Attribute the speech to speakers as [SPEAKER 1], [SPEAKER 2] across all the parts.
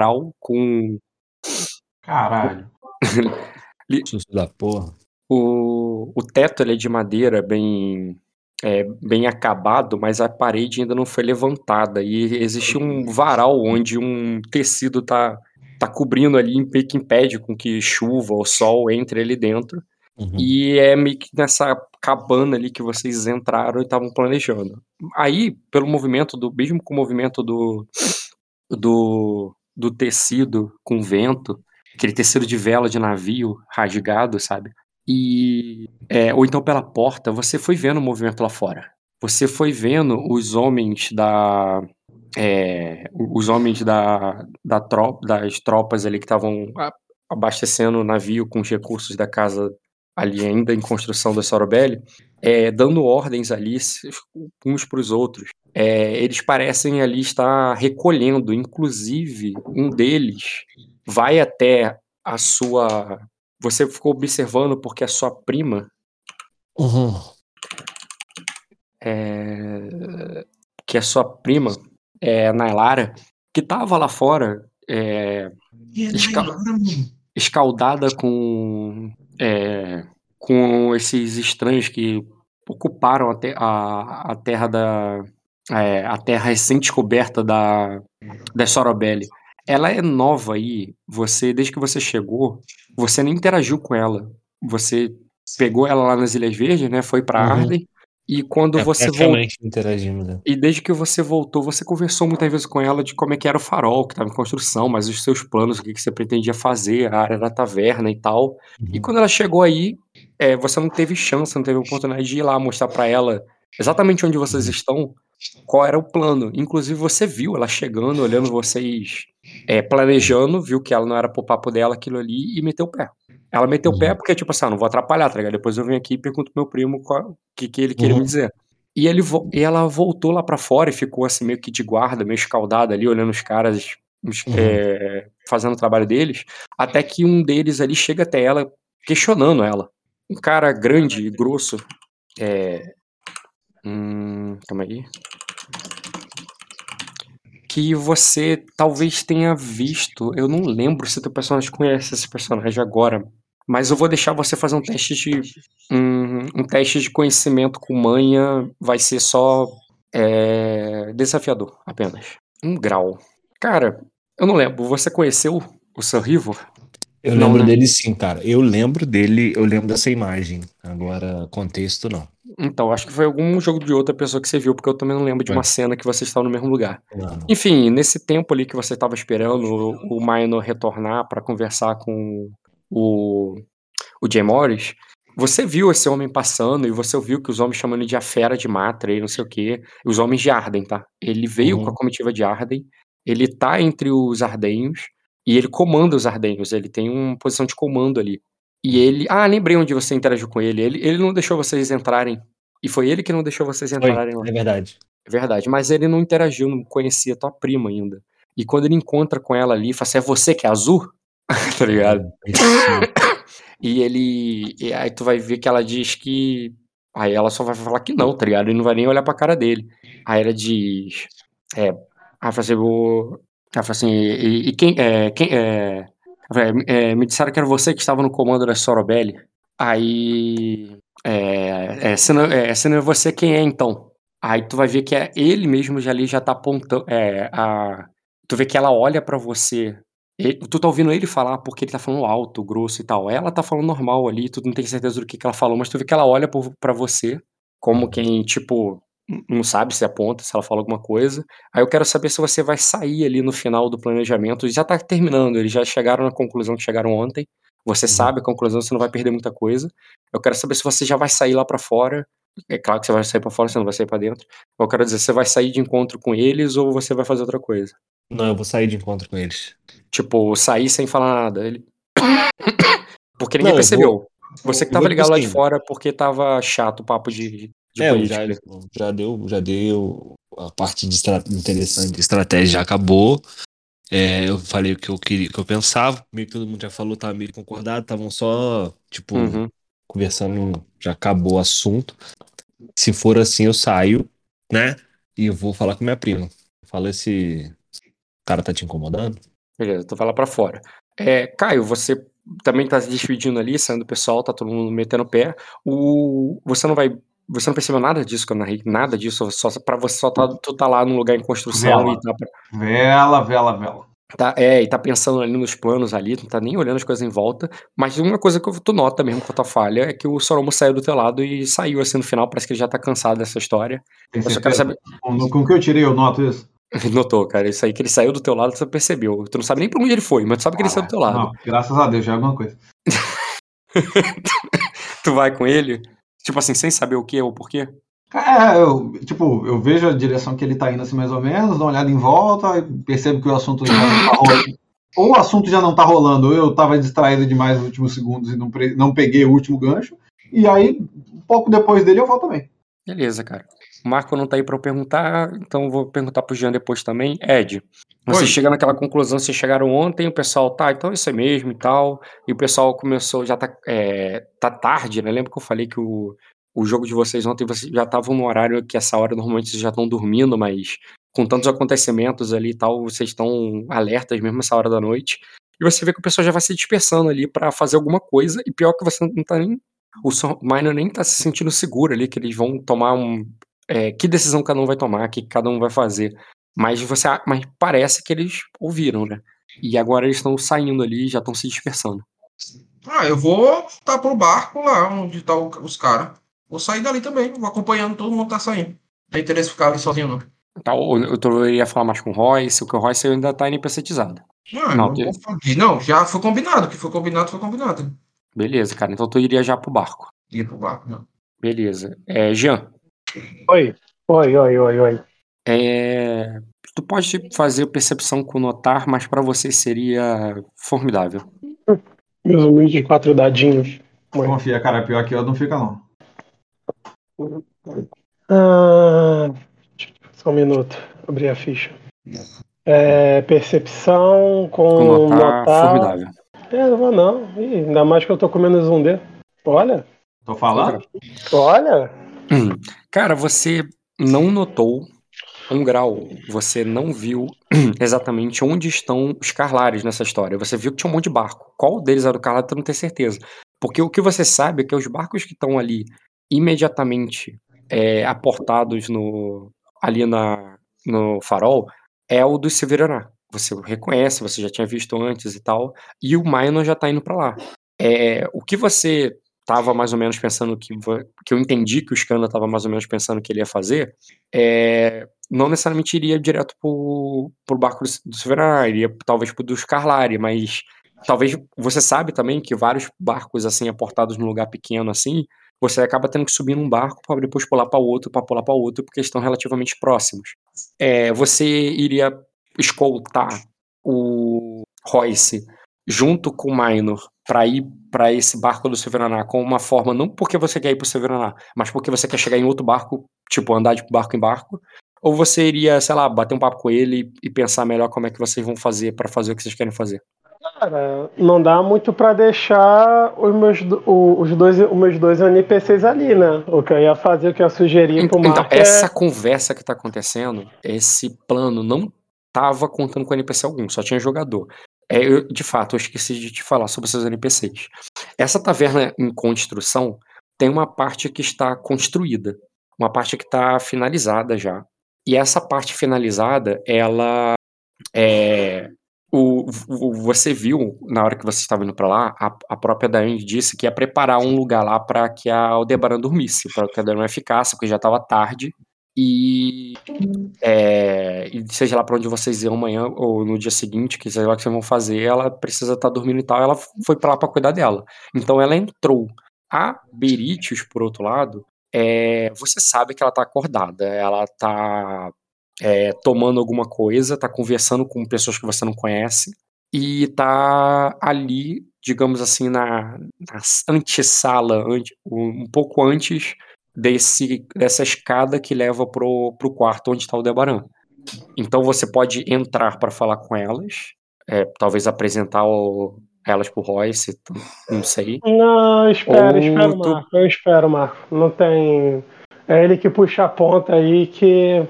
[SPEAKER 1] central com.
[SPEAKER 2] Caralho.
[SPEAKER 3] Susto da porra.
[SPEAKER 1] O, o teto ele é de madeira bem é, bem acabado, mas a parede ainda não foi levantada e existe um varal onde um tecido tá, tá cobrindo ali, que impede com que chuva ou sol entre ali dentro.
[SPEAKER 3] Uhum.
[SPEAKER 1] E é meio que nessa cabana ali que vocês entraram e estavam planejando. Aí, pelo movimento do. Mesmo com o movimento do. do, do tecido com vento, aquele tecido de vela de navio rasgado, sabe? E. é, ou então pela porta, você foi vendo o movimento lá fora. Você foi vendo os homens da. é, os homens da, da tro- das tropas ali que estavam abastecendo o navio com os recursos da casa ali ainda em construção da Sorobelli, é, dando ordens ali uns para os outros. É, eles parecem ali estar recolhendo, inclusive um deles vai até a sua. Você ficou observando porque a sua prima,
[SPEAKER 3] Uhum.
[SPEAKER 1] é, que a sua prima, é, Nailara, que estava lá fora, é, Esca- escaldada com é, com esses estranhos que ocuparam a, te- a, a terra da é, a terra recém-descoberta da da Sorobelli. Ela é nova aí. Você desde que você chegou, você nem interagiu com ela. Você pegou ela lá nas Ilhas Verdes, né? Foi para
[SPEAKER 3] Uhum.
[SPEAKER 1] Arden e quando
[SPEAKER 3] É,
[SPEAKER 1] você voltou
[SPEAKER 3] interagimos. né?
[SPEAKER 1] e desde que você voltou, você conversou muitas vezes com ela de como é que era o farol, que estava em construção, mas os seus planos, o que, que você pretendia fazer, a área da taverna e tal. E
[SPEAKER 3] Uhum.
[SPEAKER 1] quando ela chegou aí, é, você não teve chance, não teve oportunidade de ir lá mostrar pra ela exatamente onde vocês
[SPEAKER 3] Uhum.
[SPEAKER 1] estão, qual era o plano. Inclusive, você viu ela chegando, olhando vocês é, planejando, viu que ela não era pro papo dela aquilo ali e meteu o pé. Ela meteu o pé
[SPEAKER 3] Uhum.
[SPEAKER 1] porque, tipo assim, ah, não vou atrapalhar, tá ligado? Depois eu venho aqui e pergunto pro meu primo o que, que ele queria
[SPEAKER 3] Uhum.
[SPEAKER 1] me dizer. E, ele, e ela voltou lá pra fora e ficou assim meio que de guarda, meio escaldada ali, olhando os caras os-
[SPEAKER 3] Uhum.
[SPEAKER 1] é, fazendo o trabalho deles, até que um deles ali chega até ela, questionando ela. Um cara grande e grosso. É. Hum, calma aí. Que você talvez tenha visto. Eu não lembro se teu personagem conhece esse personagem agora. Mas eu vou deixar você fazer um teste de. Um, um teste de conhecimento com manha. Vai ser só. é, desafiador, apenas. Um grau. Cara, eu não lembro. Você conheceu o Sir Rivo?
[SPEAKER 3] Eu
[SPEAKER 1] Não,
[SPEAKER 3] lembro
[SPEAKER 1] né?
[SPEAKER 3] dele sim, cara. Eu lembro dele, eu lembro dessa imagem. Agora, contexto não.
[SPEAKER 1] Então, acho que foi algum jogo de outra pessoa que você viu, porque eu também não lembro de uma cena que vocês estavam no mesmo lugar.
[SPEAKER 3] Não.
[SPEAKER 1] Enfim, nesse tempo ali que você estava esperando o, o Minor retornar para conversar com o, o Jay Morris, você viu esse homem passando e você ouviu que os homens chamando ele de a fera de Matra e não sei o quê. Os homens de Arden, tá? Ele veio
[SPEAKER 3] Uhum.
[SPEAKER 1] com a comitiva de Arden, ele tá entre os ardenhos e ele comanda os ardenhos, ele tem uma posição de comando ali. E ele. Ah, lembrei onde você interagiu com ele. Ele, ele não deixou vocês entrarem. E foi ele que não deixou vocês
[SPEAKER 3] Foi,
[SPEAKER 1] entrarem lá.
[SPEAKER 3] é verdade.
[SPEAKER 1] É verdade, mas ele não interagiu, não conhecia tua prima ainda. E quando ele encontra com ela ali, fala assim: é você que é azul? tá ligado? E ele. E aí tu vai ver que ela diz que. Aí ela só vai falar que não, tá ligado? E não vai nem olhar pra cara dele. Aí ela diz. É. Ela fala assim: o... Ela fala assim: e, e quem. É, quem é... fala, é, Me disseram que era você que estava no comando da Sorobelli. Aí. É, é, se, não, é, se não é você, quem é então? Aí tu vai ver que é ele mesmo já ali já tá apontando. É, a, tu vê que ela olha pra você ele- tu tá ouvindo ele falar porque ele tá falando alto, grosso e tal. Ela tá falando normal ali, tu não tem certeza do que, que ela falou, mas tu vê que ela olha pra você, como quem, tipo, não sabe se aponta, se ela fala alguma coisa. Aí eu quero saber se você vai sair ali no final do planejamento. Já tá terminando, eles já chegaram na conclusão que chegaram ontem. Você
[SPEAKER 3] Uhum.
[SPEAKER 1] sabe a conclusão, você não vai perder muita coisa. Eu quero saber se você já vai sair lá pra fora. É claro que você vai sair pra fora, você não vai sair pra dentro. Eu quero dizer, você vai sair de encontro com eles ou você vai fazer outra coisa?
[SPEAKER 3] Não, eu vou sair de encontro com eles.
[SPEAKER 1] Tipo, sair sem falar nada. Ele... Porque ninguém
[SPEAKER 3] Não, eu
[SPEAKER 1] percebeu. Você que tava
[SPEAKER 3] vou,
[SPEAKER 1] ligado lá de
[SPEAKER 3] assim,
[SPEAKER 1] fora porque tava chato o papo de, de
[SPEAKER 3] É,
[SPEAKER 1] política.
[SPEAKER 3] já, já deu, já deu. A parte de estra- interessante de estratégia já acabou. É, eu falei o que eu queria, que eu pensava. Meio que todo mundo já falou, tava meio concordado, estavam só, tipo,
[SPEAKER 1] Uhum.
[SPEAKER 3] conversando, já acabou o assunto. Se for assim, eu saio, né? E eu vou falar com minha prima. Fala esse cara tá te incomodando?
[SPEAKER 1] Beleza, tu vai lá pra fora. É, Caio, você também tá se despedindo ali, saindo do pessoal, tá todo mundo metendo o pé. O, você não vai. Você não percebeu nada disso que eu narrei? Nada disso? Só, pra você só tá, tu tá lá num lugar em construção
[SPEAKER 2] Vela.
[SPEAKER 1] e tá. pra-
[SPEAKER 2] Vela, vela, vela.
[SPEAKER 1] Tá, é, e tá pensando ali nos planos ali, não tá nem olhando as coisas em volta. Mas uma coisa que tu nota mesmo com a tua falha é que o Soromo saiu do teu lado e saiu assim no final. Parece que ele já tá cansado dessa história. Eu só quero saber.
[SPEAKER 2] Com, com o que eu tirei, eu noto isso.
[SPEAKER 1] Notou, cara. Isso aí que ele saiu do teu lado, você percebeu. Tu não sabe nem pra onde ele foi, mas tu sabe que ele saiu do teu lado.
[SPEAKER 2] Não, graças a Deus, já é alguma coisa.
[SPEAKER 1] Tu vai com ele, tipo assim, sem saber o que ou porquê.
[SPEAKER 2] É, eu, tipo, eu vejo a direção que ele tá indo assim mais ou menos, dou uma olhada em volta, percebo que o assunto já não tá rolando. Ou o assunto já não tá rolando, ou eu tava distraído demais nos últimos segundos e não, não peguei o último gancho. E aí, um pouco depois dele, eu volto também.
[SPEAKER 1] Beleza, cara. O Marco não tá aí pra eu perguntar, então vou perguntar pro Jean depois também. Ed, você
[SPEAKER 4] Oi.
[SPEAKER 1] chega naquela conclusão, vocês chegaram ontem, o pessoal, tá, então é isso aí mesmo e tal. E o pessoal começou, já tá, é, tá tarde, né? Lembra que eu falei que o, o jogo de vocês ontem, vocês já estavam no horário que essa hora normalmente vocês já estão dormindo, mas com tantos acontecimentos ali e tal, vocês estão alertas mesmo essa hora da noite. E você vê que o pessoal já vai se dispersando ali pra fazer alguma coisa, e pior que você não tá nem. O Minor nem tá se sentindo seguro ali, que eles vão tomar um. É, que decisão cada um vai tomar, o que cada um vai fazer. Mas você. Mas parece que eles ouviram, né? E agora eles estão saindo ali, já estão se dispersando.
[SPEAKER 4] Ah, eu vou voltar pro barco lá onde tá o- os caras. Vou sair dali também, vou acompanhando todo mundo que tá saindo. Não tem interesse ficar ali sozinho, não.
[SPEAKER 1] Tá, eu tô- eu iria falar mais com o Royce, o que o Royce ainda tá NPCizado.
[SPEAKER 4] Não,
[SPEAKER 1] Não,
[SPEAKER 4] não,
[SPEAKER 1] que-
[SPEAKER 4] não, já foi combinado. O que foi combinado, foi combinado.
[SPEAKER 1] Beleza, cara. Então tu iria já pro barco.
[SPEAKER 4] Ir pro barco, não.
[SPEAKER 1] Beleza. É, Jean,
[SPEAKER 5] Oi, oi, oi, oi, oi.
[SPEAKER 1] é, tu pode fazer percepção com notar, mas pra você seria formidável.
[SPEAKER 5] Meus humildes quatro dadinhos.
[SPEAKER 2] Confia, cara, pior que eu não fica não.
[SPEAKER 5] Ah, só um minuto, abrir a ficha. É, percepção com,
[SPEAKER 1] Com notar,
[SPEAKER 5] notar.
[SPEAKER 1] formidável.
[SPEAKER 5] É, não vou não. Ih, ainda mais que eu tô com menos um D. Olha,
[SPEAKER 2] Tô falando?
[SPEAKER 5] olha.
[SPEAKER 1] Hum. Cara, você não notou um grau, você não viu exatamente onde estão os Carlares nessa história. Você viu que tinha um monte de barco. Qual deles era o Carlar, tu não tem certeza. Porque o que você sabe é que os barcos que estão ali imediatamente é, aportados no, ali na, no farol é o do Severaná. Você o reconhece, você já tinha visto antes e tal. E o Minor já tá indo pra lá. É, o que você tava mais ou menos pensando que, que eu entendi que o Skanda tava mais ou menos pensando que ele ia fazer, é, não necessariamente iria direto pro, pro barco do, do Severaná, iria talvez pro dos Carlari, mas talvez você sabe também que vários barcos assim aportados num lugar pequeno assim, você acaba tendo que subir num barco para depois pular para outro, para pular para outro, porque estão relativamente próximos. É, você iria escoltar o Royce junto com o Minor para ir para esse barco do Severaná com uma forma, não porque você quer ir pro Severaná, mas porque você quer chegar em outro barco, tipo, andar de barco em barco, ou você iria, sei lá, bater um papo com ele e pensar melhor como é que vocês vão fazer para fazer o que vocês querem fazer.
[SPEAKER 5] Cara, não dá muito pra deixar os meus, o- os, dois, os meus dois NPCs ali, né? O que eu ia fazer, o que eu ia sugerir pro
[SPEAKER 1] Então,
[SPEAKER 5] Marco
[SPEAKER 1] essa
[SPEAKER 5] é...
[SPEAKER 1] conversa que tá acontecendo, esse plano não tava contando com NPC algum, só tinha jogador. É, eu, de fato, eu esqueci de te falar sobre esses NPCs. Essa taverna em construção tem uma parte que está construída, uma parte que está finalizada já. E essa parte finalizada, ela é, o, o- você viu na hora que você estava indo para lá, a, a própria Daiane disse que ia preparar um lugar lá para que a Aldebaran dormisse, para que a Aldebaran ficasse, porque já estava tarde. E, é, e seja lá para onde vocês iam amanhã ou no dia seguinte, que seja lá que vocês vão fazer, ela precisa estar dormindo e tal. Ela foi para lá para cuidar dela. Então ela entrou. A Beritius, por outro lado, é, você sabe que ela tá acordada, ela tá é, tomando alguma coisa, tá conversando com pessoas que você não conhece e tá ali, digamos assim, na, na antessala, ante- um pouco antes desse, dessa escada que leva pro, pro quarto onde está o Debaran. Então você pode entrar para falar com elas, é, talvez apresentar o- elas pro Royce, não sei.
[SPEAKER 5] Não, espera,
[SPEAKER 1] Ou
[SPEAKER 5] espera,
[SPEAKER 1] tu-
[SPEAKER 5] Marco. Eu espero, Marco. Não tem. É ele que puxa a ponta aí que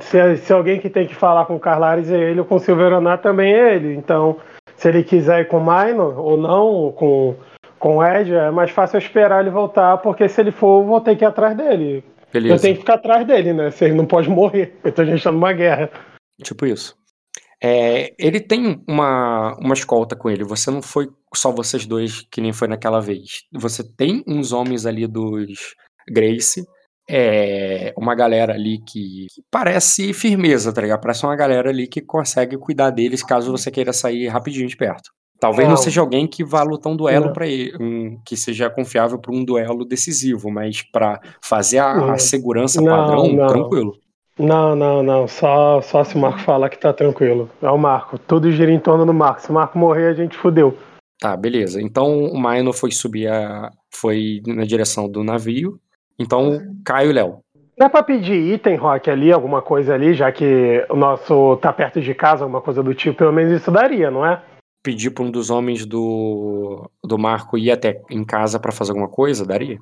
[SPEAKER 5] Se, se alguém que tem que falar com o Carlares é ele, ou com o Silveronar também é ele. Então, se ele quiser ir com o Minor ou não, com, com o Ed, é mais fácil eu esperar ele voltar, porque se ele for, eu vou ter que ir atrás dele.
[SPEAKER 1] Beleza.
[SPEAKER 5] Eu tenho que ficar atrás dele, né? Se ele não pode morrer. Então a gente tá numa guerra.
[SPEAKER 1] Tipo isso. É, ele tem uma, uma escolta com ele. Você não foi só vocês dois, que nem foi naquela vez. Você tem uns homens ali dos Grace. É, uma galera ali que, que parece firmeza, tá ligado? Parece uma galera ali que consegue cuidar deles caso você queira sair rapidinho de perto. Talvez não
[SPEAKER 5] Não.
[SPEAKER 1] seja alguém que vá lutar um duelo
[SPEAKER 5] Não.
[SPEAKER 1] para ele, um, que seja confiável para um duelo decisivo, mas para fazer a, a segurança
[SPEAKER 5] Não,
[SPEAKER 1] padrão,
[SPEAKER 5] não.
[SPEAKER 1] tranquilo.
[SPEAKER 5] Não, não, não. Só, só se o Marco falar que tá tranquilo. É o Marco. Tudo gira em torno do Marco. Se o Marco morrer, a gente fudeu.
[SPEAKER 1] Tá, beleza. Então o Maino foi subir a. foi na direção do navio. Então, Caio e Léo.
[SPEAKER 5] Dá pra pedir item, Rock, ali, alguma coisa ali, já que o nosso tá perto de casa, alguma coisa do tipo, pelo menos isso daria, não é?
[SPEAKER 1] Pedir para um dos homens do, do Marco ir até em casa pra fazer alguma coisa, daria?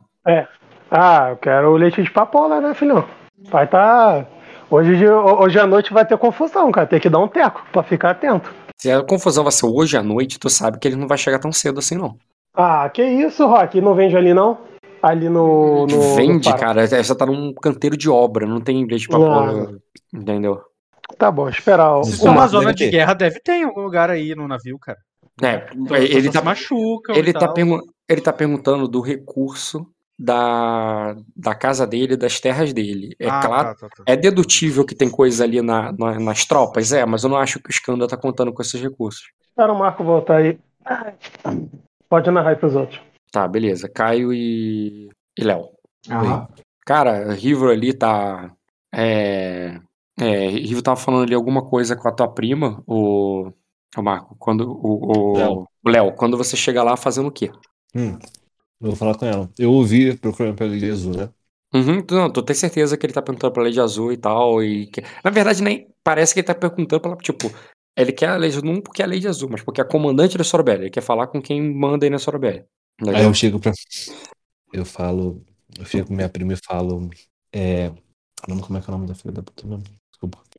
[SPEAKER 5] Ah, eu quero o leite de papola, né, filhão? Vai tá. Hoje, de- hoje à noite vai ter confusão, cara. Tem que dar um teco pra ficar atento.
[SPEAKER 1] Se a confusão vai ser hoje à noite, tu sabe que ele não vai chegar tão cedo assim, não.
[SPEAKER 5] Ah, que isso, Rock? Não vende ali, não? Ali no. no
[SPEAKER 1] Vende,
[SPEAKER 5] no
[SPEAKER 1] cara. Você tá num canteiro de obra, não tem leite pra pôr. Entendeu?
[SPEAKER 5] Tá bom, esperar.
[SPEAKER 3] é
[SPEAKER 6] Uma zona de
[SPEAKER 3] ter.
[SPEAKER 6] guerra deve ter em algum lugar aí no navio, cara.
[SPEAKER 1] É,
[SPEAKER 6] As
[SPEAKER 1] ele tá,
[SPEAKER 6] se machucam
[SPEAKER 1] ele, tá ele tá perguntando do recurso da, da casa dele, das terras dele. É
[SPEAKER 6] Ah,
[SPEAKER 1] claro,
[SPEAKER 6] tá, tá, tá.
[SPEAKER 1] É dedutível que tem coisa ali na, na- nas tropas, é, mas eu não acho que o Skanda tá contando com esses recursos.
[SPEAKER 5] Espera o Marco voltar aí. Pode narrar aí pros outros.
[SPEAKER 1] Tá, beleza. Caio e, e Léo.
[SPEAKER 2] Aham.
[SPEAKER 1] Cara, Rivo ali tá. É. É, Rivo tava falando ali alguma coisa com a tua prima, o. O Marco, quando. O,
[SPEAKER 3] Léo.
[SPEAKER 1] quando você chega lá fazendo o quê?
[SPEAKER 3] Hum, eu vou falar com ela. Eu ouvi procurando pela Ilha Azul, né?
[SPEAKER 1] Uhum, não, tu tem certeza que ele tá perguntando pela Lei Azul e tal, e que- na verdade nem parece que ele tá perguntando pela, tipo, ele quer a Lei Azul não porque é a Lei de Azul, mas porque é a comandante da Sorobelli, ele quer falar com quem manda aí na Sorobelli.
[SPEAKER 3] Aí
[SPEAKER 1] Entendeu?
[SPEAKER 3] eu chego pra. Eu falo. Eu chego com minha prima e falo. É. Como é que é o nome da filha da puta mesmo?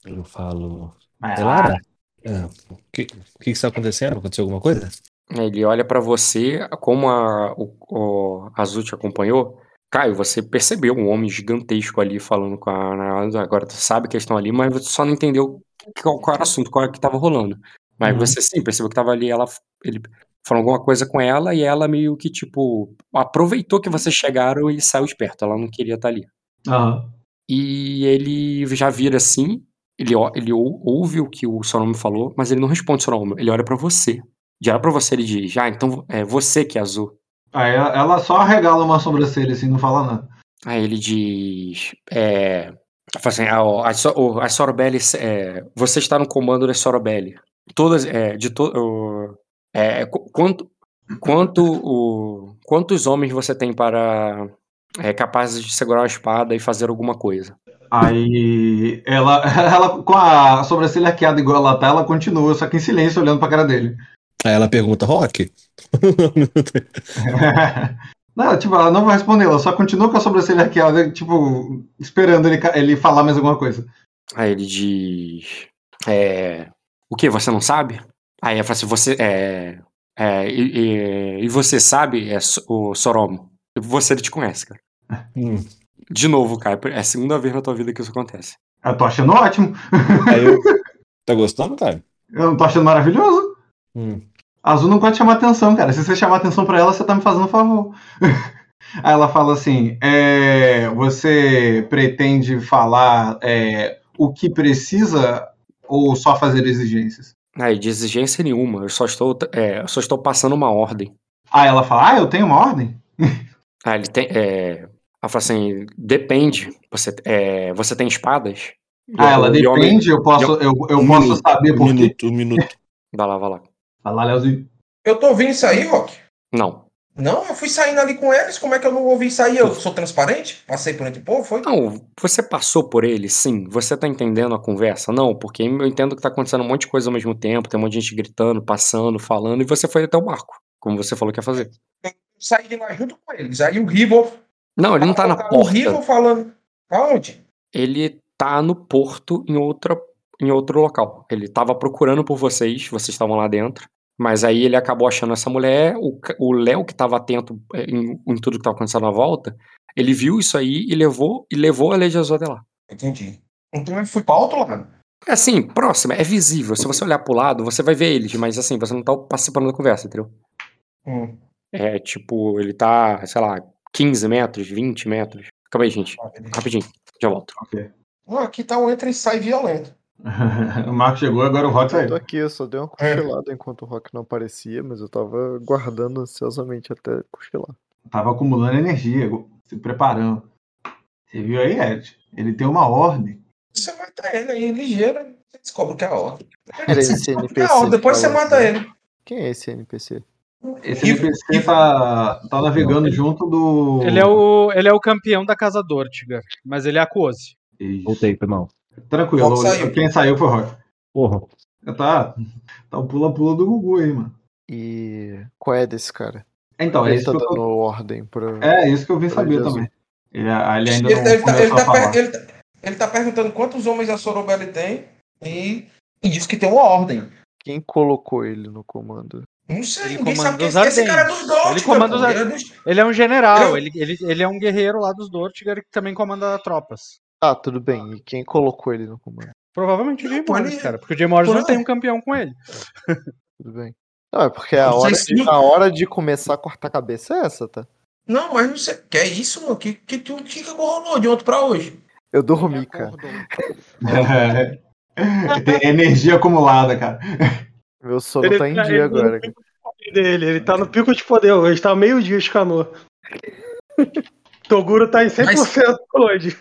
[SPEAKER 3] Eu falo.
[SPEAKER 2] Mas,
[SPEAKER 3] É Lara? É. O que, o que que está acontecendo? Aconteceu alguma coisa?
[SPEAKER 1] Ele olha pra você, como a, o, o Azul te acompanhou, Caio, você percebeu um homem gigantesco ali falando com a. Agora tu sabe que eles estão ali, mas você só não entendeu qual, qual era o assunto, qual era que tava rolando. Mas
[SPEAKER 2] Uhum.
[SPEAKER 1] você sim percebeu que tava ali, ela, ele falou alguma coisa com ela e ela meio que, tipo, aproveitou que vocês chegaram e saiu esperto. Ela não queria estar ali.
[SPEAKER 2] Aham.
[SPEAKER 1] E ele já vira assim, ele, ele ou- ouve o que o seu nome falou, mas ele não responde o seu nome, ele olha pra você. De olha pra você, ele diz, ah, então é você que é azul.
[SPEAKER 2] Aí ela só arregala uma sobrancelha assim, não fala nada.
[SPEAKER 1] Aí ele diz, é, assim, ah, as Sorobelli, é, você está no comando das Sorobelli. Todas, é, de to, é, qu- quanto, quanto, o, quantos homens você tem para, é, capazes de segurar uma espada e fazer alguma coisa?
[SPEAKER 2] Aí ela, ela com a sobrancelha arqueada igual ela tá, ela continua, só que em silêncio, olhando pra cara dele.
[SPEAKER 3] Aí ela pergunta, Rock?
[SPEAKER 2] Não, tipo, ela não vai responder, ela só continua com a sobrancelha arqueada, tipo, esperando ele, ele falar mais alguma coisa.
[SPEAKER 1] Aí ele diz. É, o que? Você não sabe? Aí ela fala assim: você. É, é, e, e- e você sabe é, o Soromo? Você ele te conhece, cara.
[SPEAKER 3] Hum.
[SPEAKER 1] De novo, cara. É a segunda vez na tua vida que isso acontece.
[SPEAKER 2] Eu tô achando ótimo.
[SPEAKER 3] Aí eu. Tá gostando, cara?
[SPEAKER 2] Eu não tô achando maravilhoso.
[SPEAKER 3] Hum.
[SPEAKER 2] Azul não pode chamar atenção, cara. Se você chamar atenção pra ela, você tá me fazendo um favor. Aí ela fala assim: é, você pretende falar é, o que precisa ou só fazer exigências?
[SPEAKER 1] Aí, de exigência nenhuma. Eu só estou, é, eu só estou passando uma ordem.
[SPEAKER 2] Aí ela fala: ah, eu tenho uma ordem?
[SPEAKER 1] Aí ele tem. É, ela fala assim: depende. Você, é, você tem espadas?
[SPEAKER 2] Ah, ela
[SPEAKER 1] E o homem-
[SPEAKER 2] depende, eu posso, eu, eu
[SPEAKER 3] Um
[SPEAKER 2] posso
[SPEAKER 3] minuto,
[SPEAKER 2] saber
[SPEAKER 3] Um
[SPEAKER 2] por quê.
[SPEAKER 3] minuto, um minuto.
[SPEAKER 1] Vai lá, vai lá.
[SPEAKER 2] Fala, Leozinho.
[SPEAKER 4] Eu tô ouvindo isso aí, Rock?
[SPEAKER 1] Não.
[SPEAKER 4] Não, eu fui saindo ali com eles, como é que eu não ouvi isso aí? Eu sou transparente? Passei por entre o povo, foi?
[SPEAKER 1] Não, você passou por ele, sim. Você tá entendendo a conversa? Não, porque eu entendo que tá acontecendo um monte de coisa ao mesmo tempo, tem um monte de gente gritando, passando, falando, e você foi até o barco, como você falou que ia fazer.
[SPEAKER 4] Saí de lá junto com eles. Aí o Rivo.
[SPEAKER 1] Não, ele não tá na
[SPEAKER 4] O Rivo
[SPEAKER 1] porta.
[SPEAKER 4] falando. Aonde?
[SPEAKER 1] Ele tá no porto em outra em outro local. Ele tava procurando por vocês, vocês estavam lá dentro. Mas aí ele acabou achando essa mulher, o o Léo que tava atento é, em, em tudo que tava acontecendo à volta, ele viu isso aí e levou e levou a Azul até lá.
[SPEAKER 4] Entendi. Então eu fui pra outro lado.
[SPEAKER 1] É assim, próxima, é visível. Se você olhar pro lado, você vai ver eles, mas assim, você não tá participando da conversa, entendeu?
[SPEAKER 4] Hum.
[SPEAKER 1] É tipo, ele tá, sei lá, 15 metros, 20 metros. Calma aí, gente. Rapidinho, já volto.
[SPEAKER 7] Ok.
[SPEAKER 4] Não, aqui tá um entra e sai violento.
[SPEAKER 7] o Marco chegou, agora o Rock
[SPEAKER 8] Eu tô
[SPEAKER 7] saiu.
[SPEAKER 8] aqui, eu só dei uma cochilada enquanto o Rock não aparecia, mas eu tava guardando ansiosamente até cochilar.
[SPEAKER 7] Tava acumulando energia, se preparando. Você viu aí, Ed? Ele tem uma ordem.
[SPEAKER 4] Você mata ele aí, ligeiro, você descobre o que é a ordem. É
[SPEAKER 8] NPC
[SPEAKER 4] a ordem, depois você mata
[SPEAKER 8] né?
[SPEAKER 4] ele.
[SPEAKER 8] Quem é esse NPC?
[SPEAKER 7] Esse
[SPEAKER 4] E-
[SPEAKER 7] NPC tá, tá navegando junto do.
[SPEAKER 6] Ele é, o, ele é o campeão da Casa Dortigar, mas ele é aquose.
[SPEAKER 7] Isso.
[SPEAKER 3] Voltei, foi mal.
[SPEAKER 7] Tranquilo,
[SPEAKER 4] saiu.
[SPEAKER 7] quem saiu foi o Rock.
[SPEAKER 3] Porra.
[SPEAKER 7] Tá, tá o pula-pula do Gugu aí, mano.
[SPEAKER 8] E qual é desse cara?
[SPEAKER 7] Então, é
[SPEAKER 8] ele
[SPEAKER 7] isso,
[SPEAKER 8] tá
[SPEAKER 7] que eu,
[SPEAKER 8] dando ordem pra.
[SPEAKER 7] é isso que eu vim saber
[SPEAKER 8] Jesus.
[SPEAKER 7] também. Ele, ele ainda
[SPEAKER 4] Ele,
[SPEAKER 7] não
[SPEAKER 4] ele tá, ele,
[SPEAKER 7] começou
[SPEAKER 4] tá
[SPEAKER 7] a falar.
[SPEAKER 4] per- ele tá- ele tá perguntando quantos homens a Sorobelli tem e, e diz que tem uma ordem.
[SPEAKER 8] Quem colocou ele no comando?
[SPEAKER 4] Não sei,
[SPEAKER 6] Ele
[SPEAKER 4] ninguém sabe
[SPEAKER 6] comanda
[SPEAKER 4] quem
[SPEAKER 6] os
[SPEAKER 4] esse cara é dos
[SPEAKER 6] Ardentes.
[SPEAKER 4] Dort.
[SPEAKER 6] Ele comanda os
[SPEAKER 4] ele é dos-
[SPEAKER 6] Ele é um general,
[SPEAKER 4] Ele
[SPEAKER 6] ele, ele, ele é um guerreiro lá dos Dortigar que também comanda tropas.
[SPEAKER 8] Ah, tudo bem. E quem colocou ele no comando?
[SPEAKER 6] Provavelmente o Jay Morris,
[SPEAKER 4] ele-
[SPEAKER 6] cara, porque o Jay Morris não
[SPEAKER 4] é.
[SPEAKER 6] tem um campeão com ele.
[SPEAKER 8] Tudo bem. Não, é porque a hora,
[SPEAKER 4] se-
[SPEAKER 8] de, a hora de começar a cortar a cabeça é essa, tá?
[SPEAKER 4] Não, mas não sei. Que é isso, mano? Que que, que, que, que rolou de ontem pra hoje?
[SPEAKER 8] Eu dormi, cara.
[SPEAKER 7] Tem energia acumulada, cara.
[SPEAKER 8] Meu sono
[SPEAKER 5] Ele
[SPEAKER 8] tá em
[SPEAKER 5] tá-
[SPEAKER 8] dia
[SPEAKER 5] ele-
[SPEAKER 8] agora.
[SPEAKER 5] dele. Ele tá no pico de poder hoje, tá meio-dia de canoa. Toguro tá em 100% hoje.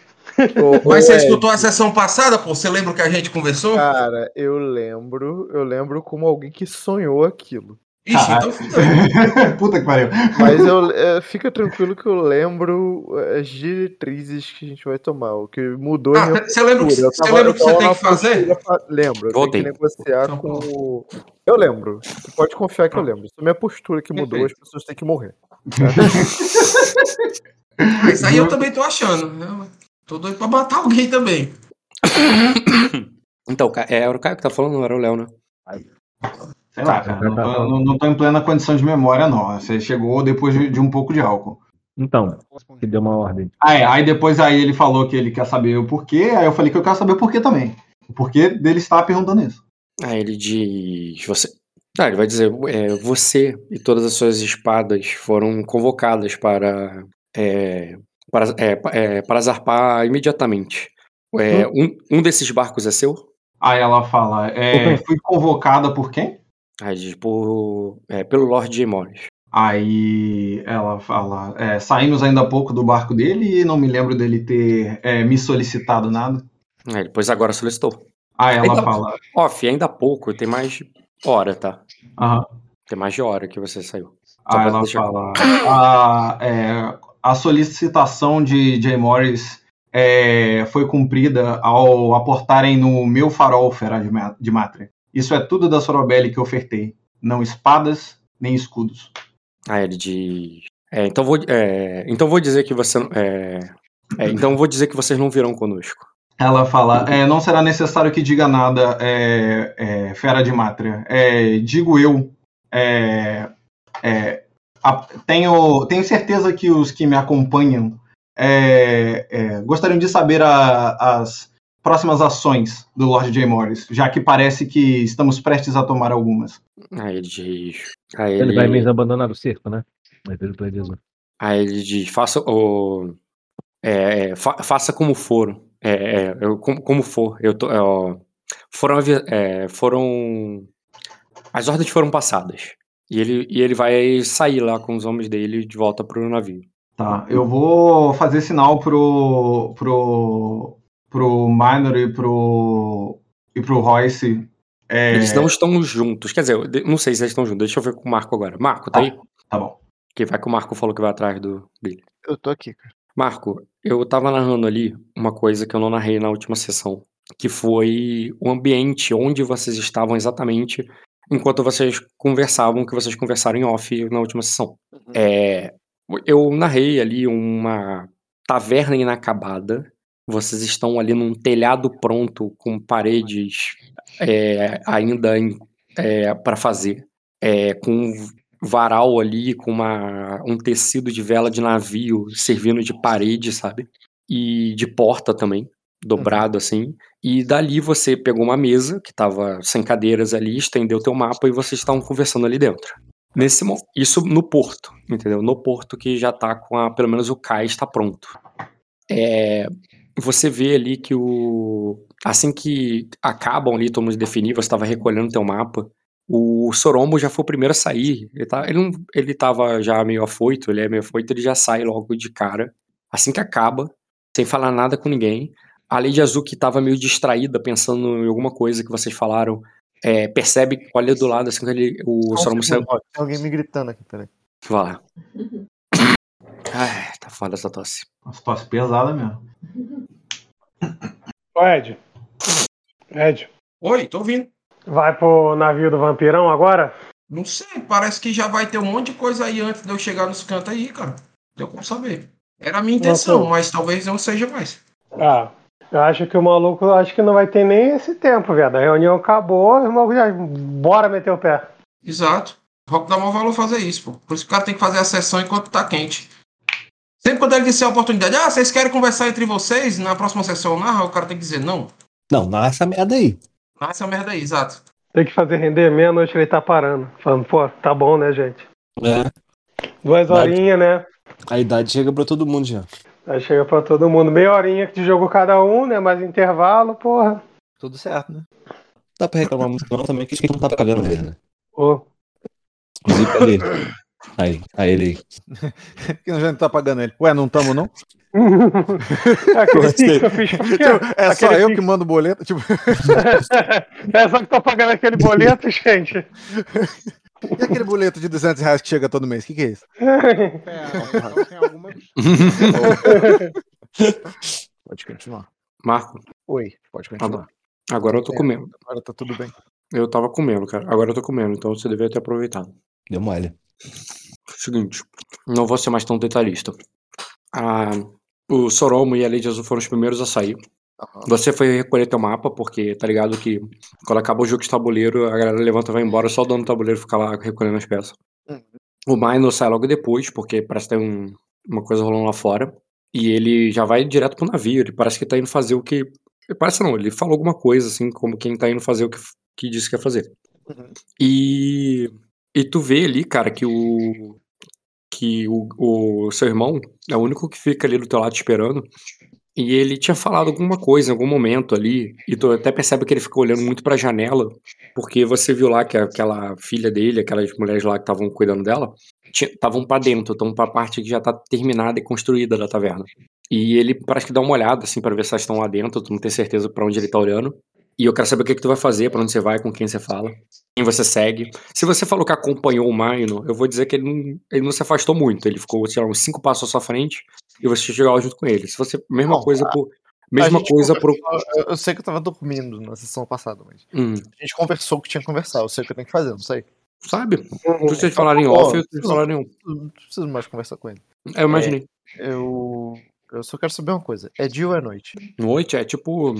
[SPEAKER 8] Ô,
[SPEAKER 4] Mas você
[SPEAKER 8] Ed,
[SPEAKER 4] escutou a sessão passada, pô? Você lembra o que a gente conversou?
[SPEAKER 8] Cara, eu lembro, eu lembro como alguém que sonhou aquilo.
[SPEAKER 4] Ixi, então fudeu.
[SPEAKER 7] Puta que pariu.
[SPEAKER 8] Mas eu, é, fica tranquilo que eu lembro as diretrizes que a gente vai tomar. O que mudou é
[SPEAKER 4] Ah, você lembra o que.
[SPEAKER 8] Eu
[SPEAKER 4] você lembra
[SPEAKER 8] eu
[SPEAKER 4] que tem que fazer?
[SPEAKER 8] postura Lembro, eu
[SPEAKER 1] Voltei.
[SPEAKER 8] tenho que negociar
[SPEAKER 4] Então,
[SPEAKER 8] com o... Eu lembro. Você pode confiar que eu lembro. Isso é minha postura que mudou,
[SPEAKER 4] Perfeito.
[SPEAKER 8] as pessoas têm que morrer.
[SPEAKER 4] Mas aí eu também tô achando. né? Tô doido pra matar alguém também.
[SPEAKER 1] Então, é, era o Caio que tá falando, não era o Léo, né?
[SPEAKER 7] Sei lá, cara. Não tô, não- não tô em plena condição de memória, não. Você chegou depois de, de um pouco de álcool.
[SPEAKER 3] Então, que deu uma ordem.
[SPEAKER 7] Ah, é, aí depois aí ele falou que ele quer saber o porquê, aí eu falei que eu quero saber o porquê também. O porquê dele estar perguntando isso.
[SPEAKER 1] Aí ele diz. Você. Ah, ele vai dizer: é, você e todas as suas espadas foram convocadas para. é, para, é, é, para zarpar imediatamente. É, um, um desses barcos é seu?
[SPEAKER 7] Aí ela fala, é, fui convocada por quem?
[SPEAKER 1] Aí diz: por, é, pelo Lord. Morris.
[SPEAKER 7] Aí ela fala, é, saímos ainda há pouco do barco dele e não me lembro dele ter é, me solicitado nada.
[SPEAKER 1] Aí depois agora solicitou.
[SPEAKER 7] Aí ela
[SPEAKER 1] Então-
[SPEAKER 7] fala,
[SPEAKER 1] Off, ainda há pouco, tem mais de hora, tá?
[SPEAKER 7] aham.
[SPEAKER 1] Tem mais de hora que você saiu. Só
[SPEAKER 7] Aí ela
[SPEAKER 1] deixar
[SPEAKER 7] fala, a, é, a solicitação de Jay Morris é, foi cumprida ao aportarem no meu farol Fera de, de Mátria. Isso é tudo da Sorobelli que ofertei. Não espadas, nem escudos.
[SPEAKER 1] Aí ele diz. É, então vou, é, então vou dizer que você. É, é, então vou dizer que vocês não virão conosco.
[SPEAKER 7] Ela fala, é, não será necessário que diga nada, é, é, Fera de Mátria. Digo eu, a- tenho, tenho certeza que os que me acompanham gostariam de saber a- as próximas ações do Lord J. Morris, já que parece que estamos prestes a tomar algumas.
[SPEAKER 1] Aí ele diz. Aí
[SPEAKER 3] Ele
[SPEAKER 1] ele,
[SPEAKER 3] vai mesmo abandonar o cerco, né? Vai pelo
[SPEAKER 1] aí ele diz: faça o. é, é, fa- faça como for. É, é, eu- como, como for. Eu tô, é, ó, foram, é, foram. As ordens foram passadas. E ele, e ele vai sair lá com os homens dele de volta pro navio.
[SPEAKER 7] Tá, eu vou fazer sinal pro, pro, pro Minor e pro, e pro Royce. é,
[SPEAKER 1] Eles não estão juntos. Quer dizer, não sei se eles estão juntos. Deixa eu ver com o Marco agora. Marco, tá
[SPEAKER 7] Tá.
[SPEAKER 1] aí?
[SPEAKER 7] Tá bom.
[SPEAKER 1] Que vai que o Marco falou que vai atrás do dele.
[SPEAKER 8] Eu tô aqui, cara.
[SPEAKER 1] Marco, eu tava narrando ali uma coisa que eu não narrei na última sessão, que foi o ambiente onde vocês estavam exatamente enquanto vocês conversavam, que vocês conversaram em off na última sessão. É, eu narrei ali uma taverna inacabada vocês estão ali num telhado pronto, com paredes é, ainda para fazer, é, com varal ali, com uma, um tecido de vela de navio servindo de parede, sabe? E de porta também, dobrado assim. E dali você pegou uma mesa que tava sem cadeiras ali, estendeu teu mapa e vocês estavam conversando ali dentro. Nesse isso no porto, entendeu? No porto que já tá com a, pelo menos o cais está pronto. É, você vê ali que o assim que acabam ali, todo mundo definir, você estava recolhendo teu mapa. O Sorombo já foi o primeiro a sair. Ele, tá, ele, não, ele tava já meio afoito, ele é meio afoito, ele já sai logo de cara. Assim que acaba, sem falar nada com ninguém. A Lady Azul, que tava meio distraída, pensando em alguma coisa que vocês falaram, é, percebe, olha do lado, assim que ele, o
[SPEAKER 8] um
[SPEAKER 1] Sorombo saiu.
[SPEAKER 8] ó, Tem alguém me gritando aqui, peraí.
[SPEAKER 1] Vai lá. Ai, tá foda essa tosse.
[SPEAKER 2] Uma tosse pesada mesmo.
[SPEAKER 5] Ô, Ed. Ed,
[SPEAKER 4] Oi, tô ouvindo.
[SPEAKER 5] vai pro navio do vampirão agora?
[SPEAKER 4] Não sei, parece que já vai ter um monte de coisa aí antes de eu chegar nos cantos aí, cara. Deu como saber. Era a minha intenção,
[SPEAKER 5] Nossa.
[SPEAKER 4] mas talvez não seja mais.
[SPEAKER 5] Ah, eu acho que o maluco, acho que não vai ter nem esse tempo, viado. A reunião acabou, o maluco já. Bora meter o pé.
[SPEAKER 4] Exato. Rock dá maior valor fazer isso, pô. Por isso que o cara tem que fazer a sessão enquanto tá quente. Sempre quando ele disser a oportunidade, ah, vocês querem conversar entre vocês na próxima sessão narra, o cara tem que dizer não.
[SPEAKER 3] Não, é essa merda aí.
[SPEAKER 4] Ah, essa merda aí, exato.
[SPEAKER 5] Tem que fazer render meia-noite ele tá parando. Falando, pô, tá bom, né, gente?
[SPEAKER 3] É,
[SPEAKER 5] Duas horinhas, né?
[SPEAKER 3] a idade chega pra todo mundo já.
[SPEAKER 5] Aí chega pra todo mundo. Meia horinha de jogo cada um, né? Mais intervalo, porra.
[SPEAKER 8] Tudo certo, né?
[SPEAKER 3] Dá pra reclamar muito não também que a gente não tá pagando ele, né?
[SPEAKER 5] Pô.
[SPEAKER 3] Inclusive? Aí, aí ele aí.
[SPEAKER 7] Que a gente não tá pagando ele. Ué, não tamo, não?
[SPEAKER 5] Aquele quê?
[SPEAKER 7] É só eu que mando boleto? Tipo,
[SPEAKER 5] é só que tô pagando aquele boleto, gente.
[SPEAKER 7] e aquele boleto de 200 reais que chega todo mês? O que, que é isso?
[SPEAKER 9] É, tem alguma.
[SPEAKER 7] Pode continuar.
[SPEAKER 1] Marco,
[SPEAKER 7] Oi, pode continuar.
[SPEAKER 1] agora eu tô
[SPEAKER 7] É.
[SPEAKER 1] comendo.
[SPEAKER 7] Agora tá tudo bem.
[SPEAKER 1] Eu tava comendo, cara. Agora eu tô comendo, então você deveria ter aproveitado.
[SPEAKER 3] Deu mole.
[SPEAKER 1] Seguinte, não vou ser mais tão detalhista. Ah, o Soromo e a Lady Azul foram os primeiros a sair.
[SPEAKER 7] Aham.
[SPEAKER 1] Você foi recolher teu mapa, porque tá ligado que quando acaba o jogo de tabuleiro, a galera levanta e vai embora, só o dono do tabuleiro fica lá recolhendo as peças.
[SPEAKER 7] Uhum.
[SPEAKER 1] O Minor sai logo depois, porque parece que tem um- uma coisa rolando lá fora. E ele já vai direto pro navio. Ele parece que tá indo fazer o que. Parece não, ele falou alguma coisa, assim, como quem tá indo fazer o que, que disse que ia fazer.
[SPEAKER 7] Uhum.
[SPEAKER 1] E. E tu vê ali, cara, que o. Que o, o seu irmão é o único que fica ali do teu lado esperando. E ele tinha falado alguma coisa em algum momento ali, e tu até percebe que ele ficou olhando muito pra janela, porque você viu lá que aquela filha dele, aquelas mulheres lá que estavam cuidando dela, estavam pra dentro, estão pra parte que já tá terminada e construída da taverna. E ele parece que dá uma olhada assim pra ver se elas estão lá dentro, tu não tem certeza pra onde ele tá olhando. E eu quero saber o que, que tu vai fazer, pra onde você vai, com quem você fala, quem você segue. Se você falou que acompanhou o Maino, eu vou dizer que ele não, ele não se afastou muito. Ele ficou, sei lá, uns cinco passos à sua frente e você chegou junto com ele. Se você. Mesma
[SPEAKER 8] Não,
[SPEAKER 1] coisa
[SPEAKER 8] a-
[SPEAKER 1] por. Mesma coisa pro.
[SPEAKER 8] Eu, sei que eu tava dormindo na sessão passada, mas
[SPEAKER 1] Hum,
[SPEAKER 8] a gente conversou o que tinha que conversar. Eu sei o que eu tenho que fazer, não sei.
[SPEAKER 1] sabe?
[SPEAKER 5] Uhum.
[SPEAKER 1] Se vocês falarem em off, vocês
[SPEAKER 8] não.
[SPEAKER 1] falaram em.
[SPEAKER 8] Não preciso mais conversar com ele.
[SPEAKER 1] Eu imaginei.
[SPEAKER 8] Eu. Eu só quero saber uma coisa. É dia ou é noite?
[SPEAKER 1] Noite é tipo.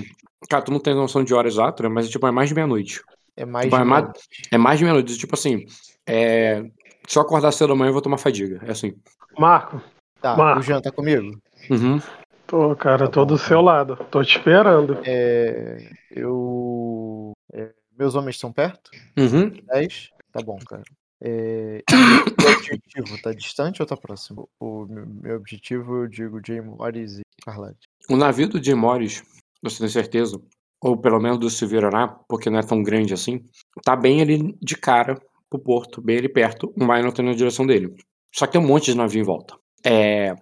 [SPEAKER 1] Cara, tu não tem noção de hora exata, né? Mas tipo, é mais de meia-noite.
[SPEAKER 8] É mais
[SPEAKER 1] Tipo,
[SPEAKER 8] de
[SPEAKER 1] é mais-. É mais de meia-noite. Tipo assim. É. Se eu acordar cedo amanhã, eu vou tomar fadiga. É assim.
[SPEAKER 5] Marco,
[SPEAKER 8] Tá,
[SPEAKER 5] Marco.
[SPEAKER 8] o Jean tá comigo?
[SPEAKER 1] Uhum.
[SPEAKER 5] tô, cara,
[SPEAKER 8] Tá
[SPEAKER 5] tô
[SPEAKER 8] bom,
[SPEAKER 5] do
[SPEAKER 8] cara.
[SPEAKER 5] seu lado. Tô te esperando.
[SPEAKER 8] É. Eu. é, meus homens estão perto?
[SPEAKER 1] Uhum.
[SPEAKER 8] 10? Tá bom, cara. É, o meu objetivo tá distante ou tá próximo? O meu, meu objetivo, eu digo, Jamie Morris e Carlade.
[SPEAKER 1] O navio do Jim Morris, você tem certeza? Ou pelo menos do Silveiraná, porque não é tão grande assim, tá bem ali de cara pro porto, bem ali perto, o Minor tá na direção dele. Só que tem um monte de navio em volta. É,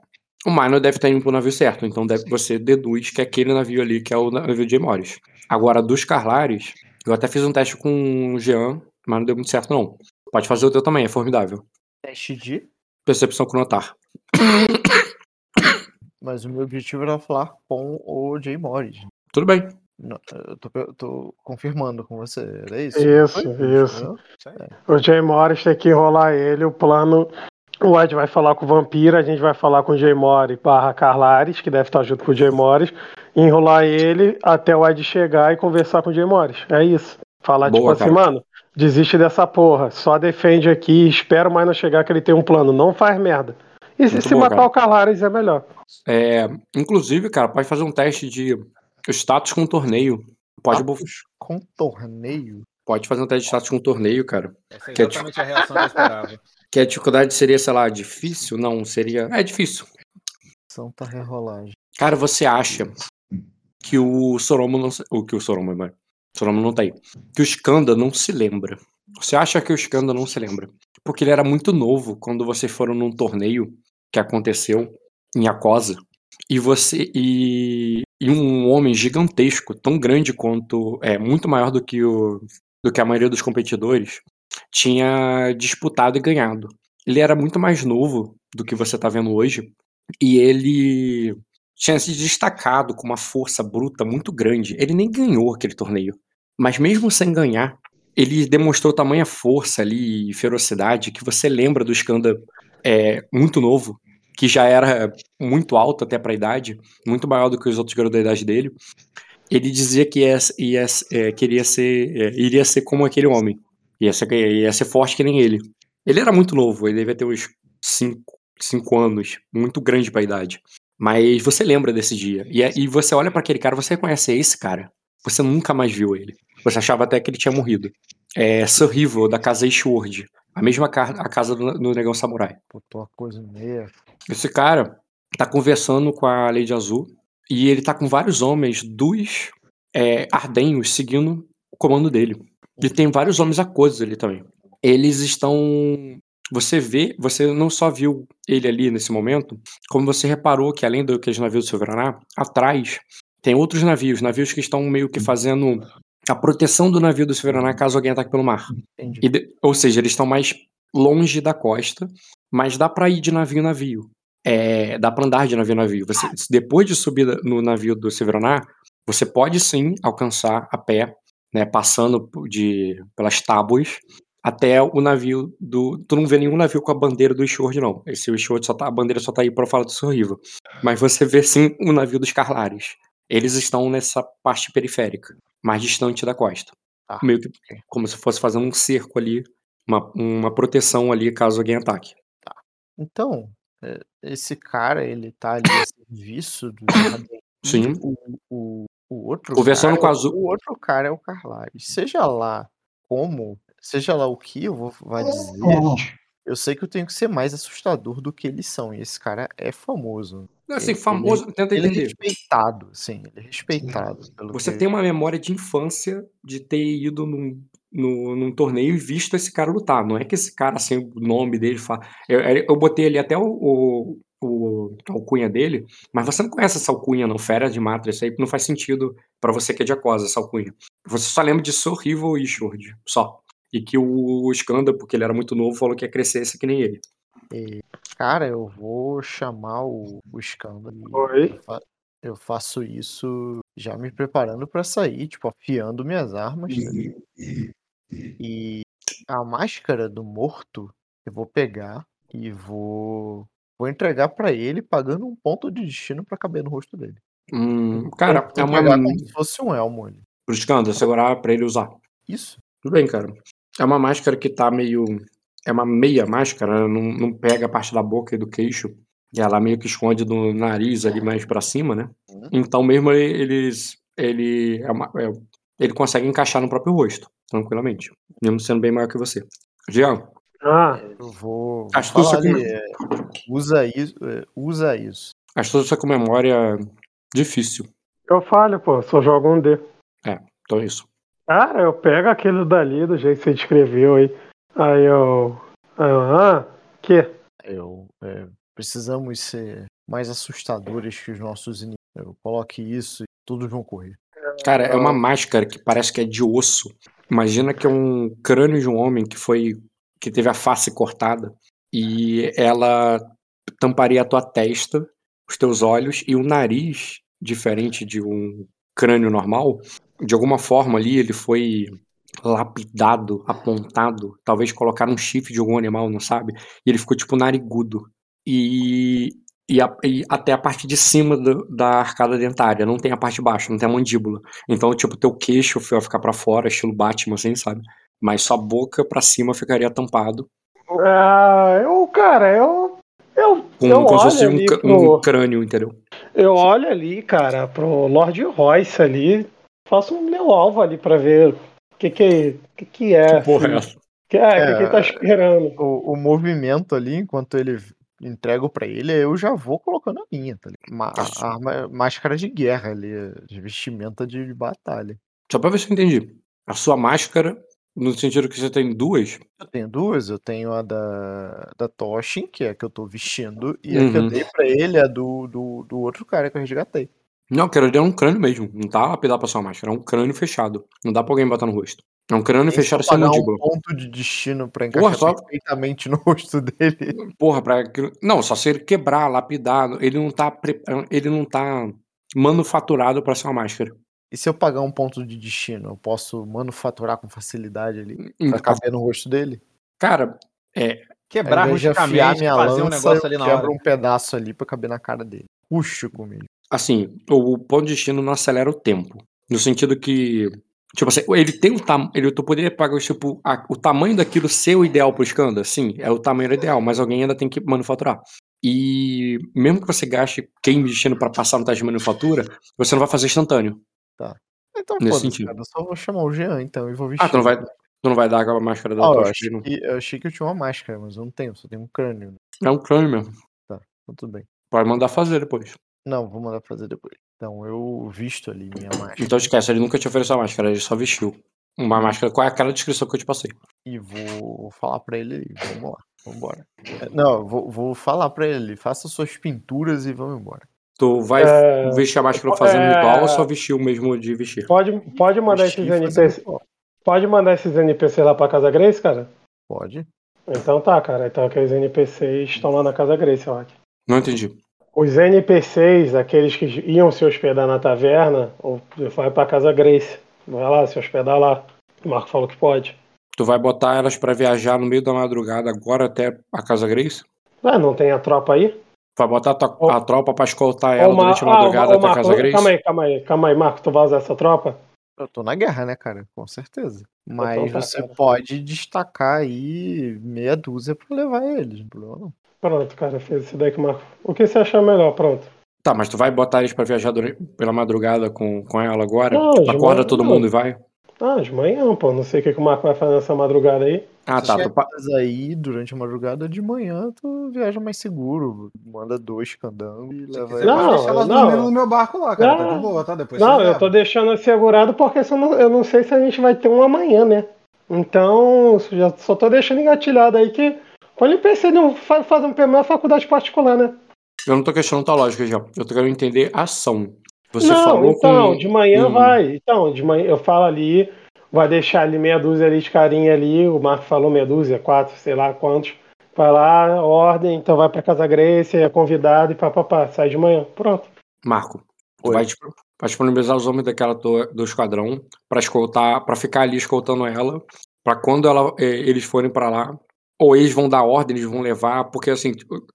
[SPEAKER 1] o Minor deve estar indo pro navio certo, então deve, você deduz que é aquele navio ali que é o navio de Morris. Agora, dos Carlares, eu até fiz um teste com o Jean, mas não deu muito certo não. Pode fazer o teu também, é formidável.
[SPEAKER 8] Teste de.
[SPEAKER 1] Percepção com notar.
[SPEAKER 8] Mas o meu objetivo era falar com o Jay Morris.
[SPEAKER 1] Tudo bem.
[SPEAKER 8] Não, Eu tô, eu tô confirmando com você, era isso?
[SPEAKER 5] Isso,
[SPEAKER 8] Foi?
[SPEAKER 5] isso.
[SPEAKER 8] Entendeu?
[SPEAKER 5] O Jay Morris tem que enrolar ele. O plano O Ed vai falar com o Vampiro, a gente vai falar com o Jay Mori barra Carlares, que deve estar junto com o Jay Morris, enrolar ele até o Ed chegar e conversar com o Jay Morris. É isso. Falar
[SPEAKER 1] Boa,
[SPEAKER 5] tipo assim,
[SPEAKER 1] cara.
[SPEAKER 5] mano, desiste dessa porra, só defende aqui, espera mais não chegar que ele tem um plano, não faz merda. E se, se
[SPEAKER 1] bom,
[SPEAKER 5] matar
[SPEAKER 1] cara.
[SPEAKER 5] o Carlares é melhor.
[SPEAKER 1] É, inclusive, cara, pode fazer um teste de status com torneio. Pode, bu-
[SPEAKER 8] Com torneio?
[SPEAKER 1] pode fazer um teste de status com torneio, cara.
[SPEAKER 9] Essa é
[SPEAKER 1] Que é
[SPEAKER 9] exatamente a reação que eu esperava.
[SPEAKER 1] Que a dificuldade seria, sei lá, difícil? Não, seria. É difícil.
[SPEAKER 8] Santa Rerolagem.
[SPEAKER 1] Cara, você acha que o Soromo não. se- O que o Soromo? O Soromo não tá aí. Que o Skanda não se lembra. Você acha que o Skanda não se lembra? Porque ele era muito novo quando vocês foram num torneio que aconteceu em Acosa. E você. E, e um homem gigantesco, tão grande quanto. É, muito maior do que, o, do que a maioria dos competidores, tinha disputado e ganhado. Ele era muito mais novo do que você tá vendo hoje. E ele tinha se destacado com uma força bruta muito grande. Ele nem ganhou aquele torneio. Mas mesmo sem ganhar, ele demonstrou tamanha força ali e ferocidade que você lembra do Skanda é, muito novo, que já era muito alto até pra idade, muito maior do que os outros garotos da idade dele. Ele dizia que ia, ia, é, queria ser, é, iria ser como aquele homem. Ia ser, ia ser forte que nem ele. Ele era muito novo, ele devia ter uns 5 cinco anos, muito grande pra idade. Mas você lembra desse dia. E, é- e você olha pra aquele cara, você reconhece "É esse cara. Você nunca mais viu ele. Você achava até que ele tinha morrido. É Sir Rival, da casa Ishward. A mesma ca a casa do, do Negão Samurai.
[SPEAKER 8] Botou a coisa meia.
[SPEAKER 1] Esse cara tá conversando com a Lady Azul e ele tá com vários homens dos é, Ardenhos seguindo o comando dele. E tem vários homens aquosos ali também. Eles estão. Você vê, você não só viu ele ali nesse momento, como você reparou que além do que os navios do Silveraná, atrás tem outros navios, navios que estão meio que fazendo a proteção do navio do Silveraná caso alguém ataque pelo mar.
[SPEAKER 8] Entendi.
[SPEAKER 1] E ou seja, eles estão mais longe da costa, mas dá pra ir de navio em navio. É, dá pra andar de navio em navio. Você, depois de subir no navio do Severaná, você pode sim alcançar a pé, né, passando de, pelas tábuas até o navio do. Tu não vê nenhum navio com a bandeira do Ishord, não. Esse Ishord só tá, a bandeira só tá aí pra falar do Sorrival. Mas você vê sim o navio dos Carlares. Eles estão nessa parte periférica, mais distante da costa.
[SPEAKER 8] Tá.
[SPEAKER 1] Meio que como se fosse fazendo um cerco ali, uma, uma proteção ali caso alguém ataque.
[SPEAKER 8] Então, é, esse cara, ele tá ali a serviço do Jardim.
[SPEAKER 1] Sim.
[SPEAKER 8] O, o, o outro
[SPEAKER 1] Conversando
[SPEAKER 8] cara,
[SPEAKER 1] com a
[SPEAKER 8] é o-
[SPEAKER 1] Azul.
[SPEAKER 8] O outro cara é o Carlares. Seja lá como, seja lá o que eu vou vai dizer, eu sei que eu tenho que ser mais assustador do que eles são. E esse cara é famoso.
[SPEAKER 1] Assim,
[SPEAKER 8] Ele-
[SPEAKER 1] famoso, tenta
[SPEAKER 8] Ele é
[SPEAKER 1] entender.
[SPEAKER 8] respeitado, sim, ele é respeitado. Pelo
[SPEAKER 1] Você
[SPEAKER 8] que-
[SPEAKER 1] tem uma memória de infância de ter ido num, no- num torneio e visto esse cara lutar. Não é que esse cara, assim, o nome dele fala. Eu, eu botei ali até o, o, o a alcunha dele, mas você não conhece essa alcunha, não. Fera de Matra, isso aí não faz sentido pra você que é de Acosa, essa alcunha. Você só lembra de Sorrival e Ishord, só. E que o Skanda, porque ele era muito novo, falou que ia crescer esse que nem ele.
[SPEAKER 8] E, cara, eu vou chamar o, o escândalo. e
[SPEAKER 5] Oi?
[SPEAKER 8] Eu, fa- eu faço isso já me preparando pra sair, tipo, afiando minhas armas. ligado? E a máscara do morto eu vou pegar e vou vou entregar pra ele pagando um ponto de destino pra caber no rosto dele.
[SPEAKER 1] Hum, cara, é uma.
[SPEAKER 8] como se fosse um elmo ali.
[SPEAKER 1] Pro segurar pra ele usar.
[SPEAKER 8] Isso.
[SPEAKER 1] Tudo bem, cara. É uma máscara que tá meio. É uma meia máscara, não, não pega a parte da boca e do queixo. E ela meio que esconde do nariz ali mais pra cima, né? Então, mesmo ele- eles. Ele. É uma- é- ele consegue encaixar no próprio rosto, tranquilamente. Mesmo sendo bem maior que você. Jean,
[SPEAKER 5] Ah,
[SPEAKER 8] Eu vou,
[SPEAKER 1] Astúcia
[SPEAKER 8] falar
[SPEAKER 1] com-
[SPEAKER 8] ali, é, usa isso, é, usa isso.
[SPEAKER 1] astúcia com memória difícil.
[SPEAKER 5] eu falho, pô, só jogo um D.
[SPEAKER 1] Então é isso.
[SPEAKER 5] Cara, eu pego aquilo dali do jeito que você descreveu aí. Aí eu. Aí eu ah, que?
[SPEAKER 8] Eu é, precisamos ser mais assustadores que os nossos inimigos. Eu coloque isso e todos vão correr.
[SPEAKER 1] Cara, é uma máscara que parece que é de osso. Imagina que é um crânio de um homem que foi. que teve a face cortada. E ela tamparia a tua testa, os teus olhos e o nariz, diferente de um crânio normal. De alguma forma ali ele foi lapidado, apontado. Talvez colocaram um chifre de algum animal, não sabe? E ele ficou tipo narigudo. E, e, a- e até a parte de cima do- da arcada dentária, não tem a parte de baixo, não tem a mandíbula. Então, tipo, teu queixo vai ficar pra fora, estilo Batman, assim, sabe? Mas sua boca pra cima ficaria tampado,
[SPEAKER 5] Ah, eu, cara, eu. Eu,
[SPEAKER 1] com,
[SPEAKER 5] eu
[SPEAKER 1] como se fosse um,
[SPEAKER 5] pro.
[SPEAKER 1] um crânio, entendeu?
[SPEAKER 5] Eu olho ali, cara, pro Lord Royce ali. Faço um meu alvo ali pra ver o que que, que, que é.
[SPEAKER 1] Que porra
[SPEAKER 5] assim.
[SPEAKER 1] é essa?
[SPEAKER 5] Que, é, o que,
[SPEAKER 8] É,
[SPEAKER 5] que ele tá esperando.
[SPEAKER 8] O, o movimento ali, enquanto ele entrego pra ele, eu já vou colocando a minha, tá ligado? A arma, máscara de guerra ali, de vestimenta de batalha.
[SPEAKER 1] Só pra ver se eu entendi. A sua máscara, no sentido que você tem duas,
[SPEAKER 8] Eu tenho duas, eu tenho a da, da Toshin, que é a que eu tô vestindo, e a que eu
[SPEAKER 1] Uhum.
[SPEAKER 8] dei pra ele é a do, do, do outro cara que eu resgatei.
[SPEAKER 1] Não, quero dizer, é um crânio mesmo. Não tá lapidado pra sua máscara. É um crânio fechado. Não dá pra alguém botar no rosto. É um crânio
[SPEAKER 8] eu
[SPEAKER 1] fechado sem
[SPEAKER 8] pagar um
[SPEAKER 1] mandíbula.
[SPEAKER 8] ponto de destino pra
[SPEAKER 1] Porra,
[SPEAKER 8] encaixar
[SPEAKER 1] só-
[SPEAKER 8] perfeitamente no rosto dele.
[SPEAKER 1] Porra, pra. aquilo- Não, só se ele quebrar, lapidar. Ele não tá. pre- Ele não tá manufaturado pra ser uma máscara.
[SPEAKER 8] E se eu pagar um ponto de destino, eu posso manufaturar com facilidade ali pra
[SPEAKER 1] Então,
[SPEAKER 8] caber no rosto dele?
[SPEAKER 1] cara, é.
[SPEAKER 9] Quebrar rusticamente, fazer um negócio ali na hora.
[SPEAKER 8] um pedaço ali pra caber na cara dele. Puxo comigo.
[SPEAKER 1] Assim, o ponto de destino não acelera o tempo. No sentido que. Tipo assim, ele tem um tamanho. Ele, tu poderia pagar tipo, a- o tamanho daquilo ser o ideal pro Skanda? Sim, é o tamanho ideal, mas alguém ainda tem que manufaturar. E mesmo que você gaste queime destino pra passar no teste de manufatura, você não vai fazer instantâneo.
[SPEAKER 8] Então,
[SPEAKER 1] Nesse sentido.
[SPEAKER 8] cara. Eu só vou chamar o Jean, então, e vou vestir.
[SPEAKER 1] Ah, tu não vai, tu não vai dar aquela máscara da
[SPEAKER 8] Ah, eu,
[SPEAKER 1] tocha
[SPEAKER 8] achei
[SPEAKER 1] não.
[SPEAKER 8] que, eu achei que eu tinha uma máscara, mas eu não tenho, só tenho um crânio. Né?
[SPEAKER 1] É um crânio mesmo.
[SPEAKER 8] Então, tudo bem.
[SPEAKER 1] Pode mandar fazer depois.
[SPEAKER 8] Não, vou mandar fazer depois. Então, eu visto ali minha máscara
[SPEAKER 1] Então esquece, ele nunca te ofereceu a máscara, ele só vestiu. Uma máscara com aquela descrição que eu te passei.
[SPEAKER 8] e vou falar pra ele, vamos lá, vambora. É, Não, eu vou, vou falar pra ele, faça suas pinturas e vamos embora.
[SPEAKER 1] Tu vai
[SPEAKER 5] É,
[SPEAKER 1] vestir a máscara fazendo
[SPEAKER 5] é,
[SPEAKER 1] ritual ou só vestiu mesmo de vestir?
[SPEAKER 5] Pode, pode mandar
[SPEAKER 8] Vestir
[SPEAKER 5] esses
[SPEAKER 8] e fazer
[SPEAKER 5] NPC.
[SPEAKER 8] ritual.
[SPEAKER 5] Pode mandar esses NPC lá pra Casa Grace, cara?
[SPEAKER 8] Pode.
[SPEAKER 5] Então tá, cara. Então aqueles NPCs estão lá na Casa Grace, ó.
[SPEAKER 1] Não entendi.
[SPEAKER 5] Os NPCs, aqueles que iam se hospedar na taverna, ou vai pra Casa Grace. Vai lá, se hospedar lá. O Marco falou que pode.
[SPEAKER 1] Tu vai botar elas pra viajar no meio da madrugada agora até a Casa Grace?
[SPEAKER 5] Ah, não tem a tropa aí?
[SPEAKER 1] Vai botar a, a tropa pra escoltar
[SPEAKER 5] Ô,
[SPEAKER 1] ela durante a
[SPEAKER 5] ah,
[SPEAKER 1] madrugada
[SPEAKER 5] ô,
[SPEAKER 1] até a
[SPEAKER 5] Marco,
[SPEAKER 1] Casa Grace?
[SPEAKER 5] Calma aí, calma aí, calma aí, Marco. Tu vai usar essa tropa?
[SPEAKER 8] Eu tô na guerra, né, cara? Com certeza. Mas você
[SPEAKER 5] cara.
[SPEAKER 8] pode destacar aí meia dúzia pra levar eles, não tem problema não.
[SPEAKER 5] Pronto, cara. Fez isso daí que o Marco. O que você achar melhor? Pronto.
[SPEAKER 1] Tá, mas tu vai botar eles pra viajar durante- pela madrugada com, com ela agora?
[SPEAKER 5] Não,
[SPEAKER 1] tipo, acorda
[SPEAKER 5] manhã
[SPEAKER 1] todo
[SPEAKER 5] não.
[SPEAKER 1] mundo e vai?
[SPEAKER 5] Ah, de manhã, pô. Não sei o que, que o Marco vai fazer nessa madrugada aí.
[SPEAKER 1] Ah, tá. Tu,
[SPEAKER 8] chegas aí durante a madrugada de manhã, tu viaja mais seguro. Manda dois candangos e leva.
[SPEAKER 5] Não,
[SPEAKER 9] pode deixar elas
[SPEAKER 5] não.
[SPEAKER 9] dormindo no meu barco lá, cara. Tá
[SPEAKER 5] Não.
[SPEAKER 9] de boa, tá? Depois
[SPEAKER 5] Não,
[SPEAKER 9] você
[SPEAKER 5] eu
[SPEAKER 9] leva.
[SPEAKER 5] tô deixando assegurado porque eu não, eu não sei se a gente vai ter um amanhã, né? Então, já só tô deixando engatilhado aí que quando ele pensa em fa- fazer um uma faculdade particular, né?
[SPEAKER 1] eu não tô questionando tua lógica, já. Eu tô querendo entender a ação. Você
[SPEAKER 5] não,
[SPEAKER 1] falou
[SPEAKER 5] então,
[SPEAKER 1] com.
[SPEAKER 5] de manhã
[SPEAKER 1] com-
[SPEAKER 5] vai. Então, de manhã eu falo ali, vai deixar ali meia dúzia ali de carinha ali, o Marco falou meia dúzia, quatro, sei lá quantos. Vai lá, ordem, então vai pra Casa Grace, é convidado e papapá, sai de manhã. Pronto.
[SPEAKER 1] Marco, tu
[SPEAKER 8] Oi.
[SPEAKER 1] vai, vai disponibilizar os homens daquela tua- do esquadrão pra escoltar, para ficar ali escoltando ela, pra quando ela, eh, eles forem pra lá, ou eles vão dar ordem, eles vão levar, porque assim,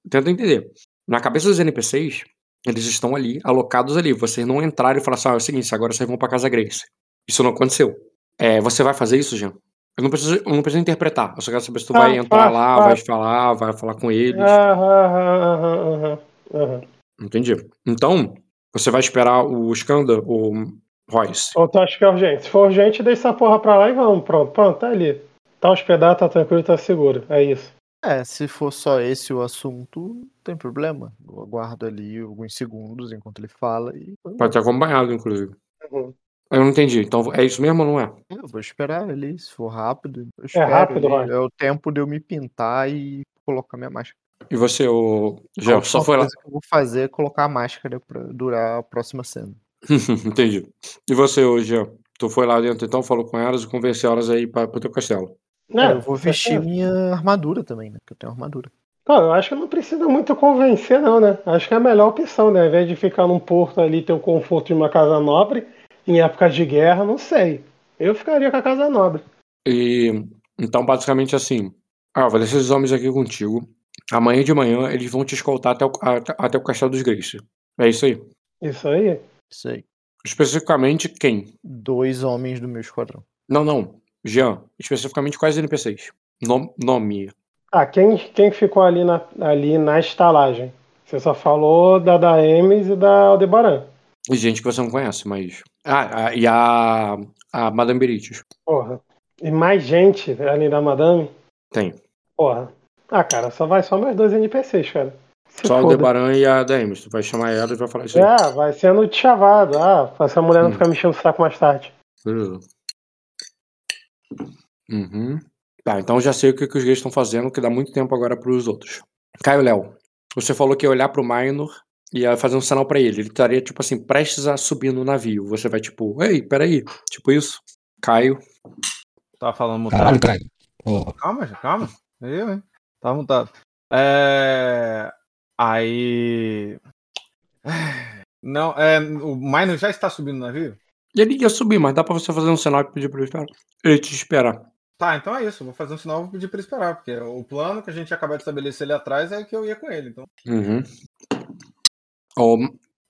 [SPEAKER 1] tenta entender. Na cabeça dos NPCs, eles estão ali, alocados ali. Vocês não entraram e falaram assim: ah, é o seguinte, agora vocês vão pra casa Grace. Isso não aconteceu. É, você vai fazer isso, Jean? Eu não preciso, eu não preciso interpretar. Eu só quero saber se tu
[SPEAKER 5] Ah,
[SPEAKER 1] vai entrar lá, vai falar, vai falar com eles.
[SPEAKER 5] Aham, aham, aham, aham, aham.
[SPEAKER 1] Entendi. Então, você vai esperar o Skanda, o Royce.
[SPEAKER 5] Tu acha que é urgente? Se for urgente, deixa essa porra pra lá e vamos. Pronto, pronto, tá ali. Tá hospedado, tá tranquilo, tá seguro. É isso.
[SPEAKER 8] É, se for só esse o assunto, não tem problema. Eu aguardo ali alguns segundos enquanto ele fala e.
[SPEAKER 1] Pode ter acompanhado, inclusive.
[SPEAKER 5] Uhum.
[SPEAKER 1] Eu não entendi. Então, é isso mesmo ou não é?
[SPEAKER 8] Eu vou esperar ali, se for rápido. Eu espero
[SPEAKER 5] rápido,
[SPEAKER 8] ali.
[SPEAKER 5] vai.
[SPEAKER 8] É o tempo de eu me pintar e colocar minha máscara.
[SPEAKER 1] E você, o
[SPEAKER 8] última
[SPEAKER 1] só foi lá.
[SPEAKER 8] coisa que eu vou fazer é colocar a máscara pra durar a próxima cena.
[SPEAKER 1] entendi. E você, o Jean? Tu foi lá dentro, então, falou com elas e convenceu elas aí pra, pro teu castelo.
[SPEAKER 5] É,
[SPEAKER 8] eu vou vestir
[SPEAKER 5] certo.
[SPEAKER 8] minha armadura também, né? Porque eu tenho armadura.
[SPEAKER 5] Não, eu acho que não precisa muito convencer, não, né? Acho que é a melhor opção, né? Ao invés de ficar num porto ali, ter o conforto de uma casa nobre, em épocas de guerra, não sei. Eu ficaria com a Casa Nobre.
[SPEAKER 1] E então, basicamente assim, ah, vou deixar esses homens aqui contigo. Amanhã de manhã eles vão te escoltar até o, até, até o castelo dos Grace. É isso aí.
[SPEAKER 5] Isso aí.
[SPEAKER 8] Isso aí.
[SPEAKER 1] Especificamente quem?
[SPEAKER 8] Dois homens do meu esquadrão.
[SPEAKER 1] Não, não. Jean. Especificamente quais NPCs? Nom- nome.
[SPEAKER 5] Ah, quem, quem ficou ali na, ali na estalagem? Você só falou da da Emes e da Aldebaran.
[SPEAKER 1] E gente que você não conhece, mas. Ah, ah, e a. A Madame Berites.
[SPEAKER 5] Porra. E mais gente além da Madame?
[SPEAKER 1] Tem.
[SPEAKER 5] Porra. Ah, cara, só vai só mais dois NPCs, cara. Se
[SPEAKER 1] Só o. Debaran e a Daemis. Tu vai chamar ela e vai falar isso aí.
[SPEAKER 5] É, vai sendo chavado. Ah, pra essa mulher não
[SPEAKER 1] Hum.
[SPEAKER 5] ficar me enchendo o saco mais tarde.
[SPEAKER 1] Beleza. Uhum. Tá, então eu já sei o que, que os gays estão fazendo, que dá muito tempo agora pros outros. Caio Léo, você falou que ia olhar pro Minor e ia fazer um sinal pra ele. Ele estaria, tipo assim, prestes a subir no navio. Você vai, tipo, ei, peraí. Tipo isso. Caio.
[SPEAKER 7] Tava falando mutado.
[SPEAKER 3] Caralho, Caio. Ó,
[SPEAKER 7] Calma, calma. Eu, hein? Tava mutado. É... Aí. Não, é, o Minor já está subindo no navio?
[SPEAKER 1] Ele ia subir, mas dá pra você fazer um sinal e pedir pra ele esperar. Ele te esperar.
[SPEAKER 7] Tá, então é isso. Vou fazer um sinal e vou pedir pra ele esperar. Porque o plano que a gente acabou de estabelecer ali atrás é que eu ia com ele. Então.
[SPEAKER 1] Uhum. Ô,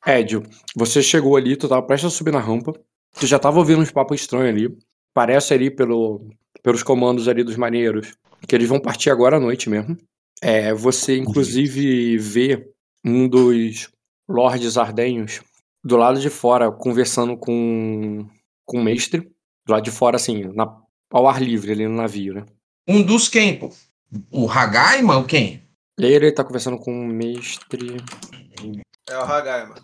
[SPEAKER 1] Edio, você chegou ali, tu tava prestes a subir na rampa. Tu já tava ouvindo uns papos estranhos ali. Parece ali pelo, pelos comandos ali dos marinheiros. Que eles vão partir agora à noite mesmo. É, você inclusive vê um dos lordes ardenhos do lado de fora conversando com, com o mestre. Do lado de fora, assim, na, ao ar livre ali no navio, né?
[SPEAKER 4] Um dos quem, pô? O Hagaima ou quem?
[SPEAKER 1] Ele tá conversando com o mestre.
[SPEAKER 7] É o Hagai, mano.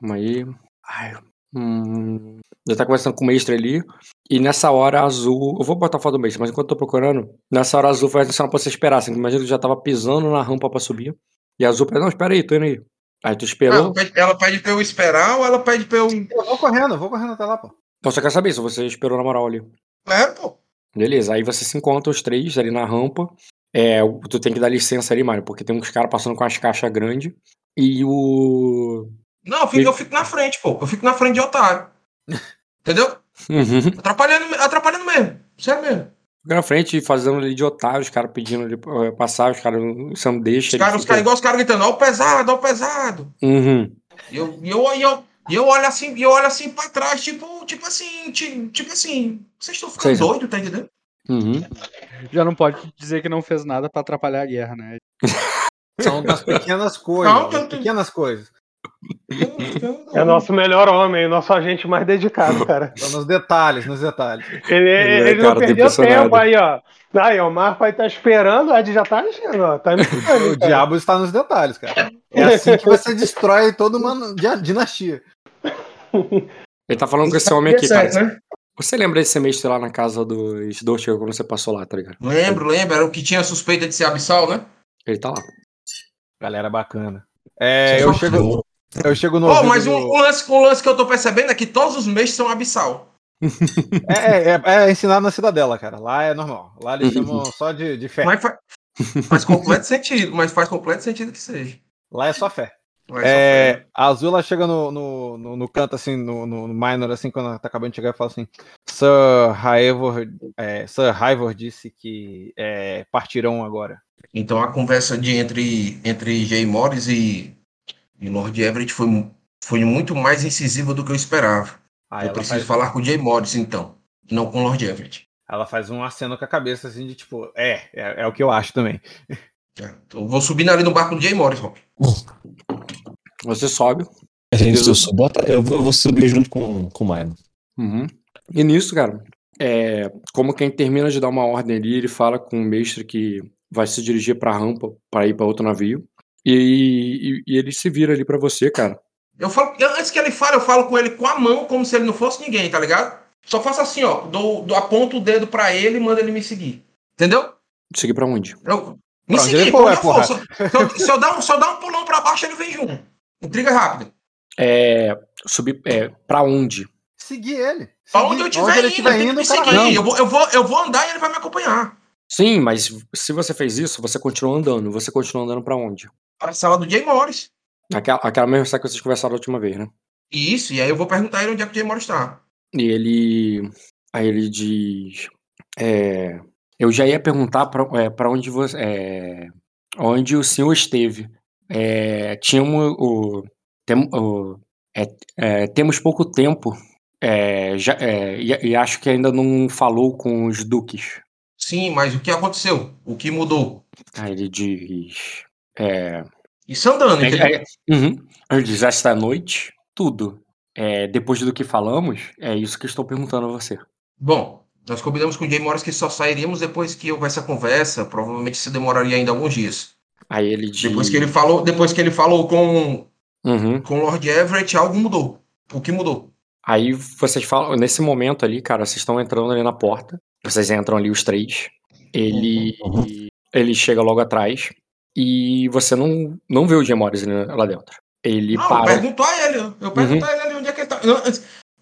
[SPEAKER 1] Calma aí. Ai, hum, ele tá conversando com o mestre ali. E nessa hora azul. Eu vou botar a foto do mestre, mas enquanto eu tô procurando, nessa hora azul faz sinal pra você esperar. Assim, imagina que ele já tava pisando na rampa pra subir. E a azul não, espera aí, tô indo aí. Aí tu
[SPEAKER 4] Ela
[SPEAKER 1] esperou.
[SPEAKER 4] pede, ela pede pra eu esperar ou ela pede pra eu.
[SPEAKER 7] Eu vou correndo, eu vou correndo até lá, pô.
[SPEAKER 1] Então você quer saber se você esperou na moral ali.
[SPEAKER 4] É, pô.
[SPEAKER 1] Beleza, aí você se encontra os três ali na rampa. É, tu tem que dar licença ali, Mário, porque tem uns caras passando com as caixas grandes. E o.
[SPEAKER 4] Não, eu fico, eu fico na frente, pô. Eu fico na frente de otário. Entendeu?
[SPEAKER 1] Uhum.
[SPEAKER 4] Atrapalhando, atrapalhando mesmo. Sério mesmo.
[SPEAKER 1] Fica na frente fazendo ali de otário, os caras pedindo ali pra passar, os caras não deixa.
[SPEAKER 4] Os caras,
[SPEAKER 1] fica-
[SPEAKER 4] igual os caras gritando, ó o pesado, ó o pesado.
[SPEAKER 1] Uhum.
[SPEAKER 4] E eu, eu, eu, eu olho assim, eu olho assim pra trás, tipo, tipo assim, ti- tipo, assim, vocês estão ficando doidos, tá entendendo?
[SPEAKER 1] Uhum.
[SPEAKER 6] Já não pode dizer que não fez nada pra atrapalhar a guerra, né?
[SPEAKER 7] São das pequenas coisas.
[SPEAKER 4] Não,
[SPEAKER 7] pequenas coisas.
[SPEAKER 5] É nosso melhor homem, nosso agente mais dedicado, cara.
[SPEAKER 7] São nos detalhes, nos detalhes.
[SPEAKER 5] Ele,
[SPEAKER 1] é,
[SPEAKER 5] ele
[SPEAKER 1] cara,
[SPEAKER 5] não perdeu tempo aí, ó. Aí, ó, o Marco aí tá esperando, o Ed já tá agindo, ó. Tá
[SPEAKER 7] O
[SPEAKER 5] cara.
[SPEAKER 7] diabo está nos detalhes, cara. É assim que você destrói toda uma dinastia.
[SPEAKER 1] Ele tá falando com esse homem aqui, cara.
[SPEAKER 4] né?
[SPEAKER 1] Você lembra desse semestre lá na casa dos Dortiga quando você passou lá, tá ligado?
[SPEAKER 4] Lembro, lembro, era o que tinha suspeita de ser abissal, né?
[SPEAKER 1] Ele tá lá.
[SPEAKER 7] Galera bacana. É, eu chego, eu chego no. Ouvido
[SPEAKER 4] mas um,
[SPEAKER 7] do-
[SPEAKER 4] um lance, um lance que eu tô percebendo é que todos os meses são abissal.
[SPEAKER 7] É, é, é ensinado na cidadela, cara. Lá é normal. Lá eles chamam só de, de fé.
[SPEAKER 4] Mas fa- faz completo sentido, mas faz completo sentido que seja.
[SPEAKER 7] Lá é só fé.
[SPEAKER 4] Só
[SPEAKER 7] É,
[SPEAKER 4] foi-
[SPEAKER 7] a Azul ela chega no, no, no, no canto, assim, no, no, no minor, assim, quando ela tá acabando de chegar e fala assim: Sir Haivor, é, Sir disse que é, partirão agora.
[SPEAKER 4] Então a conversa de entre, entre Jay Morris e, e Lord Everett foi, foi muito mais incisiva do que eu esperava.
[SPEAKER 7] Aí
[SPEAKER 4] eu preciso
[SPEAKER 7] faz,
[SPEAKER 4] falar com o Jay Morris, então. Não com o Lord Everett.
[SPEAKER 7] ela faz um aceno com a cabeça, assim, de tipo, é, é, é o que eu acho também.
[SPEAKER 4] É, então eu vou subir ali no barco do Jay Morris, Rock.
[SPEAKER 1] Você sobe.
[SPEAKER 3] A gente, eu, sou, bota, eu, vou, eu vou subir junto com, com o Maino.
[SPEAKER 1] Uhum. E nisso, cara, é, como quem termina de dar uma ordem ali, ele fala com o mestre que vai se dirigir pra rampa pra ir pra outro navio. E, e- e ele se vira ali pra você, cara.
[SPEAKER 4] Eu falo, antes que ele fale, eu falo com ele com a mão, como se ele não fosse ninguém, tá ligado? Só faço assim, ó. Dou, dou- aponto o dedo pra ele e mando ele me seguir. Entendeu?
[SPEAKER 1] Seguir pra onde?
[SPEAKER 4] Eu, me
[SPEAKER 7] Pra
[SPEAKER 4] seguir, onde
[SPEAKER 7] é,
[SPEAKER 4] eu for.
[SPEAKER 7] porra.
[SPEAKER 4] Se, eu- se eu, dar um, se eu dar um pulão pra baixo, ele vem junto. Intriga rápida.
[SPEAKER 1] É. Subir. É, pra onde?
[SPEAKER 7] Seguir ele.
[SPEAKER 4] Pra
[SPEAKER 7] Seguir.
[SPEAKER 4] onde eu estiver
[SPEAKER 7] ele
[SPEAKER 4] indo, que
[SPEAKER 7] indo,
[SPEAKER 4] me seguir.
[SPEAKER 7] vai.
[SPEAKER 4] Eu vou, eu, vou, eu vou andar e ele vai me acompanhar.
[SPEAKER 1] Sim, mas se você fez isso, você continua andando. Você continua andando pra onde?
[SPEAKER 4] Para a sala do Jay Morris.
[SPEAKER 1] Aquela, aquela mesma sala que vocês conversaram a última vez, né?
[SPEAKER 4] Isso, e aí eu vou perguntar a ele onde é que o Jay Morris tá.
[SPEAKER 1] E ele. Aí ele diz. é, eu já ia perguntar pra é, onde você. é, onde o senhor esteve. É, tínhamos o. tem- o- é, é, temos pouco tempo. é, já- é, e, e acho que ainda não falou com os duques.
[SPEAKER 4] Sim, mas o que aconteceu? O que mudou?
[SPEAKER 1] Aí ele diz. É,
[SPEAKER 4] Isso andando,
[SPEAKER 1] É,
[SPEAKER 4] entendeu?
[SPEAKER 1] é, uhum. Ele diz, esta noite, tudo. É, depois do que falamos, é isso que estou perguntando a você.
[SPEAKER 4] Bom, nós combinamos com o Jay Morris que só sairíamos depois que houvesse a conversa. Provavelmente isso demoraria ainda alguns dias.
[SPEAKER 1] Aí ele diz.
[SPEAKER 4] Depois que ele falou, depois que ele falou com,
[SPEAKER 1] Uhum.
[SPEAKER 4] com o Lord Everett, algo mudou. O que mudou?
[SPEAKER 1] Aí vocês falam, nesse momento ali, cara, vocês estão entrando ali na porta. Vocês entram ali os três. Ele. Ele chega logo atrás. E você não, não vê o Jim Morris ali- lá dentro. Ele
[SPEAKER 4] Não, eu
[SPEAKER 1] para.
[SPEAKER 4] pergunto a ele. Eu pergunto a ele ali onde é que ele tá. Eu-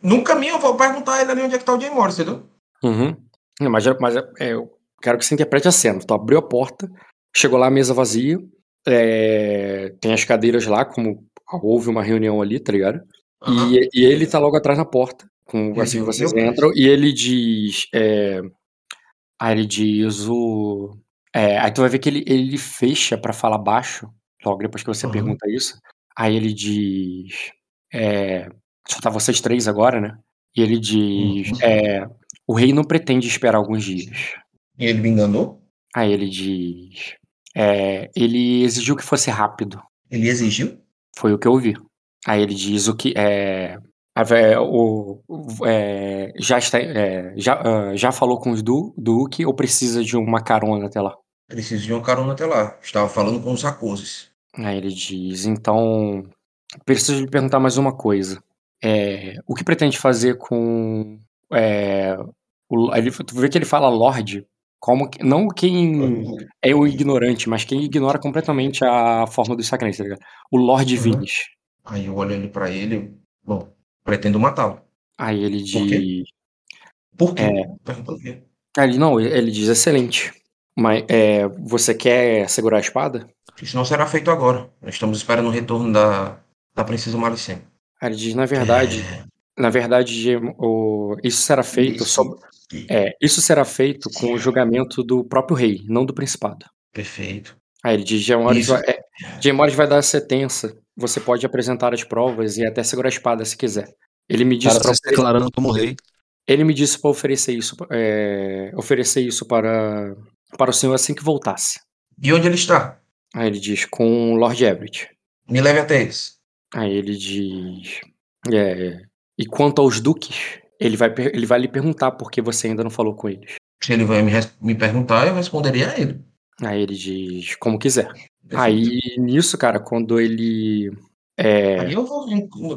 [SPEAKER 4] no caminho eu vou perguntar a ele ali onde é que tá o Jay Morris, entendeu?
[SPEAKER 1] Uhum. Não, Mas, mas é- eu quero que você interprete a cena. Tu abriu a porta, chegou lá a mesa vazia, é, tem as cadeiras lá, como houve uma reunião ali, tá ligado?
[SPEAKER 4] Aham.
[SPEAKER 1] E, e ele tá logo atrás na porta, com, assim que vocês entram, e ele diz. É, aí ele diz o. é, aí tu vai ver que ele, ele fecha pra falar baixo, logo depois que você
[SPEAKER 4] Aham.
[SPEAKER 1] pergunta isso. Aí ele diz. É, só tá vocês três agora, né? E ele diz.
[SPEAKER 4] Uhum.
[SPEAKER 1] É, o rei não pretende esperar alguns dias.
[SPEAKER 4] E ele me enganou?
[SPEAKER 1] Aí ele diz. é, ele exigiu que fosse rápido.
[SPEAKER 4] Ele exigiu?
[SPEAKER 1] Foi o que eu ouvi. Aí ele diz o que. É, a vé- o, o- é, já, está, é, já, ah, já falou com os du, Duque ou precisa de uma carona até lá?
[SPEAKER 4] Preciso de uma carona até lá. Estava falando com os Racoses.
[SPEAKER 1] Aí ele diz, então. Preciso lhe perguntar mais uma coisa. É, o que pretende fazer com. É, o, ele, tu vê que ele fala Lorde, como que- não quem é o ignorante, mas quem ignora completamente a forma dos sacramentos, tá ligado? O Lorde
[SPEAKER 4] Uhum.
[SPEAKER 1] Vinis.
[SPEAKER 4] Aí eu olho ali pra ele. Bom, pretendo matá-lo.
[SPEAKER 1] Aí ele
[SPEAKER 4] Por quê?
[SPEAKER 1] diz.
[SPEAKER 4] Por quê?
[SPEAKER 1] É.
[SPEAKER 4] Pergunta o quê?
[SPEAKER 1] Ele, não, ele diz excelente. Mas é, você quer segurar a espada?
[SPEAKER 4] Isso não será feito agora. Nós estamos esperando o retorno da, da Princesa Malicene.
[SPEAKER 1] Ele diz, na verdade, na verdade, o, isso será feito
[SPEAKER 4] Isso.
[SPEAKER 1] sob- é, isso será feito com o julgamento do próprio rei, não do principado.
[SPEAKER 4] Perfeito.
[SPEAKER 1] Aí ele diz, Gemores vai, é, vai dar a sentença. Você pode apresentar as provas e até segurar a espada se quiser. Ele me disse
[SPEAKER 3] cara
[SPEAKER 1] para
[SPEAKER 3] tá se declarando como rei.
[SPEAKER 1] ele me disse para oferecer isso, é, oferecer isso para para o senhor assim que voltasse.
[SPEAKER 4] E onde ele está?
[SPEAKER 1] Aí ele diz com o Lord Everett.
[SPEAKER 4] Me leve até eles.
[SPEAKER 1] Aí ele diz. é, e quanto aos duques, ele vai, ele vai lhe perguntar por que você ainda não falou com eles.
[SPEAKER 4] Se ele vai me, me perguntar, eu responderia a ele.
[SPEAKER 1] Aí ele diz como quiser.
[SPEAKER 4] Perfeito.
[SPEAKER 1] Aí nisso, cara, quando ele. É,
[SPEAKER 4] Aí eu vou.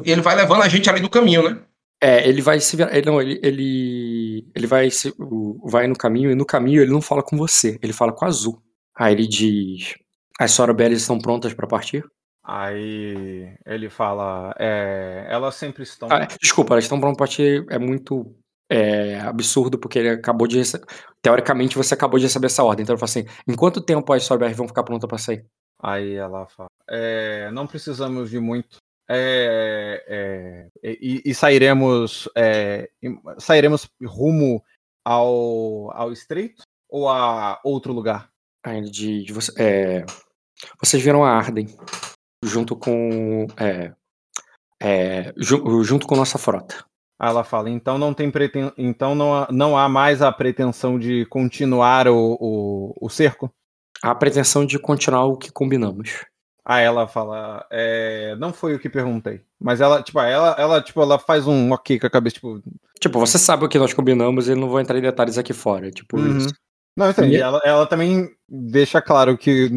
[SPEAKER 4] Ele vai levando a gente ali do caminho, né?
[SPEAKER 1] é, ele vai se virar. Ele, não, ele, ele, ele vai, se, vai no caminho, e no caminho ele não fala com você, ele fala com a Azul. Aí ele diz: As Sorobellas estão prontas pra partir?
[SPEAKER 7] Aí ele fala, é, elas sempre estão.
[SPEAKER 1] Ah, desculpa, elas estão prontas pra partir é muito é, absurdo, porque ele acabou de. rece- Teoricamente, você acabou de receber essa ordem. Então ele fala assim: em quanto tempo as Sorobellas vão ficar prontas pra sair?
[SPEAKER 7] Aí ela fala, é, não precisamos de muito. É, é, e, e sairemos, é, em- sairemos rumo ao, ao estreito ou a outro lugar?
[SPEAKER 1] Aí ele diz: você, é, vocês viram a Arden junto com. É, ju- junto com nossa frota.
[SPEAKER 7] Aí ela fala, então não tem preten... então não há, não há mais a pretensão de continuar o, o, o cerco?
[SPEAKER 1] A pretensão de continuar o que combinamos.
[SPEAKER 7] Aí ela fala, é, não foi o que perguntei. Mas ela, tipo, ela, ela, tipo, ela faz um ok com a cabeça, tipo.
[SPEAKER 1] Tipo, você sabe o que nós combinamos e não vou entrar em detalhes aqui fora. Tipo,
[SPEAKER 7] Uhum.
[SPEAKER 1] isso.
[SPEAKER 7] Não, entendi.
[SPEAKER 1] E-
[SPEAKER 7] Ela, ela também deixa claro que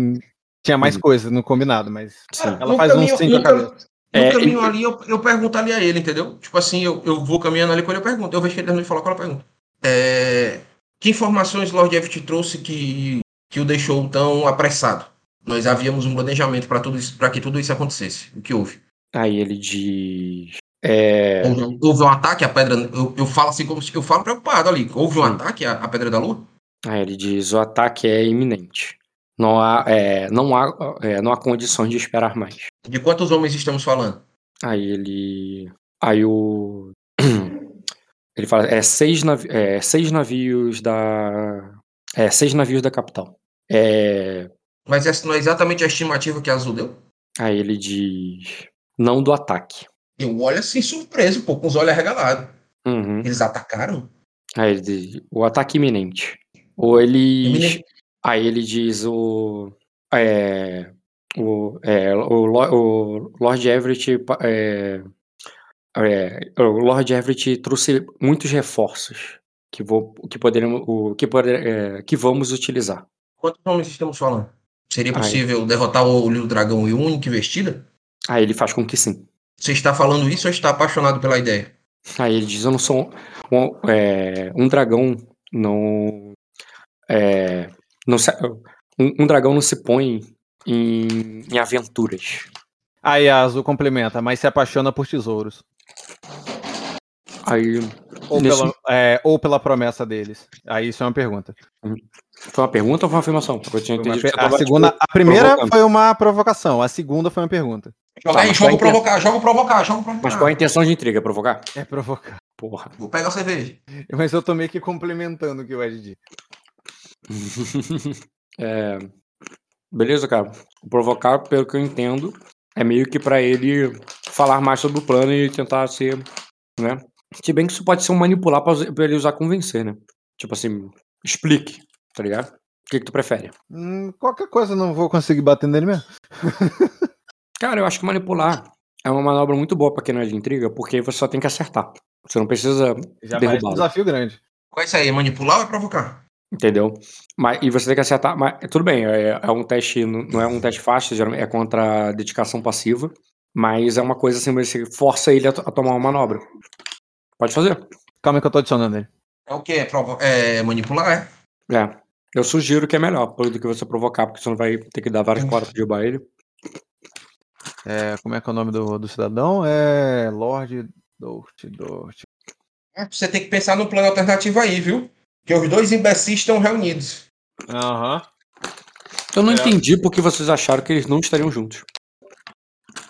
[SPEAKER 7] tinha mais
[SPEAKER 1] Uhum.
[SPEAKER 7] coisa no combinado, mas
[SPEAKER 1] Sim.
[SPEAKER 7] ela faz um
[SPEAKER 4] caminho-
[SPEAKER 7] sim com a cabeça.
[SPEAKER 4] No
[SPEAKER 1] É,
[SPEAKER 4] caminho
[SPEAKER 1] e-
[SPEAKER 4] ali, eu, eu pergunto ali a ele, entendeu? Tipo assim, eu, eu vou caminhando ali com ele, eu pergunto. Eu vejo que ele de falar, qual é a pergunta? É, que informações Lord F te trouxe que, que o deixou tão apressado? Nós havíamos um planejamento para tudo isso, para que tudo isso acontecesse. O que houve?
[SPEAKER 1] Aí ele diz. É,
[SPEAKER 4] Houve, houve um ataque à pedra. Eu, eu falo assim como se eu falo preocupado ali. Houve um
[SPEAKER 1] Sim.
[SPEAKER 4] ataque à, à pedra da lua?
[SPEAKER 1] aí ele diz: o ataque é iminente. Não há, é, não há, é, não há condições de esperar mais.
[SPEAKER 4] De quantos homens estamos falando?
[SPEAKER 1] Aí ele. Aí o. Ele fala, é seis, navi é, seis navios da. É, seis navios da capital. É,
[SPEAKER 4] Mas essa não é exatamente a estimativa que a Azul deu?
[SPEAKER 1] aí ele diz. Não do ataque.
[SPEAKER 4] Eu olho assim surpreso, pô, com os olhos arregalados.
[SPEAKER 1] Uhum.
[SPEAKER 4] Eles atacaram?
[SPEAKER 1] Aí ele diz, o ataque iminente. Ou eles.
[SPEAKER 4] Iminente.
[SPEAKER 1] Aí ele diz o. É, o, é, o, o Lord Everett. É, é, o Lord Everett trouxe muitos reforços que, vou, que, poderemos, o, que, poder, é, que vamos utilizar.
[SPEAKER 4] Quantos homens estamos falando? Seria
[SPEAKER 1] Aí.
[SPEAKER 4] possível derrotar o Olho do Dragão e o único investida?
[SPEAKER 1] Aí ele faz com que sim.
[SPEAKER 4] Você está falando isso ou está apaixonado pela ideia?
[SPEAKER 1] Aí ele diz: Eu não sou um, um, é, um dragão, não. É, não se- um, um dragão não se põe em, em aventuras.
[SPEAKER 7] Aí a Azul complementa, mas se apaixona por tesouros.
[SPEAKER 1] Aí.
[SPEAKER 7] Ou,
[SPEAKER 1] Nesse-
[SPEAKER 7] pela, é, ou pela promessa deles. Aí isso é uma pergunta.
[SPEAKER 1] Foi uma pergunta ou foi uma afirmação? Eu tinha
[SPEAKER 7] Foi uma
[SPEAKER 1] entendido
[SPEAKER 7] per- a, segunda,
[SPEAKER 1] tipo,
[SPEAKER 7] a primeira
[SPEAKER 1] provocando.
[SPEAKER 7] foi uma provocação, a segunda foi uma pergunta.
[SPEAKER 4] Joga
[SPEAKER 1] Tá,
[SPEAKER 4] aí,
[SPEAKER 1] mas
[SPEAKER 4] joga
[SPEAKER 1] a
[SPEAKER 4] provocar, joga provocar, joga provocar.
[SPEAKER 1] Mas qual é a intenção de intriga? Provocar?
[SPEAKER 7] É provocar.
[SPEAKER 1] Porra.
[SPEAKER 4] Vou pegar a cerveja.
[SPEAKER 7] Mas eu tô meio que complementando o que o Ed disse.
[SPEAKER 1] É, beleza, cara. O provocar, pelo que eu entendo, é meio que pra ele falar mais sobre o plano e tentar ser, né? Se bem que isso pode ser um manipular pra, pra ele usar convencer, né? Tipo assim, explique, tá ligado? O que, que tu prefere?
[SPEAKER 7] Hum, qualquer coisa eu não vou conseguir bater nele mesmo.
[SPEAKER 1] Cara, eu acho que manipular é uma manobra muito boa pra quem não é de intriga, porque você só tem que acertar. Você não precisa
[SPEAKER 7] Já parece um
[SPEAKER 1] derrubá-lo.
[SPEAKER 7] desafio grande.
[SPEAKER 4] Qual é isso aí? É manipular ou é provocar?
[SPEAKER 1] Entendeu? Mas, e você tem que acertar. Mas tudo bem, é, é um teste, não é um teste fácil, geralmente é contra a dedicação passiva. Mas é uma coisa assim, você força ele a, a tomar uma manobra. Pode fazer.
[SPEAKER 7] Calma aí que eu tô adicionando ele.
[SPEAKER 4] É o quê? É, provo- é manipular, é?
[SPEAKER 1] É. Eu sugiro que é melhor do que você provocar, porque você não vai ter que dar várias portas pra derrubar ele.
[SPEAKER 7] É, como é que é o nome do, do cidadão? É Lord Dort, Dort.
[SPEAKER 4] É, Você tem que pensar no plano alternativo aí, viu? Que os dois imbecis estão reunidos.
[SPEAKER 7] Aham.
[SPEAKER 1] Eu não
[SPEAKER 7] É.
[SPEAKER 1] entendi porque vocês acharam que eles não estariam juntos.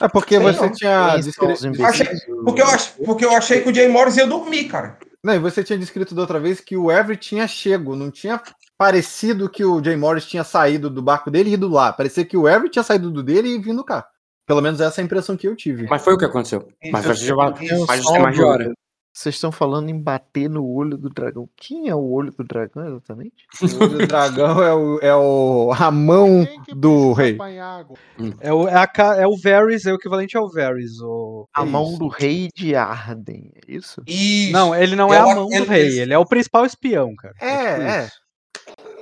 [SPEAKER 7] É porque
[SPEAKER 4] Sei
[SPEAKER 7] você
[SPEAKER 4] não.
[SPEAKER 7] tinha descrito.
[SPEAKER 4] Achei-? Porque eu, ach... porque eu achei que o Jay Morris ia dormir, cara.
[SPEAKER 7] Não, e você tinha descrito da outra vez que o Everett tinha chego, não tinha parecido que o Jay Morris tinha saído do barco dele e ido lá. Parecia que o Everett tinha saído do dele e vindo cá. Pelo menos essa é a impressão que eu tive.
[SPEAKER 1] Mas foi o que aconteceu. Mas vai. tem mais de
[SPEAKER 8] uma
[SPEAKER 1] hora.
[SPEAKER 8] Vocês estão falando em bater no olho do dragão. Quem é o olho do dragão exatamente?
[SPEAKER 7] O olho do dragão é o, é o a mão do rei.
[SPEAKER 6] É o, é, a é o Varys, é o equivalente ao Varys. O...
[SPEAKER 8] A
[SPEAKER 7] É
[SPEAKER 8] mão
[SPEAKER 7] isso.
[SPEAKER 8] do rei de Arden, é isso?
[SPEAKER 4] Isso.
[SPEAKER 6] Não, ele não
[SPEAKER 4] É
[SPEAKER 6] é a mão do rei, ele é o principal espião, cara.
[SPEAKER 7] É,
[SPEAKER 6] tipo
[SPEAKER 7] é.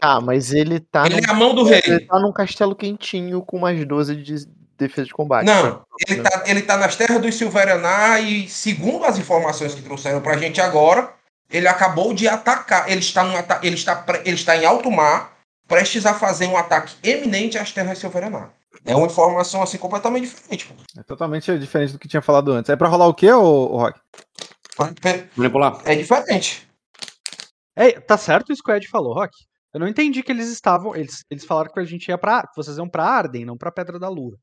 [SPEAKER 8] Ah, mas ele tá,
[SPEAKER 4] Ele
[SPEAKER 8] num,
[SPEAKER 4] é a mão do
[SPEAKER 8] ele
[SPEAKER 4] rei.
[SPEAKER 8] tá num castelo quentinho com mais 12 de defesa de combate.
[SPEAKER 4] Não, ele tá, ele tá nas terras dos Silveraná e, segundo as informações que trouxeram pra gente agora, ele acabou de atacar. Ele está, num ata ele está, pre- ele está em alto mar, prestes a fazer um ataque eminente às terras Silveraná. É uma informação assim completamente diferente. pô.
[SPEAKER 7] É totalmente diferente do que tinha falado antes. É pra rolar o quê, ô, ô Rock?
[SPEAKER 1] Manipular.
[SPEAKER 4] É diferente.
[SPEAKER 6] É, tá certo isso que o Ed falou, Rock? Eu não entendi que eles estavam. Eles, eles falaram que a gente ia pra. Que vocês iam pra Arden, não pra Pedra da Lua.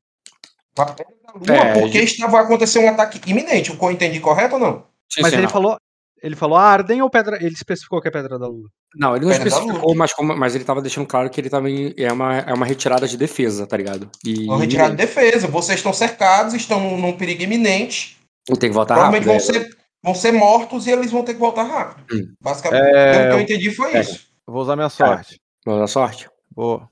[SPEAKER 4] Pra Pedra da Lua,
[SPEAKER 1] É,
[SPEAKER 4] porque estava a acontecer um ataque iminente. O que eu entendi correto ou não?
[SPEAKER 1] Sim,
[SPEAKER 6] Mas
[SPEAKER 1] sim,
[SPEAKER 6] ele
[SPEAKER 1] não.
[SPEAKER 6] falou. Ele falou Arden ou Pedra. Ele especificou que é Pedra da Lua.
[SPEAKER 1] Não, ele não
[SPEAKER 4] Pedra
[SPEAKER 1] especificou, mas, como- mas ele tava deixando claro que ele também é uma, é uma retirada de defesa, tá ligado? E
[SPEAKER 4] Vão retirar de defesa. Vocês estão cercados, estão num, num perigo iminente.
[SPEAKER 1] e tem que voltar
[SPEAKER 4] provavelmente
[SPEAKER 1] rápido.
[SPEAKER 4] vão
[SPEAKER 1] é.
[SPEAKER 4] ser, vão ser mortos e eles vão ter que voltar rápido.
[SPEAKER 1] Hum.
[SPEAKER 4] Basicamente,
[SPEAKER 7] É,
[SPEAKER 4] pelo que eu entendi foi
[SPEAKER 1] é.
[SPEAKER 4] isso.
[SPEAKER 7] Eu vou usar minha sorte.
[SPEAKER 1] Boa sorte.
[SPEAKER 7] Boa.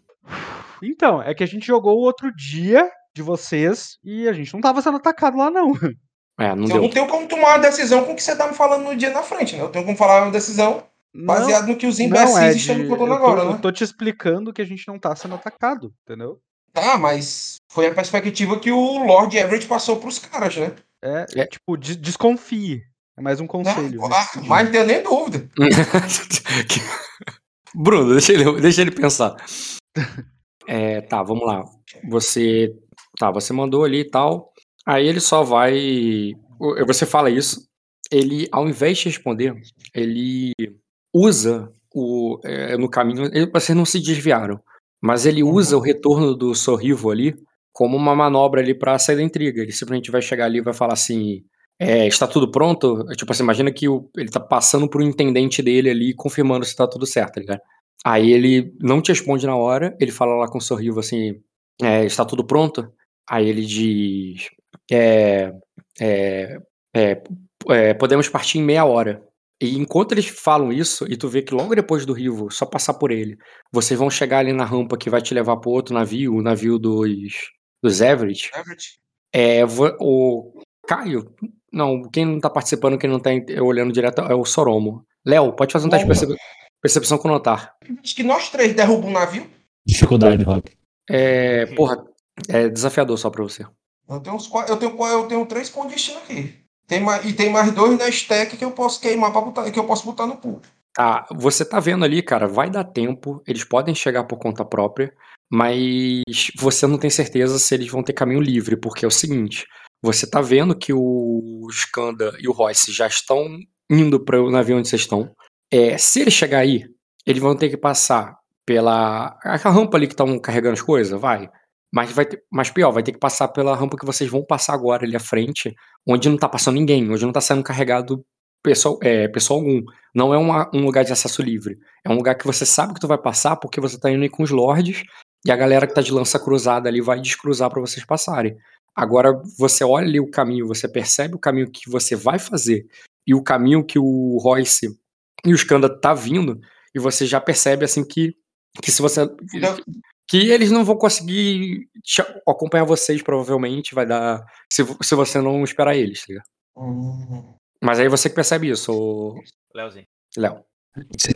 [SPEAKER 6] Então, é que a gente jogou o outro dia de vocês e a gente não tava sendo atacado lá, não.
[SPEAKER 1] É, não
[SPEAKER 4] eu
[SPEAKER 1] deu.
[SPEAKER 4] não tenho como tomar uma decisão com o que você tá me falando no dia na frente, né? Eu tenho como falar uma decisão baseado no que os
[SPEAKER 6] não,
[SPEAKER 4] imbecis
[SPEAKER 6] Ed,
[SPEAKER 4] estão me
[SPEAKER 6] eu
[SPEAKER 4] contando agora,
[SPEAKER 6] eu
[SPEAKER 4] né?
[SPEAKER 6] tô te explicando que a gente não tá sendo atacado, entendeu?
[SPEAKER 4] Tá, mas foi a perspectiva que o Lord Everett passou pros caras, né?
[SPEAKER 6] É,
[SPEAKER 1] É.
[SPEAKER 6] tipo, des- desconfie. É mais um conselho.
[SPEAKER 4] Ah, mas não tenho nem dúvida.
[SPEAKER 1] Bruno, deixa ele, deixa ele pensar. É, tá, vamos lá. Você. Tá, você mandou ali e tal. Aí ele só vai. o- Você fala isso. Ele, ao invés de responder, ele usa o. é, no caminho. ele- Vocês não se desviaram. Mas ele usa o retorno do Sorrivo ali como uma manobra ali pra sair da intriga. Ele simplesmente vai chegar ali e vai falar assim. é, está tudo pronto? Tipo assim, imagina que o- ele tá passando pro intendente dele ali, confirmando se tá tudo certo, tá ligado? Aí ele não te responde na hora, ele fala lá com um sorriso assim, é, está tudo pronto? Aí ele diz, é, é, é, é, podemos partir em meia hora. E enquanto eles falam isso, e tu vê que logo depois do Rivo, só passar por ele, vocês vão chegar ali na rampa que vai te levar pro outro navio, o navio dos, dos Everett.
[SPEAKER 4] Everett?
[SPEAKER 1] É, o Caio, não, quem não tá participando, quem não tá olhando direto é o Soromo. Léo, pode fazer um teste de percep- percepção com notar.
[SPEAKER 4] Acho que nós três derrubamos um navio.
[SPEAKER 3] Dificuldade, Rock.
[SPEAKER 1] É, porra, é desafiador só pra você.
[SPEAKER 4] Eu tenho, uns, eu tenho, eu tenho três com destino aqui. Tem mais, e tem mais dois na stack que eu posso queimar pra botar, que eu posso botar no pool.
[SPEAKER 1] Tá, você tá vendo ali, cara, vai dar tempo, eles podem chegar por conta própria, mas você não tem certeza se eles vão ter caminho livre, porque é o seguinte, você tá vendo que o Skanda e o Royce já estão indo para o navio onde vocês estão. É, se ele chegar aí, eles vão ter que passar pela aquela rampa ali que estão carregando as coisas, vai. Mas vai ter, mas pior, vai ter que passar pela rampa que vocês vão passar agora ali à frente, onde não tá passando ninguém, onde não tá sendo carregado pessoal, é, pessoal algum. Não é uma- um lugar de acesso livre. É um lugar que você sabe que tu vai passar porque você tá indo aí com os lords e a galera que tá de lança cruzada ali vai descruzar pra vocês passarem. Agora você olha ali o caminho, você percebe o caminho que você vai fazer e o caminho que o Royce e o Skanda tá vindo e você já percebe assim que que se você que eles não vão conseguir te acompanhar vocês provavelmente vai dar se, se você não esperar eles, tá ligado?
[SPEAKER 4] Hum.
[SPEAKER 1] Mas aí você que percebe isso, ô
[SPEAKER 7] Leozinho.
[SPEAKER 1] Léo.
[SPEAKER 3] Você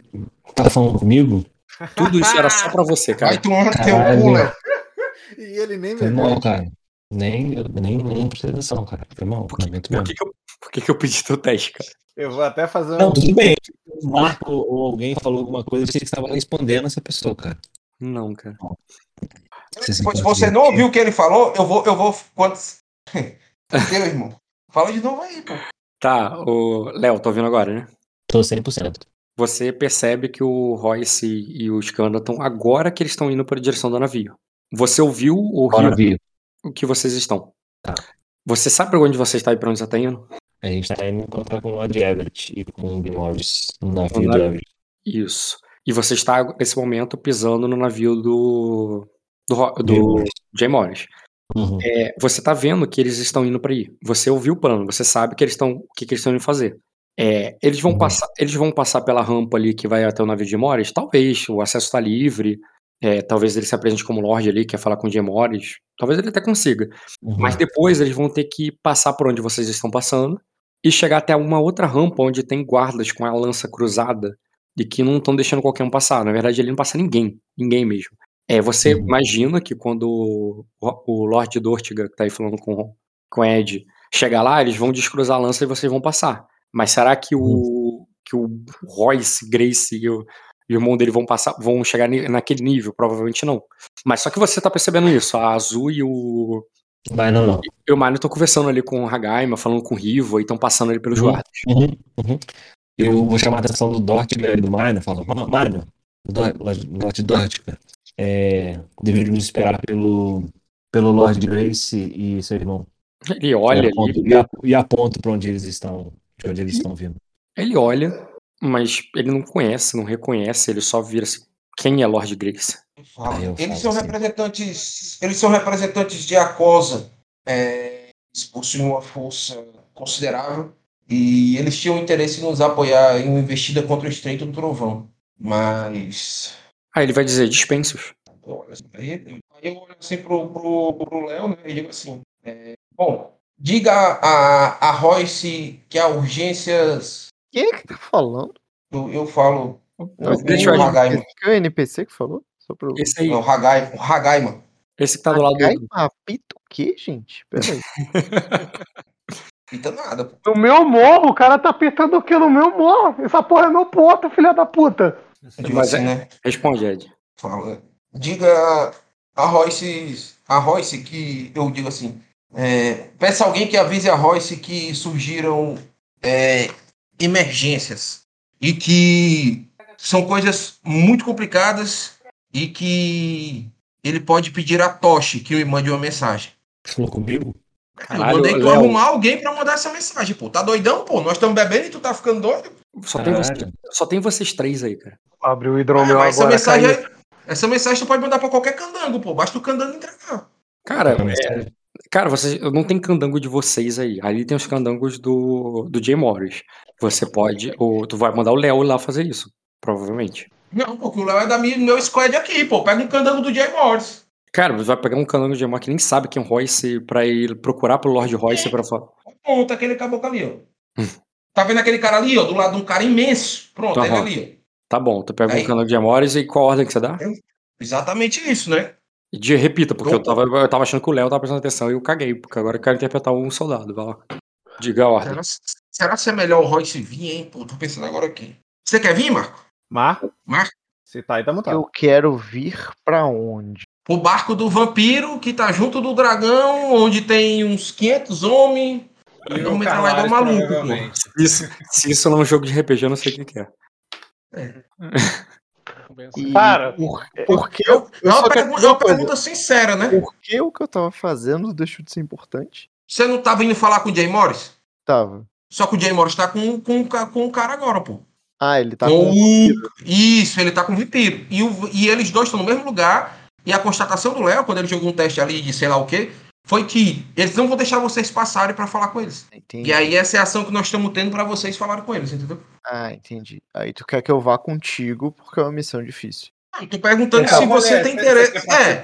[SPEAKER 3] tá falando comigo?
[SPEAKER 1] Tudo isso era só pra você, cara.
[SPEAKER 4] Vai tomar no teu cu, Léo.
[SPEAKER 7] E ele nem
[SPEAKER 3] Foi
[SPEAKER 7] me
[SPEAKER 3] mal, cara. Nem, eu- nem, nem prestei atenção, cara. Foi mal.
[SPEAKER 1] Por
[SPEAKER 3] mesmo.
[SPEAKER 1] que, que, eu, por que, que eu pedi teu teste, cara?
[SPEAKER 7] Eu vou até fazer
[SPEAKER 3] Não,
[SPEAKER 7] um.
[SPEAKER 3] tudo bem. O Marco ou alguém falou alguma coisa, você estava respondendo essa pessoa, cara.
[SPEAKER 1] Não, cara.
[SPEAKER 3] Você se
[SPEAKER 4] você não ouviu o que ele falou, eu vou. Eu vou quantos... Meu irmão. Fala de novo aí, pô.
[SPEAKER 1] Tá, o Léo, tá ouvindo agora, né?
[SPEAKER 3] Tô 100%.
[SPEAKER 1] Você percebe que o Royce e o Skanda estão agora que eles estão indo para a direção do navio. Você ouviu o
[SPEAKER 3] Qual
[SPEAKER 1] rio
[SPEAKER 3] navio?
[SPEAKER 1] o que vocês estão.
[SPEAKER 3] Tá.
[SPEAKER 1] Você sabe pra onde você está e pra onde você tá indo?
[SPEAKER 3] A gente tá indo encontrar com o Lord Everett e com o Morris no navio do
[SPEAKER 1] navio.
[SPEAKER 3] Everett.
[SPEAKER 1] Isso. E você está, nesse momento, pisando no navio do. do, do
[SPEAKER 3] Morris.
[SPEAKER 1] Jay Morris.
[SPEAKER 3] Uhum.
[SPEAKER 1] É, você tá vendo que eles estão indo pra aí. Você ouviu o plano, você sabe que eles estão, o que, que eles estão indo fazer. É, eles vão
[SPEAKER 3] Uhum.
[SPEAKER 1] passar, eles vão passar pela rampa ali que vai até o navio de Morris. Talvez o acesso está livre. é, talvez ele se apresente como Lorde ali, quer falar com o Jay Morris. Talvez ele até consiga.
[SPEAKER 3] Uhum.
[SPEAKER 1] Mas depois eles vão ter que passar por onde vocês estão passando e chegar até uma outra rampa onde tem guardas com a lança cruzada e que não estão deixando qualquer um passar. Na verdade, ele não passa ninguém, ninguém mesmo. É, você
[SPEAKER 3] Uhum.
[SPEAKER 1] imagina que quando o, o Lord Dortiga, que tá aí falando com, com o Ed, chegar lá, eles vão descruzar a lança e vocês vão passar. Mas será que o, que o Royce, Grace e o, e o irmão dele vão passar, vão chegar naquele nível? Provavelmente não. Mas só que você tá percebendo isso. A Azul e o,
[SPEAKER 3] Vai, não, não.
[SPEAKER 1] eu e o Mário estão conversando ali com o Hagaima, falando com o Rivo, e estão passando ali pelos
[SPEAKER 3] Uhum.
[SPEAKER 1] guardas.
[SPEAKER 3] Uhum, uhum. Eu vou chamar a atenção do Dortiga e do Marno, falando, Marno, Lord Dortiga, é, deveríamos esperar pelo, pelo Lord Grace e seu irmão.
[SPEAKER 1] Ele olha
[SPEAKER 3] e
[SPEAKER 1] ali,
[SPEAKER 3] aponto, ap- aponto para onde eles estão, de onde eles estão vindo.
[SPEAKER 1] ele olha, mas ele não conhece, não reconhece, ele só vira assim, quem é Lord Grace?
[SPEAKER 4] Eles
[SPEAKER 3] falo
[SPEAKER 4] são
[SPEAKER 3] assim.
[SPEAKER 4] representantes. Eles são representantes de Acosa. É, eles possuem uma força considerável. E eles tinham interesse em nos apoiar em uma investida contra o Estreito do Trovão. Mas.
[SPEAKER 1] Aí ele vai dizer,
[SPEAKER 4] olho assim, Aí eu olho assim pro, pro, pro Léo né, e digo assim: é, Bom, diga a, a Royce que há urgências.
[SPEAKER 8] Quem é que tá falando?
[SPEAKER 4] Eu, eu falo.
[SPEAKER 8] Não,
[SPEAKER 1] Deixa eu
[SPEAKER 8] o
[SPEAKER 1] ajudar.
[SPEAKER 8] NPC, que é o NPC que falou? Só pro...
[SPEAKER 1] Esse aí,
[SPEAKER 4] É o Hagai, o Hagaima.
[SPEAKER 1] esse que tá do lado
[SPEAKER 8] Ai,
[SPEAKER 1] do...
[SPEAKER 8] apita o quê, gente? Peraí.
[SPEAKER 4] Então nada. pô.
[SPEAKER 5] No meu morro, o cara tá apertando o quê no meu morro? Essa porra é meu ponto, filha da puta.
[SPEAKER 4] Eu digo
[SPEAKER 1] Mas
[SPEAKER 4] assim,
[SPEAKER 1] é-
[SPEAKER 4] né?
[SPEAKER 1] Responde, Ed.
[SPEAKER 4] Fala. Diga a Royce, a Royce que eu digo assim. é, peça alguém que avise a Royce que surgiram é, emergências e que são coisas muito complicadas e que ele pode pedir a Toshi que me mande uma mensagem.
[SPEAKER 3] Falou comigo?
[SPEAKER 4] Eu
[SPEAKER 1] Caralho,
[SPEAKER 4] mandei tu
[SPEAKER 1] Léo.
[SPEAKER 4] arrumar alguém pra mandar essa mensagem, pô. Tá doidão, pô? Nós estamos bebendo e tu tá ficando doido?
[SPEAKER 1] Só tem, você- só tem vocês três aí, cara.
[SPEAKER 5] Abre o
[SPEAKER 4] É,
[SPEAKER 5] hidromel
[SPEAKER 4] mas essa
[SPEAKER 5] agora.
[SPEAKER 4] mensagem aí, essa mensagem tu pode mandar pra qualquer candango, pô. Basta o candango entregar.
[SPEAKER 1] Cara, é, cara, vocês, não tem candango de vocês aí. Ali tem os candangos do, do Jay Morris. Você pode, ou tu vai mandar o Léo lá fazer isso, provavelmente.
[SPEAKER 4] Não, porque o Léo é da minha, meu squad aqui, pô. Pega um candango do Jay Morris.
[SPEAKER 1] Cara, você vai pegar um candango de Morris que nem sabe quem é o Royce pra ir procurar pro Lord Royce pra falar.
[SPEAKER 4] Pronto, aquele caboclo ali, ó.
[SPEAKER 1] Hum.
[SPEAKER 4] Tá vendo aquele cara ali, ó? Do lado de um cara imenso. Pronto, ele
[SPEAKER 1] Aham.
[SPEAKER 4] ali,
[SPEAKER 1] Tá bom, tu pega um
[SPEAKER 4] Aí.
[SPEAKER 1] candango de Jay Morris e qual ordem que você dá?
[SPEAKER 4] ó. Exatamente isso, né?
[SPEAKER 1] E de- repita, porque eu tava, eu tava achando que o Léo tava prestando atenção e eu caguei, porque agora eu quero interpretar um soldado. Vai lá. Diga a ordem.
[SPEAKER 4] Será, será que é melhor o Royce vir, hein? Pô, tô pensando agora aqui. Você quer vir, Marco?
[SPEAKER 7] Marco?
[SPEAKER 4] Marco?
[SPEAKER 7] Se tá aí, tá mutado.
[SPEAKER 8] Eu quero vir pra onde?
[SPEAKER 4] O barco do vampiro que tá junto do dragão, onde tem uns 500 homens.
[SPEAKER 7] E
[SPEAKER 4] É um
[SPEAKER 7] o
[SPEAKER 4] metralhador
[SPEAKER 7] Carlares,
[SPEAKER 4] maluco, pô.
[SPEAKER 7] provavelmente.
[SPEAKER 1] Isso, se isso não é um jogo de RPG, eu não sei o que, que é.
[SPEAKER 8] E
[SPEAKER 5] Cara,
[SPEAKER 8] por, por que,
[SPEAKER 4] Eu,
[SPEAKER 8] eu,
[SPEAKER 4] é
[SPEAKER 8] dizer
[SPEAKER 4] é uma pergunta sincera, né?
[SPEAKER 8] por que o que eu tava fazendo deixou de ser importante?
[SPEAKER 4] Você não tá vindo falar com o Jay Morris?
[SPEAKER 8] Tava.
[SPEAKER 4] Só que o Jay Morris tá com, com, com o cara agora, pô.
[SPEAKER 8] Ah, ele tá
[SPEAKER 4] com
[SPEAKER 8] com.
[SPEAKER 4] o... Isso, ele tá com o vampiro. E, o- e eles dois estão no mesmo lugar. E a constatação do Léo, quando ele jogou um teste ali de sei lá o quê, foi que eles não vão deixar vocês passarem pra falar com eles.
[SPEAKER 8] Entendi.
[SPEAKER 4] E aí essa é a ação que nós estamos tendo pra vocês falarem com eles, entendeu?
[SPEAKER 8] Ah, entendi. Aí tu quer que eu vá contigo porque é uma missão difícil.
[SPEAKER 4] Eu tô perguntando
[SPEAKER 7] Então,
[SPEAKER 4] se você
[SPEAKER 7] olha,
[SPEAKER 4] tem
[SPEAKER 7] você-
[SPEAKER 4] interesse.
[SPEAKER 7] você quer
[SPEAKER 4] é,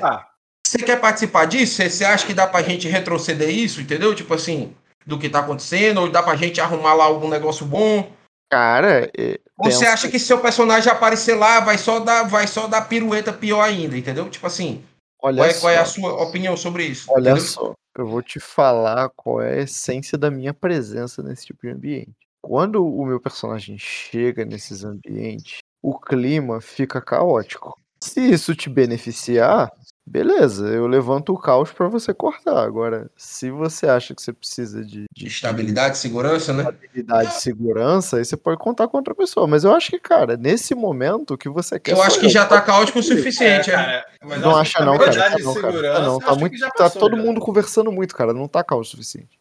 [SPEAKER 4] você quer participar disso? Você, acha que dá pra gente retroceder isso, entendeu? Tipo assim, do que tá acontecendo, ou dá pra gente arrumar lá algum negócio bom?
[SPEAKER 8] Cara, é,
[SPEAKER 4] você acha que se seu personagem aparecer lá, vai só dar, vai só dar pirueta pior ainda, entendeu? Tipo assim,
[SPEAKER 8] olha
[SPEAKER 4] qual é, qual é a sua opinião sobre isso?
[SPEAKER 8] olha
[SPEAKER 4] entendeu?
[SPEAKER 8] só, eu vou te falar qual é a essência da minha presença nesse tipo de ambiente. Quando o meu personagem chega nesses ambientes, o clima fica caótico. Se isso te beneficiar, beleza, eu levanto o caos pra você cortar. Agora, se você acha que você precisa de, de
[SPEAKER 4] Estabilidade, segurança, né?
[SPEAKER 8] estabilidade e segurança, aí você pode contar com outra pessoa. Mas eu acho que, cara, nesse momento o que você quer.
[SPEAKER 4] Eu acho que já tá caótico o
[SPEAKER 7] É,
[SPEAKER 4] suficiente, é.
[SPEAKER 7] cara, mas eu
[SPEAKER 8] Não
[SPEAKER 7] acho que
[SPEAKER 8] acha não, cara.
[SPEAKER 7] estabilidade
[SPEAKER 8] Tá
[SPEAKER 7] e
[SPEAKER 8] não, cara.
[SPEAKER 7] segurança,
[SPEAKER 8] Tá não,
[SPEAKER 7] eu
[SPEAKER 8] tá muito. Tá
[SPEAKER 7] passou,
[SPEAKER 8] todo
[SPEAKER 7] já.
[SPEAKER 8] mundo conversando muito, cara. Não tá caos o suficiente.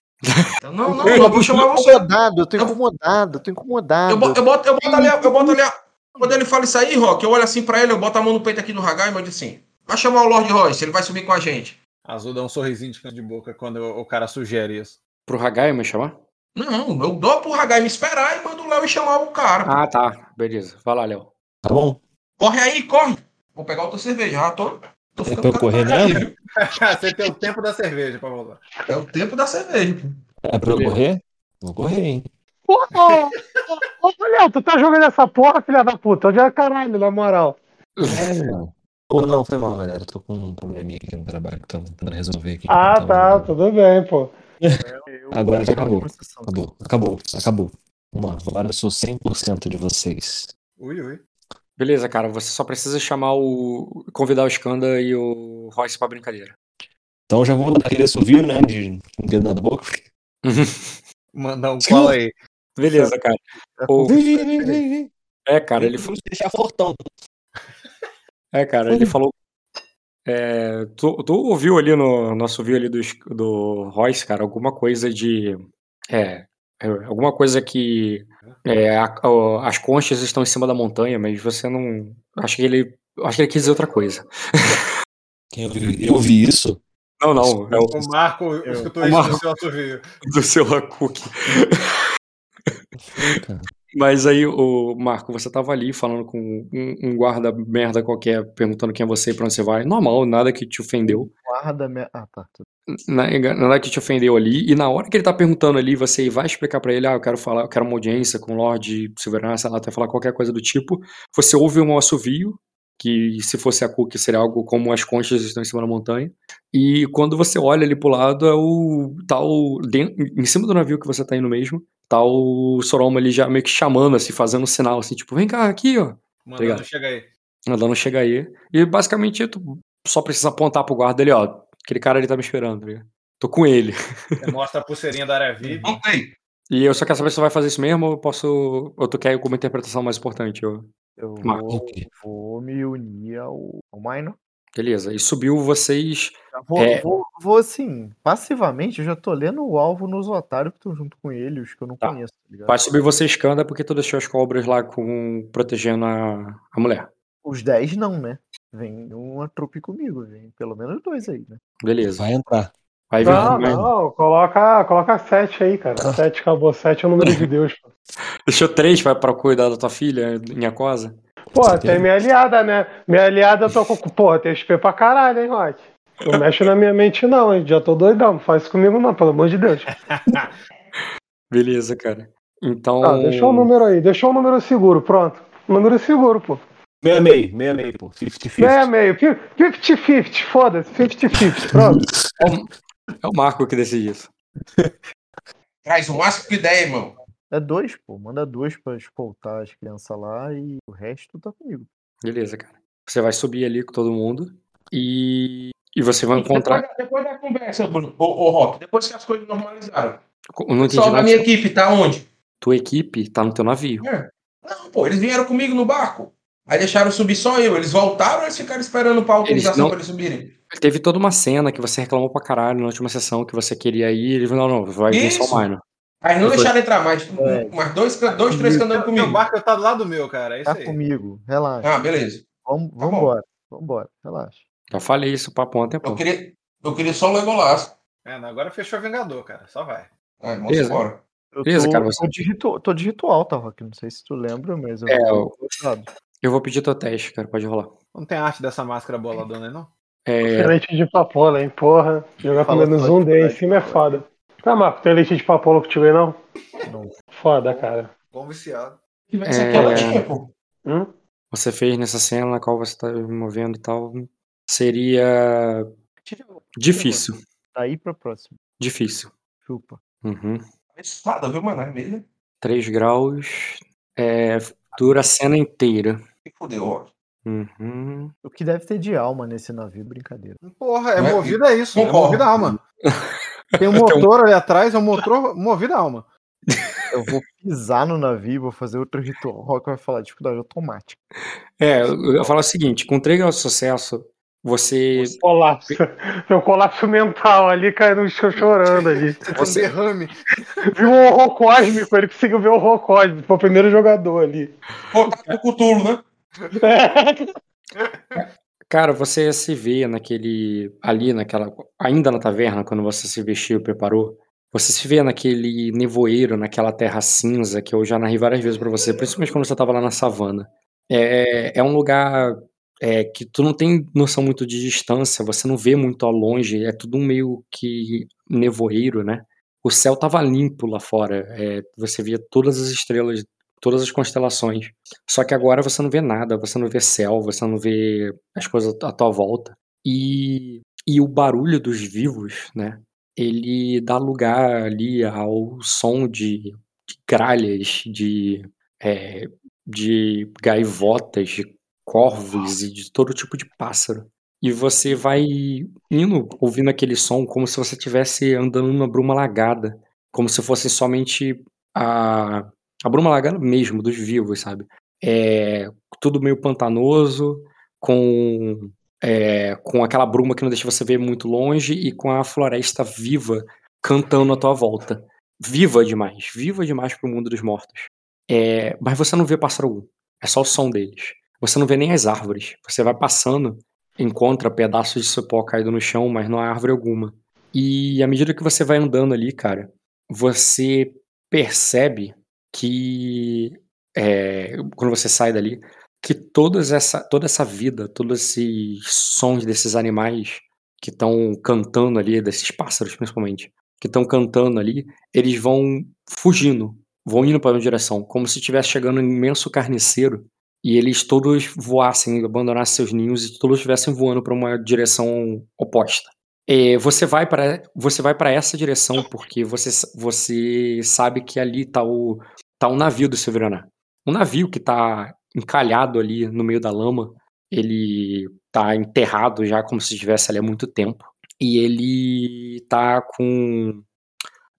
[SPEAKER 4] Então, não, não, eu vou chamar
[SPEAKER 8] tô
[SPEAKER 4] você.
[SPEAKER 8] incomodado, eu tô
[SPEAKER 4] Eu-
[SPEAKER 8] incomodado, eu tô incomodado.
[SPEAKER 4] Eu, bo- eu boto, eu boto ali, eu boto ali. Quando ele fala isso aí, Rock, eu olho assim pra ele, eu boto a mão no peito aqui do Hagai e eu digo assim: vai chamar o Lord Royce, ele vai subir com a gente.
[SPEAKER 7] Azul dá um sorrisinho de canto de boca quando o cara sugere isso.
[SPEAKER 1] Pro Hagai me chamar?
[SPEAKER 4] Não, eu dou pro Hagai me esperar e mando o Léo e chamar o cara.
[SPEAKER 1] Ah, tá. Beleza. Vai lá, Léo.
[SPEAKER 3] Tá bom?
[SPEAKER 4] Corre aí, corre. Vou pegar outra cerveja, já tô. tô
[SPEAKER 3] É
[SPEAKER 4] ficando
[SPEAKER 3] pra eu
[SPEAKER 4] pra caralho.
[SPEAKER 3] mesmo?
[SPEAKER 7] Você tem o tempo da cerveja pra voltar.
[SPEAKER 4] É o tempo da cerveja. pô.
[SPEAKER 3] É pra eu correr? Vou correr, hein?
[SPEAKER 5] Porra, ô, Léo, tu tá jogando essa porra, filha da puta? Onde é caralho, na moral?
[SPEAKER 3] É. Ou não, foi mal, galera. Eu tô com um probleminha aqui no trabalho que tô tentando resolver aqui.
[SPEAKER 5] Ah, tá, tudo bem, pô.
[SPEAKER 3] Agora já acabou. Acabou, acabou, acabou. Vamos lá, agora eu sou 100% de vocês.
[SPEAKER 7] Ui, ui.
[SPEAKER 1] Beleza, cara. Você só precisa chamar o. convidar o Skanda e o Royce pra brincadeira.
[SPEAKER 3] Então eu já vou dar aquele assovio, né? De um dedo na boca.
[SPEAKER 7] Mandar um cola aí.
[SPEAKER 1] Beleza, cara. O-
[SPEAKER 3] Vem, vem, vem, vem, vem.
[SPEAKER 1] É, cara, ele
[SPEAKER 3] Vamos deixar fortão.
[SPEAKER 1] É, cara, ele falou. É, tu, tu ouviu ali no nosso ouviu ali do, do Royce, cara, alguma coisa de. É, é, alguma coisa que. é, a- o- as conchas estão em cima da montanha, mas você não. Acho que ele. Acho que ele quis dizer outra coisa.
[SPEAKER 3] Eu ouvi isso?
[SPEAKER 1] Não, não, é o
[SPEAKER 7] O Marco escutou
[SPEAKER 1] o
[SPEAKER 7] isso
[SPEAKER 1] Marco-
[SPEAKER 7] no seu assovio.
[SPEAKER 1] do seu Hakuk. Mas aí, o Marco, você tava ali falando com um, um guarda merda qualquer, perguntando quem é você e pra onde você vai. Normal, nada que te ofendeu.
[SPEAKER 8] Guarda minha. Ah, tá.
[SPEAKER 1] Na- Nada que te ofendeu ali. E na hora que ele tá perguntando ali, você vai explicar pra ele, ah, eu quero falar, eu quero uma audiência com o Lorde Silverana, sei lá, até falar qualquer coisa do tipo. Você ouve um assovio, que se fosse a Cook seria algo como as conchas estão em cima da montanha. E quando você olha ali pro lado, é o. tá o. den- em cima do navio que você tá indo mesmo, tá o Soroma ali já meio que chamando, assim, fazendo um sinal, assim, tipo, vem cá, aqui, ó.
[SPEAKER 7] Mandando
[SPEAKER 1] Obrigado.
[SPEAKER 7] chega aí.
[SPEAKER 1] Mandando chega aí. E basicamente tu só precisa apontar pro guarda ali, ó. Aquele cara ali tá me esperando, tá ligado? Tô com ele.
[SPEAKER 7] Você mostra a pulseirinha da área VIP.
[SPEAKER 4] Voltei.
[SPEAKER 1] E eu só quero saber se tu vai fazer isso mesmo ou eu posso. Ou tu quer alguma interpretação mais importante? Eu...
[SPEAKER 8] Eu vou, vou me unir ao, ao Minor.
[SPEAKER 1] Beleza. E subiu vocês.
[SPEAKER 8] Vou,
[SPEAKER 1] É.
[SPEAKER 8] vou, vou, assim, passivamente, eu já tô lendo o alvo nos otários que estão junto com ele, os que eu não
[SPEAKER 1] Tá.
[SPEAKER 8] conheço, tá ligado?
[SPEAKER 1] Vai subir você escanda porque tu deixou as cobras lá com protegendo a, a mulher.
[SPEAKER 8] Os 10 não, né? Vem uma trupe comigo, vem pelo menos dois aí, né?
[SPEAKER 1] Beleza.
[SPEAKER 3] Vai entrar.
[SPEAKER 1] Vai vir
[SPEAKER 5] Não, não, coloca, coloca sete aí, cara. Sete acabou, sete é o número de Deus. pô.
[SPEAKER 1] Deixou três pra, pra cuidar da tua filha em Aquosa?
[SPEAKER 5] Porra, tem minha aliada, né? Minha aliada eu tô com. Porra, tem XP pra caralho, hein, Rock? Não mexe na minha mente, não, hein? Já tô doidão. Não faz isso comigo, não, pelo amor de Deus.
[SPEAKER 1] Beleza, cara. Então.
[SPEAKER 5] Ah, deixou o número aí, deixou o número seguro, pronto. Número seguro, pô.
[SPEAKER 3] Meia meio, meia meio, pô. 50-50.
[SPEAKER 5] Meia meio, 50-50, foda-se, 50-50, pronto.
[SPEAKER 1] É o, é Marco que decide isso.
[SPEAKER 4] Traz o máximo que der, irmão.
[SPEAKER 8] É dois, pô. Manda dois pra escoltar as crianças lá e o resto tá comigo.
[SPEAKER 1] Beleza, cara. Você vai subir ali com todo mundo e, e você vai encontrar.
[SPEAKER 4] Depois, da- depois da conversa, Bruno, ô, ô, Rock, depois que as coisas normalizaram.
[SPEAKER 1] Não entendi
[SPEAKER 4] da
[SPEAKER 1] nada.
[SPEAKER 4] minha equipe tá onde?
[SPEAKER 1] Tua equipe tá no teu navio.
[SPEAKER 4] Não, pô, eles vieram comigo no barco. Aí deixaram subir só eu. Eles voltaram ou eles ficaram esperando pra autorização
[SPEAKER 1] não-
[SPEAKER 4] pra eles subirem?
[SPEAKER 1] Teve toda uma cena que você reclamou pra caralho na última sessão que você queria ir. Ele falou: não, não, vai vir só o. Minor.
[SPEAKER 4] Aí não deixaram entrar mais.
[SPEAKER 8] É.
[SPEAKER 4] Mais dois, dois três que andando
[SPEAKER 7] Meu
[SPEAKER 4] comigo.
[SPEAKER 7] barco tá do lado do meu, cara. É isso
[SPEAKER 8] Tá
[SPEAKER 7] aí.
[SPEAKER 8] comigo, relaxa.
[SPEAKER 4] Ah, beleza.
[SPEAKER 8] Vamos,
[SPEAKER 4] Tá
[SPEAKER 8] vambora, vambora, relaxa.
[SPEAKER 1] Já falei isso papo ontem, pô.
[SPEAKER 4] Eu queria, eu queria só o Legolas.
[SPEAKER 7] É, agora fechou Vingador, cara. Só vai.
[SPEAKER 4] Ah, vamos
[SPEAKER 1] Beleza.
[SPEAKER 4] embora.
[SPEAKER 8] Eu
[SPEAKER 1] Beleza,
[SPEAKER 8] tô,
[SPEAKER 1] cara, você-
[SPEAKER 8] tô, de ritual, tô de ritual, tá, Rock? Não sei se tu lembra, mas eu
[SPEAKER 1] É,
[SPEAKER 8] tô
[SPEAKER 1] eu-. Eu vou pedir teu teste, cara. Pode rolar.
[SPEAKER 7] Não tem arte dessa máscara boladona aí, não?
[SPEAKER 1] É,
[SPEAKER 5] Leite de papoula, hein, porra. Jogar com menos um D em cima é foda. Tá, Marco, tem leite de papoula que aí não?
[SPEAKER 8] Não.
[SPEAKER 5] Foda, cara.
[SPEAKER 7] Bom viciado.
[SPEAKER 4] Tivesse
[SPEAKER 1] É.
[SPEAKER 4] aqui, ela tinha, pô.
[SPEAKER 5] Hum?
[SPEAKER 1] você fez nessa cena na qual você tá movendo e tal. Seria difícil.
[SPEAKER 8] Daí pra próxima.
[SPEAKER 1] Difícil.
[SPEAKER 8] Chupa.
[SPEAKER 1] Uhum.
[SPEAKER 4] Espada, viu, mano? É mesmo?
[SPEAKER 1] 3 graus. É, dura a cena inteira.
[SPEAKER 4] Que fudeu, Rock.
[SPEAKER 1] Uhum.
[SPEAKER 8] O que deve ter de alma nesse navio, brincadeira.
[SPEAKER 7] Porra, é
[SPEAKER 4] é-
[SPEAKER 7] movida isso. É
[SPEAKER 4] Concordo.
[SPEAKER 7] movida a alma. Tem um motor ali atrás, é um motor movido a alma.
[SPEAKER 8] Eu vou pisar no navio, vou fazer outro ritual. O Rock vai falar dificuldade automática.
[SPEAKER 1] É, eu, falo o seguinte: com 3 graus de sucesso, você.
[SPEAKER 5] Colapso. Tem um colapso mental ali, caindo no chão chorando ali.
[SPEAKER 7] Um derrame.
[SPEAKER 5] Viu um horror cósmico, ele conseguiu ver o horror cósmico. Foi o primeiro jogador ali.
[SPEAKER 4] Pô, tá com o né?
[SPEAKER 1] Cara, você se vê naquele. Ali naquela. Ainda na taverna, quando você se vestiu e preparou. Você se vê naquele nevoeiro, naquela terra cinza que eu já narrei várias vezes pra você, principalmente quando você tava lá na savana. É, é um lugar é, que tu não tem noção muito de distância, você não vê muito ao longe, é tudo um meio que nevoeiro, né? O céu tava limpo lá fora, é, você via todas as estrelas, todas as constelações. Só que agora você não vê nada, você não vê céu, você não vê as coisas à tua volta. E, e o barulho dos vivos, né? Ele dá lugar ali ao som de, de gralhas, de, é, de gaivotas, de corvos e de todo tipo de pássaro. E você vai indo ouvindo aquele som como se você estivesse andando numa bruma lagada, como se fosse somente a, a bruma lagada mesmo, dos vivos, sabe? É, tudo meio pantanoso, com, é, com aquela bruma que não deixa você ver muito longe e com a floresta viva cantando à tua volta. Viva demais, viva demais pro mundo dos mortos. É, mas você não vê pássaro algum, é só o som deles. Você não vê nem as árvores. Você vai passando, encontra pedaços de cipó caído no chão, mas não há árvore alguma. E à medida que você vai andando ali, cara, você percebe que é, quando você sai dali, que todas essa, toda essa vida, todos esses sons desses animais que estão cantando ali, desses pássaros principalmente, que estão cantando ali, eles vão fugindo, vão indo para uma direção, como se estivesse chegando um imenso carniceiro e eles todos voassem, abandonassem seus ninhos e todos estivessem voando para uma direção oposta. É, você vai para você vai para essa direção porque você, você sabe que ali está o tá um navio do Severaná. Um navio que está encalhado ali no meio da lama. Ele tá enterrado já como se estivesse ali há muito tempo. E ele tá com.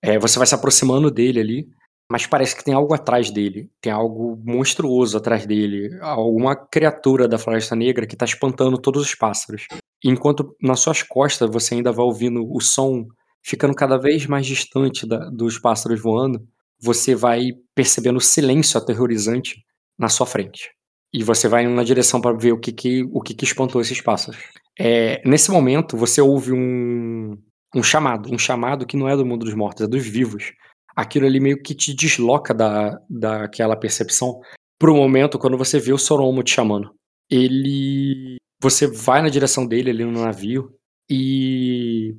[SPEAKER 1] É, você vai se aproximando dele ali, mas parece que tem algo atrás dele. Tem algo monstruoso atrás dele. Alguma criatura da Floresta Negra que tá espantando todos os pássaros. enquanto nas suas costas você ainda vai ouvindo o som ficando cada vez mais distante da- dos pássaros voando, você vai percebendo o silêncio aterrorizante na sua frente. E você vai indo na direção para ver o que que, o que que espantou esses pássaros. É, nesse momento, você ouve um, um chamado, um chamado que não é do mundo dos mortos, é dos vivos. Aquilo ali meio que te desloca da, daquela percepção pro momento quando você vê o Soromo te chamando. Ele. Você vai na direção dele ali no navio e.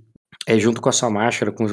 [SPEAKER 1] É, junto com a sua máscara, com,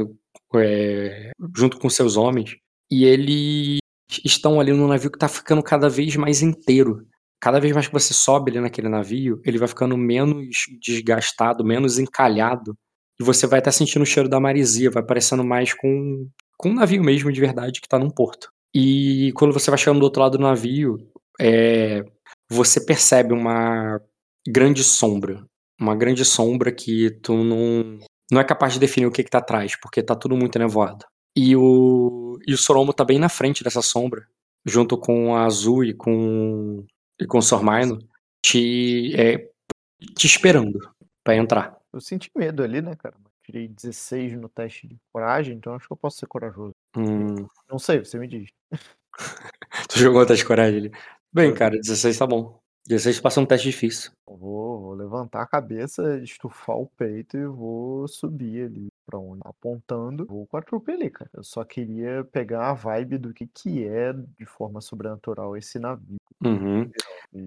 [SPEAKER 1] é, junto com seus homens. E eles estão ali no navio que tá ficando cada vez mais inteiro. Cada vez mais que você sobe ali naquele navio, ele vai ficando menos desgastado, menos encalhado. E você vai até sentindo o cheiro da marisia, vai parecendo mais com, com um navio mesmo de verdade que tá num porto. E quando você vai chegando do outro lado do navio, é, você percebe uma grande sombra. Uma grande sombra que tu não, não é capaz de definir o que, que tá atrás, porque tá tudo muito nevoado. E o, e o Soromo tá bem na frente dessa sombra, junto com a Azul e com, e com o Sormaino, te, é, te esperando pra entrar.
[SPEAKER 8] Eu senti medo ali, né, cara? Tirei 16 no teste de coragem, então acho que eu posso ser corajoso.
[SPEAKER 1] Hum,
[SPEAKER 8] Não sei, você me diz.
[SPEAKER 1] tu jogou a teste de coragem ali. Bem, cara, 16 tá bom. 16 passa um teste difícil.
[SPEAKER 8] Vou, vou levantar a cabeça, estufar o peito e vou subir ali pra onde apontando. Vou com a trupe ali, cara. Eu só queria pegar a vibe do que que é de forma sobrenatural esse navio.
[SPEAKER 1] Uhum.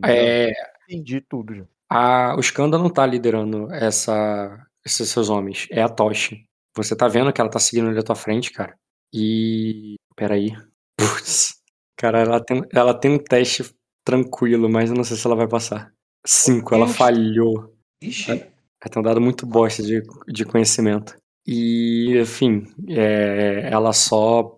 [SPEAKER 1] É,
[SPEAKER 8] entendi tudo já.
[SPEAKER 1] A, o Skanda não tá liderando essa, esses seus homens, é a Toshi. Você tá vendo que ela tá seguindo ali à tua frente, cara. E. Peraí. Putz. Cara, ela tem, ela tem um teste tranquilo, mas eu não sei se ela vai passar. Cinco, ela falhou.
[SPEAKER 4] Ixi,
[SPEAKER 1] Ela tem um dado muito bosta de, de conhecimento. E, enfim, é, ela só.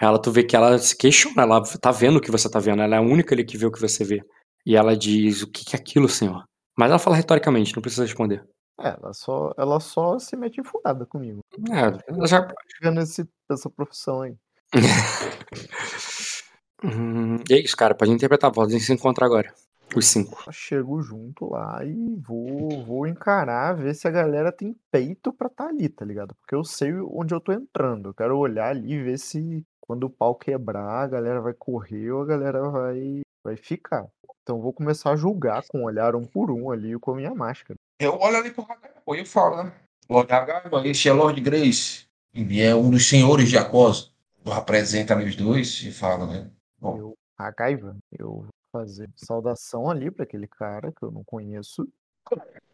[SPEAKER 1] ela, tu vê que ela se questiona, ela tá vendo o que você tá vendo, ela é a única ali que vê o que você vê. E ela diz: O que que é aquilo, senhor? Mas ela fala retoricamente, não precisa responder.
[SPEAKER 8] É, ela só, ela só se mete em furada comigo.
[SPEAKER 1] É, ela já.
[SPEAKER 8] Chegando nesse, nessa profissão aí.
[SPEAKER 1] Hum, e é isso, cara, pode interpretar a voz, a gente se encontra agora. Os cinco.
[SPEAKER 8] Eu chego junto lá e vou, vou encarar, ver se a galera tem peito pra tá ali, tá ligado? Porque eu sei onde eu tô entrando. Eu quero olhar ali e ver se quando o pau quebrar, a galera vai correr ou a galera vai, vai ficar. Então eu vou começar a julgar com o olhar um por um ali com a minha máscara.
[SPEAKER 4] eu olho ali pro Hagaima e eu falo, né? Lord Hagaima, esse é Lord Grace. Ele é um dos senhores de Acosa. Apresenta ali os dois e fala, né? Bom,
[SPEAKER 8] Eu, a Gaiva, eu vou fazer saudação ali pra aquele cara que eu não conheço.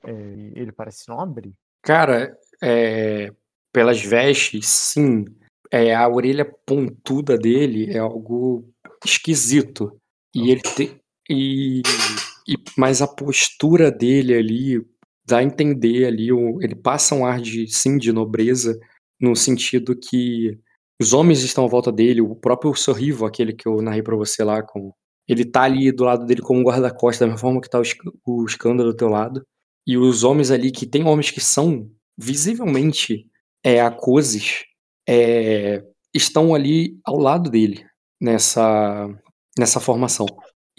[SPEAKER 8] É, ele parece nobre.
[SPEAKER 1] Cara, é, pelas vestes, sim. É, a orelha pontuda dele é algo esquisito. E ele tem. E, e- mas a postura dele ali dá a entender ali. o- ele passa um ar de sim de nobreza, no sentido que os homens estão à volta dele, o próprio Sorrivo, aquele que eu narrei pra você lá, com, ele tá ali do lado dele como guarda-costas, da mesma forma que tá o, escândalo do teu lado. E os homens ali, que tem homens que são visivelmente é, acoses, é, estão ali ao lado dele, nessa, nessa formação.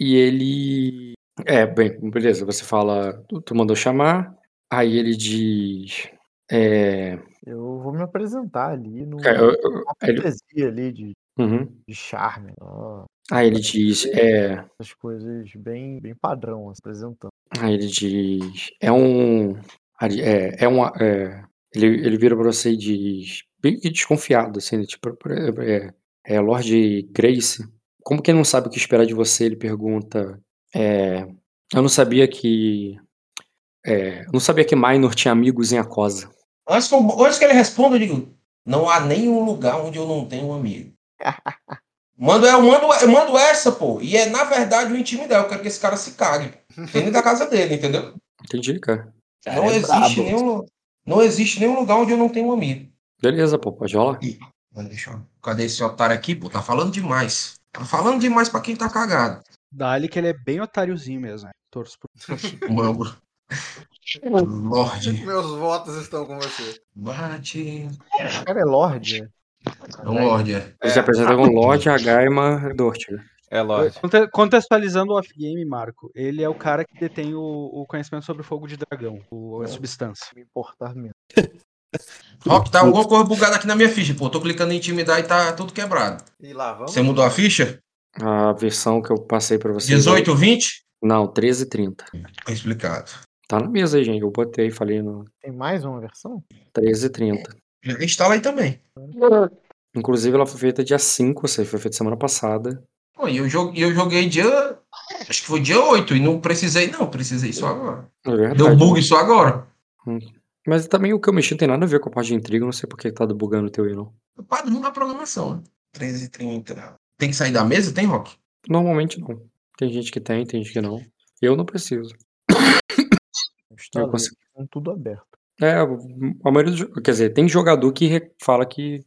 [SPEAKER 1] E ele. É, bem, beleza, você fala, tu, tu mandou chamar, aí ele diz. É,
[SPEAKER 8] Eu vou me apresentar ali no,
[SPEAKER 1] é, eu- eu-
[SPEAKER 8] uma
[SPEAKER 1] ele-
[SPEAKER 8] cortesia ali de,
[SPEAKER 1] uhum.
[SPEAKER 8] de charme. ó,
[SPEAKER 1] Aí ele diz. É,
[SPEAKER 8] essas coisas bem, bem padrão, assim, apresentando.
[SPEAKER 1] Aí ele diz. É um. É, é um. É, ele, ele vira pra você e diz. Bem desconfiado, assim, né, tipo. É, é Lord Grace. Como quem não sabe o que esperar de você, ele pergunta. É, eu não sabia que. É, eu não sabia que Minor tinha amigos em Acosa.
[SPEAKER 4] Antes que, eu- antes que ele responda, eu digo: não há nenhum lugar onde eu não tenho um amigo. Mando, eu, mando, eu mando essa, pô. E é, na verdade, o intimidar. Eu quero que esse cara se cague. Dentro da casa dele, entendeu?
[SPEAKER 1] Entendi, cara.
[SPEAKER 3] Cara,
[SPEAKER 4] não,
[SPEAKER 3] é
[SPEAKER 4] existe
[SPEAKER 3] brabo.
[SPEAKER 4] nenhum, não existe nenhum lugar onde eu não tenho um amigo.
[SPEAKER 1] Beleza, pô, pode rolar.
[SPEAKER 4] Deixa eu... Cadê esse otário aqui, pô? Tá falando demais. Tá falando demais pra quem tá cagado.
[SPEAKER 6] Dá-lhe que ele é bem otáriozinho mesmo. né? Torço por...
[SPEAKER 4] Mambro. Lorde.
[SPEAKER 7] Meus votos estão com você.
[SPEAKER 4] Bate.
[SPEAKER 8] O cara é Lorde.
[SPEAKER 4] É um Lorde, é.
[SPEAKER 1] Ele se apresenta com Lorde Agaima Dortiga.
[SPEAKER 7] É lógico.
[SPEAKER 6] Conte- Contextualizando o off-game, Marco, ele é o cara que detém o, o conhecimento sobre o fogo de dragão, o- a substância.
[SPEAKER 8] Me importar mesmo.
[SPEAKER 4] Rock, tá alguma coisa bugada aqui na minha ficha, pô. Tô clicando em intimidar e tá tudo quebrado.
[SPEAKER 7] E lá vamos.
[SPEAKER 4] Você mudou a ficha?
[SPEAKER 1] A versão que eu passei pra vocês.
[SPEAKER 4] 18, 20?
[SPEAKER 1] Não, 13 e 30.
[SPEAKER 4] Tá explicado.
[SPEAKER 1] Tá na mesa aí, gente. Eu botei, falei no
[SPEAKER 8] Tem mais uma versão?
[SPEAKER 1] 13 e 30.
[SPEAKER 4] Já instala aí também.
[SPEAKER 1] Inclusive, ela foi feita dia 5, ou seja, foi feita semana passada.
[SPEAKER 4] Pô, e eu, joguei, eu joguei dia. Acho que foi dia 8 e não precisei, não. Precisei só agora.
[SPEAKER 1] É verdade.
[SPEAKER 4] Deu bug só agora.
[SPEAKER 1] Mas também o que eu mexi não tem nada a ver com a parte de intriga. eu Não sei por que tá bugando o teu aí, não.
[SPEAKER 4] O padrão da programação, né? 13 e 30. Tem que sair da mesa? Tem, Rock?
[SPEAKER 1] Normalmente não. Tem gente que tem, tem gente que não. Eu não preciso.
[SPEAKER 8] Instalei,
[SPEAKER 1] consigo.
[SPEAKER 8] com tudo aberto.
[SPEAKER 1] É, a maioria dos. Quer dizer, tem jogador que re- fala que,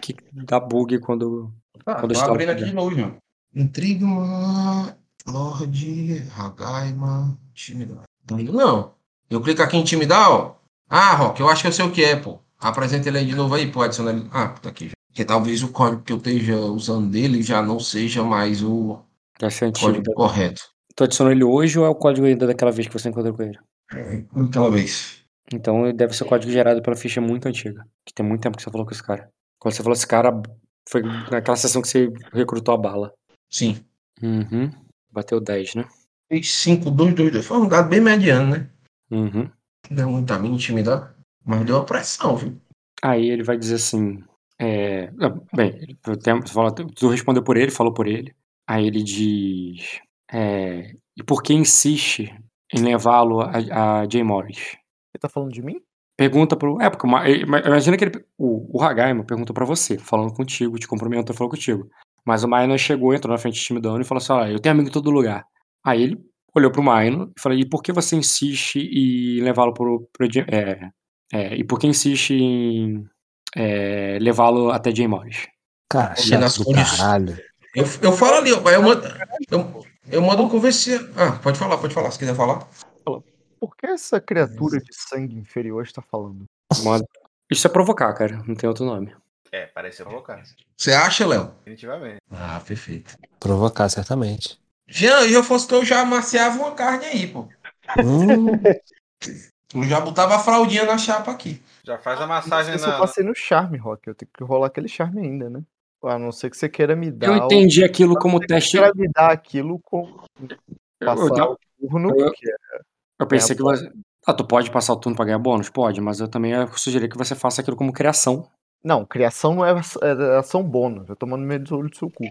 [SPEAKER 1] que dá bug quando.
[SPEAKER 4] Ah,
[SPEAKER 1] Quando instala
[SPEAKER 4] abrindo aqui de novo, João. Intrigma, Lorde, Hagaima, intimidar. Não não. Eu clico aqui em intimidar, ó. Ah, Rock, eu acho que eu sei o que é, pô. Apresenta ele aí de novo aí, pô, adicionar ele. Ah, tá aqui já. Porque talvez o código que eu esteja usando dele já não seja mais o
[SPEAKER 1] antigo.
[SPEAKER 4] código correto.
[SPEAKER 1] Tu adicionou ele hoje ou é o código ainda daquela vez que você encontrou com ele?
[SPEAKER 4] É, Aquela vez.
[SPEAKER 1] Então deve ser o código gerado pela ficha muito antiga. Que tem muito tempo que você falou com esse cara. Quando você falou esse cara, foi naquela sessão que você recrutou a bala.
[SPEAKER 4] Sim.
[SPEAKER 1] Uhum. Bateu 10, né?
[SPEAKER 4] Fez 5, 2, 2, 2. Foi um dado bem mediano, né?
[SPEAKER 1] Uhum.
[SPEAKER 4] Deu muita me intimidar. Mas deu uma pressão, viu?
[SPEAKER 1] Aí ele vai dizer assim. É... Bem, tu respondeu por ele, falou por ele. Aí ele diz. é, E por que insiste em levá-lo a, a Jay Morris?
[SPEAKER 8] Você tá falando de mim?
[SPEAKER 1] Pergunta pro. É, porque uma- ima- imagina que ele, o, o Hagaima perguntou pra você, falando contigo, te cumprimentou, falou contigo. Mas o Maino chegou, entrou na frente intimidando e falou assim: Olha, eu tenho amigo em todo lugar. Aí ele olhou pro Maino e falou: E por que você insiste em levá-lo pro. pro é, é, e por que insiste em é, levá-lo até Jay Morris?
[SPEAKER 3] Cara, chato do
[SPEAKER 4] condições-
[SPEAKER 3] caralho.
[SPEAKER 4] Eu, eu falo ali, ó. Eu mando, eu, eu mando convencer. Ah, pode falar, pode falar, se quiser falar.
[SPEAKER 8] Por que essa criatura de sangue inferior está falando?
[SPEAKER 1] Modo- Isso é provocar, cara, não tem outro nome.
[SPEAKER 7] É, pareceu provocar.
[SPEAKER 4] Você acha, Léo?
[SPEAKER 7] Definitivamente.
[SPEAKER 4] Ah, perfeito.
[SPEAKER 3] Provocar, certamente.
[SPEAKER 4] Jean, eu fosse tu, eu já amaciava uma carne aí, pô.
[SPEAKER 3] Hum,
[SPEAKER 4] Eu já botava a fraldinha na chapa aqui.
[SPEAKER 7] Já faz a
[SPEAKER 8] Não
[SPEAKER 7] massagem
[SPEAKER 8] sei se eu
[SPEAKER 7] na.
[SPEAKER 8] passei no charme, Rock. Eu tenho que rolar aquele charme ainda, né? A não ser que você queira me dar.
[SPEAKER 1] Eu
[SPEAKER 8] o-
[SPEAKER 1] entendi aquilo como
[SPEAKER 8] Você
[SPEAKER 1] teste.
[SPEAKER 8] queira me dar aquilo com.
[SPEAKER 1] Eu,
[SPEAKER 8] Passar
[SPEAKER 1] eu-
[SPEAKER 8] o turno,
[SPEAKER 1] eu-
[SPEAKER 8] que é
[SPEAKER 1] eu pensei que você. Ah, tu pode passar o turno pra ganhar bônus? Pode, mas eu também ia sugerir que você faça aquilo como criação.
[SPEAKER 8] Não, criação não é, aç- é ação bônus. Eu tô tomando meio do olho do seu cu.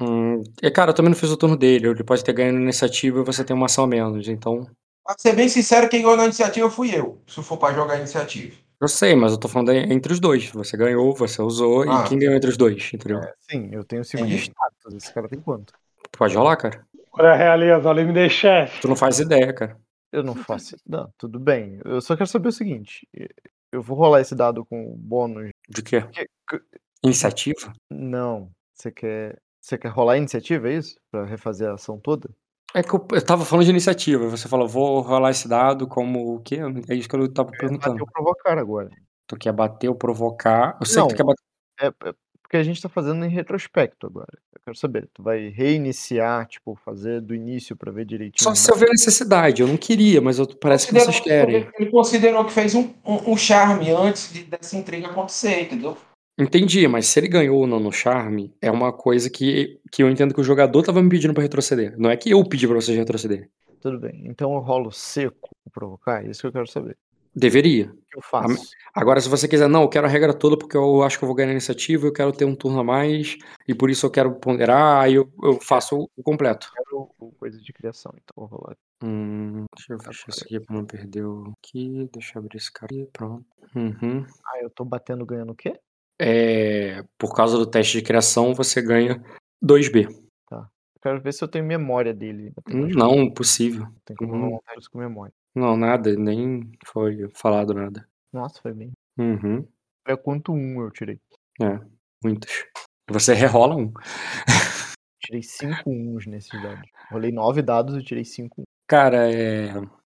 [SPEAKER 1] Hum, e cara, eu também não fiz o turno dele. Ele pode ter ganho iniciativa e você tem uma ação a menos. Então.
[SPEAKER 4] Pra ser bem sincero, quem ganhou na iniciativa fui eu. Se for pra jogar a iniciativa.
[SPEAKER 1] Eu sei, mas eu tô falando entre os dois. Você ganhou, você usou,
[SPEAKER 4] Ah.
[SPEAKER 1] e quem ganhou entre os dois, entendeu?
[SPEAKER 8] Sim, eu tenho segundo
[SPEAKER 4] É.
[SPEAKER 8] status. Esse cara tem quanto?
[SPEAKER 1] Pode rolar, cara.
[SPEAKER 5] Olha a realeza, olha, me dei chefe.
[SPEAKER 1] Tu não faz ideia, cara.
[SPEAKER 8] Eu não faço. Não, tudo bem. Eu só quero saber o seguinte. Eu vou rolar esse dado com bônus.
[SPEAKER 1] De quê?
[SPEAKER 8] Que-
[SPEAKER 1] Iniciativa?
[SPEAKER 8] Não. Você quer. Você quer rolar a iniciativa, é isso? Pra refazer a ação toda?
[SPEAKER 1] É que eu, eu tava falando de iniciativa. e Você falou, vou rolar esse dado como o quê? É isso que eu tava perguntando.
[SPEAKER 8] Bateu provocar agora.
[SPEAKER 1] Tu quer bater ou provocar. Eu sei
[SPEAKER 8] Não.
[SPEAKER 1] que tu quer bater.
[SPEAKER 8] É, é porque a gente tá fazendo em retrospecto agora. Eu quero saber. Tu vai reiniciar, tipo, fazer do início pra ver direitinho.
[SPEAKER 1] Só se houver necessidade. Eu não queria, mas eu- parece que vocês querem.
[SPEAKER 4] Ele considerou que fez um, um, um charme antes de, dessa intriga acontecer, entendeu?
[SPEAKER 1] Entendi, mas se ele ganhou ou não no charme, é uma coisa que, que eu entendo que o jogador tava me pedindo pra retroceder. Não é que eu pedi pra vocês retrocederem.
[SPEAKER 8] Tudo bem. Então eu rolo seco pra provocar? É isso que eu quero saber.
[SPEAKER 1] Deveria.
[SPEAKER 8] Eu faço?
[SPEAKER 1] Agora, se você quiser, não, eu quero a regra toda porque eu acho que eu vou ganhar a iniciativa, eu quero ter um turno a mais, e por isso eu quero ponderar, aí eu, eu faço o- completo.
[SPEAKER 8] Eu quero coisa de criação, então vou rolar.
[SPEAKER 1] Hum, deixa eu fechar isso aqui pra não perder o aqui. Deixa eu abrir esse cara aqui, pronto. Uhum.
[SPEAKER 8] Ah, eu tô batendo ganhando o quê?
[SPEAKER 1] É, por causa do teste de criação, você ganha 2B.
[SPEAKER 8] Eu quero ver se eu tenho memória dele.
[SPEAKER 1] Hum, Não, possível.
[SPEAKER 8] Tem como
[SPEAKER 1] hum.
[SPEAKER 8] um com memória.
[SPEAKER 1] Não, nada, nem foi falado nada.
[SPEAKER 8] Nossa, foi bem.
[SPEAKER 1] Uhum.
[SPEAKER 8] É quanto um eu tirei.
[SPEAKER 1] É, muitos. Você rerola um.
[SPEAKER 8] Tirei cinco uns nesses dados. Rolei nove dados e tirei cinco.
[SPEAKER 1] Cara, é.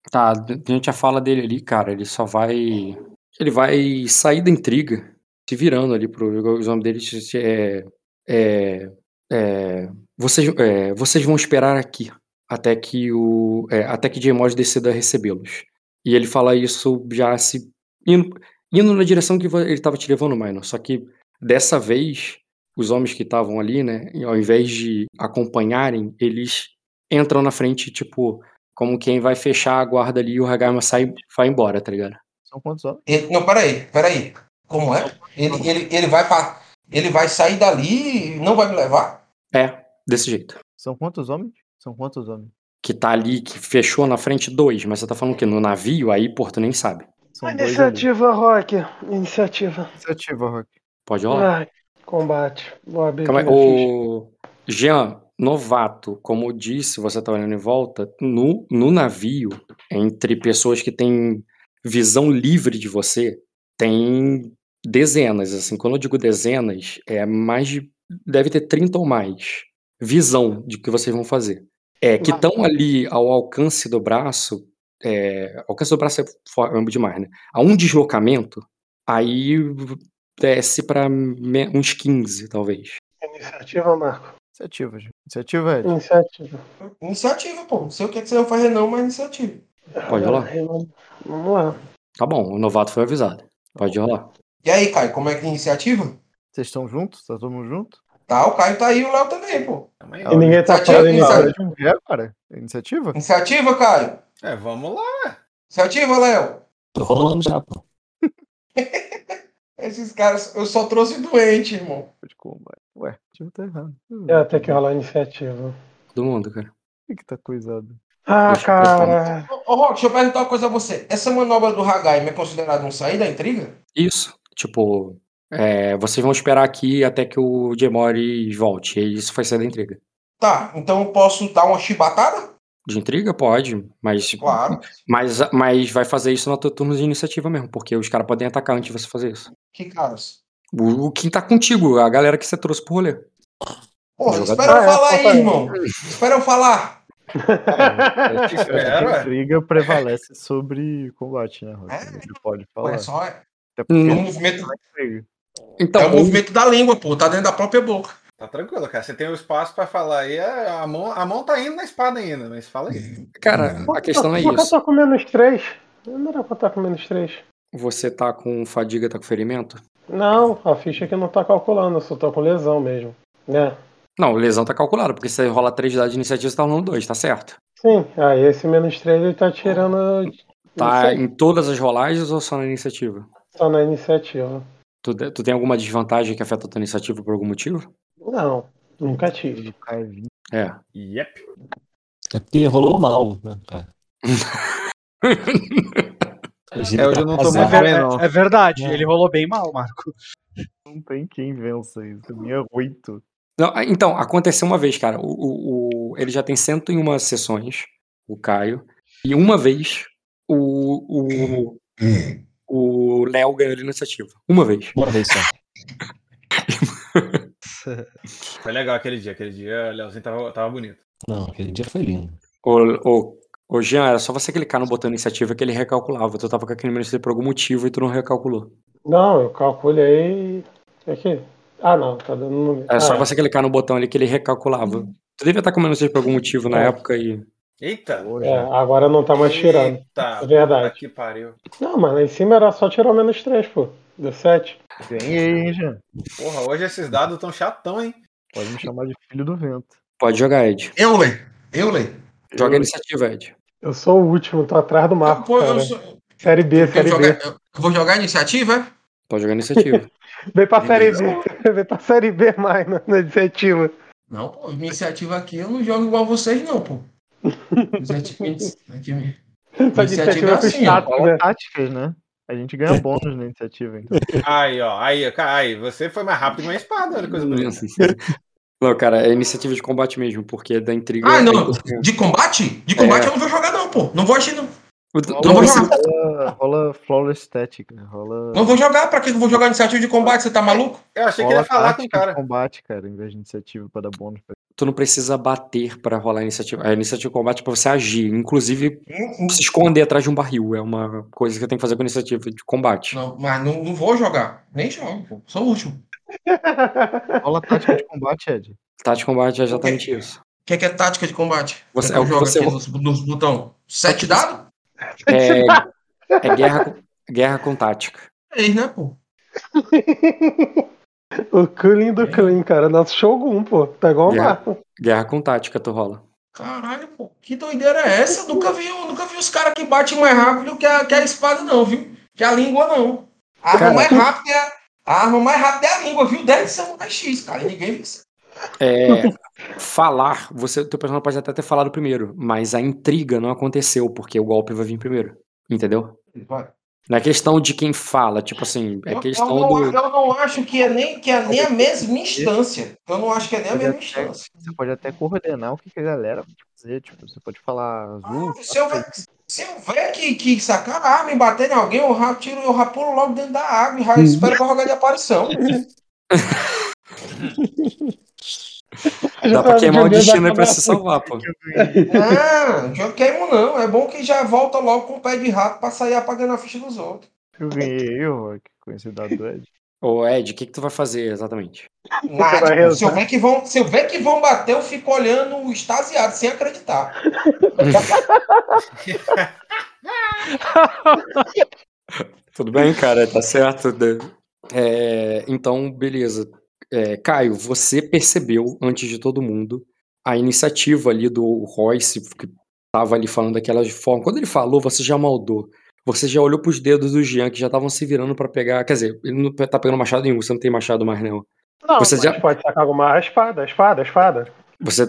[SPEAKER 1] Tá, a gente já fala dele ali, cara. Ele só vai. Ele vai sair da intriga, se virando ali pro. O nome dele é. É. é, vocês, é, vocês vão esperar aqui até que o é, até que Jaimod decida recebê-los. E ele fala isso já se indo, indo na direção que ele estava te levando, Minor. Só que dessa vez os homens que estavam ali, né, ao invés de acompanharem, eles entram na frente, tipo, como quem vai fechar a guarda ali e o Hagama sai vai embora, tá ligado?
[SPEAKER 8] São quantos homens?
[SPEAKER 4] Ele- não, peraí, peraí. Como é? Ele, ele, ele, vai pra, ele vai sair dali e não vai me levar?
[SPEAKER 1] É, desse jeito.
[SPEAKER 8] São quantos homens? São quantos homens?
[SPEAKER 1] Que tá ali, que fechou na frente dois, mas você tá falando que no navio, aí, pô, tu nem sabe.
[SPEAKER 8] São.
[SPEAKER 5] Iniciativa, Rock. Iniciativa.
[SPEAKER 8] Iniciativa, Rock.
[SPEAKER 1] Pode rolar?
[SPEAKER 5] Ai, combate. Vou abrir
[SPEAKER 1] Calma o Jean, novato, como eu disse, você tá olhando em volta, no, no navio, entre pessoas que têm visão livre de você, tem dezenas, assim, quando eu digo dezenas, é mais de, deve ter 30 ou mais, visão de que vocês vão fazer. É, que estão ali ao alcance do braço, é, alcance do braço é fo- demais, né? A um deslocamento, aí desce pra me- uns 15, talvez.
[SPEAKER 5] Iniciativa, Marco.
[SPEAKER 8] Iniciativa, gente. Iniciativa, Ed.
[SPEAKER 5] Iniciativa.
[SPEAKER 4] Iniciativa, pô. Não sei o que, que você vai fazer, não, mas iniciativa.
[SPEAKER 1] Pode rolar?
[SPEAKER 5] Vamos lá.
[SPEAKER 1] Tá bom, o novato foi avisado. Pode rolar.
[SPEAKER 4] E aí, Caio, como é que é a iniciativa?
[SPEAKER 8] Vocês estão juntos? Tá todo mundo junto?
[SPEAKER 4] Tá, o Caio tá aí e o Léo também, pô.
[SPEAKER 5] E ninguém tá falando em
[SPEAKER 4] iniciativa.
[SPEAKER 5] nada.
[SPEAKER 8] Hora de um ver, cara. Iniciativa?
[SPEAKER 4] Iniciativa, Caio.
[SPEAKER 7] É, vamos lá.
[SPEAKER 4] Iniciativa, Léo.
[SPEAKER 3] Tô rolando já, pô.
[SPEAKER 4] Esses caras, eu só trouxe doente, irmão.
[SPEAKER 8] De combate. Ué, o time tá errado. Hum,
[SPEAKER 5] É, tem que rolar a iniciativa.
[SPEAKER 1] Todo mundo, cara.
[SPEAKER 8] O que que tá coisado?
[SPEAKER 5] Ah,
[SPEAKER 1] Deixa
[SPEAKER 5] cara.
[SPEAKER 4] Ô, ô, Rock, deixa eu perguntar uma coisa a você. Essa manobra do Hagaim é considerada um sair da intriga?
[SPEAKER 1] Isso. Tipo, é, vocês vão esperar aqui até que o Jemori volte. E isso vai ser da intriga.
[SPEAKER 4] Tá, então eu posso dar uma chibatada?
[SPEAKER 1] De intriga, pode, mas,
[SPEAKER 4] Claro.
[SPEAKER 1] mas, mas vai fazer isso no teu turno de iniciativa mesmo, porque os caras podem atacar antes de você fazer isso.
[SPEAKER 4] Que caras?
[SPEAKER 1] O, o quem tá contigo, a galera que você trouxe pro rolê.
[SPEAKER 4] Porra, espera eu
[SPEAKER 5] é,
[SPEAKER 4] falar aí, irmão. Espera eu falar.
[SPEAKER 8] É, intriga prevalece sobre combate, né, Rock?
[SPEAKER 4] É?
[SPEAKER 8] Pode
[SPEAKER 4] Pô,
[SPEAKER 8] falar.
[SPEAKER 4] é só é,
[SPEAKER 8] Até
[SPEAKER 4] é
[SPEAKER 8] porque
[SPEAKER 1] Hum.
[SPEAKER 4] um movimento.
[SPEAKER 1] Então,
[SPEAKER 4] é um movimento da língua, pô. Tá dentro da própria boca.
[SPEAKER 7] Tá tranquilo, cara. Você tem o espaço pra falar aí. A mão, a mão tá indo na espada ainda, mas fala aí.
[SPEAKER 1] cara, a questão é
[SPEAKER 5] que eu
[SPEAKER 1] isso.
[SPEAKER 5] tô com menos 3? Não era pra estar com menos 3.
[SPEAKER 1] Você tá com fadiga, tá com ferimento?
[SPEAKER 5] Não, a ficha aqui não tá calculando, eu só tô com lesão mesmo. Né?
[SPEAKER 1] Não, lesão tá calculado, porque você rola 3 dados de iniciativa, você tá rolando 2, tá certo.
[SPEAKER 5] Sim, aí esse menos 3 ele tá tirando.
[SPEAKER 1] Tá em todas as rolagens ou só na iniciativa?
[SPEAKER 5] Só na iniciativa.
[SPEAKER 1] Tu, tu tem alguma desvantagem que afeta a tua iniciativa por algum motivo?
[SPEAKER 5] Não, nunca tive.
[SPEAKER 8] Do Caio 20.
[SPEAKER 1] É.
[SPEAKER 7] Yep.
[SPEAKER 3] É porque rolou mal, né, cara?
[SPEAKER 7] É, hoje eu não tô muito bem, não.
[SPEAKER 6] É verdade, ele rolou bem mal, Marco.
[SPEAKER 8] Não tem quem vença isso. A minha é 8.
[SPEAKER 1] Não, então, aconteceu uma vez, cara. O, o- o- ele já tem 101 sessões, o Caio, e uma vez o, o, o Léo ganhou a iniciativa. Uma vez.
[SPEAKER 3] Uma vez só.
[SPEAKER 7] Foi legal aquele dia. Aquele dia o Leozinho tava, tava bonito.
[SPEAKER 3] Não, aquele dia foi lindo.
[SPEAKER 1] Ô, ô, ô, Jean, era só você clicar no botão iniciativa que ele recalculava. Tu tava com aquele iniciativa por algum motivo e tu não recalculou.
[SPEAKER 5] Não, eu calculei. Aqui. Ah, não, tá dando número.
[SPEAKER 1] Era só
[SPEAKER 5] Ah,
[SPEAKER 1] você clicar no botão ali que ele recalculava. Tu devia estar com menos por algum motivo na
[SPEAKER 5] É.
[SPEAKER 1] época e.
[SPEAKER 7] Eita!
[SPEAKER 5] é, agora não tá mais tirando.
[SPEAKER 7] Eita!
[SPEAKER 5] É verdade.
[SPEAKER 7] Que pariu.
[SPEAKER 5] Não, mas lá em cima era só tirar o menos 3, pô. Deu 7.
[SPEAKER 8] Ganhei, hein, Jean?
[SPEAKER 7] Porra, hoje esses dados tão chatão, hein?
[SPEAKER 8] Pode me chamar de filho do vento.
[SPEAKER 1] Pode jogar, Ed.
[SPEAKER 4] Eu ler. Eu ler.
[SPEAKER 1] Joga a iniciativa, Ed.
[SPEAKER 5] Eu sou o último, tô atrás do Marco.
[SPEAKER 4] Pô, eu, sou-
[SPEAKER 5] Série B,
[SPEAKER 4] eu
[SPEAKER 5] série
[SPEAKER 4] jogar-
[SPEAKER 5] B.
[SPEAKER 4] eu vou jogar a iniciativa?
[SPEAKER 1] Pode jogar a iniciativa.
[SPEAKER 5] Vem pra série. B. Vem pra série B mais na, na iniciativa.
[SPEAKER 4] Não, pô, iniciativa aqui eu não jogo igual vocês, não, pô.
[SPEAKER 5] Essa
[SPEAKER 4] Iniciativa é
[SPEAKER 5] é
[SPEAKER 4] assim,
[SPEAKER 5] né?
[SPEAKER 8] táticas, né? A gente ganha bônus na iniciativa, então.
[SPEAKER 7] Aí, ó. Aí, aí. Você foi mais rápido que uma espada. Olha coisa bonita.
[SPEAKER 1] Não, cara, é iniciativa de combate mesmo, porque da intriga.
[SPEAKER 4] Ah, não.
[SPEAKER 1] é-
[SPEAKER 4] De combate? De combate
[SPEAKER 1] É.
[SPEAKER 4] eu não vou jogar, não, pô. Não vou agir, não.
[SPEAKER 1] Tu
[SPEAKER 4] Não vou jogar.
[SPEAKER 8] Rola, rola Flawless Static, né? Rola.
[SPEAKER 4] Não vou jogar. Pra que eu vou jogar iniciativa de combate? Você tá maluco?
[SPEAKER 7] Eu achei que ele
[SPEAKER 8] rola
[SPEAKER 7] ia falar com o cara.
[SPEAKER 8] combate, cara, em vez de iniciativa pra dar bônus. pra-
[SPEAKER 1] tu não precisa bater pra rolar a iniciativa. A iniciativa de combate é pra você agir. Inclusive, se esconder atrás de um barril. É uma coisa que eu tenho que fazer com a iniciativa de combate.
[SPEAKER 4] Não, mas não, não vou jogar. Nem jogo, pô. Sou o último.
[SPEAKER 8] Rola tática de combate, Ed.
[SPEAKER 1] Tática de combate é exatamente isso.
[SPEAKER 4] O que é, que é tática de combate?
[SPEAKER 1] Você-
[SPEAKER 4] é
[SPEAKER 1] é o que você-
[SPEAKER 4] aqui nos, nos botão. Sete dados?
[SPEAKER 1] É, é guerra, com- guerra com tática.
[SPEAKER 4] É isso, né, pô?
[SPEAKER 5] O clean do clean, cara. Nosso Shogun, pô. Tá igual o
[SPEAKER 1] Yeah.
[SPEAKER 5] Marco.
[SPEAKER 1] Guerra com tática, tu rola.
[SPEAKER 4] Caralho, pô. Que doideira é essa? Eu nunca vi, nunca vi os caras que batem mais rápido que a, que a espada, não, viu? Que a língua, não. A arma
[SPEAKER 5] Cara,
[SPEAKER 4] mais rápida é a, a arma mais rápida é a língua, viu? Deve ser um X, cara. E ninguém viu isso.
[SPEAKER 1] É, falar, você, teu personagem pode até ter falado primeiro, mas a intriga não aconteceu, porque o golpe vai vir primeiro. Entendeu?
[SPEAKER 4] Vai.
[SPEAKER 1] É questão de quem fala, tipo assim, é
[SPEAKER 4] Eu, eu
[SPEAKER 1] questão
[SPEAKER 4] não,
[SPEAKER 1] do.
[SPEAKER 4] eu não acho que é, nem, que é nem a mesma instância. Eu não acho que é nem a
[SPEAKER 8] Pode
[SPEAKER 4] mesma
[SPEAKER 8] até-
[SPEAKER 4] instância.
[SPEAKER 8] Você pode até coordenar o que, que a galera vai fazer. Tipo, você pode falar azul.
[SPEAKER 4] Ah, se, eu ver, se eu ver que, que sacar a arma e bater em alguém, eu já tiro, eu já pulo logo dentro da água e já espero pra jogar de aparição.
[SPEAKER 1] Dá pra queimar o destino aí pra se salvar, pô.
[SPEAKER 4] Ah, não queimo não. É bom que já volta logo com o pé de rato pra sair apagando a ficha dos outros.
[SPEAKER 8] Eu ganhei, Rock, com esse dado do Ed.
[SPEAKER 1] Ô, Ed, o que, que tu vai fazer exatamente?
[SPEAKER 4] Nada, se, eu ver que vão, se eu ver que vão bater, eu fico olhando extasiado, sem acreditar.
[SPEAKER 1] Tudo bem, cara, tá certo. né? É, então, beleza. É, Caio, você percebeu, antes de todo mundo, a iniciativa ali do Royce, que tava ali falando daquela forma. Quando ele falou, você já maldou. Você já olhou pros dedos do Jean, que já estavam se virando pra pegar. Quer dizer, ele não tá pegando machado nenhum, você não tem machado mais, não.
[SPEAKER 5] Não,
[SPEAKER 1] Você já-
[SPEAKER 5] pode sacar alguma espada, a espada, a espada.
[SPEAKER 1] Você.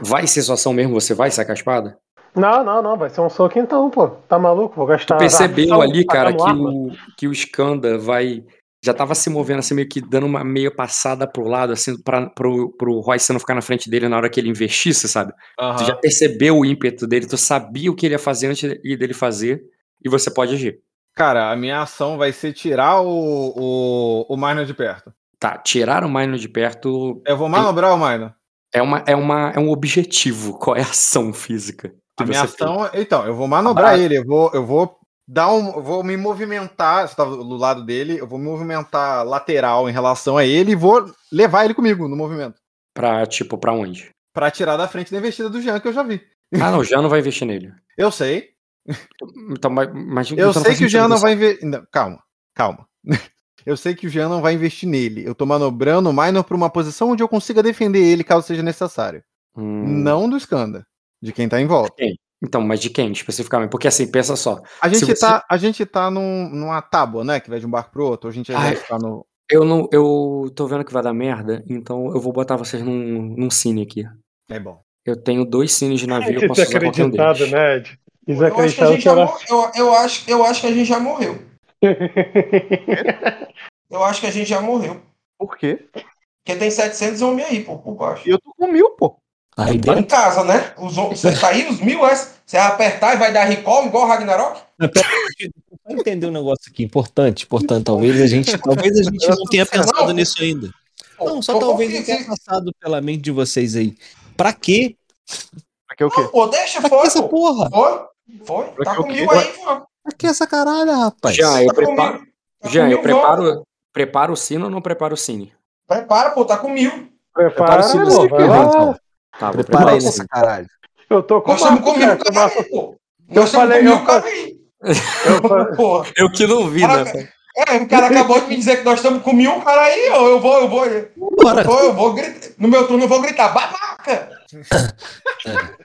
[SPEAKER 1] Vai ser sua ação mesmo? Você vai sacar a espada?
[SPEAKER 5] Não, não, não, vai ser um soco então, pô. Tá maluco? Vou gastar.
[SPEAKER 1] Tu percebeu ali, cara, que o, que o Skanda vai. Já tava se movendo assim, meio que dando uma meia passada pro lado, assim, pra, pro, pro Royce não ficar na frente dele na hora que ele investisse, sabe? Tu já percebeu o ímpeto dele, tu sabia o que ele ia fazer antes de- dele fazer, e você pode agir.
[SPEAKER 7] Cara, a minha ação vai ser tirar o, o, o Minor de perto.
[SPEAKER 1] Tá, tirar o Minor de perto
[SPEAKER 7] Eu vou manobrar o Minor.
[SPEAKER 1] é, uma, é, uma, é um objetivo. Qual é a ação física?
[SPEAKER 7] A minha
[SPEAKER 1] tem?
[SPEAKER 7] ação. Então, eu vou manobrar
[SPEAKER 1] Ah.
[SPEAKER 7] ele. Eu vou, eu vou dar um. Vou me movimentar. Você tá do lado dele. Eu vou me movimentar lateral em relação a ele e vou levar ele comigo no movimento.
[SPEAKER 1] Pra, tipo, pra onde?
[SPEAKER 7] Pra tirar da frente da investida do Jean que eu já vi.
[SPEAKER 1] Ah, não, já não vai investir nele.
[SPEAKER 7] Eu sei.
[SPEAKER 1] Então, mas, mas
[SPEAKER 7] Eu sei que o Jean não vai investir. Calma, calma. Eu sei que o Jean não vai investir nele. Eu tô manobrando o Minor pra uma posição onde eu consiga defender ele caso seja necessário.
[SPEAKER 1] Hum,
[SPEAKER 7] Não do Skanda. De quem tá em volta.
[SPEAKER 1] Então, mas de quem especificamente? Porque assim, pensa só.
[SPEAKER 7] A gente,
[SPEAKER 1] você-
[SPEAKER 7] tá, a gente tá num- numa tábua, né? Que vai de um barco pro outro. A gente
[SPEAKER 1] Ai.
[SPEAKER 7] vai ficar no.
[SPEAKER 1] Eu não, eu tô vendo que vai dar merda, então eu vou botar vocês num, num cine aqui.
[SPEAKER 7] É bom.
[SPEAKER 1] Eu tenho dois cines de navio, eu posso usar qualquer um
[SPEAKER 5] Desacreditado,
[SPEAKER 1] deles.
[SPEAKER 5] né, Ed?
[SPEAKER 4] Eu acho, que a
[SPEAKER 5] Desacreditado
[SPEAKER 4] gente
[SPEAKER 5] era.
[SPEAKER 4] eu, eu, acho, eu acho que a gente já morreu. Eu acho que a gente já morreu.
[SPEAKER 8] Por quê?
[SPEAKER 4] Porque tem 700 homens aí, pô, por baixo.
[SPEAKER 8] E eu tô com mil, pô.
[SPEAKER 3] Aí
[SPEAKER 4] Tá em casa, né? Os, você tá aí, os mil, é? Você vai apertar e vai dar recall igual o Ragnarok?
[SPEAKER 3] Pra entender um negócio aqui importante, importante, talvez a gente, talvez a gente não tenha pensado
[SPEAKER 4] Não.
[SPEAKER 3] nisso ainda. Não, só talvez não tenha passado pela mente de vocês aí. Pra quê?
[SPEAKER 8] Pra que o quê?
[SPEAKER 4] Não, pô, deixa,
[SPEAKER 3] Pra
[SPEAKER 4] foi,
[SPEAKER 3] essa
[SPEAKER 4] pô.
[SPEAKER 3] porra?
[SPEAKER 4] Foi, foi.
[SPEAKER 8] Pra
[SPEAKER 4] Tá
[SPEAKER 8] que o
[SPEAKER 4] com
[SPEAKER 8] quê?
[SPEAKER 4] mil aí, vamos.
[SPEAKER 3] Pra que essa caralho, rapaz?
[SPEAKER 1] Já, eu
[SPEAKER 4] Tá
[SPEAKER 1] preparo.
[SPEAKER 4] Tá mil,
[SPEAKER 1] eu preparo, preparo o sino ou não preparo o cine?
[SPEAKER 4] Prepara, pô, tá com mil.
[SPEAKER 5] Prepara,
[SPEAKER 3] Prepara o sino
[SPEAKER 5] pô, vai lá.
[SPEAKER 1] Tá, vou
[SPEAKER 3] Prepara nessa
[SPEAKER 1] sino.
[SPEAKER 3] caralho.
[SPEAKER 5] Eu tô com
[SPEAKER 4] Nós estamos com
[SPEAKER 5] Marco,
[SPEAKER 4] mil
[SPEAKER 5] cara, com
[SPEAKER 4] cara
[SPEAKER 5] Marco.
[SPEAKER 4] aí, pô. Nós estamos
[SPEAKER 5] falei, eu. Eu.
[SPEAKER 1] Eu que não vi,
[SPEAKER 4] Cara,
[SPEAKER 1] né?
[SPEAKER 4] É, o cara acabou de me dizer que nós estamos com mil cara aí, ó, eu vou, eu vou. Eu
[SPEAKER 3] Bora.
[SPEAKER 4] vou, eu vou gritar. No meu turno eu vou gritar, babaca!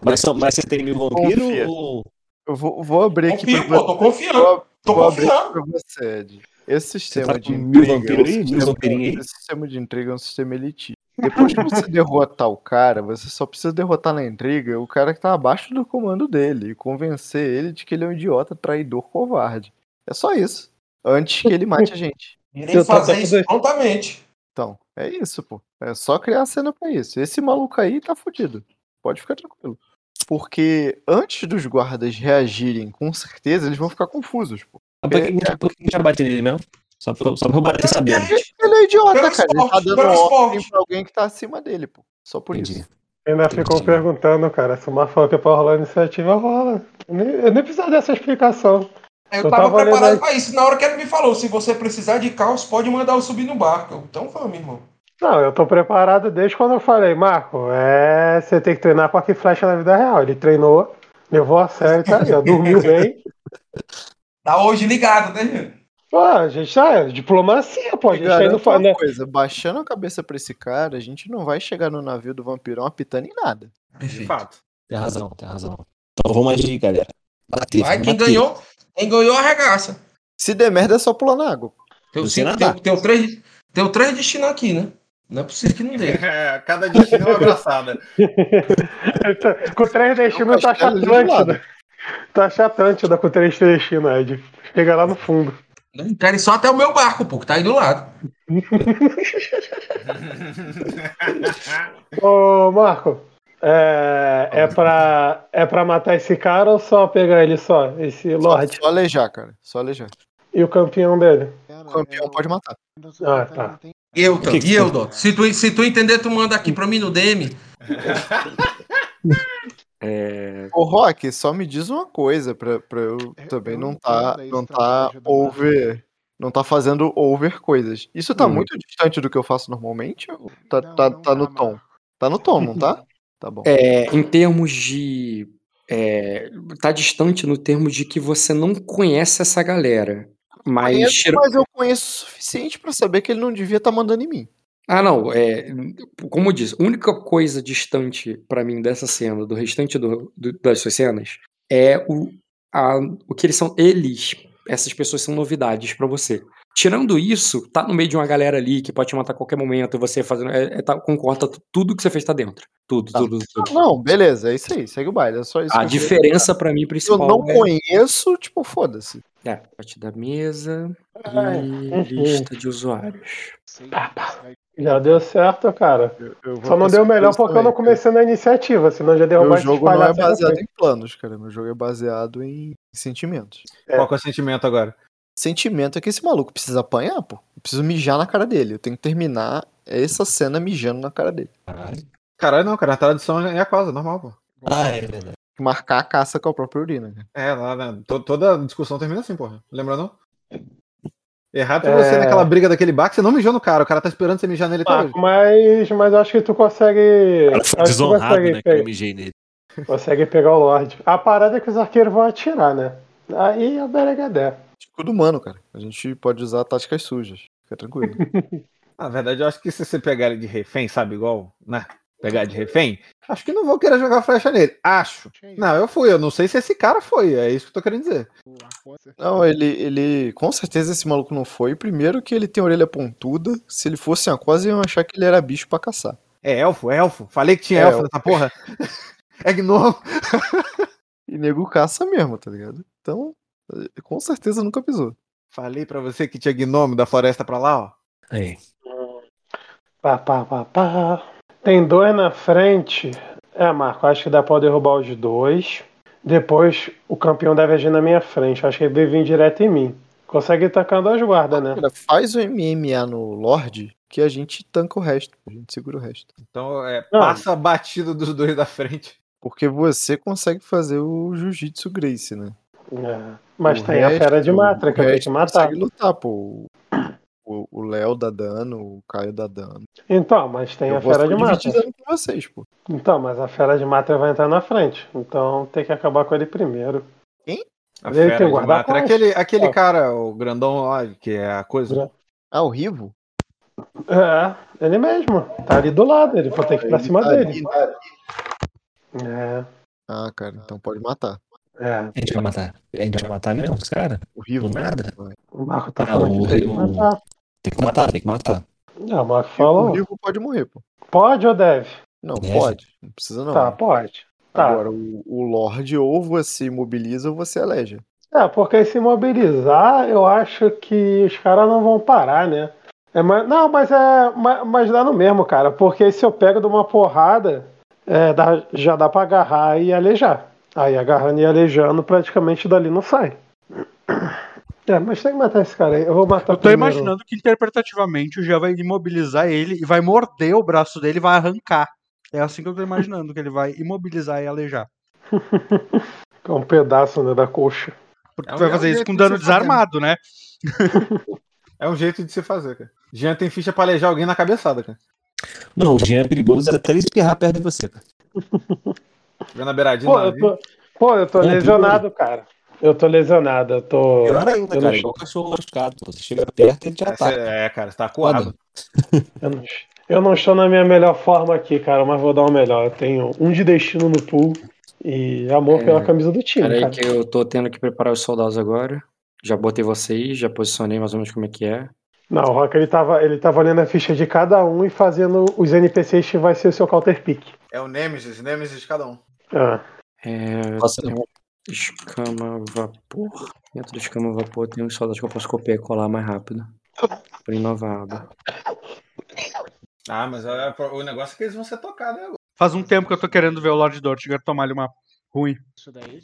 [SPEAKER 3] Mas, mas você tem mil vampiro ou.
[SPEAKER 8] Eu vou, vou abrir aqui
[SPEAKER 4] Confio,
[SPEAKER 8] pra
[SPEAKER 4] pô, tô
[SPEAKER 8] você.
[SPEAKER 4] confiando.
[SPEAKER 8] Vou,
[SPEAKER 4] Tô
[SPEAKER 8] vou
[SPEAKER 4] confiando.
[SPEAKER 8] pra você, Ed. Esse sistema
[SPEAKER 3] tá
[SPEAKER 8] de intriga.
[SPEAKER 3] vampiros
[SPEAKER 8] é um? Esse sistema de intriga é um sistema elitista. Depois que você derrotar o cara, você só precisa derrotar na intriga o cara que tá abaixo do comando dele e convencer ele de que ele é um idiota, traidor, covarde. É só isso. Antes que ele mate a gente.
[SPEAKER 4] Irei fazer
[SPEAKER 5] tudo
[SPEAKER 4] isso prontamente.
[SPEAKER 8] Então, é isso, pô. É só criar a cena pra isso. Esse maluco aí tá fudido. Pode ficar tranquilo. Porque antes dos guardas reagirem, com certeza, eles vão ficar confusos, pô.
[SPEAKER 3] Por que, por que a gente vai bater nele mesmo? Só pra, só pra eu bater sabendo.
[SPEAKER 8] Ele é idiota, cara. Ele tá
[SPEAKER 4] esporte,
[SPEAKER 8] dando ordem
[SPEAKER 4] esporte.
[SPEAKER 8] pra alguém que tá acima dele, pô. Só por
[SPEAKER 3] Entendi.
[SPEAKER 8] isso.
[SPEAKER 5] Ainda
[SPEAKER 3] Entendi.
[SPEAKER 5] perguntando, cara, se uma foca é pra rolar iniciativa, rola. Eu nem, eu nem preciso dessa explicação.
[SPEAKER 4] Eu,
[SPEAKER 5] Eu
[SPEAKER 4] tava,
[SPEAKER 5] tava
[SPEAKER 4] preparado
[SPEAKER 5] aí-
[SPEAKER 4] pra isso. Na hora que ele me falou, se você precisar de caos, pode mandar eu subir no barco. Então vamos, irmão.
[SPEAKER 5] Não, eu tô preparado desde quando eu falei, Marco, é. Você tem que treinar com arco e flecha na vida real. Ele treinou, levou a sério, tá aí, ó. Dormiu bem.
[SPEAKER 4] Tá hoje ligado, né, gente?
[SPEAKER 5] Pô, a gente tá. é Diplomacia, pô. A gente tá indo
[SPEAKER 8] garanto
[SPEAKER 5] fa-
[SPEAKER 8] uma
[SPEAKER 5] né?
[SPEAKER 8] coisa, baixando a cabeça pra esse cara, a gente não vai chegar no navio do vampirão apitando em nada.
[SPEAKER 7] De
[SPEAKER 4] Perfeito.
[SPEAKER 7] fato.
[SPEAKER 3] Tem razão, tem razão. Então vamos agir, galera. Bater.
[SPEAKER 4] Vai, quem
[SPEAKER 3] bater.
[SPEAKER 4] ganhou, quem ganhou arregaça.
[SPEAKER 8] Se der merda é só pular na água.
[SPEAKER 4] Tem,
[SPEAKER 3] nadar.
[SPEAKER 4] tem, tem, três, tem três destinos aqui, né? Não é possível que não dê.
[SPEAKER 7] É, cada destino é uma abraçada.
[SPEAKER 5] com três destinos, tá
[SPEAKER 8] castelo ali do
[SPEAKER 5] Atlântida. Tá Atlântida com três destinos, Ed. Chega lá no fundo.
[SPEAKER 4] Não querem só até o meu barco, pô, que tá aí do lado.
[SPEAKER 5] Ô, Marco, é, é, pra, é pra matar esse cara ou só pegar ele só? Esse
[SPEAKER 8] Só,
[SPEAKER 5] Lorde?
[SPEAKER 8] só alejar, cara. Só alejar.
[SPEAKER 5] E o campeão dele?
[SPEAKER 8] O campeão pode matar.
[SPEAKER 5] Ah, tá.
[SPEAKER 4] Eu,
[SPEAKER 3] que que
[SPEAKER 4] e eu. Se tu, se tu entender, tu manda aqui pra mim no DM.
[SPEAKER 1] É,
[SPEAKER 8] Ô, Rock, só me diz uma coisa pra, pra eu também não tá, não tá over. Não tá fazendo over coisas. Isso tá
[SPEAKER 1] Hum.
[SPEAKER 8] muito distante do que eu faço normalmente? Ou tá, tá, tá no tom? Tá no tom, não tá? Tá bom.
[SPEAKER 1] é, em termos de. É, tá distante no termo de que você não conhece essa galera. Mas.
[SPEAKER 8] Conheço, mas eu conheço o suficiente pra saber que ele não devia estar mandando em mim.
[SPEAKER 1] Ah, não. É, como eu disse, a única coisa distante pra mim dessa cena, do restante do- do- das suas cenas, é o, a- o que eles são. Eles, essas pessoas são novidades pra você. Tirando isso, tá no meio de uma galera ali que pode te matar a qualquer momento, você fazendo. É, é, tá, concorda, tudo que você fez tá dentro. Tudo,
[SPEAKER 8] Tá.
[SPEAKER 1] tudo, tudo.
[SPEAKER 8] Não, beleza, é isso aí, segue o baile. É só isso.
[SPEAKER 1] A
[SPEAKER 8] eu
[SPEAKER 1] diferença pra mim
[SPEAKER 8] Eu
[SPEAKER 1] principal
[SPEAKER 8] não
[SPEAKER 1] é,
[SPEAKER 8] conheço, tipo, foda-se.
[SPEAKER 1] É parte da mesa
[SPEAKER 5] Ai,
[SPEAKER 1] e lista de usuários.
[SPEAKER 5] Pá, pá. Já deu certo, cara.
[SPEAKER 8] Eu, eu vou
[SPEAKER 5] Só não deu melhor porque eu não
[SPEAKER 8] também,
[SPEAKER 5] comecei na iniciativa, senão já
[SPEAKER 8] cara.
[SPEAKER 5] derrubar
[SPEAKER 8] Meu
[SPEAKER 5] esse
[SPEAKER 8] jogo não é baseado em planos, cara. Meu jogo é baseado em sentimentos.
[SPEAKER 7] Qual que é o sentimento agora?
[SPEAKER 8] Sentimento é que esse maluco precisa apanhar, pô. Eu preciso mijar na cara dele. Eu tenho que terminar essa cena mijando na cara dele.
[SPEAKER 3] Caralho.
[SPEAKER 7] Caralho, não, cara. A tradição é a causa, normal, pô.
[SPEAKER 3] Ah, é verdade.
[SPEAKER 8] Marcar a caça com a própria urina, cara.
[SPEAKER 7] É, lá, né? to- Toda discussão termina assim, porra. Lembra não? Errado
[SPEAKER 5] É.
[SPEAKER 7] você naquela briga daquele bar que você não mijou no cara. O cara tá esperando você mijar nele até hoje.
[SPEAKER 5] Marco, mas, mas eu acho que tu consegue.
[SPEAKER 3] Cara, foi desonrado,
[SPEAKER 5] consegue,
[SPEAKER 3] né? Que eu mijei nele.
[SPEAKER 5] consegue pegar o Lorde. A parada é que os arqueiros vão atirar, né? Aí é o Beregadé.
[SPEAKER 8] Escudo humano, cara. A gente pode usar táticas sujas. Fica tranquilo.
[SPEAKER 7] Na verdade, eu acho que se você pegar ele de refém, sabe, igual, né? Pegar de refém, acho que não vou querer jogar flecha nele. Acho. Não, eu fui. Eu não sei se esse cara foi. É isso que eu tô querendo dizer.
[SPEAKER 8] Não, ele, ele. Com certeza esse maluco não foi. Primeiro que ele tem orelha pontuda. Se ele fosse uma coisa, iam achar que ele era bicho pra caçar.
[SPEAKER 7] É elfo, é elfo. Falei que tinha
[SPEAKER 8] É
[SPEAKER 7] elfo
[SPEAKER 8] elfo.
[SPEAKER 7] nessa porra. É gnomo.
[SPEAKER 8] E nego caça mesmo, tá ligado? Então, com certeza nunca pisou.
[SPEAKER 7] Falei pra você que tinha gnomo da floresta pra lá, ó.
[SPEAKER 3] Aí.
[SPEAKER 5] Pá, pá, pá, pá. Tem dois na frente. É, Marco, acho que dá pra derrubar os dois. Depois o campeão deve agir na minha frente. Acho que ele deve vir direto em mim. Consegue ir tacando as guardas, né?
[SPEAKER 8] Cara, faz o MMA no Lorde que a gente tanca o resto. A gente segura o resto.
[SPEAKER 7] Então, é, passa batido dos dois da frente.
[SPEAKER 8] Porque você consegue fazer o Jiu-Jitsu Grace, né?
[SPEAKER 5] É. Mas
[SPEAKER 8] O
[SPEAKER 5] tem a
[SPEAKER 8] resto-
[SPEAKER 5] fera de matra que eu tenho que matar.
[SPEAKER 8] consegue lutar, pô. O- Léo dá dano, o Caio dá dano.
[SPEAKER 5] Então, mas tem
[SPEAKER 8] Eu
[SPEAKER 5] a fera de
[SPEAKER 8] dano com vocês, pô.
[SPEAKER 5] Então, mas a fera de matra vai entrar na frente. Então tem que acabar com ele primeiro.
[SPEAKER 7] A
[SPEAKER 5] Ele tem
[SPEAKER 7] fera de
[SPEAKER 5] guarda-costas.
[SPEAKER 7] matra. Aquele, aquele
[SPEAKER 5] Ó.
[SPEAKER 7] cara, o grandão lá, que é a coisa.
[SPEAKER 8] Ah, o Rivo?
[SPEAKER 5] É, ele mesmo. Tá ali do lado, ele vou ter que ir pra cima
[SPEAKER 8] tá
[SPEAKER 5] dele.
[SPEAKER 8] ali, né?
[SPEAKER 5] É,
[SPEAKER 8] Ah, cara, então pode matar.
[SPEAKER 5] é.
[SPEAKER 3] A gente vai matar. A gente vai matar mesmo os caras?
[SPEAKER 8] O Rivo.
[SPEAKER 3] Do nada?
[SPEAKER 8] vai.
[SPEAKER 5] O Marco tá
[SPEAKER 3] Ah,
[SPEAKER 5] falando
[SPEAKER 3] o-
[SPEAKER 5] que tem que
[SPEAKER 3] o-
[SPEAKER 5] matar.
[SPEAKER 3] Tem que matar, tem que matar.
[SPEAKER 5] Não, o Marco
[SPEAKER 8] O. Rivo pode morrer, pô.
[SPEAKER 5] Pode ou deve?
[SPEAKER 8] Não,
[SPEAKER 3] Deve.
[SPEAKER 8] pode. Não precisa não.
[SPEAKER 5] Tá, pode. Tá.
[SPEAKER 8] Agora, o, o Lorde ou você imobiliza ou você aleja.
[SPEAKER 5] É, porque se mobilizar, eu acho que os caras não vão parar, né? É, mas, não, mas é. Mas, mas dá no mesmo, cara. Porque se eu pego de uma porrada, é, dá- já dá pra agarrar e alejar. Aí agarrando e alejando, praticamente dali não sai. É, mas tem que matar esse cara aí. Eu vou matar
[SPEAKER 6] Eu tô
[SPEAKER 5] primeiro.
[SPEAKER 6] imaginando que interpretativamente o Jean vai imobilizar ele e vai morder o braço dele e vai arrancar. É assim que eu tô imaginando, que ele vai imobilizar e alejar.
[SPEAKER 5] Com um pedaço né, da coxa.
[SPEAKER 6] Porque
[SPEAKER 7] É
[SPEAKER 6] tu vai
[SPEAKER 7] é um
[SPEAKER 6] fazer isso com
[SPEAKER 7] de
[SPEAKER 6] dano
[SPEAKER 7] né?
[SPEAKER 6] desarmado, né?
[SPEAKER 7] É um jeito de se fazer, cara. Jean tem ficha pra alejar alguém na cabeçada, cara.
[SPEAKER 3] Não, o Jean é perigoso até ele espirrar perto de você, cara.
[SPEAKER 7] Vendo na beiradinha.
[SPEAKER 5] Pô, eu tô, pô, eu tô
[SPEAKER 3] É,
[SPEAKER 5] lesionado, cara. Eu tô lesionado, eu tô.
[SPEAKER 3] Pior ainda,
[SPEAKER 5] eu
[SPEAKER 3] cara,
[SPEAKER 5] não-
[SPEAKER 3] igual cachorro machucado. Você chega perto e ele te ataca.
[SPEAKER 7] é, cara, você tá acuado.
[SPEAKER 5] Eu não, eu não estou na minha melhor forma aqui, cara, mas vou dar o melhor. Eu tenho um de destino no pool e amor
[SPEAKER 1] É,
[SPEAKER 5] pela camisa do time,
[SPEAKER 1] Peraí que eu tô tendo que preparar os soldados agora. Já botei vocês, já posicionei mais ou menos como é que é.
[SPEAKER 5] Não, o Rock ele tava, ele tava olhando a ficha de cada um e fazendo os NPCs que vai ser o seu counter pick.
[SPEAKER 7] É o Nemesis, Nemesis de cada um.
[SPEAKER 5] Ah,
[SPEAKER 1] É, uma escama vapor. Dentro da escama vapor tem uns soldados que eu posso copiar e colar mais rápido. Pra inovar a aba.
[SPEAKER 7] Ah, mas é, o negócio é que eles vão ser tocados agora.
[SPEAKER 6] Faz um tempo que eu tô querendo ver o Lord Dortgar tomar-lhe uma ruim.
[SPEAKER 9] Isso daí.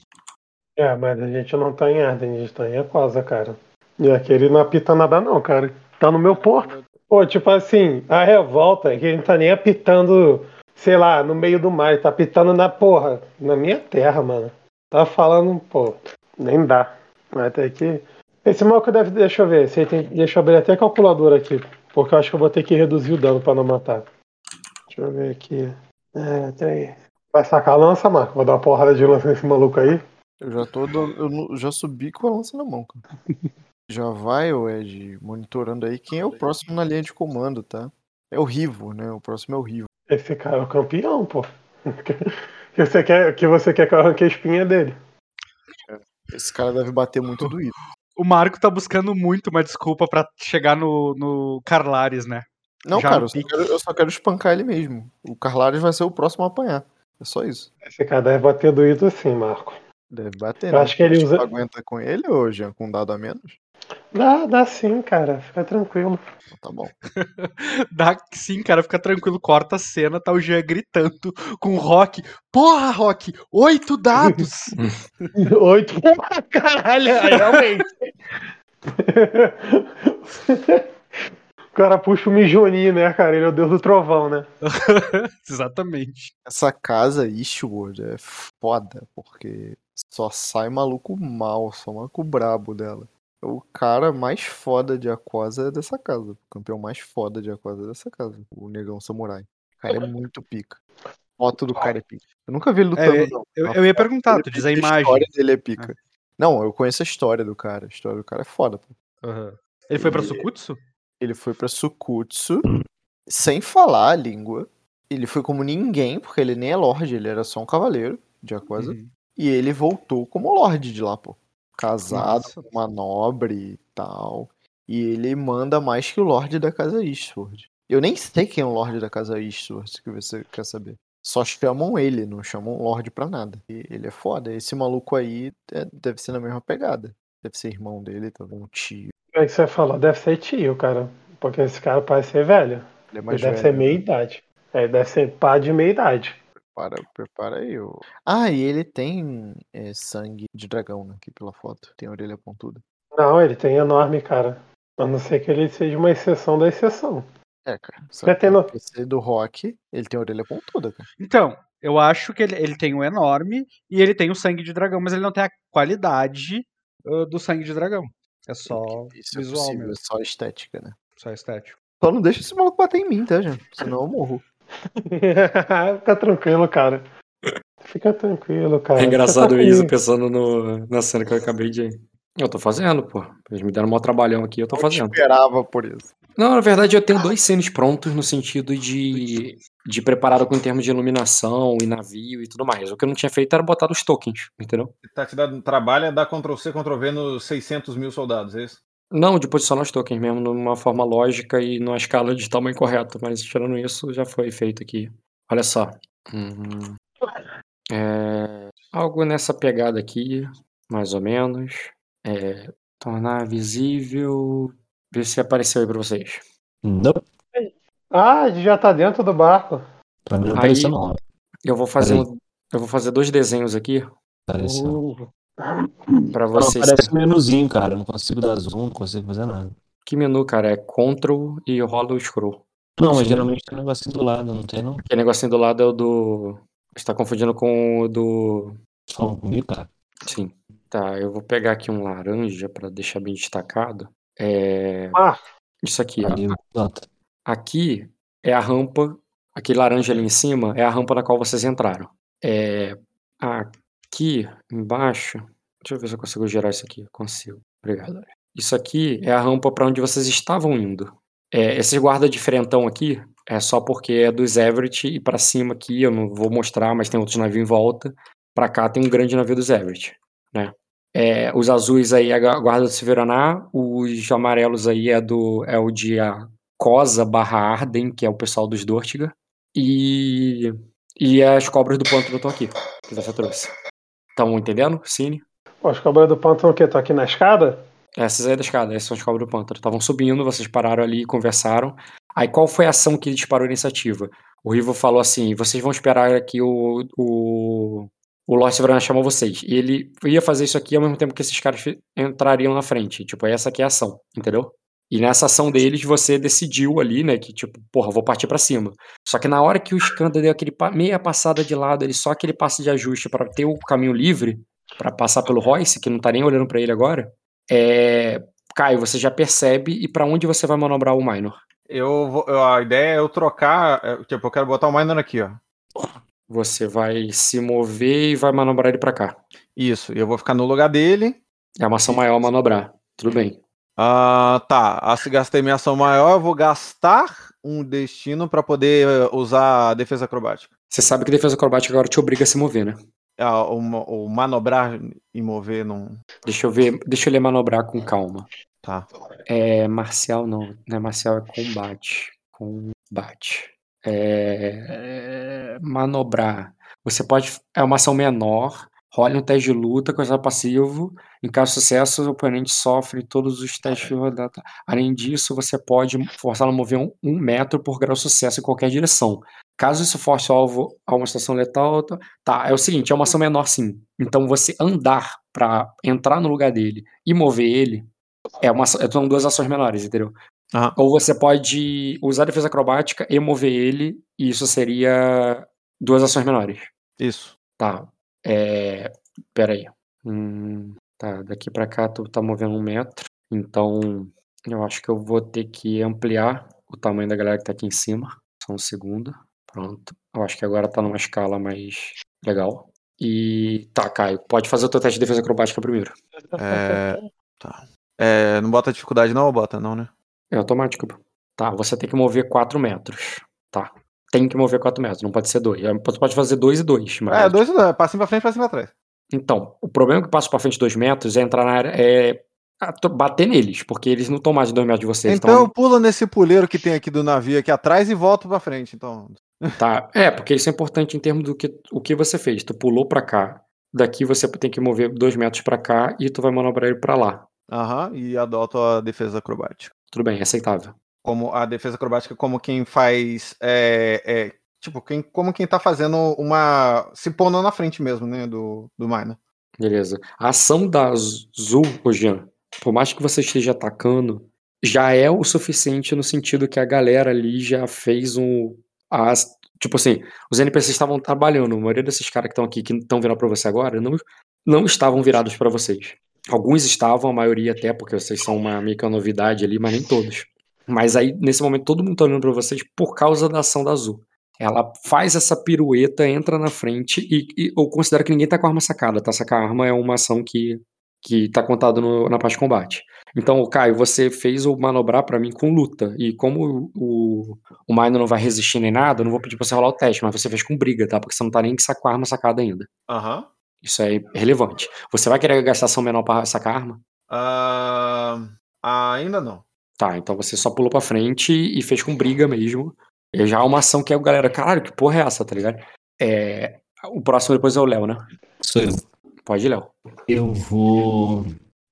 [SPEAKER 5] é, mas a gente não tá em Arden, a gente tá em Aquasa, cara. E aquele não apita nada não, cara. Tá no meu porto. Pô, tipo assim, a revolta é que ele não tá nem apitando, sei lá, no meio do mar, tá apitando na porra, na minha terra, mano. Tá falando, pô, nem dá. Vai ter que. Esse maluco deve. Deixa eu ver, se ele tem, deixa eu abrir até a calculadora aqui, porque eu acho que eu vou ter que reduzir o dano pra não matar. Deixa eu ver aqui. É, tem. Vai sacar a lança, Marco? Vou dar uma porrada de lança nesse maluco aí.
[SPEAKER 8] Eu já tô. do- Eu já subi com a lança na mão, cara. Já vai, ô Ed, monitorando aí quem é o próximo na linha de comando, tá? É o Rivo, né? O próximo é o Rivo.
[SPEAKER 5] Esse cara é o campeão, pô. que você quer que você quer que eu arranque a espinha dele.
[SPEAKER 8] Esse cara deve bater muito doído.
[SPEAKER 6] O Marco tá buscando muito uma desculpa pra chegar no, no Carlares, né?
[SPEAKER 8] Não,
[SPEAKER 6] Já
[SPEAKER 8] cara, eu só, quero, eu só quero espancar ele mesmo. O Carlares vai ser o próximo a apanhar. É só isso.
[SPEAKER 5] Esse cara deve bater doído sim, Marco.
[SPEAKER 8] Deve bater,
[SPEAKER 5] Eu
[SPEAKER 8] né?
[SPEAKER 5] acho que ele
[SPEAKER 8] Tu
[SPEAKER 5] usa-
[SPEAKER 8] aguenta com ele ou Jean, com um dado a menos?
[SPEAKER 5] Dá, dá sim, cara. Fica tranquilo.
[SPEAKER 8] Então Tá bom.
[SPEAKER 6] Dá sim, cara, fica tranquilo, corta a cena, tá o Jean gritando com o Rock. Porra, Rock, oito dados!
[SPEAKER 5] Oito. Caralho, aí, realmente. o cara puxa o Mijoni, né, cara? Ele é o deus do trovão, né?
[SPEAKER 6] Exatamente.
[SPEAKER 8] Essa casa Eastwood é foda, porque só sai maluco mal, só maluco brabo dela. O cara mais foda de Aquosa é dessa casa. O campeão mais foda de Aquosa é dessa casa. O negão samurai. O cara é muito pica. Foto do cara é pica. Eu nunca vi ele lutando,
[SPEAKER 6] É,
[SPEAKER 8] não.
[SPEAKER 6] Eu, eu ia perguntar, tu
[SPEAKER 8] é
[SPEAKER 6] diz a imagem.
[SPEAKER 8] história dele é pica. Não, eu conheço a história do cara. A história do cara é foda, pô.
[SPEAKER 6] Aham. Ele foi pra Sukutsu?
[SPEAKER 8] Ele foi pra Sukutsu sem falar a língua. Ele foi como ninguém, porque ele nem é lorde, ele era só um cavaleiro de Aquosa.
[SPEAKER 6] Uhum.
[SPEAKER 8] E ele voltou como lorde de lá, pô. Casado
[SPEAKER 6] Nossa.
[SPEAKER 8] com uma nobre e tal. E ele manda mais que o lorde da casa Eastward. Eu nem sei quem é o lorde da casa Eastward, se você quer saber. Só chamam ele, não chamam lorde pra nada. E ele é foda. Esse maluco aí é- deve ser na mesma pegada. Deve ser irmão dele, talvez um tio.
[SPEAKER 5] É que você falou? Deve ser tio, cara. Porque esse cara parece ser velho.
[SPEAKER 8] Ele é
[SPEAKER 5] Ele
[SPEAKER 8] mais
[SPEAKER 5] deve
[SPEAKER 8] velho.
[SPEAKER 5] ser meia idade. É, deve ser pá de meia idade.
[SPEAKER 8] Prepara, prepara aí. ô. Ah, e ele tem é, sangue de dragão né, aqui pela foto. Tem orelha pontuda.
[SPEAKER 5] Não, ele tem enorme, cara. A não ser que ele seja uma exceção da exceção.
[SPEAKER 8] É, cara. Só que
[SPEAKER 5] tem no-
[SPEAKER 8] PC do Rock, ele tem orelha pontuda, cara.
[SPEAKER 6] Então, eu acho que ele, ele tem um enorme e ele tem o sangue de dragão, mas ele não tem a qualidade ah, do sangue de dragão. É só
[SPEAKER 8] Isso é
[SPEAKER 6] visual
[SPEAKER 8] possível, é
[SPEAKER 6] mesmo,
[SPEAKER 8] só estética, né?
[SPEAKER 6] só estético.
[SPEAKER 8] Só não deixa esse maluco bater em mim, tá, gente? Senão eu morro.
[SPEAKER 5] Fica tranquilo, cara. Fica tranquilo, cara.
[SPEAKER 1] É engraçado isso, pensando no, na cena que eu acabei de. Eu tô fazendo, pô. Eles me deram um maior trabalhão aqui, eu tô
[SPEAKER 8] Eu
[SPEAKER 1] fazendo.
[SPEAKER 8] esperava por isso.
[SPEAKER 1] Não, na verdade eu tenho dois cenes prontos no sentido de, de preparado com termos de iluminação e navio e tudo mais. O que eu não tinha feito era botar os tokens, entendeu?
[SPEAKER 7] Tá te dando trabalho é dar Ctrl-C, Ctrl-V nos 600 mil soldados, é isso?
[SPEAKER 1] Não, de posicionar os tokens mesmo numa forma lógica e numa escala de tamanho correto, mas tirando isso já foi feito aqui. Olha só. Uhum. É, algo nessa pegada aqui, mais ou menos. É, tornar visível. Ver se apareceu aí pra vocês.
[SPEAKER 3] Não,
[SPEAKER 5] Ah, já tá dentro do barco.
[SPEAKER 3] pra mim não
[SPEAKER 1] Aí-
[SPEAKER 3] apareceu não.
[SPEAKER 1] Eu vou fazer um- eu vou fazer dois desenhos aqui
[SPEAKER 3] Apareceu.
[SPEAKER 1] Pra
[SPEAKER 3] Não,
[SPEAKER 1] vocês.
[SPEAKER 3] aparece um menuzinho, cara. eu Não consigo dar zoom, não consigo fazer nada.
[SPEAKER 1] Que menu, cara? É Ctrl e rola o scroll.
[SPEAKER 3] Não, mas
[SPEAKER 1] Sim.
[SPEAKER 3] geralmente tem um negocinho do lado, não tem não?
[SPEAKER 1] Aquele negocinho do lado é o do. Você tá confundindo com o do.
[SPEAKER 3] Falando comigo, cara?
[SPEAKER 1] Sim. Tá, eu vou pegar aqui um laranja pra deixar bem destacado. É.
[SPEAKER 5] Ah,
[SPEAKER 1] Isso aqui, ó.
[SPEAKER 3] Ali, nota.
[SPEAKER 1] Aqui é a rampa, aquele laranja ali em cima é a rampa na qual vocês entraram. É, aqui embaixo, deixa eu ver se eu consigo gerar isso aqui. Consigo. Obrigado. Isso aqui é a rampa para onde vocês estavam indo. É, esse guarda diferentão aqui é só porque é dos Everett e para cima aqui eu não vou mostrar, mas tem outros navios em volta. Para cá tem um grande navio dos Everett, né? É, os azuis aí é a guarda do Severaná, os amarelos aí é do é o de Cosa barra Arden, que é o pessoal dos Dortiga. E, e as cobras do pântano estão aqui, que você trouxe. Estão entendendo, Cine?
[SPEAKER 5] pô, as cobras do pântano o quê? Estão aqui na escada?
[SPEAKER 1] Essas aí da escada, essas são as cobras do pântano. Estavam subindo, vocês pararam ali e conversaram. Aí qual foi a ação que disparou a iniciativa? O Rivo falou assim: vocês vão esperar aqui o. o o Lord Severana chamou vocês. E ele ia fazer isso aqui ao mesmo tempo que esses caras entrariam na frente. Tipo, essa aqui é a ação, entendeu? E nessa ação deles, você decidiu ali, né, que tipo, porra, vou partir pra cima. Só que na hora que o Skanda deu aquele meia passada de lado, ele só aquele passo de ajuste pra ter o caminho livre, pra passar pelo Royce, que não tá nem olhando pra ele agora, é... Caio, você já percebe e pra onde você vai manobrar o Minor?
[SPEAKER 7] Eu vou, a ideia é eu trocar. é, Tipo, eu quero botar o Minor aqui, ó.
[SPEAKER 1] Você vai se mover e vai manobrar ele pra cá.
[SPEAKER 7] Isso, e eu vou ficar no lugar dele.
[SPEAKER 1] É uma ação maior manobrar. Tudo bem.
[SPEAKER 7] Ah, tá. Ah, se gastei minha ação maior, eu vou gastar um destino pra poder eh, usar a defesa acrobática.
[SPEAKER 1] Você sabe que defesa acrobática agora te obriga a se mover, né?
[SPEAKER 7] Ah, o, o manobrar e mover não.
[SPEAKER 1] Deixa eu ver, deixa eu ler manobrar com calma.
[SPEAKER 7] Tá.
[SPEAKER 1] É marcial não, não é marcial, é combate. Combate. É, manobrar. Você pode. É uma ação menor. Role um teste de luta com esse passivo. Em caso de sucesso, o oponente sofre todos os testes de rodada. Além disso, você pode forçá-lo a mover um, um metro por grau de sucesso em qualquer direção. Caso isso force o alvo a uma situação letal. tá- Tá, é o seguinte: é uma ação menor sim. Então você andar pra entrar no lugar dele e mover ele é uma, são duas ações menores, entendeu?
[SPEAKER 7] Aham.
[SPEAKER 1] Ou você pode usar a defesa acrobática e mover ele, e isso seria duas ações menores.
[SPEAKER 7] Isso.
[SPEAKER 1] Tá. É. Pera aí. Hum, tá, daqui pra cá tu tá movendo um metro. Então, eu acho que eu vou ter que ampliar o tamanho da galera que tá aqui em cima. Só um segundo. Pronto. Eu acho que agora tá numa escala mais legal. E tá, Caio, pode fazer o teu teste de defesa acrobática primeiro.
[SPEAKER 7] É, tá. É, não bota dificuldade, não, ou bota, não, né?
[SPEAKER 1] É automático. Tá, você tem que mover 4 metros. Tá. Tem que mover 4 metros, não pode ser 2. Você pode fazer 2 e 2.
[SPEAKER 7] É, dois, dois, passinho pra frente, passinho pra trás.
[SPEAKER 1] Então, o problema é que passo pra frente 2 metros é entrar na área. É bater neles, porque eles não estão mais de 2 metros de vocês.
[SPEAKER 7] Então eu pulo nesse puleiro que tem aqui do navio aqui atrás e volto pra frente, então.
[SPEAKER 1] Tá. É, porque isso é importante em termos do que o que você fez. Tu pulou pra cá. Daqui você tem que mover 2 metros pra cá e tu vai manobrar ele pra lá.
[SPEAKER 7] Aham, e adoto a defesa acrobática.
[SPEAKER 1] Tudo bem, é aceitável.
[SPEAKER 7] Como a defesa acrobática, como quem faz. É, é, tipo, quem, como quem tá fazendo uma. se pondo na frente mesmo, né? Do, do Minor.
[SPEAKER 1] Beleza. A ação da Azul, Jean, por mais que você esteja atacando, já é o suficiente no sentido que a galera ali já fez um. As, tipo assim, os NPCs estavam trabalhando. A maioria desses caras que estão aqui, que estão virando pra você agora, não, não estavam virados pra vocês. Alguns estavam, a maioria até, porque vocês são uma meio novidade ali, mas nem todos. Mas aí, nesse momento, todo mundo tá olhando pra vocês por causa da ação da Azul. Ela faz essa pirueta, entra na frente e, e eu considero que ninguém tá com a arma sacada, tá? Sacar a arma é uma ação que, que tá contado no- na parte de combate. Então, Caio, você fez o manobrar pra mim com luta. E como o, o Minor não vai resistir nem nada, eu não vou pedir pra você rolar o teste, mas você fez com briga, tá? Porque você não tá nem com a arma sacada ainda.
[SPEAKER 7] Aham.
[SPEAKER 1] Isso é relevante. Você vai querer gastar ação menor pra sacar a arma?
[SPEAKER 7] Ah, ainda não.
[SPEAKER 1] Tá, então você só pulou pra frente e fez com briga mesmo. E já é uma ação que é o galera, caralho, que porra é essa, tá ligado? É, o próximo depois é o Léo, né?
[SPEAKER 3] Sou eu.
[SPEAKER 1] Pode ir, Léo.
[SPEAKER 3] Eu vou.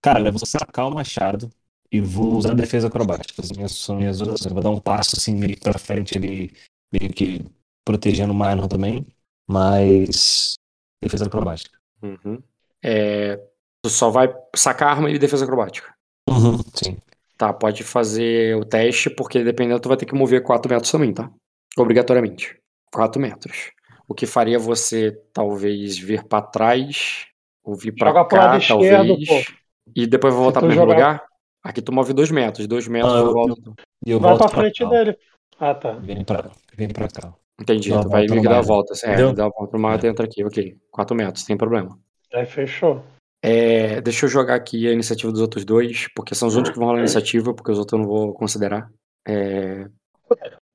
[SPEAKER 3] Cara, eu vou sacar o machado e vou usar a defesa acrobática. As minhas, são minhas duas ações. Vou dar um passo assim meio que pra frente ali, meio que protegendo o Minor também. Mas. Defesa acrobática.
[SPEAKER 1] Uhum. É, tu só vai sacar a arma e defesa acrobática.
[SPEAKER 3] Uhum, sim.
[SPEAKER 1] Tá, pode fazer o teste, porque dependendo, tu vai ter que mover 4 metros também, tá? Obrigatoriamente. 4 metros. O que faria você talvez vir pra trás Ouvir pra
[SPEAKER 5] Joga pro
[SPEAKER 1] cá,
[SPEAKER 5] lado esquerdo,
[SPEAKER 1] talvez.
[SPEAKER 5] pô.
[SPEAKER 1] E depois vou voltar pro mesmo
[SPEAKER 5] jogar-
[SPEAKER 1] lugar? Aqui tu move dois metros. Dois metros
[SPEAKER 3] Ah,
[SPEAKER 1] eu
[SPEAKER 3] eu-
[SPEAKER 1] volto.
[SPEAKER 3] E eu
[SPEAKER 5] Vai
[SPEAKER 3] volto
[SPEAKER 5] pra frente
[SPEAKER 3] cá.
[SPEAKER 5] dele. Ah, tá.
[SPEAKER 3] Vem pra, vem pra cá.
[SPEAKER 1] Entendi.
[SPEAKER 3] Dá
[SPEAKER 1] Tu vai vir dá a volta. É, dá a volta pro mato e entra aqui. Ok. Quatro metros, sem problema.
[SPEAKER 5] Aí fechou.
[SPEAKER 1] É, deixa eu jogar aqui a iniciativa dos outros dois, porque são os únicos que vão rolar a iniciativa, porque os outros eu não vou considerar. É,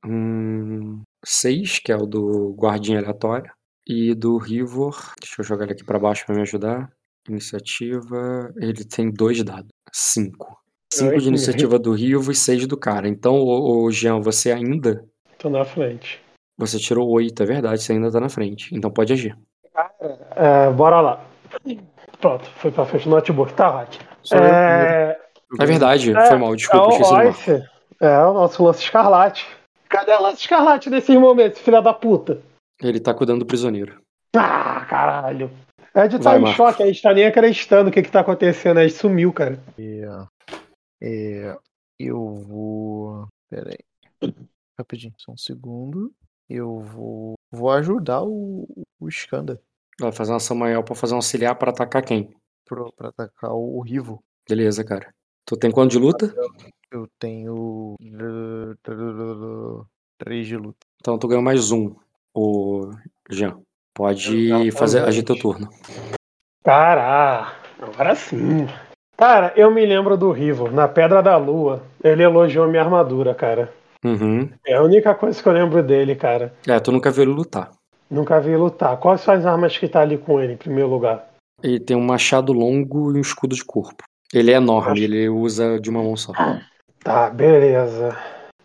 [SPEAKER 1] hum, seis, que é o do guardinha aleatório, e do Rivor. Deixa eu jogar ele aqui pra baixo pra me ajudar. Iniciativa, ele tem dois dados. Cinco. Cinco de iniciativa do Rivor e seis do cara. Então, ô, Jean, você ainda.
[SPEAKER 5] Tô na frente.
[SPEAKER 1] Você tirou oito, é verdade, você ainda tá na frente. Então pode agir.
[SPEAKER 5] É, bora lá. Pronto, foi pra frente do notebook. Tá,
[SPEAKER 1] eu
[SPEAKER 5] É,
[SPEAKER 1] É verdade,
[SPEAKER 5] É,
[SPEAKER 1] foi mal, desculpa,
[SPEAKER 5] é o. Royce. É o nosso lance escarlate. Cadê o lance escarlate nesses momentos, filha da puta?
[SPEAKER 1] Ele tá cuidando do prisioneiro.
[SPEAKER 5] Ah, caralho. Ed tá
[SPEAKER 1] Vai,
[SPEAKER 5] em
[SPEAKER 1] Marcos.
[SPEAKER 5] choque, a gente tá nem acreditando o que que tá acontecendo. Ed sumiu, cara.
[SPEAKER 8] É, é, eu vou. Pera aí. Rapidinho, só um segundo. Eu vou. Vou ajudar o, o Skanda
[SPEAKER 1] Vai fazer uma ação maior pra fazer um auxiliar pra atacar quem?
[SPEAKER 8] pro- pra atacar o Rivo.
[SPEAKER 1] Beleza, cara. Tu tem quanto de luta?
[SPEAKER 8] Eu tenho. 3 de luta.
[SPEAKER 1] Então tu ganha mais um, o Jean. Pode fazer, agir teu turno.
[SPEAKER 5] Cará, agora sim. Cara, eu me lembro do Rivo, na Pedra da Lua. Ele elogiou minha armadura, cara.
[SPEAKER 1] Uhum.
[SPEAKER 5] É a única coisa que eu lembro dele, cara.
[SPEAKER 1] É, tu nunca viu ele lutar.
[SPEAKER 5] Nunca vi lutar. Quais são as armas que tá ali com ele, em primeiro lugar?
[SPEAKER 1] Ele tem um machado longo e um escudo de corpo. Ele é enorme,
[SPEAKER 5] Acho-
[SPEAKER 1] ele usa de uma mão só.
[SPEAKER 5] Tá, beleza.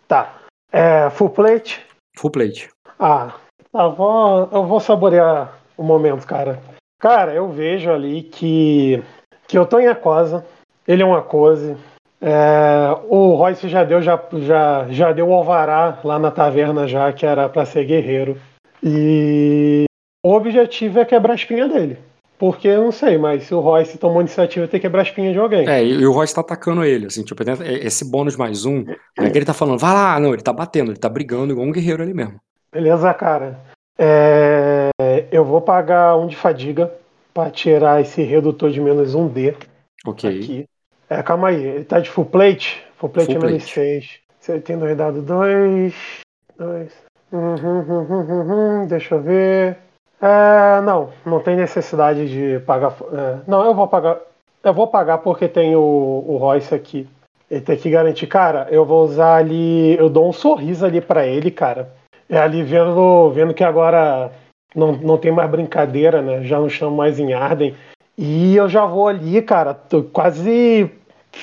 [SPEAKER 5] Tá. É, full plate?
[SPEAKER 1] Full plate.
[SPEAKER 5] Ah, tá, vou, eu vou saborear o momento, cara. Cara, eu vejo ali que, que eu tô em Acosa, ele é um Acose. É, o Royce já deu, já, já, já deu o alvará lá na taverna já, que era pra ser guerreiro. E o objetivo é quebrar a espinha dele. Porque eu não sei, mas se o Royce tomou iniciativa, tem que quebrar a espinha de alguém.
[SPEAKER 1] É, e, o Royce tá atacando ele, assim, tipo, tem- esse bônus mais um, não é que ele tá falando, vai lá, não, ele tá batendo, ele tá brigando igual um guerreiro ali mesmo.
[SPEAKER 5] Beleza, cara. É, eu vou pagar um de fadiga pra tirar esse redutor de menos um D
[SPEAKER 1] Ok.
[SPEAKER 5] aqui. É, calma aí, ele tá de full plate? Full plate
[SPEAKER 1] Full
[SPEAKER 5] é menos
[SPEAKER 1] plate.
[SPEAKER 5] 6. Você tem dois dados, dois. Dois. Uhum, uhum, uhum, deixa eu ver. É, não, não tem necessidade de pagar. é, não, eu vou pagar. Eu vou pagar porque tem o, o Royce aqui. Ele tem que garantir, cara, eu vou usar ali. Eu dou um sorriso ali pra ele, cara. É ali vendo, vendo que agora não, não tem mais brincadeira, né? Já não chamo mais em Arden. E eu já vou ali, cara, quase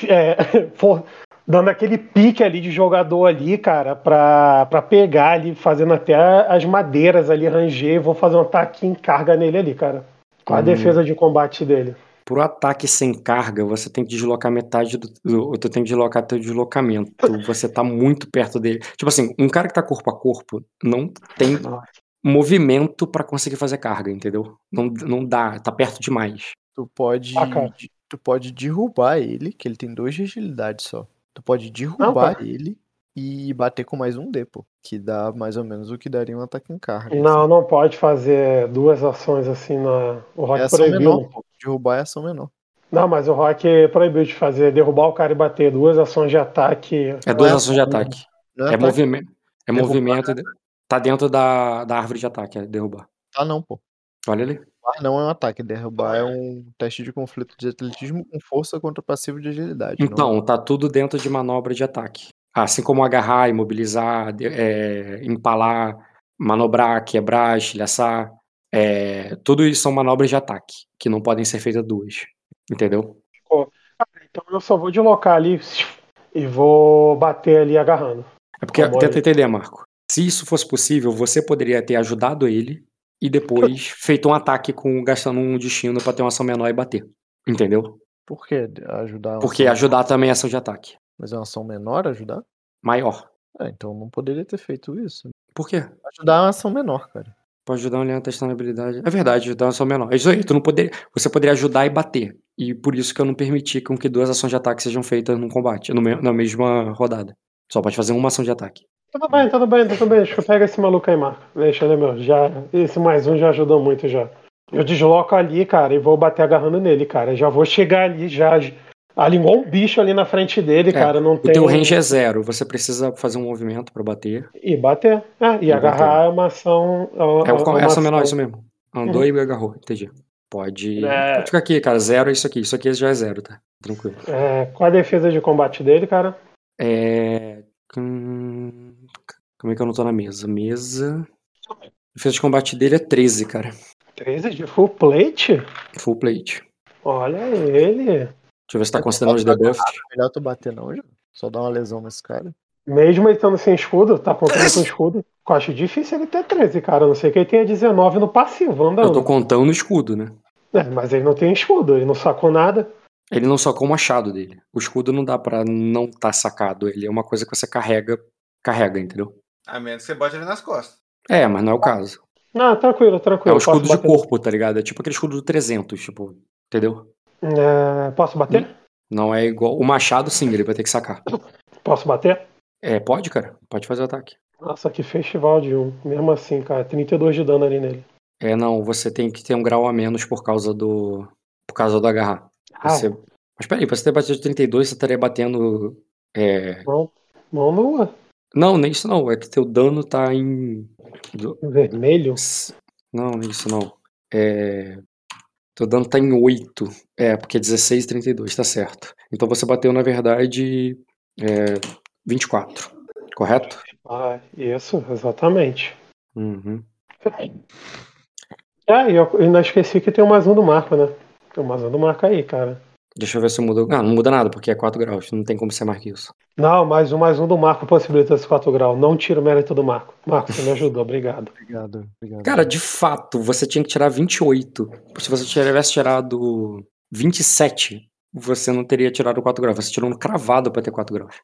[SPEAKER 5] é, for- dando aquele pique ali de jogador ali, cara, pra, pra pegar ali, fazendo até as madeiras ali, ranger, e vou fazer um ataque em carga nele ali, cara. Com a
[SPEAKER 1] Hum.
[SPEAKER 5] defesa de combate dele.
[SPEAKER 1] Pro ataque sem carga, você tem que deslocar metade do. do- Tu tem que deslocar teu deslocamento. Você tá muito perto dele. Tipo assim, um cara que tá corpo a corpo não tem movimento pra conseguir fazer carga, entendeu? Não, não dá, tá perto demais.
[SPEAKER 8] Tu pode.
[SPEAKER 5] Ah,
[SPEAKER 8] tu pode derrubar ele, que ele tem dois de agilidade só. Tu pode derrubar
[SPEAKER 5] cara.
[SPEAKER 8] ele e bater com mais um D, pô. Que dá mais ou menos o que daria um ataque em carga.
[SPEAKER 5] Não, não pode fazer duas ações assim na. O
[SPEAKER 8] É
[SPEAKER 5] Rock
[SPEAKER 8] ação
[SPEAKER 5] proibiu.
[SPEAKER 8] menor, pô. Derrubar é ação menor.
[SPEAKER 5] Não, mas o Rock proibiu de fazer, derrubar o cara e bater duas ações de ataque.
[SPEAKER 1] É duas
[SPEAKER 8] é
[SPEAKER 1] ações de ataque.
[SPEAKER 8] Não
[SPEAKER 1] É
[SPEAKER 8] ataque,
[SPEAKER 1] movimento. É
[SPEAKER 8] Derrubar,
[SPEAKER 1] movimento. Tá dentro da, da árvore de ataque, é derrubar.
[SPEAKER 8] Tá não, pô.
[SPEAKER 1] Olha ali.
[SPEAKER 8] Derrubar não é um ataque. Derrubar é um teste de conflito de atletismo com força contra passivo de agilidade. não-
[SPEAKER 1] Então, tá tudo dentro de manobra de ataque. Assim como agarrar, imobilizar, é, empalar, manobrar, quebrar, estilhaçar. é, tudo isso são manobras de ataque, que não podem ser feitas duas. Entendeu?
[SPEAKER 5] Então eu só vou deslocar ali e vou bater ali agarrando.
[SPEAKER 1] É porque, tenta
[SPEAKER 5] é?
[SPEAKER 1] entender, Marco. Se isso fosse possível, você poderia ter ajudado ele e depois feito um ataque com gastando um destino pra ter uma ação menor e bater. Entendeu?
[SPEAKER 8] Por que ajudar?
[SPEAKER 1] Porque
[SPEAKER 8] ação-
[SPEAKER 1] ajudar também é ação de ataque.
[SPEAKER 8] Mas é uma ação menor ajudar?
[SPEAKER 1] Maior.
[SPEAKER 8] É, então não poderia ter feito isso.
[SPEAKER 1] Por quê?
[SPEAKER 8] Ajudar é uma ação menor, cara.
[SPEAKER 1] Pode ajudar um aliado testando a habilidade. É verdade, ajudar uma ação menor. É isso aí, tu não poderia. Você poderia ajudar e bater. E por isso que eu não permiti com que duas ações de ataque sejam feitas num combate, no me- na mesma rodada. Só pode fazer uma ação de ataque.
[SPEAKER 5] Tudo bem, tudo bem, tudo bem. Deixa eu pegar esse maluco aí, Marco. Deixa ele, meu. Já, esse mais um já ajudou muito já. Eu desloco ali, cara, e vou bater agarrando nele, cara. Já vou chegar ali, já. Ali igual um bicho ali na frente dele,
[SPEAKER 1] É,
[SPEAKER 5] cara. Não
[SPEAKER 1] O
[SPEAKER 5] tem.
[SPEAKER 1] teu range é zero. Você precisa fazer um movimento pra bater.
[SPEAKER 5] E bater. É, e,
[SPEAKER 1] E
[SPEAKER 5] agarrar é uma ação.
[SPEAKER 1] É,
[SPEAKER 5] uma
[SPEAKER 1] essa menor,
[SPEAKER 5] ação-
[SPEAKER 1] isso mesmo. Andou e agarrou, entendi. Pode.
[SPEAKER 5] É.
[SPEAKER 1] Pode ficar aqui, cara. Zero é isso aqui. Isso aqui já é zero, tá? Tranquilo.
[SPEAKER 5] É, qual a defesa de combate dele, cara?
[SPEAKER 1] É. hum, Como é que eu não tô na mesa? Mesa. A defesa de combate dele é 13, cara.
[SPEAKER 5] 13 de full plate?
[SPEAKER 1] Full plate.
[SPEAKER 5] Olha ele.
[SPEAKER 1] Deixa eu ver se tá considerando os debuffs.
[SPEAKER 8] Melhor tu bater não, já. Só dar uma lesão nesse cara.
[SPEAKER 5] Mesmo ele estando sem escudo, tá contando com escudo. Eu acho difícil ele ter 13, cara. A não sei que ele tenha 19 no passivo
[SPEAKER 1] Eu
[SPEAKER 5] andando.
[SPEAKER 1] tô contando o escudo, né?
[SPEAKER 5] É, mas ele não tem escudo, ele não sacou nada.
[SPEAKER 1] Ele não sacou o machado dele. O escudo não dá pra não tá sacado. Ele é uma coisa que você carrega, carrega, entendeu?
[SPEAKER 7] A menos que você bote ele nas costas.
[SPEAKER 1] É, mas não é o caso.
[SPEAKER 5] Não, tranquilo,
[SPEAKER 1] É
[SPEAKER 5] tranquilo.
[SPEAKER 1] o escudo de
[SPEAKER 5] bater?
[SPEAKER 1] corpo, tá ligado? É tipo aquele escudo do 300, tipo, entendeu?
[SPEAKER 5] É, posso bater?
[SPEAKER 1] Não é igual. O machado, sim, ele vai ter que sacar.
[SPEAKER 5] Posso bater?
[SPEAKER 1] É, pode, cara. Pode fazer o ataque.
[SPEAKER 5] Nossa, que festival de um. Mesmo assim, cara. 32 de dano ali nele.
[SPEAKER 1] É, não, você tem que ter um grau a menos por causa do. Por causa do agarrar.
[SPEAKER 5] Ah,
[SPEAKER 1] Você... Mas peraí, pra você ter batido 32, você estaria batendo. É...
[SPEAKER 5] mão, mão nua.
[SPEAKER 1] Não, nem isso não. É que teu dano tá em.
[SPEAKER 5] Vermelho.
[SPEAKER 1] Não, nem isso não. É. Teu dano tá em 8. É, porque é 16 e 32, tá certo. Então você bateu, na verdade. É... 24. Correto?
[SPEAKER 5] Ah, isso, exatamente.
[SPEAKER 1] Uhum.
[SPEAKER 5] Ah, e eu ainda esqueci que tem o mais um do Marco, né? Tem o mais um do Marco aí, cara.
[SPEAKER 1] Deixa eu ver se muda. Ah, não muda nada, porque é 4 graus. Não tem como ser mais que isso.
[SPEAKER 5] Não, mais um, mais um do Marco possibilita esse 4 graus. Não tira o mérito do Marco. Marco, você me ajudou, obrigado.
[SPEAKER 8] Obrigado, obrigado.
[SPEAKER 1] Cara, de fato, você tinha que tirar 28. Se você tivesse tirado 27, você não teria tirado 4 graus. Você tirou um cravado pra ter 4 graus.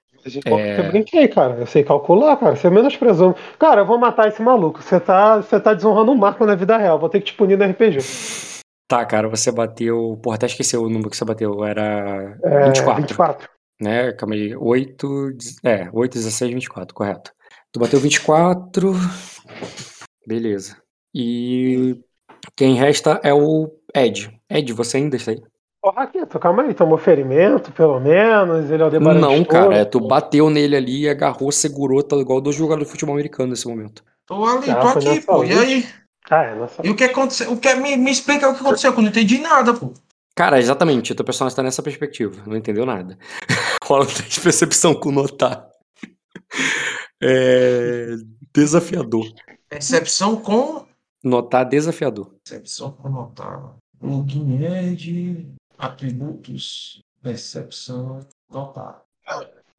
[SPEAKER 1] É.
[SPEAKER 5] Eu brinquei, cara. Eu sei calcular, cara. Você menosprezou. Cara, eu vou matar esse maluco. Você tá, você tá desonrando o Marco na vida real. Vou ter que te punir no RPG.
[SPEAKER 1] Tá, cara, você bateu. Porra, até esqueci o número que você bateu. Era
[SPEAKER 5] É,
[SPEAKER 1] 24.
[SPEAKER 5] 24.
[SPEAKER 1] Né? Calma aí. 8. dez- É, 8, 16, 24, correto. Tu bateu 24. Beleza. E quem resta é o Ed. Ed, você ainda está aí?
[SPEAKER 5] Ô, Raquito, calma aí. Tomou ferimento, pelo menos. Ele é o debarante
[SPEAKER 1] Não, cara, é, tu bateu nele ali, agarrou, segurou, tá igual dois jogadores de futebol americano nesse momento.
[SPEAKER 4] Tô ali,
[SPEAKER 5] Ah,
[SPEAKER 4] tô aqui, pô. E aí?
[SPEAKER 5] Ah, é, nossa.
[SPEAKER 4] E o que aconteceu? O que, me, me explica o que aconteceu, que eu não entendi nada, pô.
[SPEAKER 1] Cara, exatamente, o teu personagem tá nessa perspectiva, não entendeu nada. Rola de percepção com notar. É. Desafiador.
[SPEAKER 4] Percepção com.
[SPEAKER 1] Notar desafiador.
[SPEAKER 4] Percepção com notar. Login Ed. Atributos. Percepção. Notar.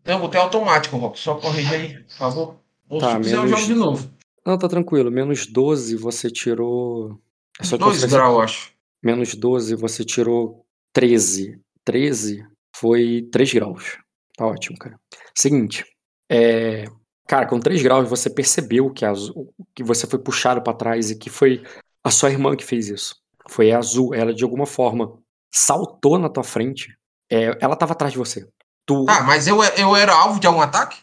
[SPEAKER 4] Eu botei automático, Rock. Só corrige aí, por favor. Ou
[SPEAKER 1] Tá,
[SPEAKER 4] se quiser, eu jogo de novo.
[SPEAKER 1] Não, tá tranquilo. Menos 12 você tirou. É só que
[SPEAKER 4] Dois
[SPEAKER 1] você-
[SPEAKER 4] graus, eu acho.
[SPEAKER 1] Menos 12 você tirou 13. 13 foi 3 graus. Tá ótimo, cara. Seguinte. É. Cara, com 3 graus você percebeu que, a que você foi puxado pra trás e que foi a sua irmã que fez isso. Foi a Azul. Ela de alguma forma saltou na tua frente. É, ela tava atrás de você. Tu,
[SPEAKER 4] Ah, mas eu, eu era alvo de algum ataque?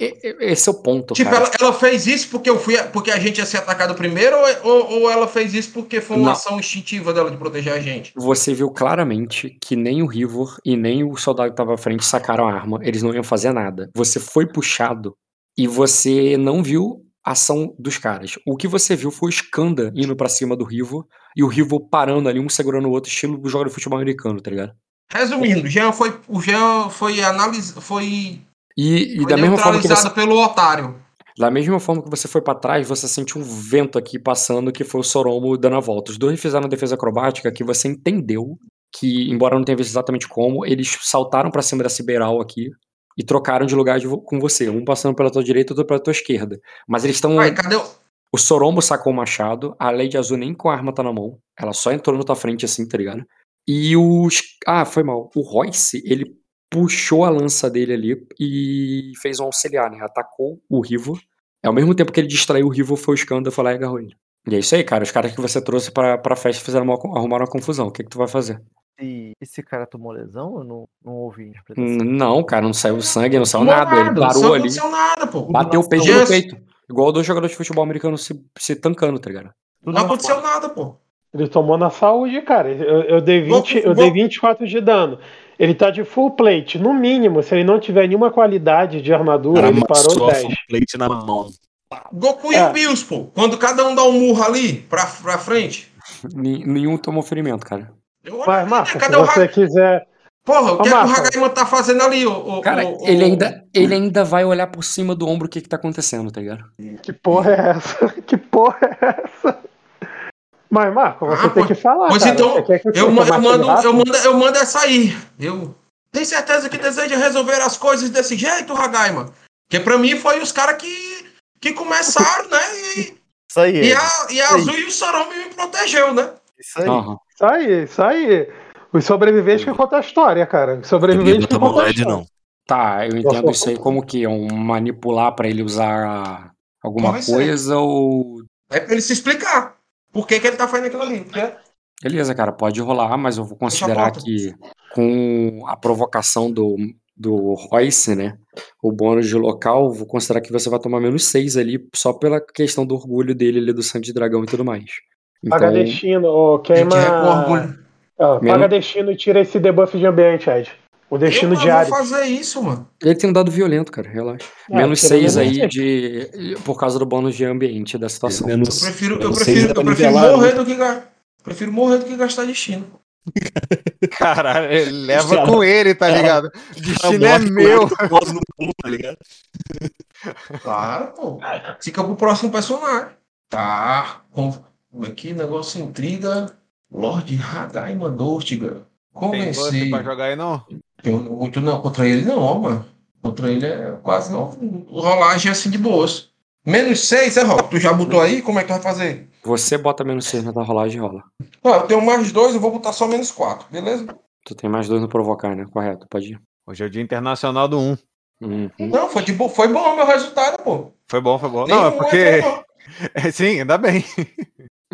[SPEAKER 1] Esse é o ponto,
[SPEAKER 4] Tipo,
[SPEAKER 1] cara.
[SPEAKER 4] ela, ela fez isso porque eu fui porque a gente ia ser atacado primeiro, ou, ou, ela fez isso porque foi uma
[SPEAKER 1] Não.
[SPEAKER 4] ação instintiva dela de proteger a gente?
[SPEAKER 1] Você viu claramente que nem o Rivor e nem o soldado que tava à frente sacaram a arma. Eles não iam fazer nada. Você foi puxado e você não viu a ação dos caras. O que você viu foi o Skanda indo pra cima do Rivor e o Rivor parando ali, um segurando o outro, estilo do jogo de futebol americano, tá ligado?
[SPEAKER 4] Resumindo, o Jean foi, o Jean foi analisado, foi,
[SPEAKER 1] E, e da mesma forma que você,
[SPEAKER 4] pelo otário.
[SPEAKER 1] da mesma forma que você foi pra trás, você sentiu um vento aqui passando que foi o Soromo dando a volta. Os dois fizeram defesa acrobática que você entendeu que, embora não tenha visto exatamente como, eles saltaram pra cima da Siberal aqui e trocaram de lugar de com você, um passando pela tua direita outro pela tua esquerda. Mas eles estão
[SPEAKER 4] cadê o.
[SPEAKER 1] o Sorombo sacou o machado, a Lady Azul nem com a arma tá na mão. Ela só entrou na tua frente assim, tá ligado? E os. Ah, foi mal. O Royce, ele puxou a lança dele ali e fez um auxiliar, né? Atacou o Rivo. Ao mesmo tempo que ele distraiu o Rivo, foi o Skanda foi lá e agarrou ele. E é isso aí, cara. Os caras que você trouxe pra, pra festa fizeram uma, arrumaram uma confusão. O que, que tu vai fazer?
[SPEAKER 8] E esse cara tomou lesão? Eu não, não ouvi interpretação.
[SPEAKER 1] Não, cara, não saiu sangue, não saiu
[SPEAKER 4] Não
[SPEAKER 1] nada. Ele
[SPEAKER 4] não
[SPEAKER 1] parou ali,
[SPEAKER 4] aconteceu nada, pô.
[SPEAKER 1] bateu o peito no peito. Igual dois jogadores de futebol americano se, se tancando, tá ligado?
[SPEAKER 4] Não
[SPEAKER 8] na
[SPEAKER 4] aconteceu nada, pô.
[SPEAKER 5] Ele tomou na saúde, cara. Eu, eu dei
[SPEAKER 4] Vou-
[SPEAKER 5] 20, eu
[SPEAKER 4] vou-
[SPEAKER 5] dei 24 de dano. Ele tá de full plate. No mínimo, se ele não tiver nenhuma qualidade de armadura,
[SPEAKER 3] Cara,
[SPEAKER 5] ele parou
[SPEAKER 3] amassou a
[SPEAKER 5] 10.
[SPEAKER 3] full plate na mão.
[SPEAKER 4] Goku e
[SPEAKER 5] É.
[SPEAKER 4] o Bills, pô. Quando cada um dá um murro ali pra, pra frente.
[SPEAKER 1] Nenhum tomou ferimento, cara.
[SPEAKER 4] Eu
[SPEAKER 5] Mas, Marco, se
[SPEAKER 4] o
[SPEAKER 5] você
[SPEAKER 4] Hagai?
[SPEAKER 5] quiser.
[SPEAKER 4] Porra, o que é que o. Hagaiman tá fazendo ali, ô? ô-
[SPEAKER 1] Cara,
[SPEAKER 4] ô- ô-
[SPEAKER 1] ele ainda, ele ainda vai olhar por cima do ombro o que que tá acontecendo, tá ligado?
[SPEAKER 5] Que porra é essa? Que porra é essa? Mas, Marco, você
[SPEAKER 4] Ah,
[SPEAKER 5] tem que falar.
[SPEAKER 4] Pois
[SPEAKER 5] cara.
[SPEAKER 4] então,
[SPEAKER 5] quer que
[SPEAKER 4] eu, ma- eu
[SPEAKER 5] mais
[SPEAKER 4] mando, eu, mando, eu mando essa aí. Eu tenho certeza que deseja resolver as coisas desse jeito, Hagaiman. Porque pra mim foi os caras que, que começaram, né? E,
[SPEAKER 8] Isso aí,
[SPEAKER 4] e a, e a Azul e o Sorome me protegeu, né?
[SPEAKER 8] Isso aí.
[SPEAKER 1] Aham.
[SPEAKER 5] Isso aí, isso aí. Os sobreviventes que contam a história, cara. Os
[SPEAKER 3] Eu
[SPEAKER 5] sobreviventes
[SPEAKER 3] não
[SPEAKER 5] que contam a história.
[SPEAKER 3] não.
[SPEAKER 1] Tá, eu entendo isso aí como que? Um manipular pra ele usar alguma
[SPEAKER 4] Pode ser.
[SPEAKER 1] coisa ou.
[SPEAKER 4] É pra ele se explicar. Por que, que ele tá fazendo aquilo ali? Porque
[SPEAKER 1] Beleza, cara, pode rolar, mas eu vou considerar que com a provocação do, do Royce, né? O bônus de local, vou considerar que você vai tomar menos 6 ali, só pela questão do orgulho dele ali do sangue de dragão e tudo mais.
[SPEAKER 5] Paga
[SPEAKER 1] Então,
[SPEAKER 5] destino, ou
[SPEAKER 4] ele
[SPEAKER 5] queima.
[SPEAKER 4] quer com orgulho.
[SPEAKER 5] Ó, paga
[SPEAKER 1] Menos-
[SPEAKER 5] destino e tira esse debuff de ambiente, Ed. O destino
[SPEAKER 4] eu
[SPEAKER 5] diário.
[SPEAKER 4] vou fazer isso, mano.
[SPEAKER 1] ele tem um dado violento, cara, relaxa.
[SPEAKER 5] É,
[SPEAKER 1] menos
[SPEAKER 5] tira
[SPEAKER 1] 6
[SPEAKER 5] menos
[SPEAKER 1] aí
[SPEAKER 5] seis.
[SPEAKER 1] de. por causa do bônus de ambiente da situação.
[SPEAKER 4] Eu
[SPEAKER 3] Menos,
[SPEAKER 4] prefiro, eu prefiro,
[SPEAKER 3] seis é
[SPEAKER 4] eu
[SPEAKER 3] pra
[SPEAKER 4] prefiro morrer
[SPEAKER 3] né?
[SPEAKER 4] do que gastar. Prefiro morrer do que gastar destino.
[SPEAKER 7] Caralho, ele leva
[SPEAKER 3] Cara,
[SPEAKER 7] com ele, tá
[SPEAKER 3] cara,
[SPEAKER 7] ligado?
[SPEAKER 3] Cara,
[SPEAKER 7] Destino é meu.
[SPEAKER 3] pulo, tá ligado?
[SPEAKER 4] Claro, pô. Fica pro próximo personagem. Tá. Aqui, negócio intriga. Lord Hagaiman Dortiga.
[SPEAKER 7] Tem buff
[SPEAKER 4] Convenci.
[SPEAKER 7] pra jogar aí, não?
[SPEAKER 4] Eu muito não, contra ele não, ó, mano. Contra ele é quase não. Rolagem assim de boas. Menos 6, é, Rob? Tu já botou aí? Como é que tu vai fazer?
[SPEAKER 1] Você bota menos 6 na tua rolagem e rola.
[SPEAKER 4] Não, eu tenho mais dois, eu vou botar só menos 4, beleza?
[SPEAKER 1] Tu tem mais dois no provocar, né? Correto, pode ir.
[SPEAKER 7] Hoje é o dia internacional do 1.
[SPEAKER 1] Uhum.
[SPEAKER 4] Não, foi, de bo... foi bom o meu resultado, pô.
[SPEAKER 7] Foi bom, foi bom. Não, é porque.
[SPEAKER 4] entrou,
[SPEAKER 7] É, Sim, ainda bem.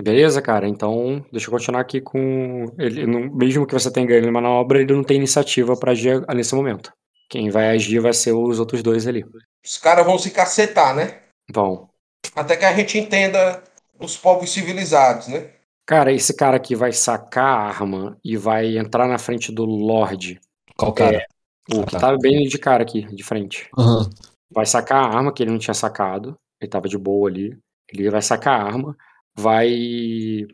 [SPEAKER 1] Beleza, cara. Então, deixa eu continuar aqui com ele. não- mesmo que você tenha ganho na manobra, ele não tem iniciativa pra agir nesse momento. Quem vai agir vai ser os outros dois ali.
[SPEAKER 4] Os caras vão se cacetar, né?
[SPEAKER 1] Vão.
[SPEAKER 4] Até que a gente entenda os povos civilizados, né?
[SPEAKER 1] Cara, esse cara aqui vai sacar a arma e vai entrar na frente do Lorde.
[SPEAKER 3] Qual cara?
[SPEAKER 1] O que tá bem de cara aqui, de frente.
[SPEAKER 3] Aham.
[SPEAKER 1] Vai sacar a arma que ele não tinha sacado. Ele tava de boa ali. Ele vai sacar a arma. Vai.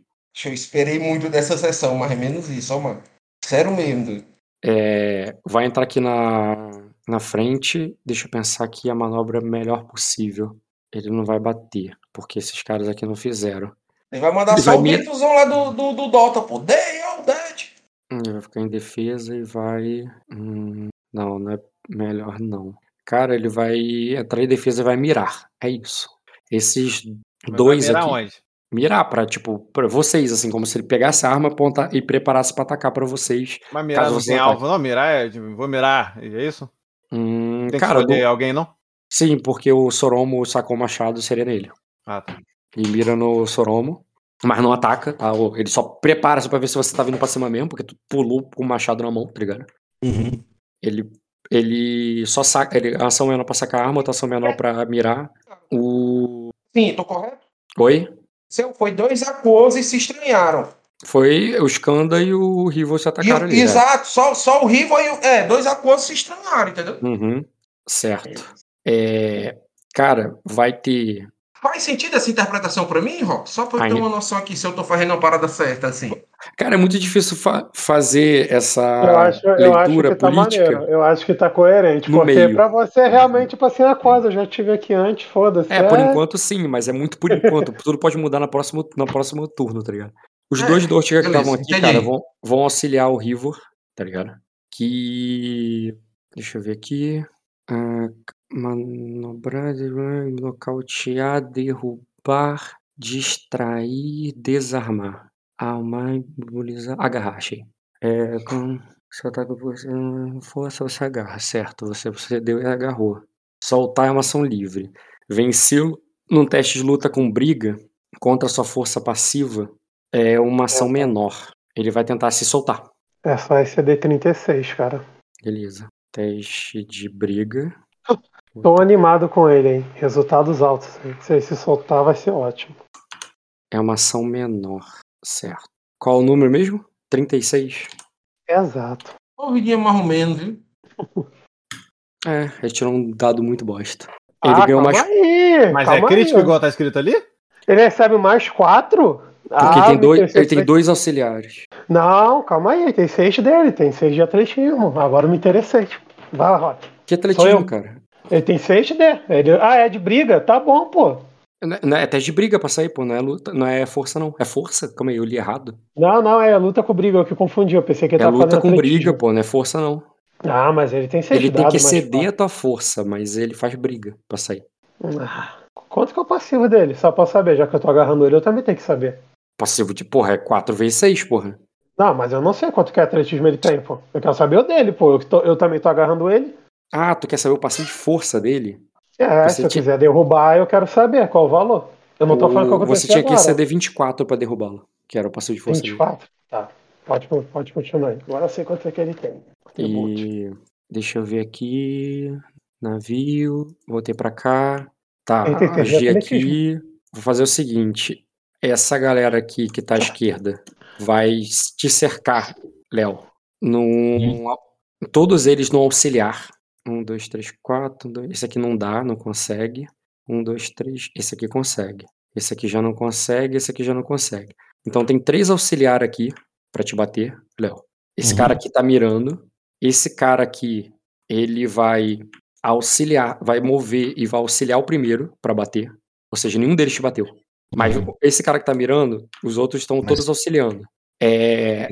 [SPEAKER 4] Eu esperei muito dessa sessão, mas é menos isso, ó, mano. Sério mesmo, doido.
[SPEAKER 1] é, vai entrar aqui na, na frente. Deixa eu pensar aqui a manobra melhor possível. Ele não vai bater, porque esses caras aqui não fizeram.
[SPEAKER 4] Ele vai mandar
[SPEAKER 1] Ele
[SPEAKER 4] só
[SPEAKER 1] vai
[SPEAKER 4] o
[SPEAKER 1] me-
[SPEAKER 4] lá do, do, do Dota, pô. Dead.
[SPEAKER 1] Hum, Ele vai ficar em defesa e vai. hum, não, não é melhor não. Cara, ele vai entrar em defesa e vai mirar. É isso. Esses
[SPEAKER 7] Mas
[SPEAKER 1] dois
[SPEAKER 7] vai mirar
[SPEAKER 1] aqui.
[SPEAKER 7] onde?
[SPEAKER 1] Mirar pra, tipo, pra vocês, assim, como se ele pegasse a arma apontar, e preparasse pra atacar pra vocês.
[SPEAKER 7] Mas mirar
[SPEAKER 1] Caso
[SPEAKER 7] não
[SPEAKER 1] você
[SPEAKER 7] tem alvo, não? Mirar é. Vou mirar, é isso?
[SPEAKER 1] Hum,
[SPEAKER 7] Tem que
[SPEAKER 1] cara,
[SPEAKER 7] escolher
[SPEAKER 1] do-
[SPEAKER 7] alguém, não?
[SPEAKER 1] sim, porque o Soromo sacou o machado, seria nele.
[SPEAKER 7] Ah, tá.
[SPEAKER 1] Ele mira no Soromo, mas não ataca, tá? Ele só prepara-se pra ver se você tá vindo pra cima mesmo, porque tu pulou com o machado na mão, tá ligado?
[SPEAKER 3] Uhum.
[SPEAKER 1] Ele, ele só saca. Ele, ação menor pra sacar a arma, outra ação menor pra mirar. O.
[SPEAKER 4] Sim, tô correto?
[SPEAKER 1] Oi?
[SPEAKER 4] Seu, foi dois aquos e se estranharam.
[SPEAKER 1] Foi o Skanda e o Rivo se
[SPEAKER 4] E-
[SPEAKER 1] atacaram ali. né?
[SPEAKER 4] exato, só, só o Rivo e o. É, dois aquos se estranharam, entendeu?
[SPEAKER 1] Uhum, certo. É, cara, vai ter.
[SPEAKER 4] Faz sentido essa interpretação pra mim, Rock? Só pra eu ter uma noção aqui se eu tô fazendo a parada certa, assim.
[SPEAKER 1] Cara, é muito difícil fa- fazer essa
[SPEAKER 5] Eu acho, eu acho
[SPEAKER 1] leitura
[SPEAKER 5] que tá
[SPEAKER 1] política.
[SPEAKER 5] maneiro. Eu acho que tá coerente.
[SPEAKER 1] no
[SPEAKER 5] porque
[SPEAKER 1] meio.
[SPEAKER 5] pra você realmente, tipo assim, a coisa, eu já tive aqui antes, foda-se.
[SPEAKER 1] É, por enquanto sim, mas é muito por enquanto. Tudo pode mudar na próxima, no próximo turno, tá ligado? Os
[SPEAKER 4] É,
[SPEAKER 1] dois Dortiga que estavam aqui, cara, vão, vão auxiliar o Rivor, tá ligado? Que. Deixa eu ver aqui. Ah, manobrar, nocautear, derrubar, distrair, desarmar. Almar, imobilizar. Agarrar, achei. É, com. Se o ataque você força, você agarra, certo? Você, você deu e agarrou. Soltar é uma ação livre. Vencê-lo num teste de luta com briga contra sua força passiva é uma ação menor. Ele vai tentar se soltar.
[SPEAKER 5] É só esse AD36, cara.
[SPEAKER 1] Beleza. Teste de briga.
[SPEAKER 5] Tô animado com ele, hein? Resultados altos. Se ele se soltar, vai ser ótimo.
[SPEAKER 1] É uma ação menor. Certo. Qual o número mesmo? 36.
[SPEAKER 5] Exato.
[SPEAKER 4] Corridinha mais ou menos, viu?
[SPEAKER 1] É, ele tirou um dado muito bosta. Ele
[SPEAKER 5] ah,
[SPEAKER 1] ganhou
[SPEAKER 5] calma
[SPEAKER 1] mais.
[SPEAKER 5] aí.
[SPEAKER 7] Mas
[SPEAKER 5] calma
[SPEAKER 7] é crítico
[SPEAKER 5] aí.
[SPEAKER 7] igual tá escrito ali?
[SPEAKER 5] Ele recebe mais quatro?
[SPEAKER 1] Porque
[SPEAKER 5] Ah,
[SPEAKER 1] tem dois, ele tem dois auxiliares.
[SPEAKER 5] Não, calma aí. Tem seis dele. Tem seis de atletismo. Agora me interessei. Vai lá, Rock.
[SPEAKER 1] Que
[SPEAKER 5] Sou
[SPEAKER 1] atletismo,
[SPEAKER 5] eu.
[SPEAKER 1] cara?
[SPEAKER 5] Ele tem seis de. Ele... Ah, é de briga? Tá bom, pô.
[SPEAKER 1] Não é- não é teste de briga pra sair, pô. Não é luta, não é força, não. É força? Calma aí, eu li errado.
[SPEAKER 5] Não, não, é luta com briga. Eu que confundi. Eu pensei que ele
[SPEAKER 1] É
[SPEAKER 5] tava
[SPEAKER 1] luta
[SPEAKER 5] fazendo
[SPEAKER 1] com
[SPEAKER 5] atletismo.
[SPEAKER 1] briga, pô. Não é força, não.
[SPEAKER 5] Ah, mas ele tem
[SPEAKER 1] Ele tem que
[SPEAKER 5] mas
[SPEAKER 1] ceder a tua força, mas ele faz briga pra sair.
[SPEAKER 5] Ah, Quanto que é o passivo dele? Só pra saber, já que eu tô agarrando ele, eu também tenho que saber.
[SPEAKER 1] Passivo de, porra, é 4 vezes 6, porra.
[SPEAKER 5] Não, mas eu não sei quanto que atletismo ele tem, pô. Eu quero saber o dele, pô. Eu, tô- eu também tô agarrando ele.
[SPEAKER 1] Ah, tu quer saber o passivo de força dele?
[SPEAKER 5] É,
[SPEAKER 1] Você
[SPEAKER 5] se eu
[SPEAKER 1] tinha-
[SPEAKER 5] quiser derrubar, eu quero saber qual o valor. Eu não tô
[SPEAKER 1] Ou
[SPEAKER 5] falando que aconteceu
[SPEAKER 1] Você tinha que
[SPEAKER 5] agora.
[SPEAKER 1] ceder 24 pra derrubá-lo, que era o passivo de força dele.
[SPEAKER 5] 24? Tá. Pode, pode continuar aí. Agora eu sei quanto é que ele tem.
[SPEAKER 1] E deixa eu ver aqui. Navio, voltei pra cá. Tá,
[SPEAKER 5] que ter
[SPEAKER 1] aqui. Vou fazer o seguinte: essa galera aqui que tá à esquerda vai te cercar, Léo. Num, Todos eles no auxiliar. Um, dois, três, quatro. Dois. Esse aqui não dá, não consegue. Um, dois, três. Esse aqui consegue. Esse aqui já não consegue. Esse aqui já não consegue. Então tem três auxiliar aqui pra te bater, Léo. Esse
[SPEAKER 3] Uhum.
[SPEAKER 1] cara aqui tá mirando. Esse cara aqui, ele vai auxiliar, vai mover e vai auxiliar o primeiro pra bater. Ou seja, nenhum deles te bateu. Mas
[SPEAKER 3] Uhum.
[SPEAKER 1] esse cara que tá mirando, os outros estão
[SPEAKER 3] Mas-
[SPEAKER 1] todos auxiliando. É.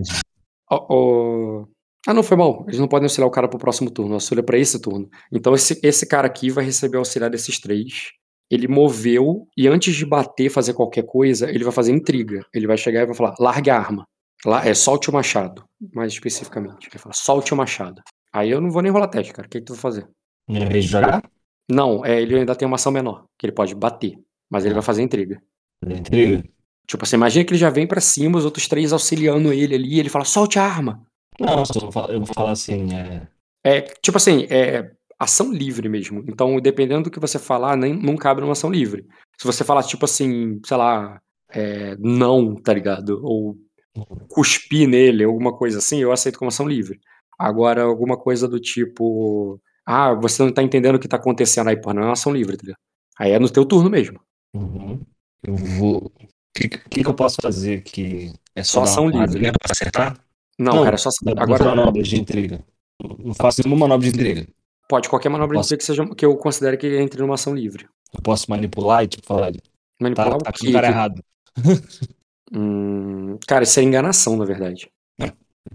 [SPEAKER 1] Ó, ó, Ah, não, foi mal. Eles não podem auxiliar o cara pro próximo turno, auxilia pra esse turno. Então esse, esse cara aqui vai receber o auxiliar desses três. Ele moveu e antes de bater, fazer qualquer coisa, ele vai fazer intriga. Ele vai chegar e vai falar: largue a arma. Lá, é, solte o machado, mais especificamente. Ele fala: solte o machado. Aí eu não vou nem rolar teste, cara. O que, que tu vai fazer?
[SPEAKER 3] Minha vez de jogar?
[SPEAKER 1] Não, é, ele ainda tem uma ação menor, que ele pode bater. Mas ele vai fazer intriga.
[SPEAKER 3] Intriga?
[SPEAKER 1] Tipo, você imagina que ele já vem pra cima, os outros três auxiliando ele ali, e ele fala: solte a arma.
[SPEAKER 3] Não, só vou falar- eu vou falar assim, é.
[SPEAKER 1] É, tipo assim, é ação livre mesmo. Então, dependendo do que você falar, nem, não cabe numa ação livre. Se você falar, tipo assim, sei lá, é, não, tá ligado? Ou cuspir nele, alguma coisa assim, eu aceito como ação livre. Agora, alguma coisa do tipo, ah, você não tá entendendo o que tá acontecendo aí, pô, não é uma ação livre, tá ligado? Aí é no teu turno mesmo.
[SPEAKER 3] Uhum. Eu vou. O que, que, que eu posso fazer que é
[SPEAKER 1] Só
[SPEAKER 3] só,
[SPEAKER 1] ação livre.
[SPEAKER 3] quadrilha pra acertar?
[SPEAKER 1] Não,
[SPEAKER 3] Não,
[SPEAKER 1] cara, é só.
[SPEAKER 3] Das
[SPEAKER 1] Agora,
[SPEAKER 3] manobras de intriga. Não faço nenhuma manobra de intriga.
[SPEAKER 1] pode qualquer manobra de
[SPEAKER 3] Posso-
[SPEAKER 1] que seja que eu considere que entre numa ação livre.
[SPEAKER 3] Eu posso manipular e tipo falar,
[SPEAKER 1] Manipular
[SPEAKER 3] tá,
[SPEAKER 1] o
[SPEAKER 3] tá com o cara
[SPEAKER 1] Que-
[SPEAKER 3] errado.
[SPEAKER 1] Hum, cara, isso é enganação, na verdade.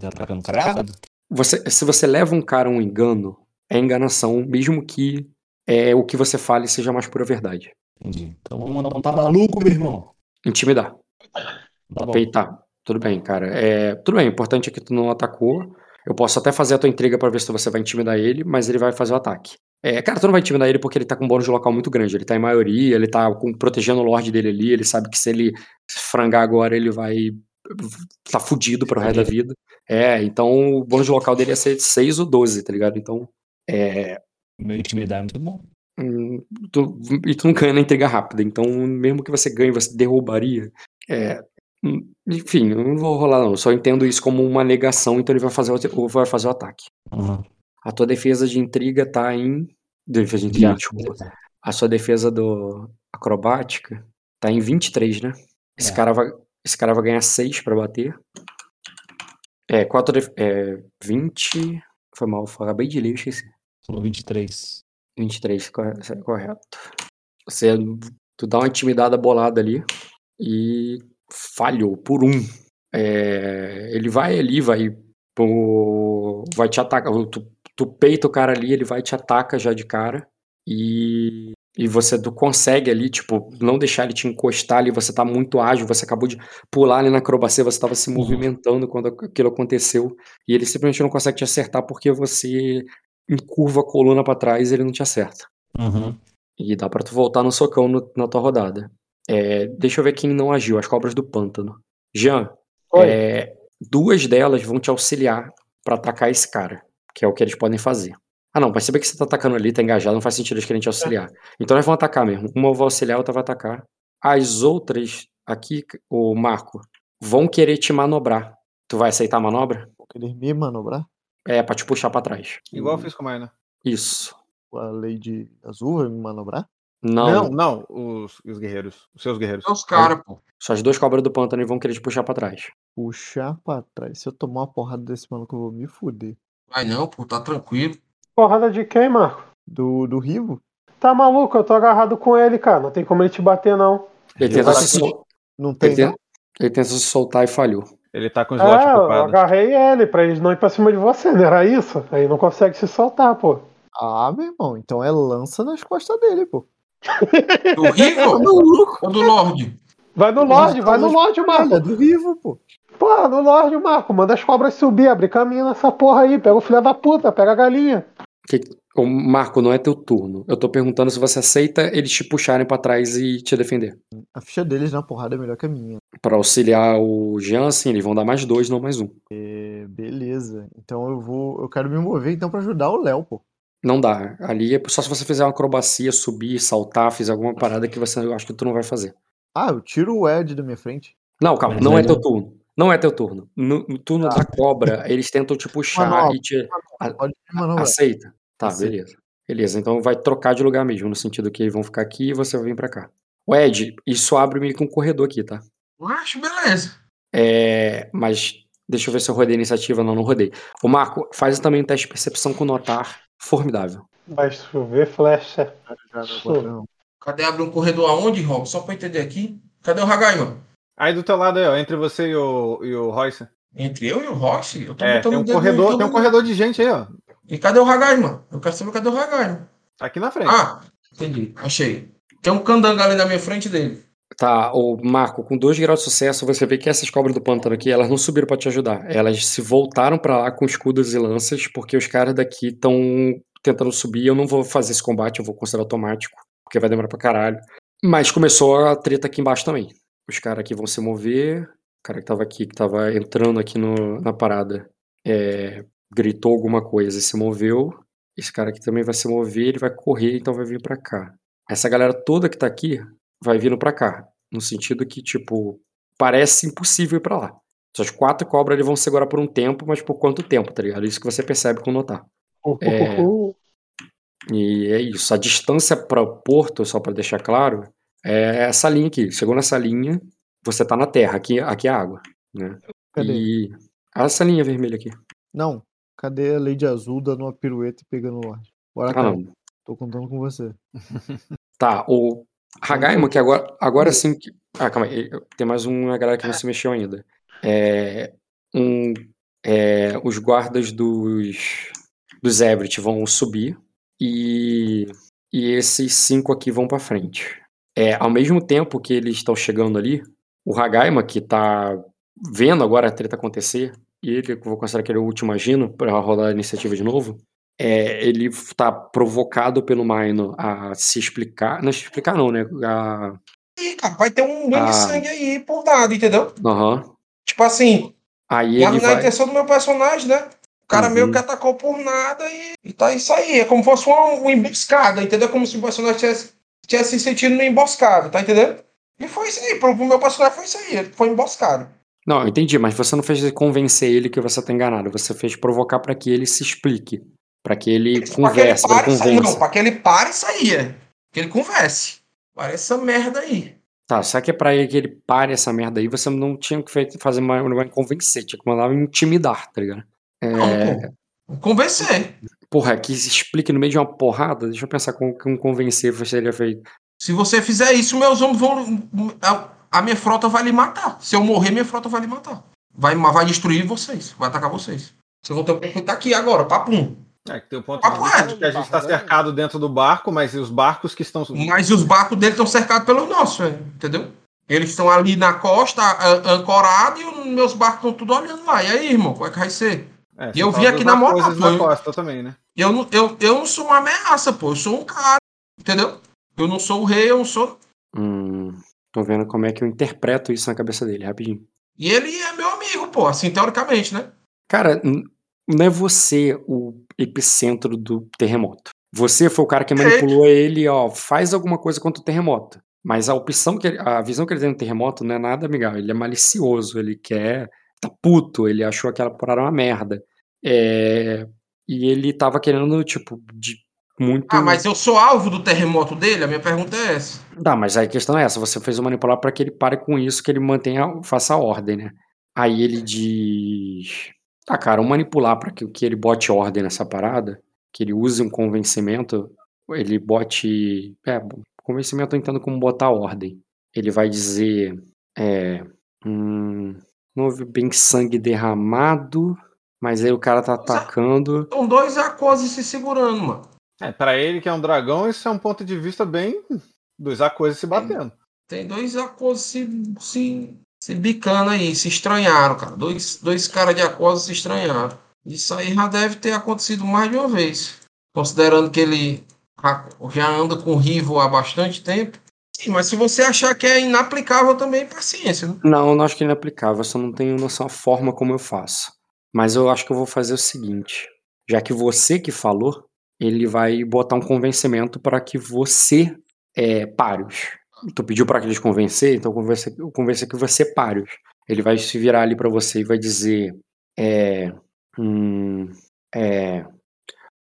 [SPEAKER 3] Tá atacando o cara errado.
[SPEAKER 1] Você, se você leva um cara a um engano, é enganação, mesmo que é, o que você fale seja mais pura verdade.
[SPEAKER 3] Entendi. Então vamos mandar um tá maluco, meu irmão.
[SPEAKER 1] Intimidar,
[SPEAKER 3] Tá bom.
[SPEAKER 1] peitar. Tudo bem, cara. É, tudo bem, o importante é que tu não atacou. Eu posso até fazer a tua intriga pra ver se você vai intimidar ele, mas ele vai fazer o ataque. É, cara, tu não vai intimidar ele porque ele tá com um bônus de local muito grande. Ele tá em maioria, ele tá com- protegendo o Lorde dele ali. Ele sabe que se ele frangar agora, ele vai tá fudido pro resto da vida. É, então o bônus de local dele ia ser 6 ou 12, tá ligado? Então, é,
[SPEAKER 3] Meu intimidar é muito bom.
[SPEAKER 1] Hum, tu- e tu não ganha na intriga rápida, então mesmo que você ganhe, você derrubaria. É, hum, enfim, eu não vou rolar não, eu só entendo isso como uma negação, então ele vai fazer o, vai fazer o ataque.
[SPEAKER 3] Uhum.
[SPEAKER 1] A tua defesa de intriga tá em. Defesa de intriga,
[SPEAKER 3] Já.
[SPEAKER 1] desculpa. A sua defesa do acrobática tá em 23, né? Esse,
[SPEAKER 3] É.
[SPEAKER 1] cara, vai, esse cara vai ganhar 6 pra bater. É, 4 def- é, 20. Foi mal, foi- acabei de ler, eu esqueci.
[SPEAKER 3] Falou 23.
[SPEAKER 1] 23, corre- correto. Você tu dá uma intimidada bolada ali e falhou por um. É, ele vai ali, vai pô, vai te atacar. Tu, tu peita o cara ali, ele vai te ataca já de cara e e você tu consegue ali, tipo, não deixar ele te encostar ali, você tá muito ágil, você acabou de pular ali na acrobacia, você tava se
[SPEAKER 3] Uhum.
[SPEAKER 1] movimentando quando aquilo aconteceu, e ele simplesmente não consegue te acertar porque você encurva a coluna pra trás e ele não te acerta.
[SPEAKER 3] Uhum.
[SPEAKER 1] E dá pra tu voltar no socão no- na tua rodada. É, deixa eu ver quem não agiu, as cobras do pântano. Jean, é, duas delas vão te auxiliar pra atacar esse cara, que é o que eles podem fazer. Ah não, mas saber que você tá atacando ali, tá engajado, não faz sentido eles querem te auxiliar. Então eles vão atacar mesmo. Uma vai auxiliar, outra vai atacar. As outras, aqui, o Marco, vão querer te manobrar. Tu vai aceitar a manobra?
[SPEAKER 8] Vou querer me manobrar?
[SPEAKER 1] É, pra te puxar pra trás.
[SPEAKER 7] Igual eu fiz com a Mayna.
[SPEAKER 1] Isso.
[SPEAKER 8] A Lady Azul vai me manobrar?
[SPEAKER 1] Não,
[SPEAKER 7] Não, não, os, os guerreiros. Os seus guerreiros.
[SPEAKER 4] Os caras, pô.
[SPEAKER 1] só as duas cobras do pântano vão querer te puxar pra trás.
[SPEAKER 8] Puxar pra trás. Se eu tomar uma porrada desse maluco, eu vou me fuder.
[SPEAKER 4] Vai não, pô, tá tranquilo.
[SPEAKER 5] Porrada de quem, Marco?
[SPEAKER 8] Do, do Rivo?
[SPEAKER 5] Tá maluco? Eu tô agarrado com ele, cara. Não tem como ele te bater, não.
[SPEAKER 1] Ele
[SPEAKER 8] Eu
[SPEAKER 1] tenta, se
[SPEAKER 8] que-
[SPEAKER 1] sol-
[SPEAKER 8] Não tem,
[SPEAKER 1] ele, tenta,
[SPEAKER 8] não?
[SPEAKER 1] ele tenta se soltar e falhou.
[SPEAKER 7] Ele tá com o slot
[SPEAKER 5] É, eu
[SPEAKER 7] ocupado.
[SPEAKER 5] agarrei ele pra eles não ir pra cima de você, não era isso? Aí não consegue se soltar, pô.
[SPEAKER 8] Ah, meu irmão, então é lança nas costas dele, pô.
[SPEAKER 4] Do Rivo
[SPEAKER 8] Maluco,
[SPEAKER 4] ou do Lorde?
[SPEAKER 5] Vai no Lorde, vai no Lorde, Marco.
[SPEAKER 8] do Rivo, pô.
[SPEAKER 5] Pô, no Lorde, Marco. Manda as cobras subir, abre caminho nessa porra aí. Pega o filho da puta, pega a galinha.
[SPEAKER 1] Ô, Marco, não é teu turno. Eu tô perguntando se você aceita eles te puxarem pra trás e te defender.
[SPEAKER 8] A ficha deles na porrada é melhor que a minha.
[SPEAKER 1] Pra auxiliar o Jansen, eles vão dar mais dois, não mais um.
[SPEAKER 8] É, beleza. Então eu vou. Eu quero me mover então pra ajudar o Léo, pô.
[SPEAKER 1] Não dá. Ali é só se você fizer uma acrobacia, subir, saltar, fizer alguma parada que você acho que tu não vai fazer.
[SPEAKER 8] Ah, eu tiro o Ed da minha frente.
[SPEAKER 1] Não, calma,
[SPEAKER 3] Mas
[SPEAKER 1] não é teu turno. Não é teu turno. No, no turno da cobra, eles tentam te puxar e te.
[SPEAKER 8] Pode.
[SPEAKER 1] Aceita? Tá,
[SPEAKER 8] Aceito.
[SPEAKER 1] beleza. Beleza, então vai trocar de lugar mesmo, no sentido que eles vão ficar aqui e você vai vir pra cá. O Ed, isso abre meio que um corredor aqui, tá?
[SPEAKER 4] Eu acho, beleza.
[SPEAKER 1] É, mas deixa eu ver se eu rodei a iniciativa. Não, não rodei. O Marco, faz também um teste de percepção com notar. Formidável.
[SPEAKER 5] Vai chover flecha.
[SPEAKER 4] Cadê abrir um corredor aonde, Rob? Só pra eu entender aqui. Cadê o Hagaima?
[SPEAKER 7] Aí do teu lado aí, ó, entre você e o, e o Royce.
[SPEAKER 4] Entre eu e o Roxy? Eu tô
[SPEAKER 7] É,
[SPEAKER 4] botando
[SPEAKER 7] tem um corredor, tem um corredor de gente aí, ó.
[SPEAKER 4] E cadê o Hagaima? Eu quero saber cadê o Hagaima.
[SPEAKER 7] Tá aqui na frente.
[SPEAKER 4] Ah, entendi. Achei. Tem um candango ali na minha frente dele.
[SPEAKER 1] Tá, o Marco, com dois graus de sucesso, você vê que essas cobras do pântano aqui, elas não subiram pra te ajudar. Elas se voltaram pra lá com escudos e lanças, porque os caras daqui estão tentando subir. Eu não vou fazer esse combate, eu vou considerar automático, porque vai demorar pra caralho. Mas começou a treta aqui embaixo também. Os caras aqui vão se mover. O cara que tava aqui, que tava entrando aqui no- na parada, é, gritou alguma coisa e se moveu. Esse cara aqui também vai se mover, ele vai correr, então vai vir pra cá. Essa galera toda que tá aqui vai vindo pra cá. No sentido que, tipo, parece impossível ir pra lá. Essas quatro cobras eles vão segurar por um tempo, mas por quanto tempo, tá ligado? Isso que você percebe com notar. É. E é isso. A distância para o porto, só para deixar claro, é essa linha aqui. Chegou nessa linha, você tá na terra. Aqui, aqui é água, né?
[SPEAKER 8] Cadê?
[SPEAKER 1] E essa linha vermelha aqui.
[SPEAKER 8] Não. Cadê a Lady Azul dando uma pirueta e pegando o Lorde? Bora
[SPEAKER 1] Ah,
[SPEAKER 8] cá.
[SPEAKER 1] não.
[SPEAKER 8] Tô contando com você.
[SPEAKER 1] Tá, o Hagaima, que agora, agora sim. que- Ah, calma aí. Tem mais uma galera que não se mexeu ainda. É, um, é, os guardas dos, dos Everett vão subir e, e esses cinco aqui vão pra frente. É, ao mesmo tempo que eles estão chegando ali, o Hagaima, que tá vendo agora a treta acontecer, e ele, vou considerar que ele é o último agindo pra rolar a iniciativa de novo, é, ele tá provocado pelo Maino a se explicar. Não se explicar, não, né? A,
[SPEAKER 4] Ih, cara, vai ter um banho
[SPEAKER 1] Ah.
[SPEAKER 4] de sangue aí por nada, entendeu?
[SPEAKER 1] aham.
[SPEAKER 4] Tipo assim,
[SPEAKER 1] Aí
[SPEAKER 4] na,
[SPEAKER 1] ele vai.
[SPEAKER 4] intenção do meu personagem, né? O cara
[SPEAKER 1] Uhum.
[SPEAKER 4] meio que atacou por nada e, e tá isso aí. É como se fosse uma, uma emboscada, entendeu? Como se o personagem tivesse, tivesse se sentindo numa emboscada, tá entendendo? E foi isso aí, pro, pro meu personagem foi isso aí, ele foi emboscado.
[SPEAKER 1] Não, entendi, mas você não fez convencer ele que você tá enganado. Você fez provocar pra que ele se explique. Pra que ele
[SPEAKER 4] Pra que ele
[SPEAKER 1] converse,
[SPEAKER 4] pare. Não, pra que ele pare e saia. Que ele converse. Parece essa merda aí.
[SPEAKER 1] Tá, só que é pra que ele pare essa merda aí, você não tinha que fazer mais, mais convencer, tinha que mandar um intimidar, tá ligado? É,
[SPEAKER 4] Não. Convencer.
[SPEAKER 1] porra, que se explique no meio de uma porrada, deixa eu pensar com com convencer seria feito.
[SPEAKER 4] Se você fizer isso, meus homens vão. A, a minha frota vai lhe matar. Se eu morrer, minha frota vai lhe matar. Vai, vai destruir vocês. Vai atacar vocês. Vocês vão ter que estar aqui agora, papum.
[SPEAKER 7] É que tem o ponto
[SPEAKER 4] Papo
[SPEAKER 7] de vista de que a gente está cercado dentro do barco, mas e os barcos que estão.
[SPEAKER 4] Mas os barcos dele estão cercados pelos nossos, é, entendeu? Eles estão ali na costa, ancorados, e os meus barcos estão tudo olhando lá. E aí, irmão, como é que vai ser?
[SPEAKER 7] É,
[SPEAKER 4] E eu vim aqui na moto,
[SPEAKER 7] na costa também, né?
[SPEAKER 4] Eu não, eu, eu não sou uma ameaça, pô. Eu sou um cara, entendeu? Eu não sou o rei, eu não sou.
[SPEAKER 1] Hum, tô vendo como é que eu interpreto isso na cabeça dele, rapidinho.
[SPEAKER 4] E ele é meu amigo, pô, assim, teoricamente, né?
[SPEAKER 1] Cara, não é você o epicentro do terremoto. Você foi o cara que manipulou ele, ó, faz alguma coisa contra o terremoto. Mas a opção que ele- a visão que ele tem no terremoto não é nada amigável, ele é malicioso, ele quer tá puto, ele achou aquela parada uma merda. É, e ele tava querendo, tipo, de muito.
[SPEAKER 4] Ah, mas eu sou alvo do terremoto dele? A minha pergunta é essa.
[SPEAKER 1] Tá, mas aí a questão é essa, você fez o manipular para que ele pare com isso, que ele mantenha, faça a ordem, né? Aí ele diz, tá, cara, o manipular para que, que ele bote ordem nessa parada, que ele use um convencimento, ele bote, é, convencimento eu entendo como botar ordem. Ele vai dizer, é, hum, não houve bem sangue derramado, mas aí o cara tá atacando.
[SPEAKER 4] São dois Akose se segurando, mano.
[SPEAKER 7] É, pra ele que é um dragão, isso é um ponto de vista bem dos coisas se batendo.
[SPEAKER 4] Tem dois Akose se, se, se bicando aí, se estranharam, cara. Dois, dois caras de Akose se estranharam. Isso aí já deve ter acontecido mais de uma vez. Considerando que ele já- anda com o Rivo há bastante tempo. Sim, mas se você achar que é inaplicável também, paciência. Né?
[SPEAKER 1] Não, não acho que é inaplicável, eu só não tenho noção da forma como eu faço. Mas eu acho que eu vou fazer o seguinte: já que você que falou, ele vai botar um convencimento para que você é páreos. Tu pediu para que eles convencer, então eu convencer, eu convencer que você é páreos. Ele vai se virar ali para você e vai dizer: é, hum, é,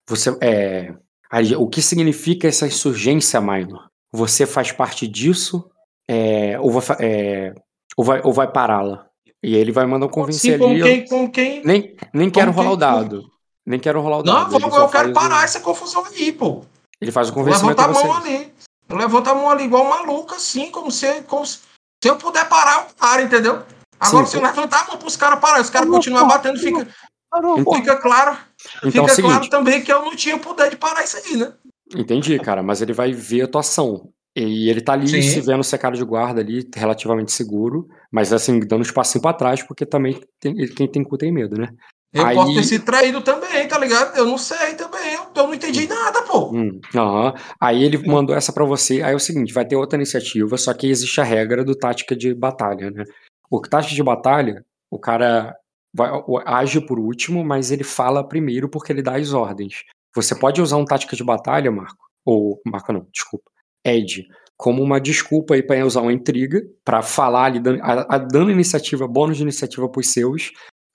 [SPEAKER 1] você, é, aí, o que significa essa insurgência, Minor? Você faz parte disso? É, ou vai, é, ou vai, ou vai pará-la? E ele vai mandar um convencer
[SPEAKER 4] Sim, com
[SPEAKER 1] ali. eu-
[SPEAKER 4] quem, com quem.
[SPEAKER 1] nem, nem quero rolar o dado. Nem quero rolar o
[SPEAKER 4] Não,
[SPEAKER 1] dado.
[SPEAKER 4] eu,
[SPEAKER 1] ele só
[SPEAKER 4] eu quero parar essa confusão aí, pô.
[SPEAKER 1] Ele faz o
[SPEAKER 4] Eu
[SPEAKER 1] convencimento
[SPEAKER 4] levanto a mão ali. Eu levanto a mão ali igual maluco, assim, como se, como se, se eu puder parar, eu paro, entendeu? Agora,
[SPEAKER 1] Sim,
[SPEAKER 4] se eu levantar a mão pros caras parar, os caras continuam batendo, fica,
[SPEAKER 8] Parou,
[SPEAKER 4] fica claro.
[SPEAKER 1] Então é
[SPEAKER 4] fica
[SPEAKER 1] o
[SPEAKER 4] claro também que eu não tinha poder de parar isso aí, né?
[SPEAKER 1] entendi, cara, mas ele vai ver a tua ação. E ele tá ali
[SPEAKER 4] Sim.
[SPEAKER 1] se vendo secado de guarda ali, relativamente seguro, mas assim, dando um espacinho pra trás, porque também tem- quem tem cu tem medo, né?
[SPEAKER 4] Eu
[SPEAKER 1] Aí-
[SPEAKER 4] posso ter sido traído também, tá ligado? Eu não sei também, eu, eu não entendi nada, pô.
[SPEAKER 1] Hum, aham. Aí ele mandou essa pra você. Aí é o seguinte, vai ter outra iniciativa, só que existe a regra do tática de batalha, né? O tática de batalha, o cara vai- age por último, mas ele fala primeiro porque ele dá as ordens. Você pode usar um tática de batalha, Marco, ou Marco não, desculpa, Ed, como uma desculpa aí pra usar uma intriga, pra falar ali, dando, a- a- dando iniciativa, bônus de iniciativa pros seus,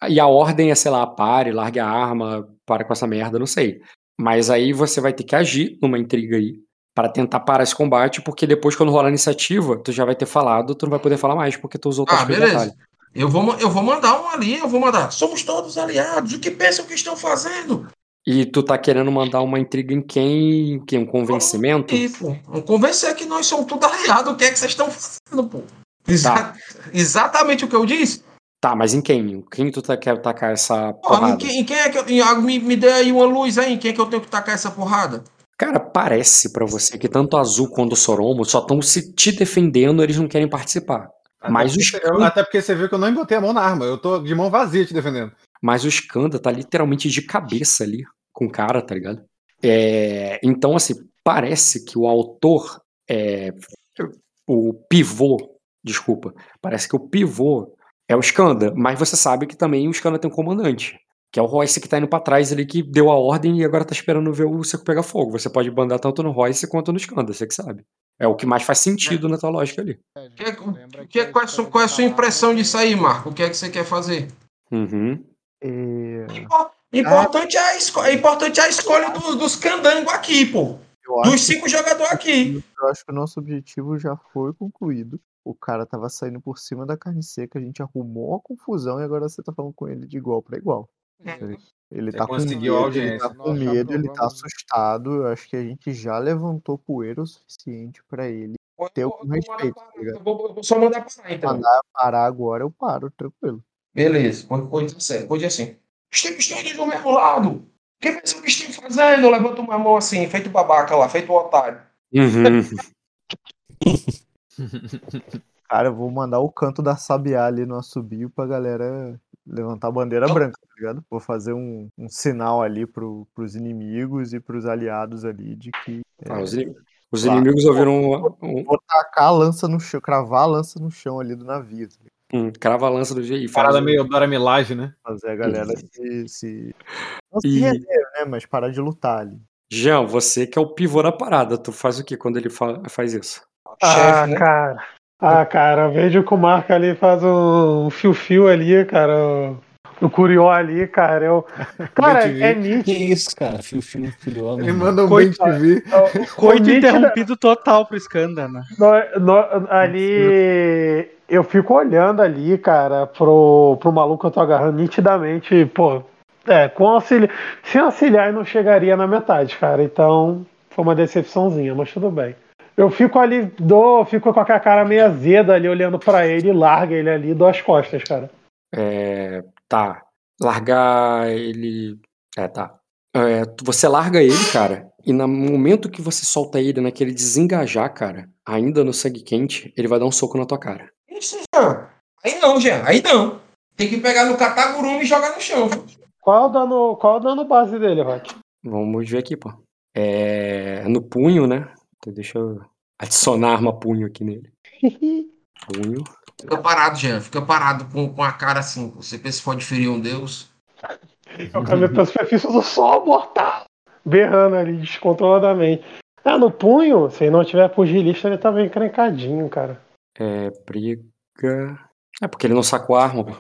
[SPEAKER 1] e a ordem é, sei lá, pare, largue a arma, para com essa merda, não sei. Mas aí você vai ter que agir numa intriga aí para tentar parar esse combate, porque depois, quando rolar a iniciativa, tu já vai ter falado, tu não vai poder falar mais, porque tu usou
[SPEAKER 4] Ah, beleza. Eu vou, eu vou mandar um ali, eu vou mandar. Somos todos aliados, o que pensam que estão fazendo?
[SPEAKER 1] E tu tá querendo mandar uma intriga em quem? Em quem? Um convencimento?
[SPEAKER 4] E, pô, vamos convencer que nós somos tudo aliados, o que é que vocês estão fazendo, pô? Exa-
[SPEAKER 1] Tá.
[SPEAKER 4] Exatamente o que eu disse?
[SPEAKER 1] Tá, mas em quem? Quem tu tá, quer tacar essa
[SPEAKER 4] Pô, em,
[SPEAKER 1] porrada?
[SPEAKER 4] quem, em quem é que eu. em- me, me dê aí uma luz aí, em quem é que eu tenho que tacar essa porrada?
[SPEAKER 1] Cara, parece pra você que tanto Azul quanto o Soromo só estão se te defendendo, eles não querem participar.
[SPEAKER 7] Até
[SPEAKER 1] Mas
[SPEAKER 7] porque
[SPEAKER 1] os
[SPEAKER 7] você- eu- até porque você viu que eu nem botei a mão na arma, eu tô de mão vazia te defendendo.
[SPEAKER 1] Mas o Skanda tá literalmente de cabeça ali com o cara, tá ligado? É, então, assim, parece que o autor, é, o pivô, desculpa, parece que o pivô é o Skanda, mas você sabe que também o Skanda tem um comandante, que é o Royce que tá indo pra trás ali, que deu a ordem e agora tá esperando ver o circo pegar fogo. Você pode bandar tanto no Royce quanto no Skanda, você que sabe. É o que mais faz sentido na tua lógica ali.
[SPEAKER 4] Que é- o que é- qual, é a sua, qual é a sua impressão disso aí, Marco? O que é que você quer fazer?
[SPEAKER 1] Uhum.
[SPEAKER 8] É,
[SPEAKER 4] Impo- Importante, é, a é importante a escolha do- dos candangos aqui, pô. Dos cinco jogadores aqui.
[SPEAKER 8] eu acho que o nosso objetivo já foi concluído. O cara tava saindo por cima da carne seca, a gente arrumou a confusão e agora você tá falando com ele de igual pra igual. Ele
[SPEAKER 7] Você
[SPEAKER 8] tá com
[SPEAKER 7] conseguiu
[SPEAKER 8] medo, ele tá com medo, ele tá assustado. Eu acho que a gente já levantou poeira o suficiente pra ele ter
[SPEAKER 4] Eu
[SPEAKER 8] algum
[SPEAKER 4] eu vou
[SPEAKER 8] respeito,
[SPEAKER 4] mandar
[SPEAKER 8] tá
[SPEAKER 4] eu vou- eu vou só mandar parar, então.
[SPEAKER 8] Mandar parar agora, eu paro, tranquilo.
[SPEAKER 4] Beleza, pode, pode ser sério, pode assim. Estamos todos do mesmo lado. O que pensam que estão fazendo? Levanta uma mão assim, feito babaca lá, feito otário.
[SPEAKER 1] Uhum.
[SPEAKER 8] Cara, eu vou mandar o canto da sabiá ali no assobio pra galera levantar a bandeira
[SPEAKER 4] Então-
[SPEAKER 8] branca, tá ligado? Vou fazer um, um sinal ali pro, pros inimigos e pros aliados ali de que. é,
[SPEAKER 1] Ah, os inim- os
[SPEAKER 8] Claro.
[SPEAKER 1] inimigos ouviram um, um,
[SPEAKER 8] Vou tacar a lança no chão, cravar a lança no chão ali do navio, tá ligado?
[SPEAKER 1] um crava a lança do jeito e faz
[SPEAKER 7] Parada
[SPEAKER 1] o-
[SPEAKER 7] meio Dora né?
[SPEAKER 8] Fazer a galera se. se... Não se
[SPEAKER 1] E-
[SPEAKER 8] render, né? Mas parar de lutar ali.
[SPEAKER 1] Jean, você que é o pivô da parada, tu faz o que quando ele fa- faz isso?
[SPEAKER 5] Ah,
[SPEAKER 4] chefe, né?
[SPEAKER 5] cara. Ah, cara, vejo que o Marco ali faz um fio-fio ali, cara. O Curió ali, cara. Eu... Cara,
[SPEAKER 7] Bem
[SPEAKER 5] é
[SPEAKER 7] vi.
[SPEAKER 3] Que
[SPEAKER 5] nítido.
[SPEAKER 3] isso, cara? Fio, fio, filho,
[SPEAKER 7] Ele manda um bem te vi.
[SPEAKER 6] Coito interrompido total pro né?
[SPEAKER 5] No- ali. Eu fico olhando ali, cara, pro, pro maluco que eu tô agarrando nitidamente, pô. É, com auxílio. Sem auxiliar não chegaria na metade, cara. Então, foi uma decepçãozinha, mas tudo bem. Eu fico ali, dou, fico com a cara meio azeda ali, olhando pra ele, larga ele ali, dou as costas, cara.
[SPEAKER 1] É, tá. Largar ele. É, tá. É, você larga ele, cara, e no momento que você solta ele, naquele desengajar, cara, ainda no sangue quente, ele vai dar um soco na tua cara.
[SPEAKER 4] Isso, Jean. Aí não, Jean. Aí não. Tem que pegar no Katagurume e jogar no chão.
[SPEAKER 5] Qual é o dano, qual é o dano base dele, Rock?
[SPEAKER 1] Vamos ver aqui, pô. É. No punho, né? Então deixa eu adicionar arma punho aqui nele. Punho.
[SPEAKER 4] Fica parado, Jean. Fica parado com, com a cara assim. Você pensa que pode ferir um deus.
[SPEAKER 5] É o caminho pela superfície do sol mortal. Berrando ali descontroladamente. Ah, no punho, se ele não tiver pugilista, ele tá bem encrencadinho, cara.
[SPEAKER 1] É. Briga. É porque ele não sacou a arma, pô.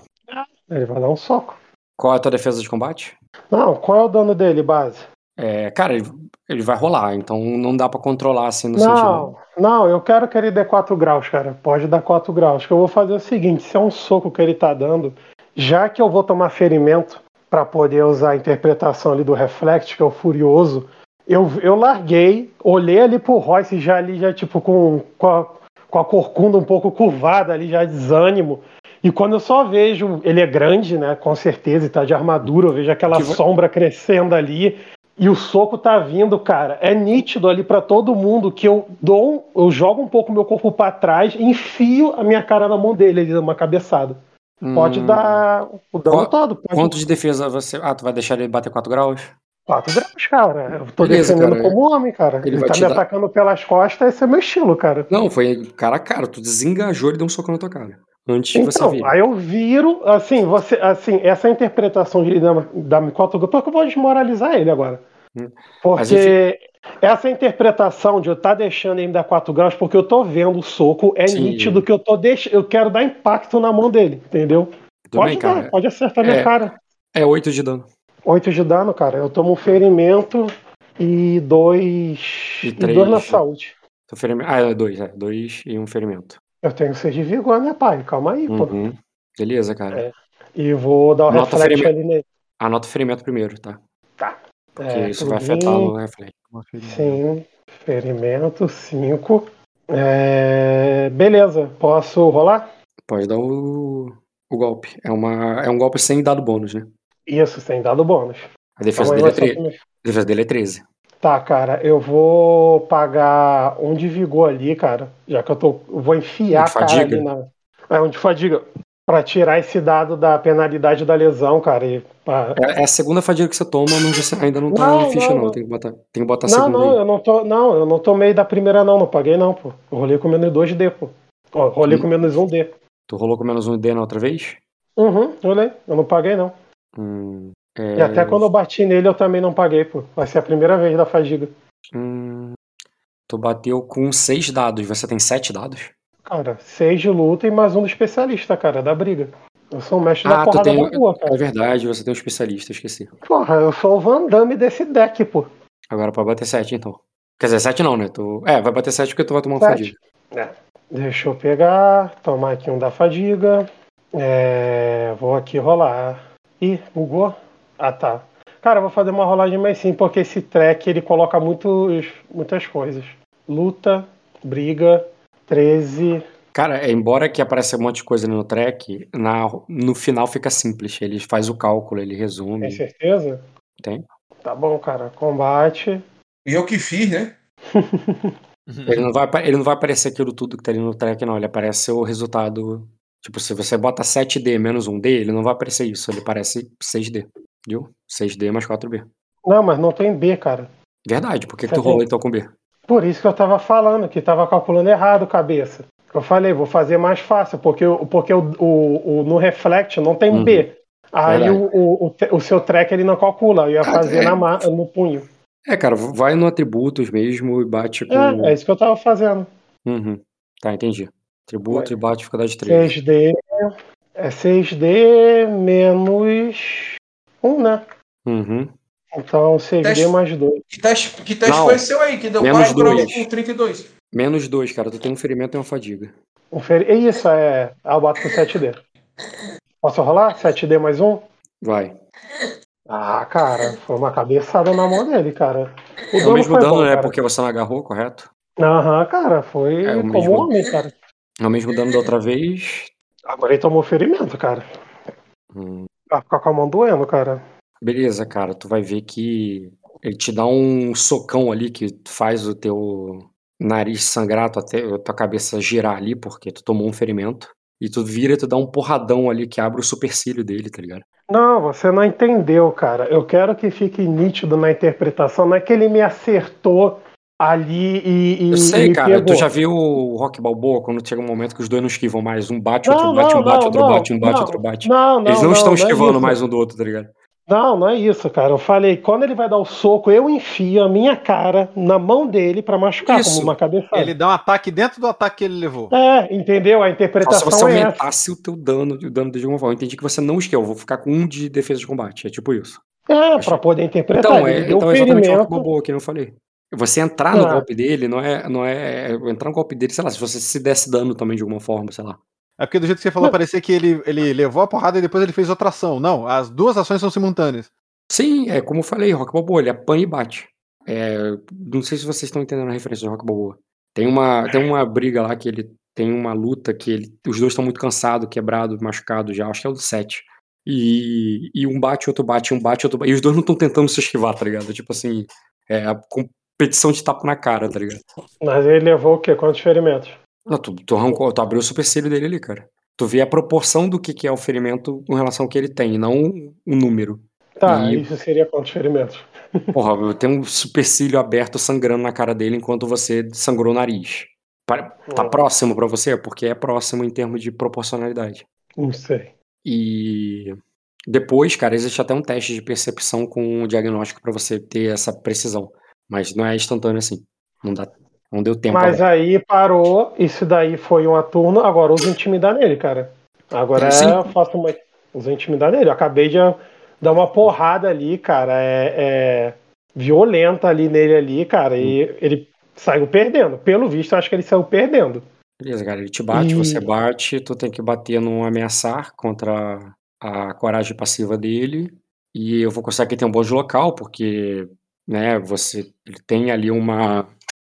[SPEAKER 5] Ele vai dar um soco.
[SPEAKER 1] Qual é a tua defesa de combate?
[SPEAKER 5] Não, qual é o dano dele, base?
[SPEAKER 1] É, cara, ele, ele vai rolar, então não dá pra controlar assim no sentido.
[SPEAKER 5] Não, não, eu quero que ele dê 4 graus, cara. Pode dar 4 graus. Que eu vou fazer o seguinte: se é um soco que ele tá dando, já que eu vou tomar ferimento pra poder usar a interpretação ali do Reflect, que é o Furioso, eu, eu larguei, olhei ali pro Royce já ali, já tipo com, com, a, com a corcunda um pouco curvada ali, já desânimo. E quando eu só vejo, ele é grande, né? Com certeza, e tá de armadura, eu vejo aquela
[SPEAKER 1] Que vai-
[SPEAKER 5] sombra crescendo ali. E o soco tá vindo, cara. É nítido ali pra todo mundo que eu dou, eu jogo um pouco meu corpo pra trás, enfio a minha cara na mão dele, ele dá uma cabeçada. Pode
[SPEAKER 1] Hum,
[SPEAKER 5] dar o dano todo. Pode
[SPEAKER 1] Quanto de defesa você. Ah, tu vai deixar ele bater 4 graus?
[SPEAKER 5] 4 graus, cara. Eu tô
[SPEAKER 1] Beleza,
[SPEAKER 5] defendendo
[SPEAKER 1] cara.
[SPEAKER 5] como homem, cara.
[SPEAKER 1] Ele
[SPEAKER 5] Ele, tá me
[SPEAKER 1] dar-
[SPEAKER 5] atacando pelas costas, esse é meu estilo, cara.
[SPEAKER 1] Não, foi cara a cara. Tu desengajou e deu um soco na tua cara. Antes você
[SPEAKER 5] Então,
[SPEAKER 1] vir.
[SPEAKER 5] aí eu viro, assim, você, assim, essa interpretação de da, da 4 graus, porque eu vou desmoralizar ele agora.
[SPEAKER 1] Hum.
[SPEAKER 5] Porque essa interpretação de eu estar deixando ele dar 4 graus, porque eu tô vendo o soco, é
[SPEAKER 1] Sim.
[SPEAKER 5] nítido que eu tô deix... eu quero dar impacto na mão dele, entendeu?
[SPEAKER 1] Tudo
[SPEAKER 5] pode
[SPEAKER 1] bem,
[SPEAKER 5] dar,
[SPEAKER 1] cara.
[SPEAKER 5] pode acertar minha
[SPEAKER 1] É.
[SPEAKER 5] cara.
[SPEAKER 1] É 8 de dano.
[SPEAKER 5] 8 de dano, cara. Eu tomo um ferimento e dois.
[SPEAKER 1] E
[SPEAKER 5] E,
[SPEAKER 1] três.
[SPEAKER 5] dois na saúde.
[SPEAKER 1] Ah, é 2, é. 2 e um ferimento.
[SPEAKER 5] Eu tenho 6 de vigor, né, pai? Calma aí, pô.
[SPEAKER 1] Uhum. Beleza, cara.
[SPEAKER 5] É. E vou dar o
[SPEAKER 1] o
[SPEAKER 5] reflect
[SPEAKER 1] ferimento.
[SPEAKER 5] ali nele.
[SPEAKER 1] Anota o ferimento primeiro, tá?
[SPEAKER 5] Tá.
[SPEAKER 1] Porque
[SPEAKER 5] É,
[SPEAKER 1] isso vai afetar no reflexo.
[SPEAKER 5] Sim, ferimento 5. beleza, posso rolar?
[SPEAKER 1] Pode dar o, o golpe. É, uma, é um golpe sem dado bônus, né?
[SPEAKER 5] Isso, sem dado bônus.
[SPEAKER 1] A defesa,
[SPEAKER 5] aí,
[SPEAKER 1] dele é,
[SPEAKER 5] vai só
[SPEAKER 1] tre...
[SPEAKER 5] primeiro.
[SPEAKER 1] a defesa dele é 13.
[SPEAKER 5] Tá, cara, eu vou pagar um de vigor ali, cara. Já que eu tô. Eu vou enfiar
[SPEAKER 1] Um
[SPEAKER 5] a cara
[SPEAKER 1] fadiga?
[SPEAKER 5] ali na. É, um de fadiga. Pra tirar esse dado da penalidade da lesão, cara. E, pra-
[SPEAKER 1] É, é a segunda fadiga que você toma, mas você ainda não tá
[SPEAKER 5] Não,
[SPEAKER 1] em ficha,
[SPEAKER 5] não,
[SPEAKER 1] não.
[SPEAKER 5] não.
[SPEAKER 1] Tem que botar, tem que botar a
[SPEAKER 5] Não,
[SPEAKER 1] segunda
[SPEAKER 5] não,
[SPEAKER 1] aí.
[SPEAKER 5] eu não tô. Não, eu não tomei da primeira, não. Não paguei, não, pô. Eu rolei com menos 2D, pô. Ó, rolei
[SPEAKER 1] Hum.
[SPEAKER 5] com menos 1D.
[SPEAKER 1] Tu rolou com menos um D na outra vez?
[SPEAKER 5] Uhum, rolei. Eu não paguei, não.
[SPEAKER 1] Hum,
[SPEAKER 5] E até
[SPEAKER 1] é,
[SPEAKER 5] quando eu bati nele, eu também não paguei, pô. Vai ser a primeira vez da fadiga.
[SPEAKER 1] hum, tu bateu com seis dados. Você tem sete dados?
[SPEAKER 5] Cara, seis de luta e mais um do especialista, cara, da briga. Eu sou o mestre da
[SPEAKER 1] Ah, tu
[SPEAKER 5] porrada
[SPEAKER 1] tem.
[SPEAKER 5] da rua,
[SPEAKER 1] É
[SPEAKER 5] cara.
[SPEAKER 1] verdade, você tem um especialista, esqueci.
[SPEAKER 5] Porra, eu sou o Van Damme desse deck, pô.
[SPEAKER 1] Agora pode bater sete, então. Quer dizer, sete não, né? Tu... É, vai bater sete porque tu vai tomar um fadiga.
[SPEAKER 5] Deixa eu pegar, tomar aqui um da fadiga. É, vou aqui rolar. Ih, bugou? Ah, tá. Cara, eu vou fazer uma rolagem mais sim, porque esse track ele coloca muitos, muitas coisas. Luta, briga, 13.
[SPEAKER 1] Cara, é, embora que apareça um monte de coisa ali no track, na, no final fica simples. Ele faz o cálculo, ele resume.
[SPEAKER 5] Tem certeza?
[SPEAKER 1] Tem.
[SPEAKER 5] Tá bom, cara. Combate.
[SPEAKER 4] E eu que fiz, né?
[SPEAKER 1] Ele não, vai, ele não vai aparecer aquilo tudo que tá ali no track, não. Ele aparece o resultado. Tipo, se você bota 7D menos 1D, ele não vai aparecer isso. Ele aparece 6D. Viu? 6D mais 4B.
[SPEAKER 5] Não, mas não tem B, cara.
[SPEAKER 1] Verdade, por que, que tu rolou então com B?
[SPEAKER 5] Por isso que eu tava falando, que tava calculando errado, cabeça. Eu falei, vou fazer mais fácil, porque, porque o, o, o- no Reflect não tem
[SPEAKER 1] Uhum.
[SPEAKER 5] B. Aí o, o, o, seu track ele não calcula, eu ia fazer
[SPEAKER 1] é.
[SPEAKER 5] na, no punho.
[SPEAKER 1] É, cara, vai no atributos mesmo e bate com.
[SPEAKER 5] É, é isso que eu tava fazendo.
[SPEAKER 1] Uhum. Tá, entendi. Tributo e bate dificuldade 3.
[SPEAKER 5] 6D. É 6D menos 1, né?
[SPEAKER 1] Uhum.
[SPEAKER 5] Então 6D
[SPEAKER 4] Teste-
[SPEAKER 5] mais 2.
[SPEAKER 4] Que teste, que teste
[SPEAKER 1] Não.
[SPEAKER 4] foi seu aí, que deu
[SPEAKER 1] Menos
[SPEAKER 4] 4 graus
[SPEAKER 1] dois.
[SPEAKER 4] com 32.
[SPEAKER 1] Menos 2, cara. Tu tem um ferimento e uma fadiga.
[SPEAKER 5] Um feri... Isso, é. Ah, eu boto com 7D. Posso rolar? 7D mais 1?
[SPEAKER 1] Vai.
[SPEAKER 5] Ah, cara, foi uma cabeçada na mão dele, cara. O
[SPEAKER 1] É o mesmo dano,
[SPEAKER 5] bom,
[SPEAKER 1] né?
[SPEAKER 5] cara.
[SPEAKER 1] Porque você não agarrou, correto?
[SPEAKER 5] Aham, cara, foi
[SPEAKER 1] É o
[SPEAKER 5] como
[SPEAKER 1] mesmo.
[SPEAKER 5] homem, cara.
[SPEAKER 1] É o mesmo dano da outra vez.
[SPEAKER 5] Agora ele tomou ferimento, cara.
[SPEAKER 1] Hum,
[SPEAKER 5] Vai ficar com a mão doendo, cara.
[SPEAKER 1] Beleza, cara. Tu vai ver que ele te dá um socão ali que faz o teu nariz sangrar, tua, te- tua cabeça girar ali, porque tu tomou um ferimento. E tu vira e tu dá um porradão ali que abre o supercílio dele, tá ligado?
[SPEAKER 5] Não, você não entendeu, cara. Eu quero que fique nítido na interpretação. Não é que ele me acertou ali e, e
[SPEAKER 1] Eu sei,
[SPEAKER 5] me
[SPEAKER 1] cara.
[SPEAKER 5] pegou.
[SPEAKER 1] Tu já viu o Rock Balboa quando chega um momento que os dois não esquivam mais? Um bate, outro
[SPEAKER 5] Não,
[SPEAKER 1] bate,
[SPEAKER 5] não,
[SPEAKER 1] um bate,
[SPEAKER 5] não,
[SPEAKER 1] outro
[SPEAKER 5] não,
[SPEAKER 1] bate, um bate,
[SPEAKER 5] não.
[SPEAKER 1] outro bate.
[SPEAKER 5] Não, não,
[SPEAKER 1] Eles não,
[SPEAKER 5] não,
[SPEAKER 1] estão
[SPEAKER 5] não é
[SPEAKER 1] esquivando
[SPEAKER 5] isso.
[SPEAKER 1] mais um do outro, tá ligado?
[SPEAKER 5] Não, não é isso, cara. Eu falei, quando ele vai dar o soco, eu enfio a minha cara na mão dele pra machucar,
[SPEAKER 1] Isso.
[SPEAKER 5] como uma cabeçada.
[SPEAKER 7] Ele dá um ataque dentro do ataque que ele levou.
[SPEAKER 5] É, entendeu? A
[SPEAKER 1] Só se
[SPEAKER 5] interpretação
[SPEAKER 1] você
[SPEAKER 5] é essa.
[SPEAKER 1] aumentasse o teu dano, o dano de alguma forma. Eu entendi que você não esquiva, eu vou ficar com um de defesa de combate. É tipo isso.
[SPEAKER 5] É, pra poder interpretar.
[SPEAKER 1] Então,
[SPEAKER 5] ele
[SPEAKER 1] é,
[SPEAKER 5] deu
[SPEAKER 1] então é exatamente o Rock. Balboa que eu falei. Você entrar no
[SPEAKER 5] Ah.
[SPEAKER 1] golpe dele não é, não é. Entrar no golpe dele, sei lá, se você se desse dano também de alguma forma, sei lá.
[SPEAKER 7] É porque do jeito que você falou, parecia que ele, ele levou a porrada e depois ele fez outra ação. Não, as duas ações são simultâneas.
[SPEAKER 1] Sim, é como eu falei, Rock Balboa, ele apanha e bate. É, não sei se vocês estão entendendo a referência do Rock Balboa. Tem uma, tem uma briga lá que ele tem uma luta que ele, os dois estão muito cansados, quebrados, machucados já, acho que é o do 7. E, e um bate, outro bate, um bate, outro bate. E os dois não estão tentando se esquivar, tá ligado? Tipo assim, é a competição de tapa na cara, tá ligado?
[SPEAKER 5] Mas ele levou o quê? Quantos ferimentos?
[SPEAKER 1] Não, tu, tu, arrancou, tu abriu o supercílio dele ali, cara. Tu vê a proporção do que, que é o ferimento com relação ao que ele tem, não o número.
[SPEAKER 5] Tá,
[SPEAKER 1] E-
[SPEAKER 5] isso seria quantos ferimentos?
[SPEAKER 1] Porra, tem um supercílio aberto sangrando na cara dele enquanto você sangrou o nariz. Tá próximo pra você? Porque é próximo em termos de proporcionalidade.
[SPEAKER 5] Não sei.
[SPEAKER 1] E depois, cara, existe até um teste de percepção com o diagnóstico pra você ter essa precisão. Mas não é instantâneo assim. Não dá, não deu tempo.
[SPEAKER 5] Mas
[SPEAKER 1] agora.
[SPEAKER 5] aí parou, isso daí foi uma turno, agora usa intimidar nele, cara. Agora é, faço uma. Usa intimidar nele. Eu acabei de dar uma porrada ali, cara. É, é violenta ali nele ali, cara. E ele saiu perdendo. Pelo visto, eu acho que ele saiu perdendo.
[SPEAKER 1] Beleza, cara, ele te bate,
[SPEAKER 5] E-
[SPEAKER 1] você bate, tu tem que bater num ameaçar contra a coragem passiva dele. E eu vou ele tem um bônus local, porque, né, você tem ali uma,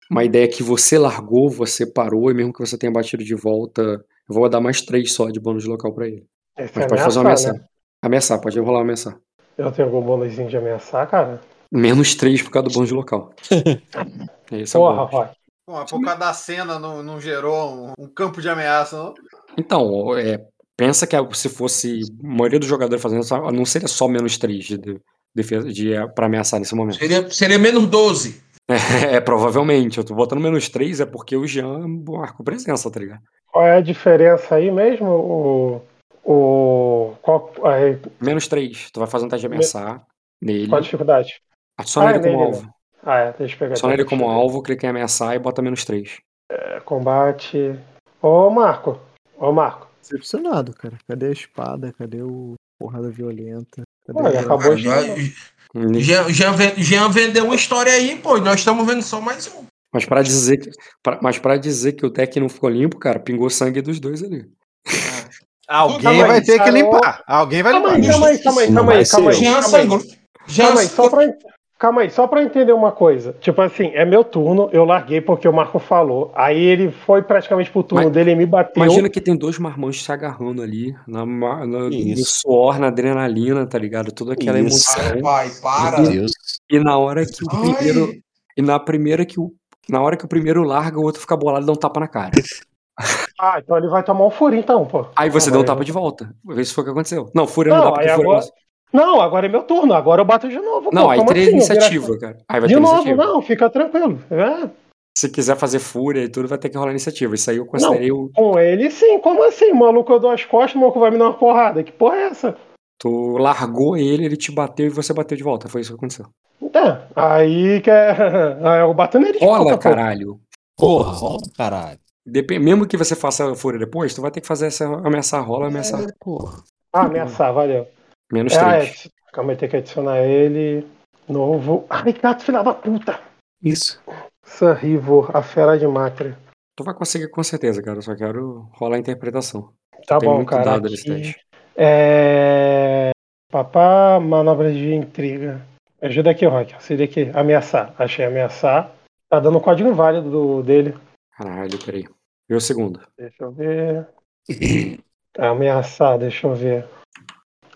[SPEAKER 1] uma ideia que você largou, você parou, e mesmo que você tenha batido de volta, eu vou dar mais três só de bônus local pra ele.
[SPEAKER 5] Esse
[SPEAKER 1] Mas
[SPEAKER 5] é
[SPEAKER 1] pode fazer uma
[SPEAKER 5] ameaçar,
[SPEAKER 1] ameaçar. Ameaçar, pode rolar uma ameaçar.
[SPEAKER 5] Eu tenho algum bônusinho de ameaçar, cara?
[SPEAKER 1] Menos três por causa do bônus local. Esse é
[SPEAKER 5] Porra,
[SPEAKER 1] bônus.
[SPEAKER 5] Roy.
[SPEAKER 7] Pô, mas por causa da cena não, não gerou um, um campo de ameaça, não?
[SPEAKER 1] Então, é, pensa que se fosse a maioria dos jogadores fazendo isso, não seria só menos 3 de, de defesa de, para ameaçar nesse momento.
[SPEAKER 4] Seria, seria menos 12.
[SPEAKER 1] É, provavelmente. Eu tô botando menos 3 é porque o Jean marcou presença, tá ligado?
[SPEAKER 5] Qual é a diferença aí mesmo? O. o qual, aí,
[SPEAKER 1] Menos 3. Tu vai fazer um teste de ameaçar nele.
[SPEAKER 5] qual a dificuldade?
[SPEAKER 1] Adiciona
[SPEAKER 5] Ah,
[SPEAKER 1] ele
[SPEAKER 5] é
[SPEAKER 1] como
[SPEAKER 5] nele,
[SPEAKER 1] alvo.
[SPEAKER 5] Ah, é, deixa eu pegar
[SPEAKER 1] Adiciona
[SPEAKER 5] aqui,
[SPEAKER 1] ele como alvo, clica em ameaçar e bota menos 3.
[SPEAKER 5] É, combate. Ô, Marco. Ô, Marco.
[SPEAKER 8] Decepcionado, cara. Cadê a espada? Cadê o porrada violenta? Cadê
[SPEAKER 5] Olha,
[SPEAKER 8] o-
[SPEAKER 5] acabou.
[SPEAKER 4] Já, já, já, já vendeu uma história aí, pô. e Nós estamos vendo só mais um.
[SPEAKER 1] Mas pra dizer que, pra- mas pra dizer que o deck não ficou limpo, cara, pingou sangue dos dois ali.
[SPEAKER 7] Alguém
[SPEAKER 5] Calma aí,
[SPEAKER 7] vai ter que
[SPEAKER 5] sarou.
[SPEAKER 7] limpar. Alguém vai
[SPEAKER 5] Calma
[SPEAKER 7] limpar.
[SPEAKER 5] aí, calma aí, calma aí, calma aí, calma aí. calma aí, só pra, calma aí, só pra entender uma coisa. Tipo assim, é meu turno, eu larguei porque o Marco falou. Aí ele foi praticamente pro turno
[SPEAKER 1] Mas-
[SPEAKER 5] dele e me bateu.
[SPEAKER 1] Imagina que tem dois marmanjos se agarrando ali, na, na- no suor, na adrenalina, tá ligado? Toda aquela
[SPEAKER 3] Isso.
[SPEAKER 1] emoção.
[SPEAKER 4] Pai, para.
[SPEAKER 3] Meu Deus.
[SPEAKER 1] E na hora que o
[SPEAKER 4] Ai.
[SPEAKER 1] primeiro. E na primeira que o. Na hora que o primeiro larga, o outro fica bolado e dá um tapa na cara.
[SPEAKER 5] Ah, então ele vai tomar um furo então, pô.
[SPEAKER 1] Aí você
[SPEAKER 5] Ah,
[SPEAKER 1] deu um tapa de volta. Vê se foi o que aconteceu. Não, fúria não,
[SPEAKER 5] Não,
[SPEAKER 1] dá porque
[SPEAKER 5] aí
[SPEAKER 1] fúria
[SPEAKER 5] agora- Não, agora é meu turno, agora eu bato de novo.
[SPEAKER 1] Não,
[SPEAKER 5] pô,
[SPEAKER 1] aí teria
[SPEAKER 5] assim?
[SPEAKER 1] Iniciativa, cara. Aí vai
[SPEAKER 5] De
[SPEAKER 1] ter
[SPEAKER 5] novo,
[SPEAKER 1] iniciativa.
[SPEAKER 5] não, fica tranquilo. É,
[SPEAKER 1] Se quiser fazer fúria e tudo, vai ter que rolar iniciativa. Isso aí eu considerei o.
[SPEAKER 5] com ele sim, como assim? Maluco, eu dou as costas, o maluco vai me dar uma porrada. Que porra é essa?
[SPEAKER 1] Tu largou ele, ele te bateu e você bateu de volta. Foi isso que aconteceu.
[SPEAKER 5] É, aí que é. Aí eu bato nele
[SPEAKER 1] Rola, caralho.
[SPEAKER 3] Porra, rola, caralho.
[SPEAKER 1] Depen- mesmo que você faça a fúria depois, tu vai ter que fazer essa ameaçar rola, ameaçar.
[SPEAKER 3] É, porra.
[SPEAKER 5] Ah, ameaçar, valeu.
[SPEAKER 1] Menos
[SPEAKER 5] É, ah, é,
[SPEAKER 1] 3.
[SPEAKER 5] calma aí, tem que adicionar ele. Novo. Ai, gato, filha da puta!
[SPEAKER 3] Isso.
[SPEAKER 5] Sarrivo, a fera de Macra.
[SPEAKER 1] Tu vai conseguir com certeza, cara. Eu só quero rolar a interpretação.
[SPEAKER 5] Tá
[SPEAKER 1] Tem
[SPEAKER 5] bom,
[SPEAKER 1] muito
[SPEAKER 5] cara.
[SPEAKER 1] dado nesse teste.
[SPEAKER 5] É. Papá, manobras de intriga. Ajuda aqui, Rock. Seria aqui. Ameaçar. Achei ameaçar. Tá dando o código válido do, dele.
[SPEAKER 1] Caralho, peraí. E o segundo?
[SPEAKER 5] Deixa eu ver. Ameaçar, deixa eu ver.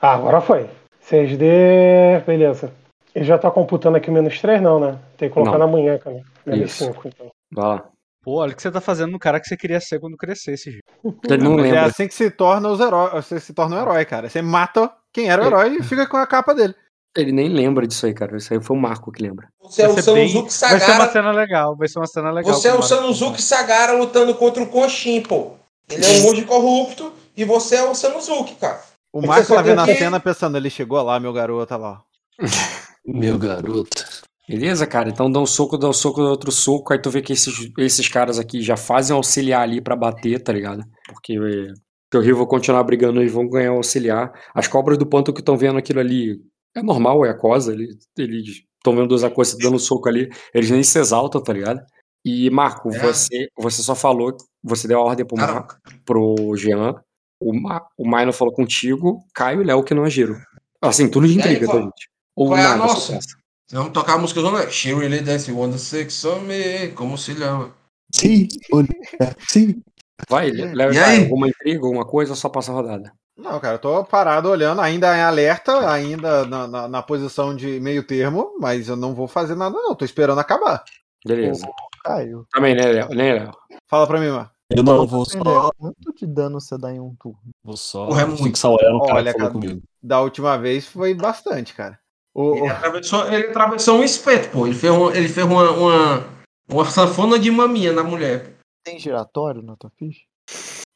[SPEAKER 5] Ah, agora foi. 6D. Beleza. Ele já tá computando aqui o menos 3, não, né? Tem que colocar
[SPEAKER 1] Não.
[SPEAKER 5] na manhã, cara. Menos
[SPEAKER 1] Isso.
[SPEAKER 5] 5, então.
[SPEAKER 1] Vai lá.
[SPEAKER 6] Pô, olha o que você tá fazendo no cara que você queria ser quando crescesse, Gil.
[SPEAKER 1] Ele não
[SPEAKER 7] Mas é
[SPEAKER 1] lembra.
[SPEAKER 7] assim que se torna os heróis. Você se torna um herói, cara. Você mata quem era o herói e fica com a capa dele.
[SPEAKER 1] Ele nem lembra disso aí, cara. Isso aí foi o Marco que lembra.
[SPEAKER 4] Você é o Sanuzuki
[SPEAKER 6] Vai ser uma
[SPEAKER 4] Sagara.
[SPEAKER 6] cena legal, vai ser uma cena legal.
[SPEAKER 4] Você é o. Sanuzuki Sagara lutando contra o Konshin, pô. Ele é um monge corrupto e você é o Sanuzuki, cara.
[SPEAKER 7] O Marco
[SPEAKER 4] só
[SPEAKER 7] tá vendo a cena pensando, ele chegou lá, meu garoto, olha lá.
[SPEAKER 3] Meu garoto.
[SPEAKER 1] Beleza, cara? Então dá um soco, dá um soco, dá outro soco. Aí tu vê que esses, esses caras aqui já fazem auxiliar ali pra bater, tá ligado? Porque se o Rio vai continuar brigando, eles vão ganhar auxiliar. As cobras do pântano que estão vendo aquilo ali é normal, é aquosa. Eles estão vendo os aquosas dando soco ali. Eles nem se exaltam, tá ligado? E, Marco,
[SPEAKER 4] É.
[SPEAKER 1] você, você só falou, você deu a ordem pro, Mar,
[SPEAKER 4] Cara,
[SPEAKER 1] pro Jean. O, Ma, o Maino falou contigo, Caio e Léo que não agiram. Assim, tudo de intriga, tá, gente? Ou
[SPEAKER 4] qual é a nossa? vamos tocar a música zona. She really dance, wonder six on me. Como se chama?
[SPEAKER 3] Sim, sim.
[SPEAKER 1] Vai, Léo alguma intriga, alguma coisa, ou só passa a rodada?
[SPEAKER 7] Não, cara, eu tô parado olhando, ainda em alerta, ainda na, na, na posição de meio termo, mas eu não vou fazer nada, não. Tô esperando acabar.
[SPEAKER 1] Beleza.
[SPEAKER 8] Caio.
[SPEAKER 1] Também, né, Léo? Né, Léo?
[SPEAKER 7] Fala pra mim, mano.
[SPEAKER 3] Eu não vou só.
[SPEAKER 8] é quanto de dano você dá em um turno?
[SPEAKER 3] Vou só
[SPEAKER 4] Porra, é muito.
[SPEAKER 3] fixar o no cara
[SPEAKER 7] Olha, cara.
[SPEAKER 3] comigo.
[SPEAKER 7] Da última vez foi bastante, cara. O,
[SPEAKER 4] Ele
[SPEAKER 7] o-
[SPEAKER 4] atravessou, ele atravessou um espeto, pô. Ele fez, um, ele fez uma, uma, uma sanfona de maminha na mulher.
[SPEAKER 8] Tem giratório na tua ficha?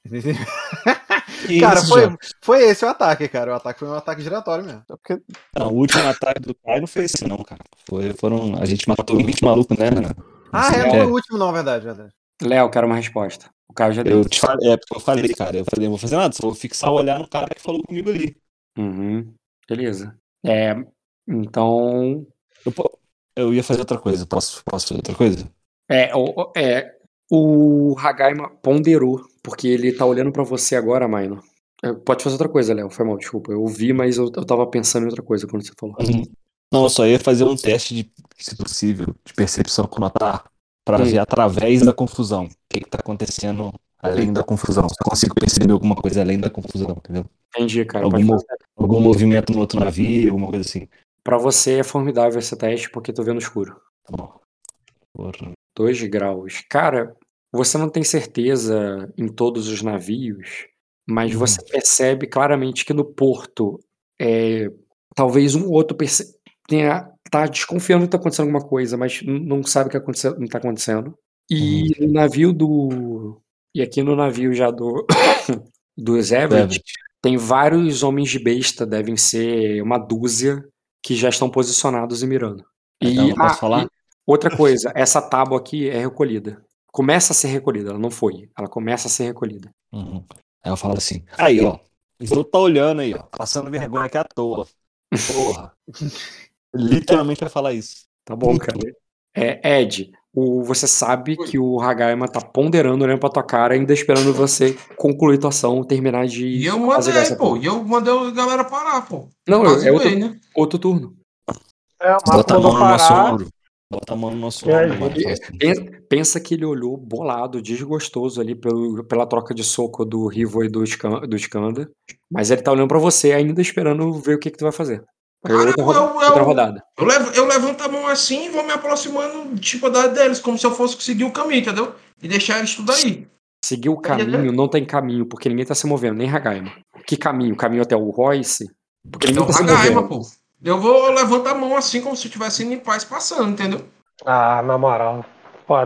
[SPEAKER 3] Que
[SPEAKER 7] cara,
[SPEAKER 3] isso,
[SPEAKER 7] foi, foi esse o ataque, cara. O ataque foi um ataque giratório mesmo.
[SPEAKER 8] É porque
[SPEAKER 3] Não, o último ataque do Caio não foi esse, não, cara. Foi, foram, a gente matou 20 malucos, né? né?
[SPEAKER 7] Ah, é,
[SPEAKER 3] É.
[SPEAKER 7] foi o último, não, verdade, verdade.
[SPEAKER 1] Léo, quero uma resposta. O Caio já deu.
[SPEAKER 3] Eu te falei, é porque eu falei, cara. Eu falei, não vou fazer nada, só vou fixar o olhar no cara que falou comigo ali.
[SPEAKER 1] Uhum. Beleza. É, então.
[SPEAKER 3] Eu, eu ia fazer outra coisa. Posso, posso fazer outra coisa?
[SPEAKER 1] É, o, é, o Hagaima ponderou, porque ele tá olhando pra você agora, Maino. É, Pode fazer outra coisa, Léo. Foi mal, desculpa. Eu ouvi, mas eu, eu tava pensando em outra coisa quando você falou.
[SPEAKER 3] Uhum. Não, eu só ia fazer um teste de, se possível, de percepção com notar,
[SPEAKER 1] Hum.
[SPEAKER 3] ver através da confusão o que, que tá acontecendo além da confusão. Eu consigo perceber alguma coisa além da confusão, entendeu?
[SPEAKER 1] Entendi, cara.
[SPEAKER 3] Algum, algum movimento no outro navio, alguma coisa assim.
[SPEAKER 1] Pra você é formidável esse teste, porque tô vendo escuro.
[SPEAKER 3] Tá bom. Porra.
[SPEAKER 1] 2 graus. Cara, você não tem certeza em todos os navios, mas
[SPEAKER 3] Uhum.
[SPEAKER 1] você percebe claramente que no porto, é, talvez um ou outro tenha, tá desconfiando que tá acontecendo alguma coisa, mas não sabe o que aconte- não tá acontecendo. E no navio do. E aqui no navio já do. dos Everett, tem vários homens de besta, devem ser uma dúzia, que já estão posicionados e mirando. E,
[SPEAKER 3] Então, posso
[SPEAKER 1] ah,
[SPEAKER 3] falar?
[SPEAKER 1] e outra coisa, essa tábua aqui é recolhida. Começa a ser recolhida, ela não foi. Ela começa a ser recolhida.
[SPEAKER 3] Uhum. Aí eu falo assim, aí, ó. Outros tá olhando aí, ó. Passando vergonha aqui à toa. Porra. Literalmente vai falar isso.
[SPEAKER 1] Tá bom, cara? É, Ed, o, você sabe que o Hagaima tá ponderando olhando pra tua cara, ainda esperando você concluir tua ação, terminar de
[SPEAKER 4] E eu
[SPEAKER 1] fazer
[SPEAKER 4] mandei,
[SPEAKER 1] essa
[SPEAKER 4] pô. E eu mandei a galera parar, pô.
[SPEAKER 1] Não,
[SPEAKER 4] Quase
[SPEAKER 1] é outro,
[SPEAKER 4] né?
[SPEAKER 1] outro turno.
[SPEAKER 5] É, o
[SPEAKER 3] Bota a mão no nosso ombro. Bota a mão no nosso ombro,
[SPEAKER 1] Pensa, pensa que ele olhou bolado, desgostoso ali pelo, pela troca de soco do Rivo e do, Scan, do Skanda. Mas ele tá olhando pra você ainda esperando ver o que, que tu vai fazer. É
[SPEAKER 4] Cara,
[SPEAKER 1] outra,
[SPEAKER 4] eu- eu-
[SPEAKER 1] outra
[SPEAKER 4] eu-
[SPEAKER 1] rodada.
[SPEAKER 4] Eu, levo, eu levanto a mão assim e vou me aproximando, tipo, da deles, como se eu fosse seguir o caminho, entendeu? E deixar eles tudo aí.
[SPEAKER 1] Seguir o caminho não tem caminho, porque ninguém tá se movendo, nem Hagaima. Que caminho? Caminho até o Royce? Porque
[SPEAKER 4] É
[SPEAKER 1] ninguém tá se
[SPEAKER 4] Hagaima,
[SPEAKER 1] movendo.
[SPEAKER 4] pô. Eu vou levantar a mão assim, como se eu estivesse indo em paz passando, entendeu?
[SPEAKER 5] Ah, na moral.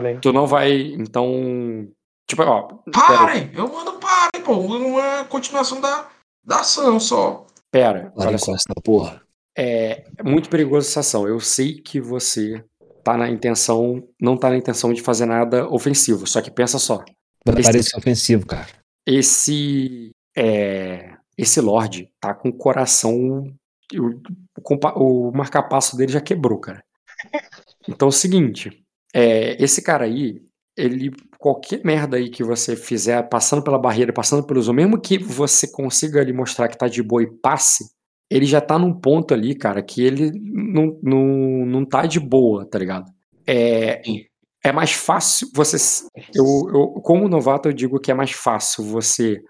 [SPEAKER 5] Hein?
[SPEAKER 1] Tu não vai, então. Tipo, ó.
[SPEAKER 4] Parem! Eu mando parem, pô. Uma continuação da, da ação só.
[SPEAKER 1] pera só.
[SPEAKER 3] encosta, porra.
[SPEAKER 1] É muito perigosa essa ação. Eu sei que você tá na intenção, não tá na intenção de fazer nada ofensivo. Só que pensa só,
[SPEAKER 3] Vai
[SPEAKER 1] Esse-
[SPEAKER 3] parecer ofensivo, cara.
[SPEAKER 1] esse é, esse Lorde tá com o coração o, o, marcapasso dele já quebrou, cara. Então é o seguinte, é, esse cara aí, ele qualquer merda aí que você fizer passando pela barreira, passando pelos mesmo que você consiga ali mostrar que tá de boa e passe, ele já tá num ponto ali, cara, que ele não, não, não tá de boa, tá ligado? É, é mais fácil você. Eu, eu, como novato, eu digo que é mais fácil você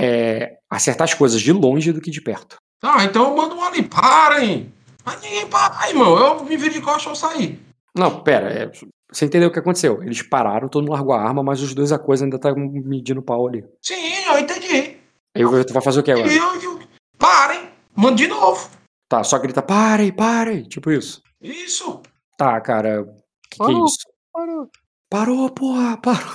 [SPEAKER 1] é, acertar as coisas de longe do que de perto.
[SPEAKER 4] Tá, então eu mando um ali, parem! Mas ninguém para, aí, irmão. Eu me viro de costas e eu saí.
[SPEAKER 1] Não, pera, é, você entendeu o que aconteceu? Eles pararam, todo mundo largou a arma, mas os dois a coisa ainda tá medindo pau ali.
[SPEAKER 4] Sim, eu entendi.
[SPEAKER 1] Aí tu vai fazer o que agora?
[SPEAKER 4] E eu, eu, parem! Manda de novo.
[SPEAKER 1] Tá, só grita, parem, parem, tipo isso.
[SPEAKER 4] Isso.
[SPEAKER 1] Tá, cara, que que é
[SPEAKER 8] Parou,
[SPEAKER 1] isso?
[SPEAKER 8] Parou.
[SPEAKER 1] Parou, porra, parou.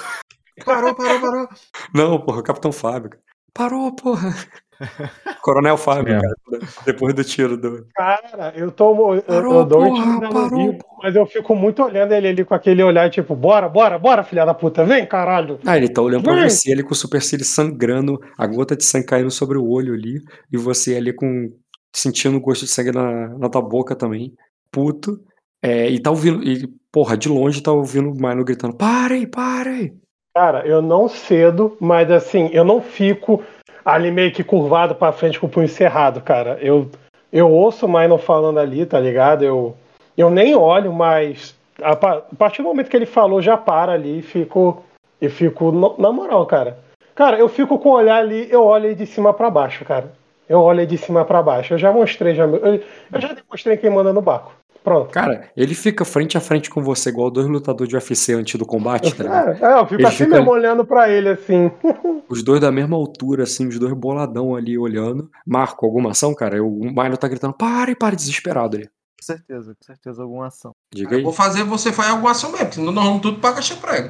[SPEAKER 7] Parou, parou, parou.
[SPEAKER 1] Não, porra, Capitão Fábio. Parou, porra. Coronel Fábio,
[SPEAKER 3] É.
[SPEAKER 1] cara, depois do tiro do...
[SPEAKER 5] Cara, eu tomo. Eu,
[SPEAKER 1] Parou,
[SPEAKER 5] eu dou um
[SPEAKER 1] porra,
[SPEAKER 5] tiro da
[SPEAKER 1] parou,
[SPEAKER 5] mas eu fico muito olhando ele ali com aquele olhar, tipo, bora, bora, bora, filha da puta, vem, caralho.
[SPEAKER 1] Ah, ele tá olhando pra
[SPEAKER 5] Vem.
[SPEAKER 1] você, ele com o supercílio sangrando, a gota de sangue caindo sobre o olho ali, e você ali com sentindo o gosto de sangue na, na tua boca também, puto. É, e tá ouvindo, e, porra, de longe tá ouvindo o Mino gritando: parem, parem!
[SPEAKER 5] Cara, eu não cedo, mas assim, eu não fico ali meio que curvado pra frente com o punho cerrado, cara. Eu, eu ouço o Mino falando ali, tá ligado? Eu, eu nem olho, mas a, a partir do momento que ele falou, já para ali e fico, e fico no- na moral, cara. Cara, eu fico com o olhar ali, eu olho aí de cima pra baixo, cara. Eu olho aí de cima pra baixo. Eu já mostrei, já, eu, eu já demonstrei quem manda no barco. Pronto.
[SPEAKER 1] Cara, ele fica frente a frente com você, igual dois lutadores de UFC antes do combate, tá ligado?
[SPEAKER 5] É, é, eu fico
[SPEAKER 1] Ele
[SPEAKER 5] assim
[SPEAKER 1] fica
[SPEAKER 5] mesmo olhando pra ele, assim.
[SPEAKER 1] Os dois da mesma altura, assim, os dois boladão ali olhando. Marco, alguma ação, cara? O Mino tá gritando: pare, pare, desesperado ali.
[SPEAKER 8] Com certeza, com certeza alguma ação.
[SPEAKER 1] Diga
[SPEAKER 4] Eu
[SPEAKER 1] aí.
[SPEAKER 4] vou fazer você fazer alguma ação mesmo, senão nós vamos tudo pra caixa prego.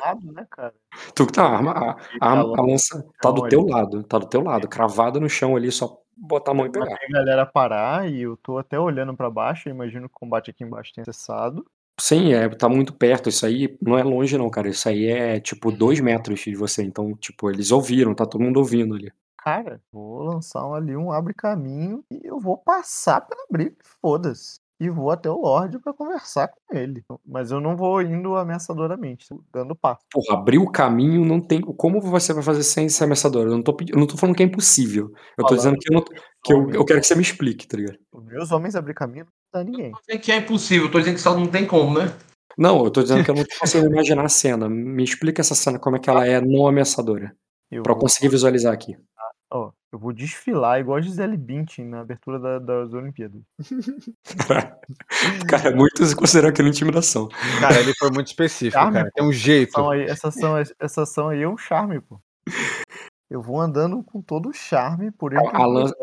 [SPEAKER 8] Lado, né, cara?
[SPEAKER 1] Tu tá, a, arma, a, a, a lança tá do teu lado, tá do teu lado, cravada no chão ali, só botar a mão e pegar.
[SPEAKER 8] A galera parar e eu tô até olhando pra baixo. Imagino que o combate aqui embaixo tenha cessado.
[SPEAKER 1] Sim, é, tá muito perto. Isso aí não é longe, não, cara. Isso aí é tipo dois metros de você. Então, tipo, eles ouviram, tá todo mundo ouvindo ali.
[SPEAKER 8] Cara, vou lançar ali um abre caminho e eu vou passar pela briga, foda-se. E vou até o Lorde pra conversar com ele. Mas eu não vou indo ameaçadoramente, dando passo.
[SPEAKER 1] Porra, abrir o caminho não tem. Como você vai fazer sem ser ameaçador? Eu não tô, pedi- eu não tô falando que é impossível. Eu tô
[SPEAKER 8] Falando
[SPEAKER 1] dizendo que, eu, não- que eu, eu quero que você me explique, tá ligado?
[SPEAKER 8] Os meus homens abrir caminho não dá ninguém.
[SPEAKER 4] Tô dizendo que é impossível, tô dizendo que só não tem como, né?
[SPEAKER 1] Não, eu tô dizendo que eu não tô conseguindo imaginar a cena. Me explica essa cena, como é que ela é não ameaçadora.
[SPEAKER 8] Eu
[SPEAKER 1] Pra eu conseguir visualizar aqui.
[SPEAKER 8] Eu vou desfilar igual a Gisele Bündchen na abertura da- das Olimpíadas.
[SPEAKER 1] Cara, é muito se considerar aquilo intimidação.
[SPEAKER 7] Cara, ele foi muito específico,
[SPEAKER 8] Charme,
[SPEAKER 7] cara.
[SPEAKER 8] pô.
[SPEAKER 7] Tem um jeito.
[SPEAKER 8] Essa ação aí, essa ação, essa ação aí é um charme, pô. Eu vou andando com todo o charme por entre
[SPEAKER 1] A lança-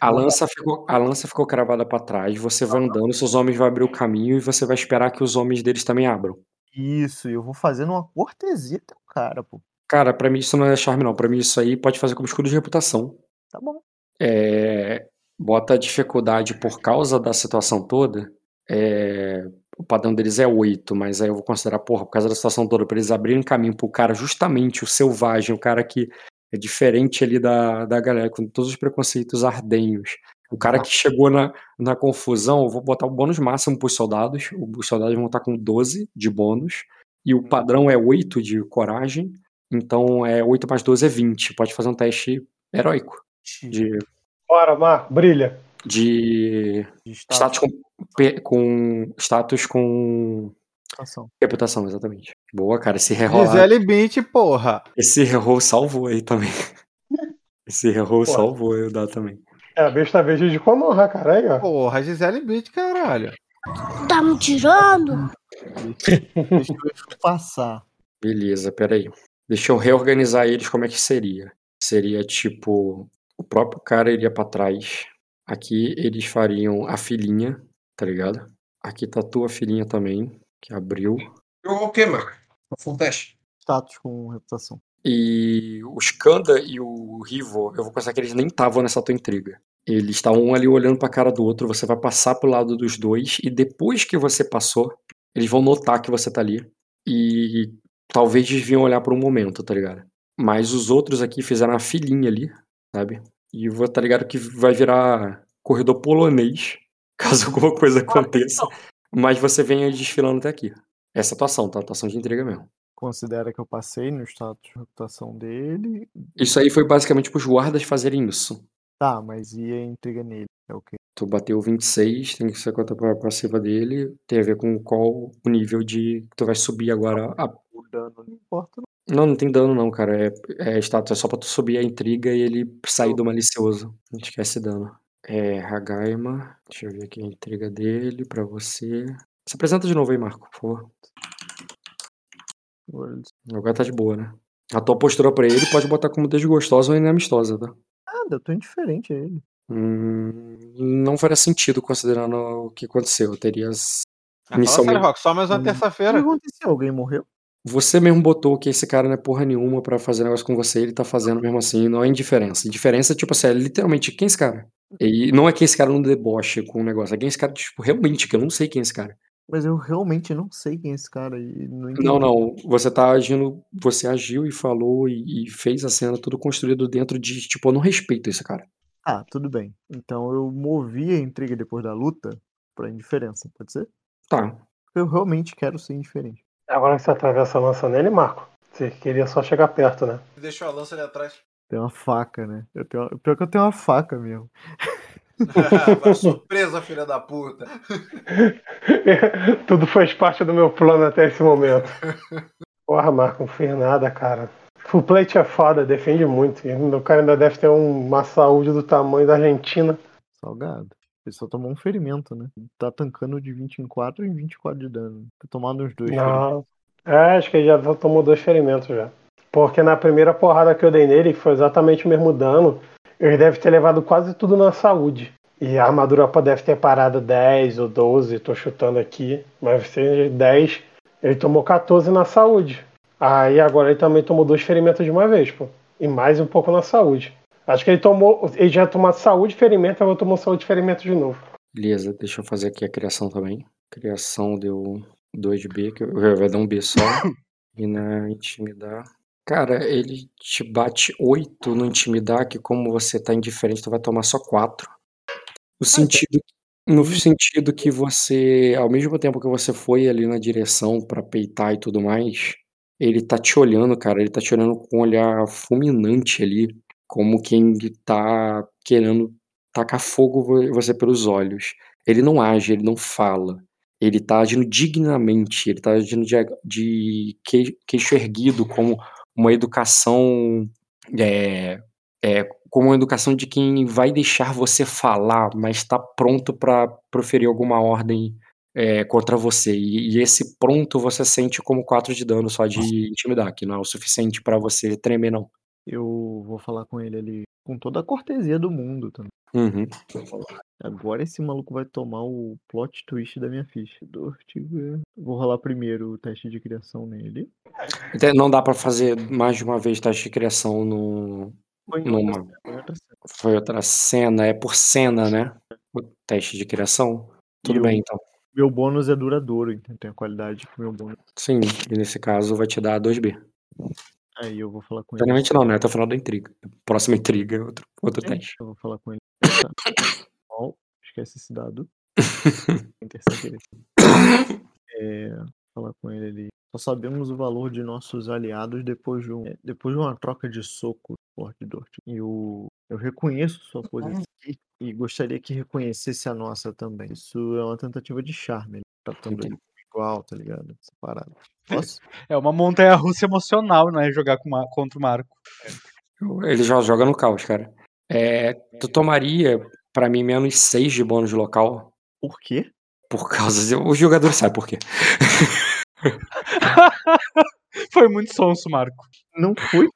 [SPEAKER 1] A lança ficou, a lança ficou cravada pra trás, você vai andando, seus homens vão abrir o caminho e você vai esperar que os homens deles também abram.
[SPEAKER 8] Isso, e eu vou fazendo uma cortesia até o cara, pô.
[SPEAKER 1] Cara, pra mim isso não é charme não, pra mim isso aí pode fazer como escudo de reputação.
[SPEAKER 8] Tá bom.
[SPEAKER 1] É, bota a dificuldade por causa da situação toda, é, o padrão deles é 8, mas aí eu vou considerar, porra, por causa da situação toda, pra eles abrirem caminho pro cara, justamente o selvagem, o cara que é diferente ali da, da galera, com todos os preconceitos ardenhos. O cara que chegou na, na confusão, eu vou botar o bônus máximo pros soldados, os soldados vão estar com 12 de bônus, e o padrão é 8 de coragem, então é 8 mais 12 é 20, pode fazer um teste heróico, de,
[SPEAKER 5] Bora, Marco, brilha.
[SPEAKER 1] de
[SPEAKER 8] De
[SPEAKER 1] status com, pe- com status com
[SPEAKER 8] estação.
[SPEAKER 1] reputação, exatamente. Boa, cara, esse reroll,
[SPEAKER 7] Gisele Bint, porra.
[SPEAKER 1] esse reroll salvou aí também. Esse reroll salvou eu dar também.
[SPEAKER 5] É a besta verde de Konoha, cara. Aí, ó.
[SPEAKER 7] Porra, Gisele Bint, caralho.
[SPEAKER 10] Tá me tirando?
[SPEAKER 8] Deixa eu passar.
[SPEAKER 1] Beleza, peraí. Deixa eu reorganizar eles como é que seria. Seria tipo, o próprio cara iria pra trás. Aqui eles fariam a filhinha, tá ligado? Aqui tá a tua filhinha também, que abriu.
[SPEAKER 4] Jogou o quê, mano? Full teste.
[SPEAKER 8] Status com reputação.
[SPEAKER 1] E o Skanda e o Rivo, eu vou considerar que eles nem estavam nessa tua intriga. Eles estão um ali olhando pra cara do outro, você vai passar pro lado dos dois, e depois que você passou, eles vão notar que você tá ali. E talvez desviam olhar por um momento, tá ligado? Mas os outros aqui fizeram uma filinha ali, sabe? E vou tá ligado que vai virar corredor polonês, caso alguma coisa aconteça. Mas você venha desfilando até aqui. Essa é a atuação, tá? Atuação de intriga mesmo.
[SPEAKER 8] Considera que eu passei no status de reputação dele.
[SPEAKER 1] Isso aí foi basicamente pros guardas fazerem isso.
[SPEAKER 8] Tá, mas e a intriga nele? É o quê?
[SPEAKER 1] Tu bateu 26, tem que ser conta pra passiva dele, tem a ver com qual o nível de que tu vai subir agora. a-
[SPEAKER 8] O dano não importa. Não.
[SPEAKER 1] Não, não tem dano não, cara. É, é status, é só pra tu subir a intriga e ele sair do malicioso. Não esquece dano. É, Hagaima. Deixa eu ver aqui a intriga dele pra você. Se apresenta de novo aí, Marco, por favor.
[SPEAKER 8] Agora
[SPEAKER 1] tá de boa, né? A tua postura pra ele pode botar como desgostosa ou inamistosa, tá?
[SPEAKER 8] Nada, eu tô indiferente a ele.
[SPEAKER 1] Hum, não faria sentido considerando o que aconteceu. Terias.
[SPEAKER 7] Ah, fala
[SPEAKER 1] Inicialmente-
[SPEAKER 7] sério, Rock, só mais uma
[SPEAKER 8] Hum. O que
[SPEAKER 7] terça-feira.
[SPEAKER 8] aconteceu? Alguém morreu?
[SPEAKER 1] Você mesmo botou que esse cara não é porra nenhuma pra fazer negócio com você, ele tá fazendo mesmo assim, não é indiferença. Indiferença, tipo assim, é literalmente quem é esse cara? E não é quem esse cara não deboche com o negócio, é quem é esse cara, tipo, realmente, que eu não sei quem é esse cara.
[SPEAKER 8] Mas eu realmente não sei quem é esse cara e não.
[SPEAKER 1] Não, não, você tá agindo, você agiu e falou e, e fez a cena tudo construído dentro de, tipo, eu não respeito esse cara.
[SPEAKER 8] Ah, tudo bem. Então eu movi a intriga depois da luta pra indiferença, pode ser?
[SPEAKER 1] Tá.
[SPEAKER 8] Eu realmente quero ser indiferente.
[SPEAKER 5] Agora que você atravessa a lança nele, Marco, você queria só chegar perto, né?
[SPEAKER 7] Deixou a lança ali atrás.
[SPEAKER 8] Tem uma faca, né? Eu tenho... uma- Pior que eu tenho uma faca mesmo.
[SPEAKER 7] Surpresa, filha da puta.
[SPEAKER 5] Tudo faz parte do meu plano até esse momento. Porra, Marco, não fez nada, cara. Full plate é foda, defende muito. E O cara ainda deve ter um- uma saúde do tamanho da Argentina.
[SPEAKER 8] Salgado. Ele só tomou um ferimento, né? Ele tá tancando de 20 em 4 em 24 de dano. Tá tomando uns dois ferimentos.
[SPEAKER 5] Não. É, acho que ele já tomou dois ferimentos já. Porque na primeira porrada que eu dei nele, que foi exatamente o mesmo dano, ele deve ter levado quase tudo na saúde. E a armadura deve ter parado 10 ou 12, tô chutando aqui. Mas seja 10, ele tomou 14 na saúde. Aí agora ele também tomou dois ferimentos de uma vez, pô. E mais um pouco na saúde. Acho que ele tomou. Ele já tomou saúde, ferimento, agora tomou saúde, ferimento de novo.
[SPEAKER 1] Beleza, deixa eu fazer aqui a criação também. Criação deu 2 de B, que vai dar um B só. e na intimidar. Cara, ele te bate 8 no intimidar, que como você tá indiferente, tu vai tomar só 4. No sentido, no sentido que você, ao mesmo tempo que você foi ali na direção pra peitar e tudo mais, ele tá te olhando, cara, ele tá te olhando com um olhar fulminante ali, como quem tá querendo tacar fogo vo- você pelos olhos. Ele não age, ele não fala. Ele tá agindo dignamente, ele tá agindo de, de que- queixo erguido, como uma educação. É, é, como uma educação de quem vai deixar você falar, mas está pronto para proferir alguma ordem é, contra você. E, e esse pronto você sente como 4 de dano só de intimidar, que não é o suficiente para você tremer, não.
[SPEAKER 8] Eu vou falar com ele ali com toda a cortesia do mundo também.
[SPEAKER 1] Uhum.
[SPEAKER 8] Agora esse maluco vai tomar o plot twist da minha ficha. Dortiga. Vou rolar primeiro o teste de criação nele.
[SPEAKER 1] Não dá pra fazer mais de uma vez teste de criação no,
[SPEAKER 8] Foi
[SPEAKER 1] numa.
[SPEAKER 8] outra, foi outra cena.
[SPEAKER 1] Foi outra cena, é por cena, né? O teste de criação. Tudo
[SPEAKER 8] E
[SPEAKER 1] bem, então.
[SPEAKER 8] Meu bônus é duradouro, então tem a qualidade que meu bônus.
[SPEAKER 1] Sim, e nesse caso vai te dar 2B.
[SPEAKER 8] Aí eu vou falar com ele.
[SPEAKER 1] Eternamente não, né? Até o final da intriga. Próxima intriga é outro, outro
[SPEAKER 8] Sim,
[SPEAKER 1] teste.
[SPEAKER 8] Eu vou falar com ele. Tá. Ó, esquece esse dado. É, falar com ele ali. Só sabemos o valor de nossos aliados depois de, um, é, depois de uma troca de soco forte Dort. E eu, eu reconheço sua posição aqui e gostaria que reconhecesse a nossa também. Isso é uma tentativa de charme. Ele tratando ele igual, tá ligado? Essa parada. Posso?
[SPEAKER 6] É uma montanha russa emocional, não é jogar com Ma- contra o Marco.
[SPEAKER 1] Ele já joga no caos, cara. É, tu tomaria, pra mim, menos 6 de bônus local.
[SPEAKER 8] Por quê?
[SPEAKER 1] Por causa de. Os jogadores sabem por quê.
[SPEAKER 6] Foi muito sonso, Marco.
[SPEAKER 8] Não fui.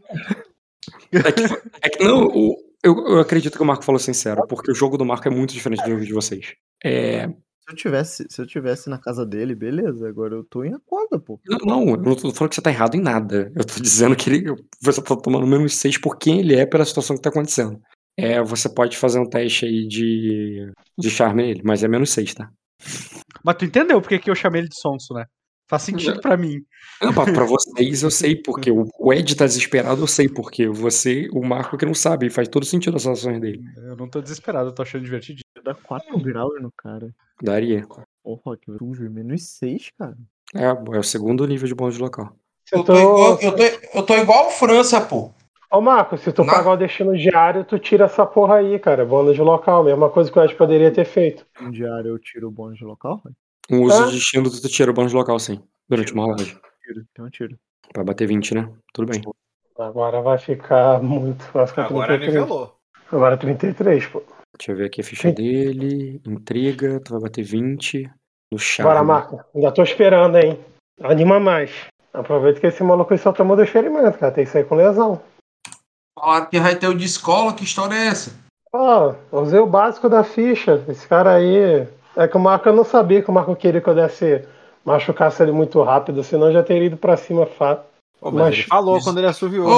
[SPEAKER 1] É que, é que não, o- eu, eu acredito que o Marco falou sincero, porque o jogo do Marco é muito diferente do jogo de vocês. É,
[SPEAKER 8] eu tivesse, se eu tivesse na casa dele, beleza. Agora eu tô em acorda, pô.
[SPEAKER 1] Não, não, eu não tô falando que você tá errado em nada. Eu tô dizendo que ele, você tá tomando menos 6 por quem ele é pela situação que tá acontecendo. É, você pode fazer um teste aí de, de charme nele, mas é menos 6, tá?
[SPEAKER 6] Mas tu entendeu porque que eu chamei ele de sonso, né? Faz sentido pra mim.
[SPEAKER 1] Não, pra, vocês eu sei porque. O, o Ed tá desesperado, eu sei porque. Você, o Marco que não sabe, faz todo sentido as ações dele.
[SPEAKER 6] Eu não tô desesperado, eu tô achando divertidinho.
[SPEAKER 8] Dá 4 graus no cara.
[SPEAKER 1] Daria.
[SPEAKER 8] Ô, Rock, sujo, menos 6, cara.
[SPEAKER 1] É, é o segundo nível de bônus de local.
[SPEAKER 4] Eu tô, igual, eu, tô, eu tô igual França, pô.
[SPEAKER 5] Ô, Marco, se tu
[SPEAKER 4] Na-
[SPEAKER 5] pagar o destino diário, tu tira essa porra aí, cara. Bônus de local, mesma coisa que o Ed poderia ter feito.
[SPEAKER 8] Um diário eu tiro o bônus de local?
[SPEAKER 1] Um uso
[SPEAKER 5] É?
[SPEAKER 1] de destino, tu tira o bônus de local, sim. Durante uma rolagem.
[SPEAKER 8] Tiro, então eu tiro.
[SPEAKER 1] Pra bater 20, né? Tudo bem.
[SPEAKER 5] Agora vai ficar muito. Vai ficar
[SPEAKER 7] Agora
[SPEAKER 5] 33.
[SPEAKER 7] nivelou.
[SPEAKER 5] Agora 33, pô.
[SPEAKER 1] Deixa eu ver aqui a ficha
[SPEAKER 5] Sim.
[SPEAKER 1] dele. Intriga, tu vai bater 20. No charme.
[SPEAKER 5] Bora, Marco. Ainda tô esperando, hein? Anima mais. Aproveita que esse maluco só tomou do experimento, cara. Tem que sair com lesão.
[SPEAKER 4] Falaram que vai ter o de escola, que história é essa?
[SPEAKER 5] Ó, usei o básico da ficha. Esse cara aí. É que o Marco eu não sabia que o Marco queria que eu desse. Machucasse ele muito rápido, senão eu já teria ido pra cima fácil.
[SPEAKER 7] Pô, mas,
[SPEAKER 5] Mas-
[SPEAKER 7] ele falou quando ele assoviou.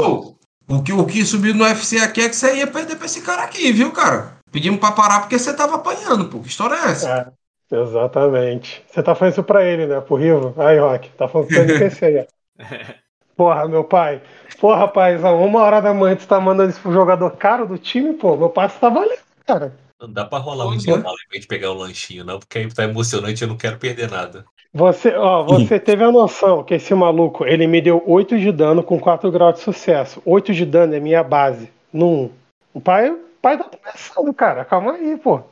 [SPEAKER 4] Ô, o que, o que subiu no UFC aqui é que você ia perder pra esse cara aqui, viu, cara? Pedimos pra parar porque você tava apanhando, pô. Que história é essa?
[SPEAKER 5] É, exatamente. Você tá falando isso pra ele, né? Pro Rivo? Aí, Rock, tá falando com o NPC aí, ó. Porra, meu pai. Porra, paizão, uma hora da manhã tu tá mandando isso pro jogador caro do time, pô. Meu passe tá valendo, cara.
[SPEAKER 11] Não dá pra rolar um
[SPEAKER 4] Pois
[SPEAKER 11] intervalo em vez de pegar o lanchinho, não, porque aí tá emocionante e eu não quero perder nada.
[SPEAKER 5] Você, ó, você teve a noção que esse maluco, ele me deu 8 de dano com 4 graus de sucesso. 8 de dano é minha base. No 1. O pai, o pai tá começando, cara. Calma aí, pô.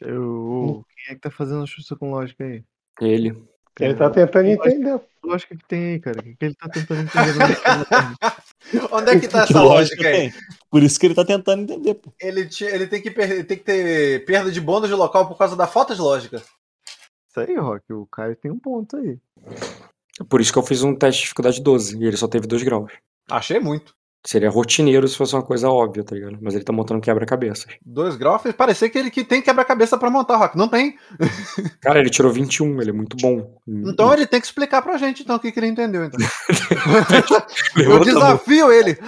[SPEAKER 8] Eu... Quem é que tá fazendo justiça com lógica aí?
[SPEAKER 1] Ele.
[SPEAKER 5] Ele tá tentando entender.
[SPEAKER 8] Lógica que tem aí, cara? O que, que ele tá tentando entender?
[SPEAKER 7] Onde é que tá
[SPEAKER 3] Que
[SPEAKER 7] essa lógica aí?
[SPEAKER 3] tem? Por isso que ele tá tentando entender, pô.
[SPEAKER 7] Ele, ti- ele tem, que per- tem que ter perda de bônus de local por causa da falta de lógica.
[SPEAKER 8] Isso aí, Rock, o Caio tem um ponto aí.
[SPEAKER 1] Por isso que eu fiz um teste de dificuldade 12 e ele só teve 2 graus.
[SPEAKER 7] Achei muito.
[SPEAKER 1] Seria rotineiro se fosse uma coisa óbvia, tá ligado? Mas ele tá montando quebra-cabeças.
[SPEAKER 7] Dois graus fez parecer que ele que tem quebra-cabeça pra montar, Rock. Não tem.
[SPEAKER 1] Cara, ele tirou 21, ele é muito bom.
[SPEAKER 7] Então ele tem que explicar pra gente então o que, que ele entendeu. Então. Eu desafio ele.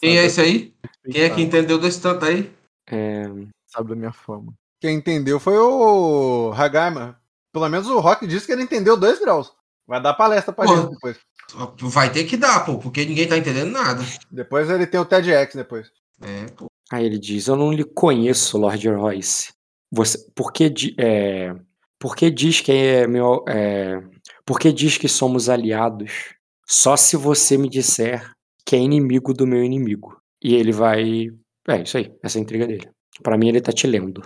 [SPEAKER 4] Quem é esse aí? Quem é que entendeu desse tanto aí?
[SPEAKER 1] É,
[SPEAKER 8] sabe da minha fama.
[SPEAKER 7] Quem entendeu foi o Hagaima. Pelo menos o Rock disse que ele entendeu dois graus. Vai dar palestra pra
[SPEAKER 4] Porra.
[SPEAKER 7] gente depois.
[SPEAKER 4] Vai ter que dar, pô, porque ninguém tá entendendo nada.
[SPEAKER 7] Depois ele tem o TEDx depois.
[SPEAKER 4] É, pô.
[SPEAKER 1] Aí ele diz: Eu não lhe conheço, Lord Royce. Você, por, que, di- é, por que diz que é meu. É, por que diz que somos aliados? Só se você me disser que é inimigo do meu inimigo. E ele vai. É isso aí, essa é a intriga dele. Pra mim, ele tá te lendo.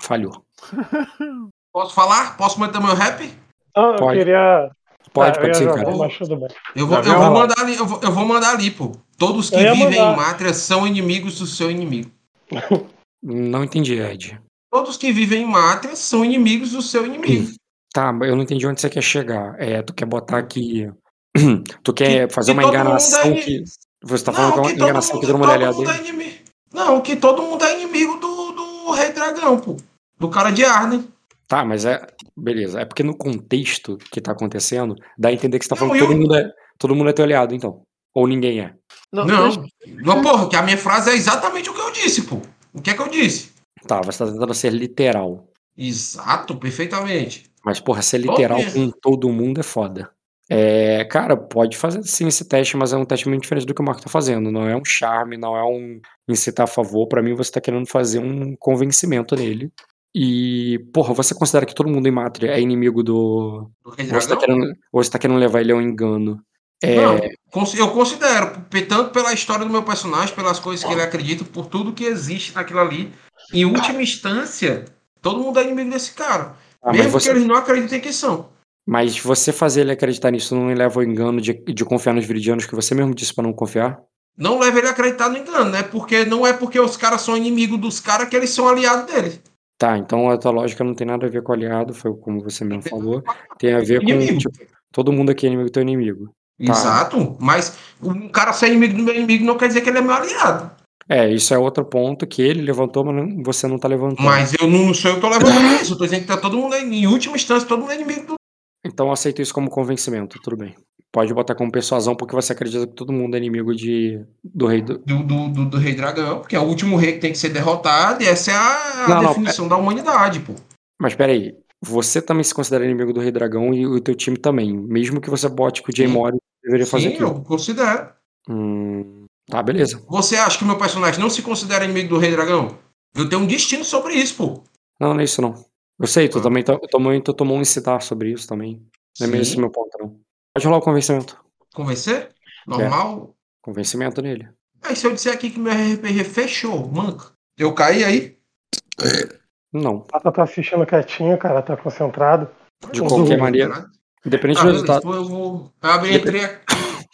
[SPEAKER 1] Falhou.
[SPEAKER 4] Posso falar? Posso manter meu rap?
[SPEAKER 5] Ah, eu
[SPEAKER 1] Pode.
[SPEAKER 5] queria.
[SPEAKER 1] Pode,
[SPEAKER 5] Ah,
[SPEAKER 1] pode
[SPEAKER 5] jogar,
[SPEAKER 1] cara.
[SPEAKER 4] Eu vou, eu
[SPEAKER 7] vendo?
[SPEAKER 4] vou mandar ali, eu vou, eu vou mandar ali, pô. Todos que vivem
[SPEAKER 5] mandar.
[SPEAKER 4] em Mátria são inimigos do seu inimigo.
[SPEAKER 1] Não entendi, Ed.
[SPEAKER 4] Todos que vivem em Mátria são inimigos do seu inimigo.
[SPEAKER 1] Tá, mas eu não entendi onde você quer chegar. É, tu quer botar aqui. tu quer
[SPEAKER 4] Que-
[SPEAKER 1] fazer
[SPEAKER 4] que
[SPEAKER 1] uma enganação
[SPEAKER 4] é-
[SPEAKER 1] que. Você tá falando que é uma enganação que todo mundo é
[SPEAKER 4] todo mundo é inimigo. Não, que todo mundo é inimigo do, do Rei Dragão, pô. Do cara de Arden.
[SPEAKER 1] Tá, mas é. Beleza. É porque no contexto que tá acontecendo, dá a entender que você tá
[SPEAKER 4] Não,
[SPEAKER 1] falando que todo
[SPEAKER 4] eu-
[SPEAKER 1] mundo, é, todo mundo é teu aliado, então. Ou ninguém é.
[SPEAKER 7] Não,
[SPEAKER 4] Não.
[SPEAKER 7] mas-
[SPEAKER 4] Não, porra, que a minha frase é exatamente o que eu disse, pô. O que é que eu disse?
[SPEAKER 1] Tá, você tá tentando ser literal.
[SPEAKER 4] Exato, perfeitamente.
[SPEAKER 1] Mas, porra, ser literal com todo mundo é foda. É, cara, pode fazer sim esse teste, mas é um teste muito diferente do que o Marco tá fazendo. Não é um charme, não é um incitar a favor. Pra mim, você tá querendo fazer um convencimento nele. E, porra, você considera que todo mundo em Mátria é inimigo do.
[SPEAKER 4] Do Rei
[SPEAKER 1] Ou você tá querendo, você tá querendo levar ele ao engano? É,
[SPEAKER 4] Não, eu considero, tanto pela história do meu personagem, pelas coisas que ele acredita, por tudo que existe naquilo ali. Em última instância, todo mundo é inimigo desse cara.
[SPEAKER 1] ah,
[SPEAKER 4] mesmo
[SPEAKER 1] você,
[SPEAKER 4] que eles não acreditem que são.
[SPEAKER 1] mas você fazer ele acreditar nisso não leva ao engano de, de confiar nos viridianos que você mesmo disse pra não confiar?
[SPEAKER 4] Não leva ele a acreditar no engano, né? Porque não é porque os caras são inimigos dos caras que eles são aliados dele.
[SPEAKER 1] Tá, então a tua lógica não tem nada a ver com aliado, foi como você mesmo falou. Tem a ver com, tipo, todo mundo aqui é inimigo do teu inimigo. Tá.
[SPEAKER 4] Exato, mas um cara ser inimigo do meu inimigo não quer dizer que ele é meu aliado.
[SPEAKER 1] É, isso é outro ponto que ele levantou, mas não- você não tá levantando.
[SPEAKER 4] Mas eu não sou eu que tô levando isso. Eu tô dizendo que tá todo mundo, em última instância, todo mundo é inimigo do.
[SPEAKER 1] Então aceito isso como convencimento, tudo bem. Pode botar como persuasão porque você acredita que todo mundo é inimigo de, do rei do.
[SPEAKER 4] Do, do, do, do Rei Dragão, porque é o último rei que tem que ser derrotado, e essa é a, a
[SPEAKER 1] Não, não,
[SPEAKER 4] definição da humanidade, pô.
[SPEAKER 1] Mas peraí, você também se considera inimigo do rei dragão e o teu time também. Mesmo que você bote que o Jay. Mori deveria fazer
[SPEAKER 4] Sim,
[SPEAKER 1] aquilo.
[SPEAKER 4] eu considero.
[SPEAKER 1] Hum, tá, beleza.
[SPEAKER 4] Você acha que o meu personagem não se considera inimigo do Rei Dragão? Eu tenho um destino sobre isso, pô.
[SPEAKER 1] Não, não é isso não. Eu sei, tu
[SPEAKER 4] Ah.
[SPEAKER 1] também tá, também tu tomou um incitar sobre isso também. Não é mesmo esse meu ponto, não. Pode rolar o convencimento.
[SPEAKER 4] Convencer? Normal?
[SPEAKER 1] Convencimento nele.
[SPEAKER 4] Aí se eu disser aqui que meu RPG fechou, manca. Eu caí aí?
[SPEAKER 1] Não.
[SPEAKER 5] Ela tá assistindo quietinho, cara, tá concentrado.
[SPEAKER 1] De
[SPEAKER 5] Uhum.
[SPEAKER 1] qualquer maneira. Independente
[SPEAKER 4] Ah,
[SPEAKER 1] do resultado.
[SPEAKER 4] então eu vou. Eu abri, entrei,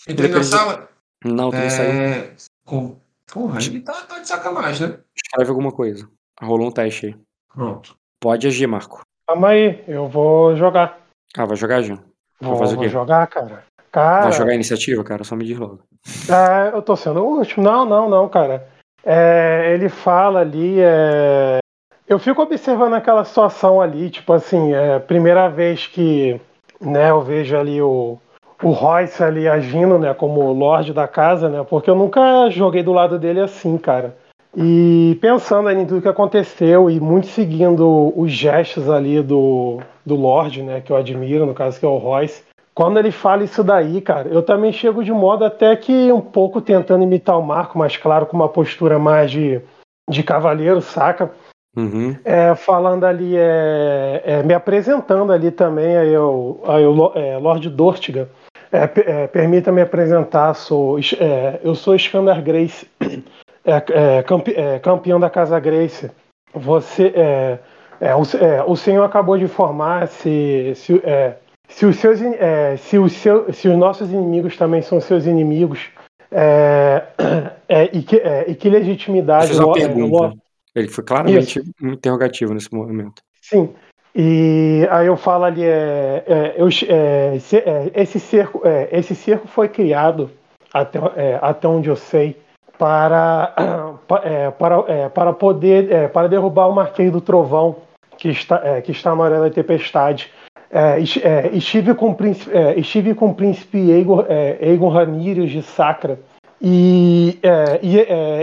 [SPEAKER 4] entrei na sala.
[SPEAKER 1] Não, tu não saiu.
[SPEAKER 4] É. com- Porra, ele tá, tá de sacanagem, né?
[SPEAKER 1] Escreve alguma coisa. Rolou um teste aí.
[SPEAKER 4] Pronto.
[SPEAKER 1] Pode agir, Marco.
[SPEAKER 5] Calma aí, eu vou jogar.
[SPEAKER 1] Ah, vai jogar, Jean? Vai
[SPEAKER 5] Vou,
[SPEAKER 1] fazer o
[SPEAKER 5] vou
[SPEAKER 1] quê?
[SPEAKER 5] jogar, cara. Cara,
[SPEAKER 1] Vai jogar a iniciativa, cara? Só me diz logo.
[SPEAKER 5] É, eu tô sendo o último. Não, não, não, cara. É, ele fala ali. é, Eu fico observando aquela situação ali, tipo assim, é primeira vez que né, eu vejo ali o, o Royce ali agindo, né, como Lorde da casa, né? Porque eu nunca joguei do lado dele assim, cara. E pensando ali em tudo que aconteceu e muito seguindo os gestos ali do, do Lorde, né, que eu admiro, no caso que é o Royce. Quando ele fala isso daí, cara, eu também chego de modo até que um pouco tentando imitar o Marco, mas claro, com uma postura mais de, de cavaleiro, saca?
[SPEAKER 1] Uhum.
[SPEAKER 5] É, falando ali, é, é, me apresentando ali também, aí eu, aí eu, é, Lord Dortiga. É, é, Permita-me apresentar, sou, é, eu sou Skander Grace, é, é, campe- é, campeão da Casa Grace. Você, é, o, o senhor acabou de informar se, se, se os seus, se, os seu, se os nossos inimigos também são seus inimigos, e, que, e que legitimidade
[SPEAKER 1] fiz uma pergunta. Ele foi claramente um interrogativo nesse momento.
[SPEAKER 5] Sim. E aí eu falo ali, é, é, eu, é, se- esse, cerco, esse cerco foi criado, até, até onde eu sei, para, pa- é, para, é, para poder é, para derrubar o Marquês do Trovão, que está, é, que está na Arena da Tempestade. É, es- é, estive, com príncipe, estive com o príncipe Aegon, é, Aegon Ramírez de Sacra e, e,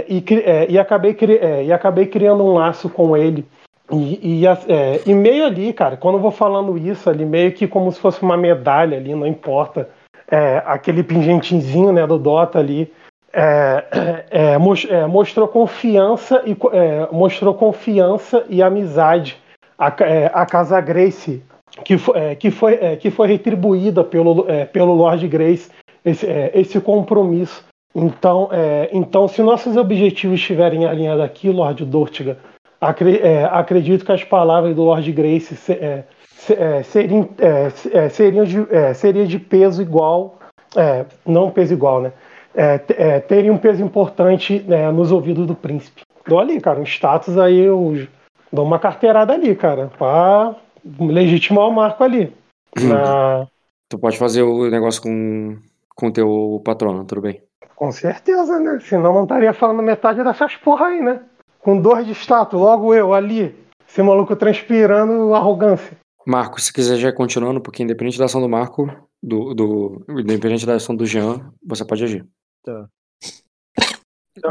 [SPEAKER 5] e, e, acabei, e acabei criando um laço com ele. E, e, é, e meio ali, cara, quando eu vou falando isso ali, meio que como se fosse uma medalha ali, não importa, é, aquele pingentezinho né, do Dota ali, é, é, mos- é, mostrou confiança e é, mostrou confiança e amizade a, é, a casa Grace que foi, é, que foi, é, que foi retribuída pelo, é, pelo Lord Grace esse, é, esse compromisso. Então, é, então, se nossos objetivos estiverem alinhados aqui, Lord Dortiga, acre- é, acredito que as palavras do Lord Grace se- é, se- é, seriam, é, se- é, seriam de, é, seria de peso igual, é, não peso igual, né? É, é, teria um peso importante né, nos ouvidos do príncipe. Dou ali, cara, um status aí, eu dou uma carteirada ali, cara, pra legitimar o marco ali. Na-
[SPEAKER 1] Tu pode fazer o negócio com com o teu patrono, tudo bem.
[SPEAKER 5] Com certeza, né? Senão não estaria falando metade dessas porra aí, né? Com dois de status, logo eu ali, esse maluco transpirando arrogância.
[SPEAKER 1] Marco, se quiser já ir continuando, porque independente da ação do Marco, do, do independente da ação do Jean, você pode agir.
[SPEAKER 8] Tá.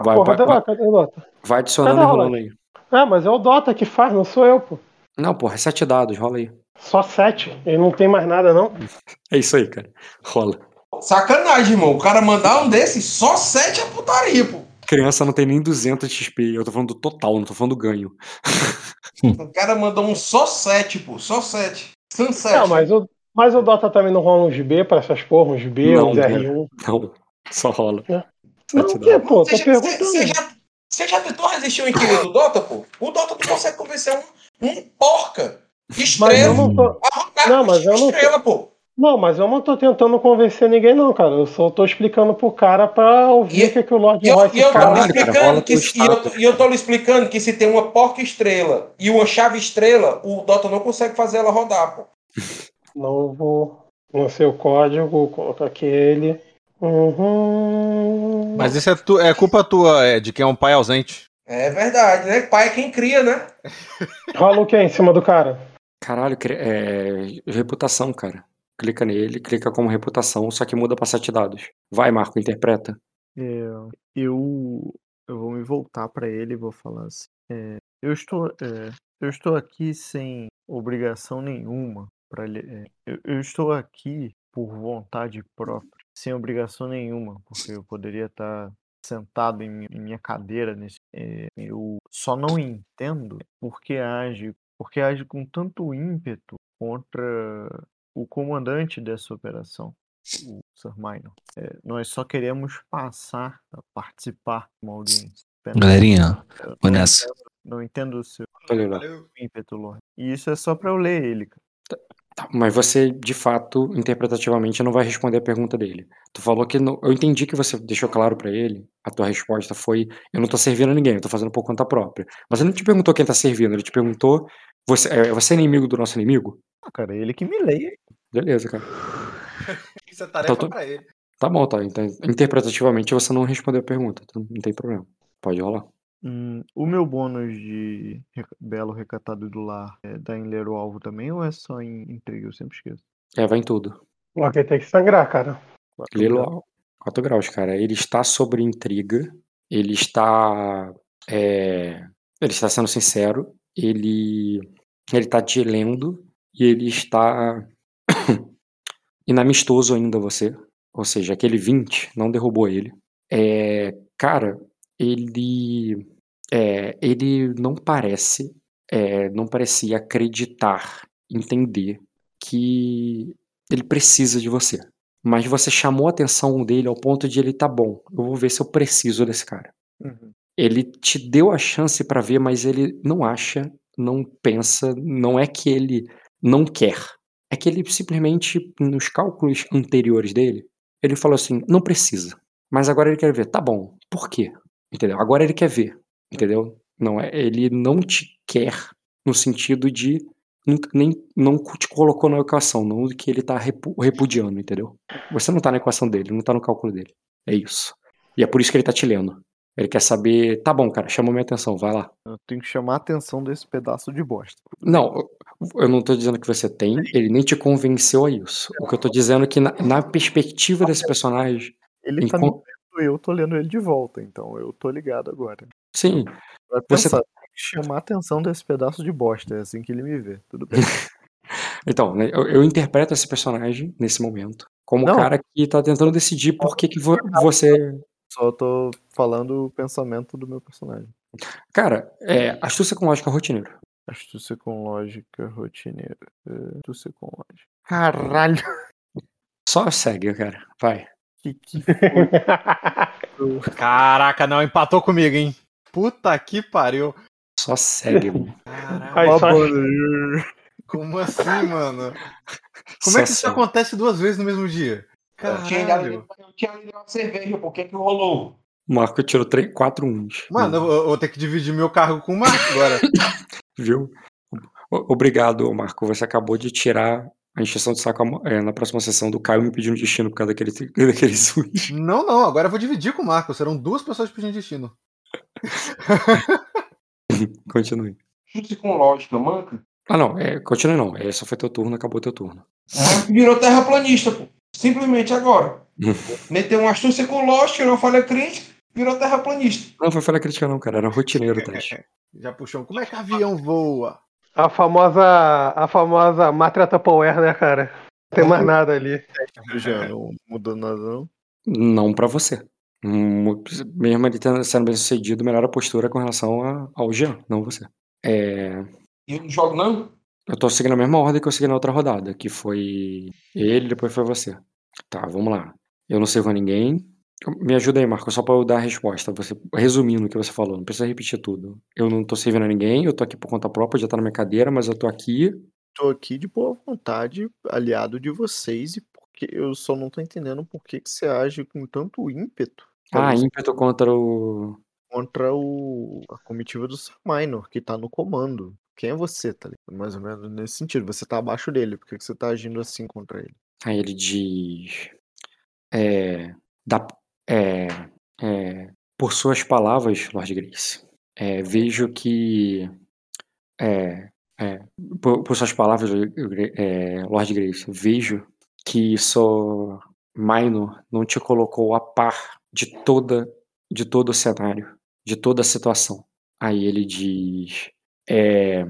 [SPEAKER 1] Vai,
[SPEAKER 5] porra,
[SPEAKER 1] vai,
[SPEAKER 5] cadê,
[SPEAKER 1] vai,
[SPEAKER 5] cadê o Dota?
[SPEAKER 1] vai adicionando e rolando aí.
[SPEAKER 5] Ah, mas é o Dota que faz, não sou eu, pô.
[SPEAKER 1] Não, porra, é sete dados, rola aí.
[SPEAKER 5] Só sete. Ele não tem mais nada, não.
[SPEAKER 1] É isso aí, cara. Rola.
[SPEAKER 4] Sacanagem, irmão. O cara mandar um desse, só 7 é putaria, pô.
[SPEAKER 1] Criança não tem nem 200 XP. Eu tô falando do total, não tô falando do ganho.
[SPEAKER 4] O cara mandou um só 7, pô. Só 7. São 7.
[SPEAKER 5] Não, mas o, mas o Dota também não rola uns B pra essas porra, uns B,
[SPEAKER 1] Não,
[SPEAKER 5] uns
[SPEAKER 1] cara.
[SPEAKER 5] R1.
[SPEAKER 1] Não, só rola.
[SPEAKER 5] Não,
[SPEAKER 1] Sete
[SPEAKER 5] o quê,
[SPEAKER 1] dados.
[SPEAKER 5] pô? Tô
[SPEAKER 4] Você já,
[SPEAKER 5] perguntando.
[SPEAKER 4] você, já, você já tentou resistir ao inquilino do Dota, pô? O Dota tu consegue convencer um, um porca. Estrela.
[SPEAKER 5] não tô. Não, mas eu não tô-
[SPEAKER 4] estrela, pô.
[SPEAKER 5] Não, mas eu não tô tentando convencer ninguém, não, cara. Eu só tô explicando pro cara pra ouvir o que, que o Lord
[SPEAKER 4] E eu,
[SPEAKER 5] Royce
[SPEAKER 4] e eu tô lhe
[SPEAKER 5] fala.
[SPEAKER 4] explicando que, se- e eu, tô- e eu tô lhe explicando que se tem uma porca estrela e uma chave estrela, o Dota não consegue fazer ela rodar, pô.
[SPEAKER 5] Não vou no seu código, coloca aquele. Uhum.
[SPEAKER 7] Mas isso é, tu- é culpa tua, é, de quem é um pai ausente.
[SPEAKER 4] É verdade, né? Pai é quem cria, né?
[SPEAKER 5] Rola o que em cima do cara?
[SPEAKER 1] Caralho, é... reputação, cara. clica nele, clica como reputação, só que muda pra sete dados. Vai, Marco, interpreta.
[SPEAKER 8] É, eu, eu vou me voltar para ele e vou falar assim. é, eu, estou, é, eu estou aqui sem obrigação nenhuma. Pra, é, eu, eu estou aqui por vontade própria, sem obrigação nenhuma, porque eu poderia estar sentado em, mi- em minha cadeira nesse. é, eu só não entendo por que age, porque age com tanto ímpeto contra o comandante dessa operação, o Sir Minor. É, nós só queremos passar a participar como audiência. Apenas.
[SPEAKER 3] Galerinha, vou
[SPEAKER 8] não
[SPEAKER 3] nessa.
[SPEAKER 8] entendo- Não entendo o seu
[SPEAKER 1] lá.
[SPEAKER 8] ímpeto, Lorde. E isso é só pra eu ler ele, cara.
[SPEAKER 1] Tá, mas você, de fato, interpretativamente, não vai responder a pergunta dele. Tu falou que. não- eu entendi que você deixou claro pra ele. A tua resposta foi: eu não tô servindo a ninguém, eu tô fazendo por conta própria. Mas ele não te perguntou quem tá servindo, ele te perguntou: você é, você é inimigo do nosso inimigo?
[SPEAKER 8] Ah, cara, ele que me leia.
[SPEAKER 1] Beleza, cara.
[SPEAKER 7] Isso é tarefa
[SPEAKER 1] Então, tô-
[SPEAKER 7] pra ele.
[SPEAKER 1] Tá bom, tá. Então, interpretativamente, você não respondeu a pergunta. Então, não tem problema. Pode rolar.
[SPEAKER 8] Hum, o meu bônus de reca- belo recatado do lar é dá em ler o alvo também ou é só em intriga? Eu sempre esqueço.
[SPEAKER 1] É, vai em tudo.
[SPEAKER 5] O Aqui tem que sangrar, cara.
[SPEAKER 8] Quatro
[SPEAKER 1] Lilo,
[SPEAKER 8] graus.
[SPEAKER 1] 4 graus, cara. Ele está sobre intriga. Ele está. é, ele está sendo sincero. Ele. Ele está te lendo. E ele está. inamistoso ainda a você. Ou seja, aquele 20 não derrubou ele. É, cara, ele. É, ele não parece. é, não parecia acreditar, entender que ele precisa de você. Mas você chamou a atenção dele ao ponto de ele tá bom. Eu vou ver se eu preciso desse cara.
[SPEAKER 8] Uhum.
[SPEAKER 1] Ele te deu a chance pra ver, mas ele não acha, não pensa, não é que ele não quer. É que ele simplesmente, nos cálculos anteriores dele, ele falou assim: não precisa. Mas agora ele quer ver. Tá bom, por quê? Entendeu? Agora ele quer ver. Entendeu? Não é, ele não te quer no sentido de nem não te colocou na equação, não que ele tá repu- repudiando, entendeu? Você não tá na equação dele, não tá no cálculo dele. É isso. E é por isso que ele tá te lendo. Ele quer saber, tá bom, cara, chamou minha atenção, vai lá.
[SPEAKER 8] Eu tenho que chamar a atenção desse pedaço de bosta.
[SPEAKER 1] Não, eu- não tô dizendo que você tem, ele nem te convenceu a isso. O que eu tô dizendo é que na, na perspectiva desse personagem,
[SPEAKER 8] Ele tá me lendo eu tô lendo ele de volta, então eu tô ligado agora.
[SPEAKER 1] Sim,
[SPEAKER 8] Vai
[SPEAKER 1] Você-
[SPEAKER 8] pensar, tem que chamar a atenção desse pedaço de bosta, é assim que ele me vê. Tudo bem.
[SPEAKER 1] então, né, eu, eu interpreto esse personagem nesse momento como o
[SPEAKER 8] Não.
[SPEAKER 1] cara que tá tentando decidir por que, que vo- você.
[SPEAKER 8] Só tô falando o pensamento do meu personagem.
[SPEAKER 1] Cara, é, astúcia com lógica rotineiro.
[SPEAKER 8] Astúcia com lógica rotineira. Astúcia com lógica. Caralho!
[SPEAKER 1] Só segue, cara. Vai.
[SPEAKER 8] Que que foi?
[SPEAKER 7] Caraca, não, empatou comigo, hein? Puta que pariu.
[SPEAKER 1] Só segue, mano.
[SPEAKER 5] Só-
[SPEAKER 8] Babaneiro.
[SPEAKER 7] como assim, mano? Como
[SPEAKER 1] Só
[SPEAKER 7] é que isso
[SPEAKER 1] segue.
[SPEAKER 7] acontece duas vezes no mesmo dia?
[SPEAKER 4] Eu tinha
[SPEAKER 7] Caralho.
[SPEAKER 4] eu tinha ali uma cerveja, por que que rolou?
[SPEAKER 1] O Marco tirou 3, 4 uns.
[SPEAKER 7] Mano, eu, eu vou ter que dividir meu cargo com o Marco agora.
[SPEAKER 1] Viu? Obrigado, Marco. Você acabou de tirar a encheção de saco é, na próxima sessão do Caio me pedindo destino por causa daquele, daquele sujo.
[SPEAKER 7] não, não, agora eu vou dividir com o Marco. Serão duas pessoas pedindo destino.
[SPEAKER 1] Continue.
[SPEAKER 4] Chute com lógica, manca.
[SPEAKER 1] Ah, não. É, continue não. É, só foi teu turno, acabou teu turno.
[SPEAKER 4] Ah, Virou terraplanista, pô. Simplesmente agora. Meteu uma astúcia com lógica, uma falha crítica, virou terraplanista.
[SPEAKER 1] Não foi falha crítica não, cara. Era rotineiro, Tati.
[SPEAKER 7] Já puxou. um. Como é que avião voa?
[SPEAKER 5] A famosa, a famosa máquina Tupperware, né, cara? Não tem mais nada ali.
[SPEAKER 8] Já não mudou nada, não?
[SPEAKER 1] Não pra você. Mesmo ele tendo- sendo bem sucedido, melhora a postura com relação a- ao Jean, não você. É,
[SPEAKER 4] E eu não jogo, não?
[SPEAKER 1] eu tô seguindo a mesma ordem que eu segui na outra rodada, que foi ele, depois foi você. Tá, vamos lá. Eu não sirvo a ninguém. Me ajuda aí, Marco, só pra eu dar a resposta. Você, resumindo o que você falou, não precisa repetir tudo. Eu não tô servindo a ninguém, eu tô aqui por conta própria, já tá na minha cadeira, mas eu tô aqui.
[SPEAKER 8] Tô aqui de boa vontade, aliado de vocês, e porque eu só não tô entendendo por que, que você age com tanto ímpeto
[SPEAKER 1] Ah, ímpeto contra o.
[SPEAKER 8] contra o, a comitiva do Sir Minor, que tá no comando. Quem é você, tá ligado? Mais ou menos nesse sentido. Você tá abaixo dele, por que, que você tá agindo assim contra ele?
[SPEAKER 1] Aí ele diz. É, da, é, é, por suas palavras, Lord Grace, é, vejo que. É, é, por, por suas palavras, é, Lord Grace, vejo que só Minor não te colocou a par de toda de todo o cenário, de toda a situação. Aí ele diz: é,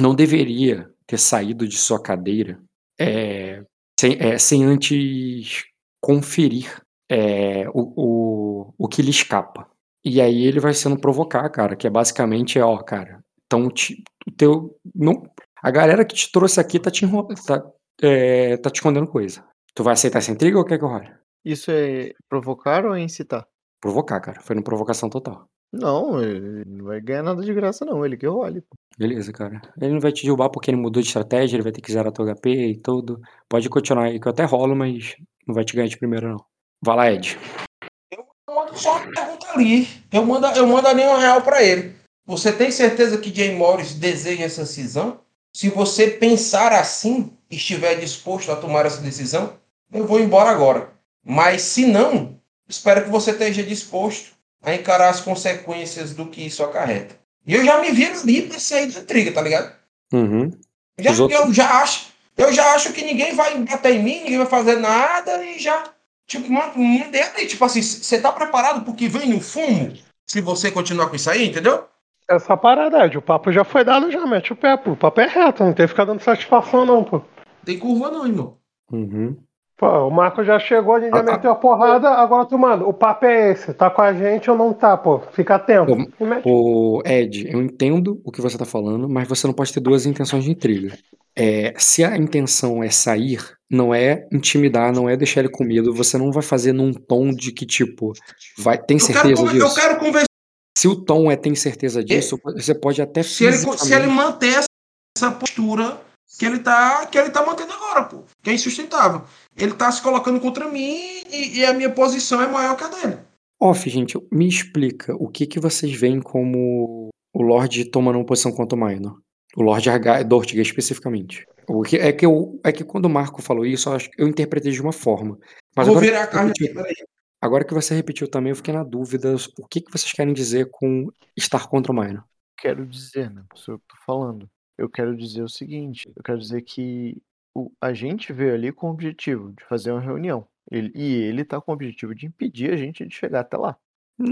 [SPEAKER 1] não deveria ter saído de sua cadeira é, sem, é, sem antes conferir é, o, o, o que lhe escapa. E aí ele vai sendo provocar, cara, que é basicamente, ó, cara, então te, teu. Não, a galera que te trouxe aqui tá te, enro- tá, é, tá te escondendo coisa. Tu vai aceitar essa intriga ou quer que eu role?
[SPEAKER 8] Isso é provocar ou é incitar?
[SPEAKER 1] Provocar, cara. Foi no provocação total.
[SPEAKER 8] Não, ele não vai ganhar nada de graça, não. Ele que role. pô.
[SPEAKER 1] Beleza, cara. Ele não vai te derrubar porque ele mudou de estratégia, ele vai ter que zerar teu HP e tudo. Pode continuar aí, que eu até rolo, mas não vai te ganhar de primeiro, não. Vai lá, Ed.
[SPEAKER 4] Eu mando só uma pergunta ali. Eu mando, eu mando ali um real pra ele. Você tem certeza que Jay Morris deseja essa cisão? Se você pensar assim, estiver disposto a tomar essa decisão, eu vou embora agora. Mas se não, espero que você esteja disposto a encarar as consequências do que isso acarreta. E eu já me vi ali pra sair da intriga, tá ligado?
[SPEAKER 1] Uhum.
[SPEAKER 4] Já,
[SPEAKER 1] Os outros-
[SPEAKER 4] Eu já acho. Eu já acho que ninguém vai bater em mim, ninguém vai fazer nada e já. Tipo, man- mandei ali. Tipo assim, você tá preparado pro que vem no fumo? Se você continuar com isso aí, entendeu?
[SPEAKER 5] Essa parada, Ed, o papo já foi dado já, mete o pé, pô. O papo é reto, não tem que ficar dando satisfação não, pô.
[SPEAKER 4] Tem curva não, irmão.
[SPEAKER 1] Uhum.
[SPEAKER 5] Pô, o Marco já chegou, a gente já
[SPEAKER 1] Ah, ah.
[SPEAKER 5] meteu a porrada, agora tu manda. O papo é esse, tá com a gente ou não tá, pô? Fica atento.
[SPEAKER 1] O Ed, eu entendo o que você tá falando, mas você não pode ter duas intenções de intriga. É, se a intenção é sair, não é intimidar, não é deixar ele com medo, você não vai fazer num tom de que, tipo, vai, tem
[SPEAKER 4] Eu quero,
[SPEAKER 1] certeza
[SPEAKER 4] eu
[SPEAKER 1] disso?
[SPEAKER 4] quero conversar.
[SPEAKER 1] Se o tom é tem certeza disso, você pode até
[SPEAKER 4] Se ele, se ele manter essa postura que ele tá, que ele tá mantendo agora, pô. Que é insustentável. Ele tá se colocando contra mim e, e a minha posição é maior que a dele.
[SPEAKER 1] Off, gente, me explica o que que vocês veem como o Lorde tomando uma posição contra o Minor. O Lorde Arga- Dortiga, especificamente. O que, é, que eu, é que quando o Marco falou isso, eu, acho, que eu interpretei de uma forma. Mas
[SPEAKER 4] Vou
[SPEAKER 1] agora,
[SPEAKER 4] virar a
[SPEAKER 1] que você
[SPEAKER 4] carne
[SPEAKER 1] repetiu,
[SPEAKER 4] aqui, peraí.
[SPEAKER 1] agora que você repetiu também, eu fiquei na dúvida. O que, que vocês querem dizer com estar contra o Minor?
[SPEAKER 8] Quero dizer, né? Sou eu que tô falando. Eu quero dizer o seguinte: eu quero dizer que o, a gente veio ali com o objetivo de fazer uma reunião. Ele- e ele tá com o objetivo de impedir a gente de chegar até lá.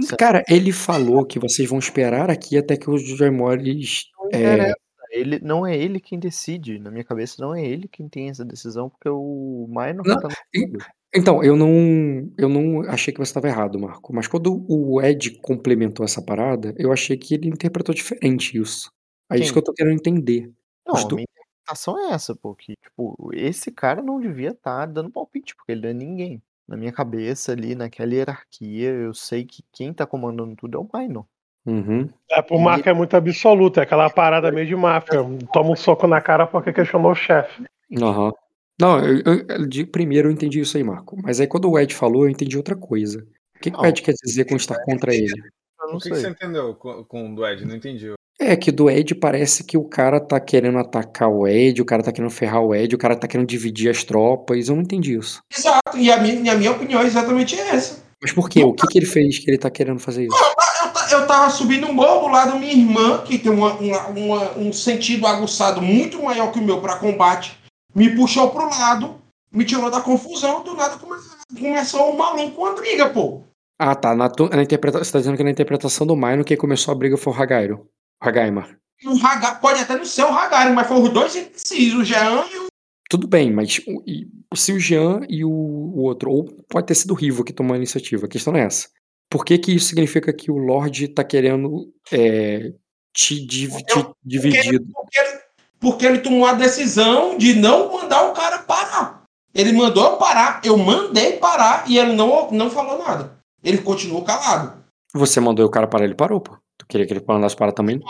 [SPEAKER 8] Certo?
[SPEAKER 1] Cara, ele falou que vocês vão esperar aqui até que o Joy Morris.
[SPEAKER 8] Não
[SPEAKER 1] é.
[SPEAKER 8] Ele, não é ele quem decide. Na minha cabeça, não é ele quem tem essa decisão, porque o Minor
[SPEAKER 1] Não,
[SPEAKER 8] tá no.
[SPEAKER 1] Então, eu não, eu não achei que você estava errado, Marco. Mas quando o Ed complementou essa parada, eu achei que ele interpretou diferente isso. É isso
[SPEAKER 8] Quem?
[SPEAKER 1] que eu tô querendo entender.
[SPEAKER 8] Não,
[SPEAKER 1] Os
[SPEAKER 8] a
[SPEAKER 1] do-
[SPEAKER 8] minha interpretação é essa, pô. Que, tipo, esse cara não devia estar dando palpite, porque ele não é ninguém. Na minha cabeça, ali, naquela hierarquia, eu sei que quem tá comandando tudo é o Minor.
[SPEAKER 1] Uhum.
[SPEAKER 5] É, pro Marco é muito absoluto, é aquela parada meio de máfia. Toma um soco na cara porque questionou o chefe.
[SPEAKER 1] Aham. Não, eu, eu- de primeiro eu entendi isso aí, Marco. Mas aí quando o Ed falou, eu entendi outra coisa. O que, que o. Ed quer dizer com estar contra ele?
[SPEAKER 8] Eu não
[SPEAKER 7] O que, que
[SPEAKER 8] sei.
[SPEAKER 7] você entendeu com, com o do Ed? Não entendi.
[SPEAKER 1] É que do Ed parece que o cara tá querendo atacar o Ed, o cara tá querendo ferrar o Ed, o cara tá querendo dividir as tropas. Eu não entendi isso.
[SPEAKER 4] Exato. E a minha, e a minha opinião é exatamente essa.
[SPEAKER 1] Mas por quê? O que, que ele fez que ele tá querendo fazer isso?
[SPEAKER 4] Eu, ta- eu tava subindo um morro do lado da minha irmã, que tem uma- uma- uma- um sentido aguçado muito maior que o meu para combate. Me puxou pro lado, me tirou da confusão, do nada come- começou um maluco uma briga, pô.
[SPEAKER 1] Ah, tá. Na, tu- na interpreta... Você tá dizendo que na interpretação do Minor, quem começou a briga foi o Hagairo. Hagaimar.
[SPEAKER 4] O Haga, pode até não ser o Hagari, mas foram os dois indecisos, o Jean e o.
[SPEAKER 1] Tudo bem, mas se o Jean e o, o outro, ou pode ter sido o Rivo que tomou a iniciativa, a questão não é essa. Por que que isso significa que o Lorde tá querendo é, te, div- te dividir?
[SPEAKER 4] Porque ele, porque ele tomou a decisão de não mandar o cara parar. Ele mandou eu parar, eu mandei parar e ele não, não falou nada. Ele continuou calado.
[SPEAKER 1] Você mandou o cara parar, ele parou, pô. Queria que ele mandasse parar também?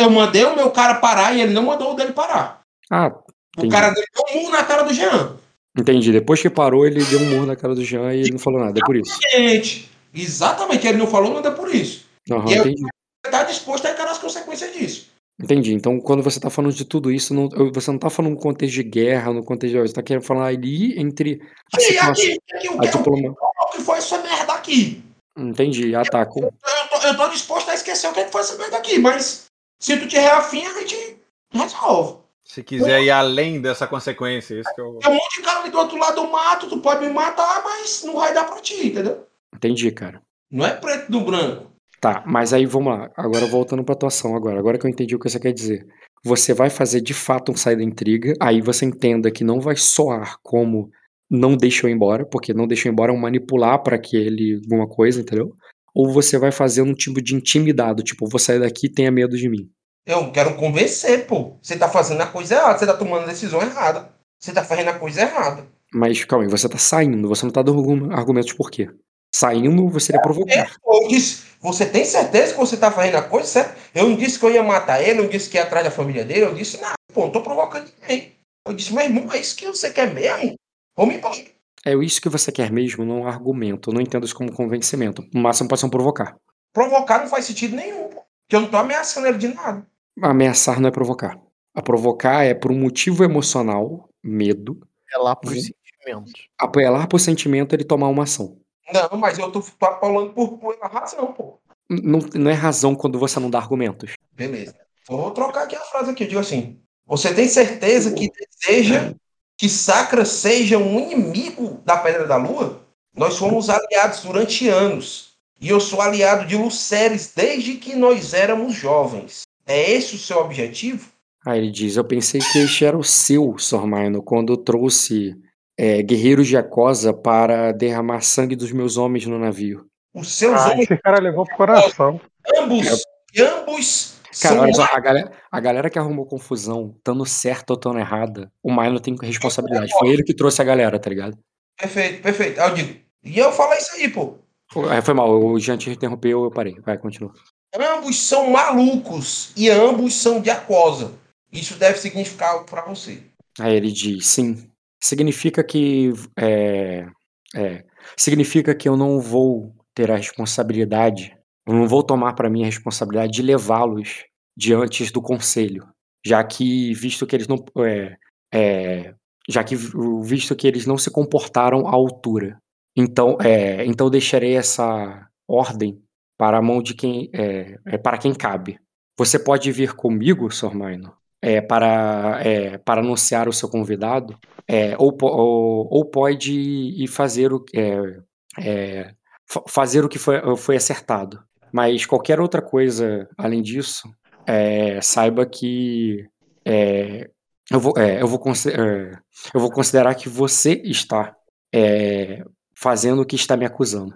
[SPEAKER 4] Eu, mandei o meu cara parar e ele não mandou o dele parar.
[SPEAKER 1] Ah,
[SPEAKER 4] O
[SPEAKER 1] entendi.
[SPEAKER 4] cara deu um murro na cara do Jean.
[SPEAKER 1] Entendi. Depois que parou, ele deu um murro na cara do Jean e ele não falou nada. É por isso.
[SPEAKER 4] Gente, exatamente, ele não falou nada por isso.
[SPEAKER 1] Aham,
[SPEAKER 4] E
[SPEAKER 1] entendi.
[SPEAKER 4] Tá disposto a encarar as consequências disso.
[SPEAKER 1] Entendi. Então, quando você tá falando de tudo isso, não- você não tá falando no contexto de guerra, no contexto de. Você tá querendo falar ali entre a
[SPEAKER 4] E
[SPEAKER 1] situação.
[SPEAKER 4] aqui, aqui o
[SPEAKER 1] A
[SPEAKER 4] que,
[SPEAKER 1] diploma...
[SPEAKER 4] o que foi essa merda aqui?
[SPEAKER 1] Entendi. Ah, tá. Com-
[SPEAKER 4] Eu tô, eu tô disposto a esquecer o que foi essa merda aqui, mas se tu tiver afim, a gente resolve.
[SPEAKER 7] Se quiser ir além dessa consequência, isso que eu.
[SPEAKER 4] Tem um monte de cara ali do outro lado do mato, tu pode me matar, mas não vai dar pra ti, entendeu?
[SPEAKER 1] Entendi, cara.
[SPEAKER 4] Não é preto no branco.
[SPEAKER 1] Tá, mas aí vamos lá. Agora voltando pra atuação agora. Agora que eu entendi o que você quer dizer. Você vai fazer de fato um sair da intriga, aí você entenda que não vai soar como não ir embora, porque não ir embora é um manipular pra que ele alguma coisa, entendeu? Ou você vai fazer um tipo de intimidado, tipo, vou sair daqui, tenha medo de mim.
[SPEAKER 4] Eu quero convencer, pô. Você tá fazendo a coisa errada, você tá tomando a decisão errada. Você tá fazendo a coisa errada.
[SPEAKER 1] Mas calma aí, você tá saindo, você não tá dando argum- argumentos por quê. Saindo, você iria provocar.
[SPEAKER 4] Eu disse, você tem certeza que você tá fazendo a coisa certa? Eu não disse que eu ia matar ele, eu não disse que ia atrás da família dele, eu disse, não, pô, não tô provocando ninguém. Eu disse, meu irmão, é isso que você quer mesmo? Vamos embora.
[SPEAKER 1] É isso que você quer mesmo, não argumento. Eu não entendo isso como convencimento. O máximo pode ser um provocar.
[SPEAKER 4] Provocar não faz sentido nenhum, pô. Porque eu não tô ameaçando ele de nada.
[SPEAKER 1] Ameaçar não é provocar. A provocar é por um motivo emocional, medo,
[SPEAKER 8] lá pros
[SPEAKER 1] Uhum.
[SPEAKER 8] sentimentos.
[SPEAKER 1] apelar pro sentimento ele tomar uma ação.
[SPEAKER 4] Não, mas eu tô, tô apelando por, por razão, pô.
[SPEAKER 1] Não, não é razão quando você não dá argumentos.
[SPEAKER 4] Beleza. Vou trocar aqui a frase aqui. Eu digo assim: Você tem certeza que deseja que Sacra seja um inimigo da Pedra da Lua? Nós fomos aliados durante anos. E eu sou aliado de Luceres desde que nós éramos jovens. É esse o seu objetivo?
[SPEAKER 1] Aí ele diz: Eu pensei que este era o seu, Sormaino, quando trouxe é, guerreiros de Acosa para derramar sangue dos meus homens no navio.
[SPEAKER 4] Os seus
[SPEAKER 5] Ah,
[SPEAKER 4] homens,
[SPEAKER 5] esse cara levou pro coração.
[SPEAKER 4] ambos, ambos
[SPEAKER 1] Cara, olha só, a galera, a galera que arrumou confusão, estando certa ou estando errada, o Mino tem responsabilidade. Foi ele que trouxe a galera, tá ligado?
[SPEAKER 4] Perfeito, perfeito. Eu digo, e eu falo isso aí, pô.
[SPEAKER 1] Aí foi mal, o Jean te interrompeu, eu parei. Vai, continua.
[SPEAKER 4] Ambos são malucos e ambos são de aquosa. Isso deve significar algo pra você.
[SPEAKER 1] Aí ele diz, sim. Significa que. É, é, significa que eu não vou ter a responsabilidade, eu não vou tomar para mim a responsabilidade de levá-los diante do conselho. Já que, visto que eles não. É, é, já que visto que eles não se comportaram à altura. Então, é, então deixarei essa ordem para a mão de quem. É, é para quem cabe. Você pode vir comigo, Sr. Maino, é, para, é, para anunciar o seu convidado, ou, ou, ou pode ir fazer o, fa- fazer o que foi, foi acertado. Mas qualquer outra coisa além disso, é, saiba que é, eu, vou, é, eu, vou é, eu vou considerar que você está é, fazendo o que está me acusando.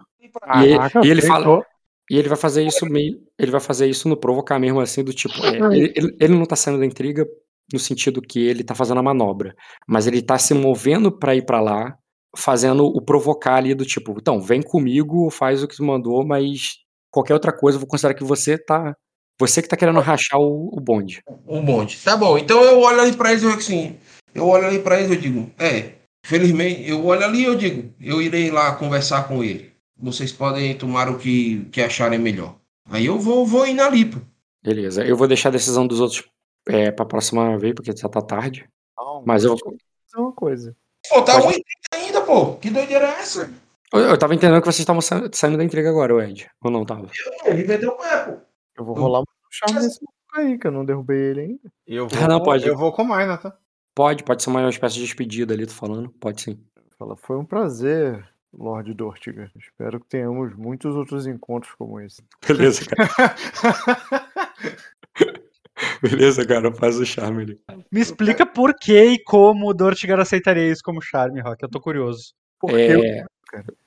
[SPEAKER 1] E ele,
[SPEAKER 5] Caraca,
[SPEAKER 1] e ele fala. E ele vai fazer isso meio. Ele vai fazer isso no provocar mesmo assim, do tipo. é, ele, ele- ele não tá saindo da intriga no sentido que ele tá fazendo a manobra. Mas ele tá se movendo pra ir pra lá, fazendo o provocar ali do tipo, então, vem comigo, faz o que tu mandou, mas qualquer outra coisa, eu vou considerar que você tá. Você que tá querendo rachar o, o bonde.
[SPEAKER 4] O bonde. Tá bom. Então eu olho ali pra eles e eu digo assim. Eu olho ali pra eles e eu digo, é, felizmente, eu olho ali e eu digo, eu irei lá conversar com ele. Vocês podem tomar o que, que acharem melhor. Aí eu vou, vou indo ali, pô.
[SPEAKER 1] Beleza. Eu vou deixar a decisão dos outros é, pra próxima vez, porque já tá tarde.
[SPEAKER 8] Não,
[SPEAKER 1] Mas eu,
[SPEAKER 8] eu dizer uma coisa.
[SPEAKER 4] Pô, tá
[SPEAKER 1] Pode-
[SPEAKER 4] ruim ainda, pô. Que doideira é essa?
[SPEAKER 1] eu, eu tava entendendo que vocês estavam sa- saindo da intriga agora, o Ed. Ou não tava?
[SPEAKER 4] Ele vendeu o pé, pô.
[SPEAKER 8] Eu vou rolar um charme nesse maluco aí, que eu não derrubei ele ainda.
[SPEAKER 7] Eu
[SPEAKER 1] Ah, não,
[SPEAKER 7] vou,
[SPEAKER 1] pode.
[SPEAKER 7] eu vou com o Minor, tá?
[SPEAKER 1] Pode, pode ser uma espécie de despedida ali, tô falando. Pode sim.
[SPEAKER 8] Fala, foi um prazer, Lord Dortiga. Espero que tenhamos muitos outros encontros como esse.
[SPEAKER 1] Beleza, cara. Beleza, cara. Faz o charme ali.
[SPEAKER 6] Me explica por que e como o Dortigar aceitaria isso como charme, Rock. Eu tô curioso.
[SPEAKER 8] Porque
[SPEAKER 1] É,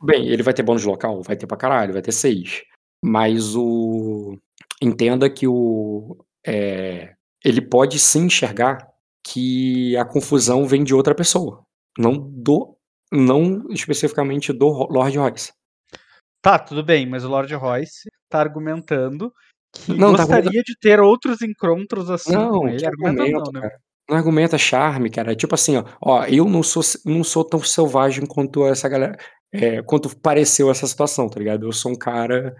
[SPEAKER 1] Bem, ele vai ter bônus local? Vai ter pra caralho, vai ter seis. Mas o. Entenda que o. é, Ele pode sim enxergar que a confusão vem de outra pessoa. Não do. Não especificamente do Lord Royce.
[SPEAKER 6] Tá, tudo bem, mas o Lord Royce tá argumentando que
[SPEAKER 1] Não, tá
[SPEAKER 6] gostaria de ter outros encontros assim
[SPEAKER 1] Não,
[SPEAKER 6] com ele.
[SPEAKER 1] argumento,
[SPEAKER 6] não, né?
[SPEAKER 1] Não argumenta charme, cara. É tipo assim, ó, ó, eu não sou, não sou tão selvagem quanto essa galera, é, quanto pareceu essa situação, tá ligado? Eu sou um cara,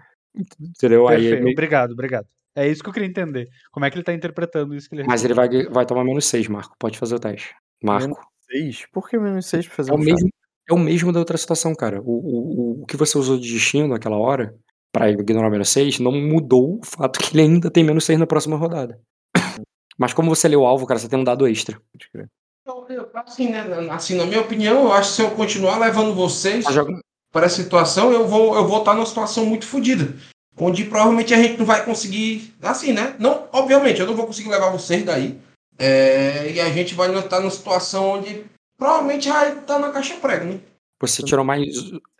[SPEAKER 1] entendeu? Aí,
[SPEAKER 6] Perfeito,
[SPEAKER 1] ele-
[SPEAKER 6] obrigado, obrigado. É isso que eu queria entender. Como é que ele tá interpretando isso que ele
[SPEAKER 1] mas ele vai, vai tomar menos seis, Marco. Pode fazer o teste. Marco.
[SPEAKER 8] seis? Por que menos seis pra fazer
[SPEAKER 1] É o mesmo, é o mesmo da outra situação, cara. O, o, o, que você usou de destino naquela hora, pra ignorar o menos seis, não mudou o fato que ele ainda tem menos seis na próxima rodada. Mas como você leu o alvo, cara, você tem um dado extra.
[SPEAKER 8] Pode crer.
[SPEAKER 4] Então, Assim, né, assim, na minha opinião, eu acho que se eu continuar levando vocês
[SPEAKER 1] Tá jogando-
[SPEAKER 4] para essa situação, eu vou eu vou estar numa situação muito fodida. Onde provavelmente a gente não vai conseguir. Assim, né? Não, obviamente, eu não vou conseguir levar vocês daí. É, e a gente vai estar numa situação onde provavelmente vai estar na caixa prego, né?
[SPEAKER 1] Você tirou mais,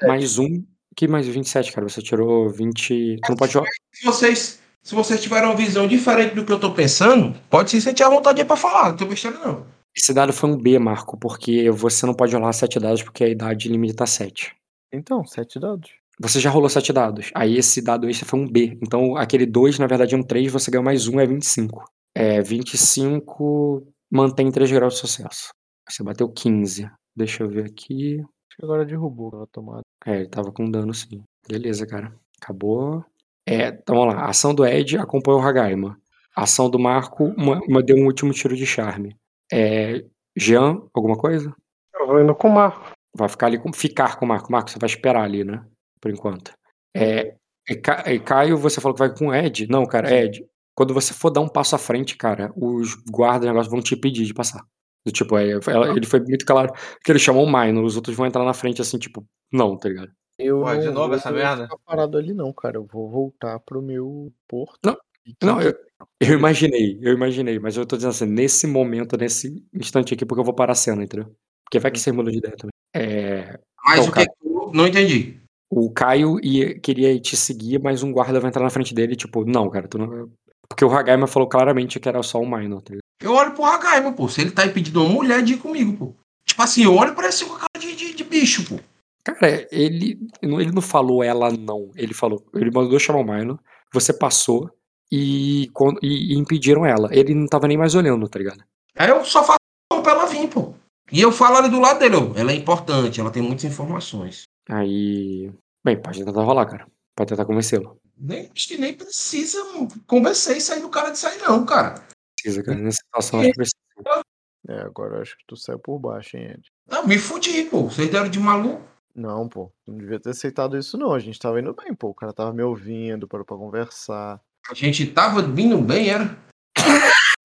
[SPEAKER 1] mais um. Que mais 27, cara? Você tirou 20. Tu não pode jogar.
[SPEAKER 4] Se vocês, se vocês tiverem uma visão diferente do que eu tô pensando, pode se sentir à vontade aí pra falar, não tem besteira não.
[SPEAKER 1] Esse dado foi um B, Marco, porque você não pode rolar 7 dados porque a idade limita a 7.
[SPEAKER 8] Então, sete dados.
[SPEAKER 1] Você já rolou 7 dados. Aí esse dado extra foi um B. Então aquele 2, na verdade, é um 3, você ganhou mais um, é 25. É, 25 mantém 3 graus de sucesso. Você bateu 15. Deixa eu ver aqui.
[SPEAKER 8] Acho que agora derrubou a tomada.
[SPEAKER 1] É, ele tava com dano sim. Beleza, cara. Acabou. É, então vamos lá. Ação do Ed acompanhou o Hagaima. Ação do Marco, uma, uma deu um último tiro de charme. É, Jean, alguma coisa?
[SPEAKER 5] Eu vou indo com o Marco.
[SPEAKER 1] Vai ficar ali com. Ficar com o Marco. Marco, você vai esperar ali, né? Por enquanto. É, e, Ca- e Caio, você falou que vai com o Ed? Não, cara, Ed. Quando você for dar um passo à frente, cara, os guardas negócio vão te pedir de passar. Do tipo, é, ela- ele foi muito claro que ele chamou o Minor, os outros vão entrar na frente assim, tipo, não, tá ligado?
[SPEAKER 8] Eu
[SPEAKER 7] Ué,
[SPEAKER 8] não
[SPEAKER 7] de novo
[SPEAKER 8] vou
[SPEAKER 7] essa merda?
[SPEAKER 8] ficar parado ali não, cara. Eu vou voltar pro meu porto.
[SPEAKER 1] Não, Não, eu, eu imaginei, eu imaginei, mas eu tô dizendo assim, nesse momento, nesse instante aqui, porque eu vou parar a cena, entendeu? Porque vai que você muda de ideia também. É,
[SPEAKER 4] Mas
[SPEAKER 1] Então,
[SPEAKER 4] o que que não entendi?
[SPEAKER 1] o Caio ia, queria te seguir, mas um guarda vai entrar na frente dele, tipo, não, cara, tu não. Porque o Hagaima falou claramente que era só o Minor, tá ligado?
[SPEAKER 4] Eu olho pro Hagaima, pô. Se ele tá impedindo uma mulher de ir comigo, pô. Tipo assim, eu olho pra esse cara de, de, de bicho, pô.
[SPEAKER 1] Cara, ele, ele não falou ela não. Ele falou, ele mandou chamar o Minor, você passou e, quando- e, e impediram ela. Ele não tava nem mais olhando, tá ligado?
[SPEAKER 4] Aí eu só faço pra ela vir, pô. E eu falo ali do lado dele, ó. Ela é importante, ela tem muitas informações.
[SPEAKER 1] Aí. Bem, pode tentar rolar, cara. Pode tentar convencê-lo.
[SPEAKER 4] Nem, acho que nem precisa convencer e sair do cara de sair, não, cara.
[SPEAKER 1] Precisa, cara. Nessa situação, acho que precisa.
[SPEAKER 8] É, agora acho que tu saiu por baixo, hein, Ed?
[SPEAKER 4] Não, me fudi, pô. Vocês deram de maluco.
[SPEAKER 8] Não, pô. Não devia ter aceitado isso, não. A gente tava indo bem, pô. O cara tava me ouvindo, parou pra conversar.
[SPEAKER 4] A gente tava vindo bem, era.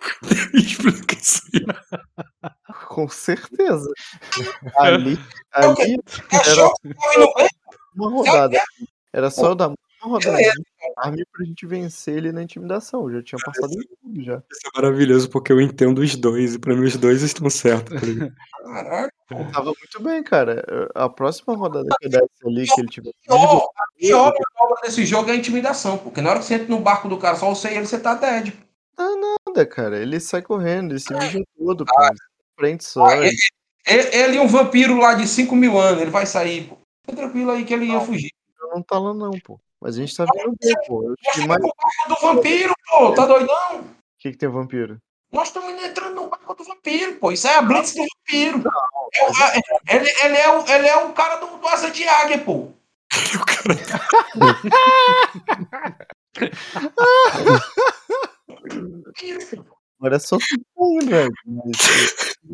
[SPEAKER 1] Isso.
[SPEAKER 8] Com certeza. Ali, ali
[SPEAKER 4] É
[SPEAKER 8] era
[SPEAKER 4] tava vindo bem.
[SPEAKER 8] uma rodada. Era só eu dar uma rodada arme pra gente vencer ele na intimidação. Eu já tinha passado em tudo já.
[SPEAKER 1] Isso é maravilhoso porque eu entendo os dois e pra mim os dois estão certos. Tá?
[SPEAKER 4] Caralho.
[SPEAKER 8] Tava muito bem, cara. A próxima rodada que eu desse ali, que ele tiver.
[SPEAKER 4] Ó, a pior manobra desse jogo é a intimidação, porque na hora que você entra no barco do cara, só você e ele, você tá dead.
[SPEAKER 8] Nada, cara. Ele sai correndo, ele se mija todo, pô. Frente só.
[SPEAKER 4] Ah, ele, ele, ele é um vampiro lá de 5 mil anos, ele vai sair, pô. Fica tranquilo aí que ele ia fugir.
[SPEAKER 8] não tá lá, não, pô. Mas a gente tá vendo bem, pô. Eu mais. O
[SPEAKER 4] Do vampiro, pô, tá doidão?
[SPEAKER 8] que, que tem vampiro?
[SPEAKER 4] Nós estamos entrando no barco do vampiro, pô. Isso é a blitz do vampiro. É- é- ele, ele, é o, ele é o cara do, do asa de águia, pô.
[SPEAKER 8] Agora é só tu tem, velho.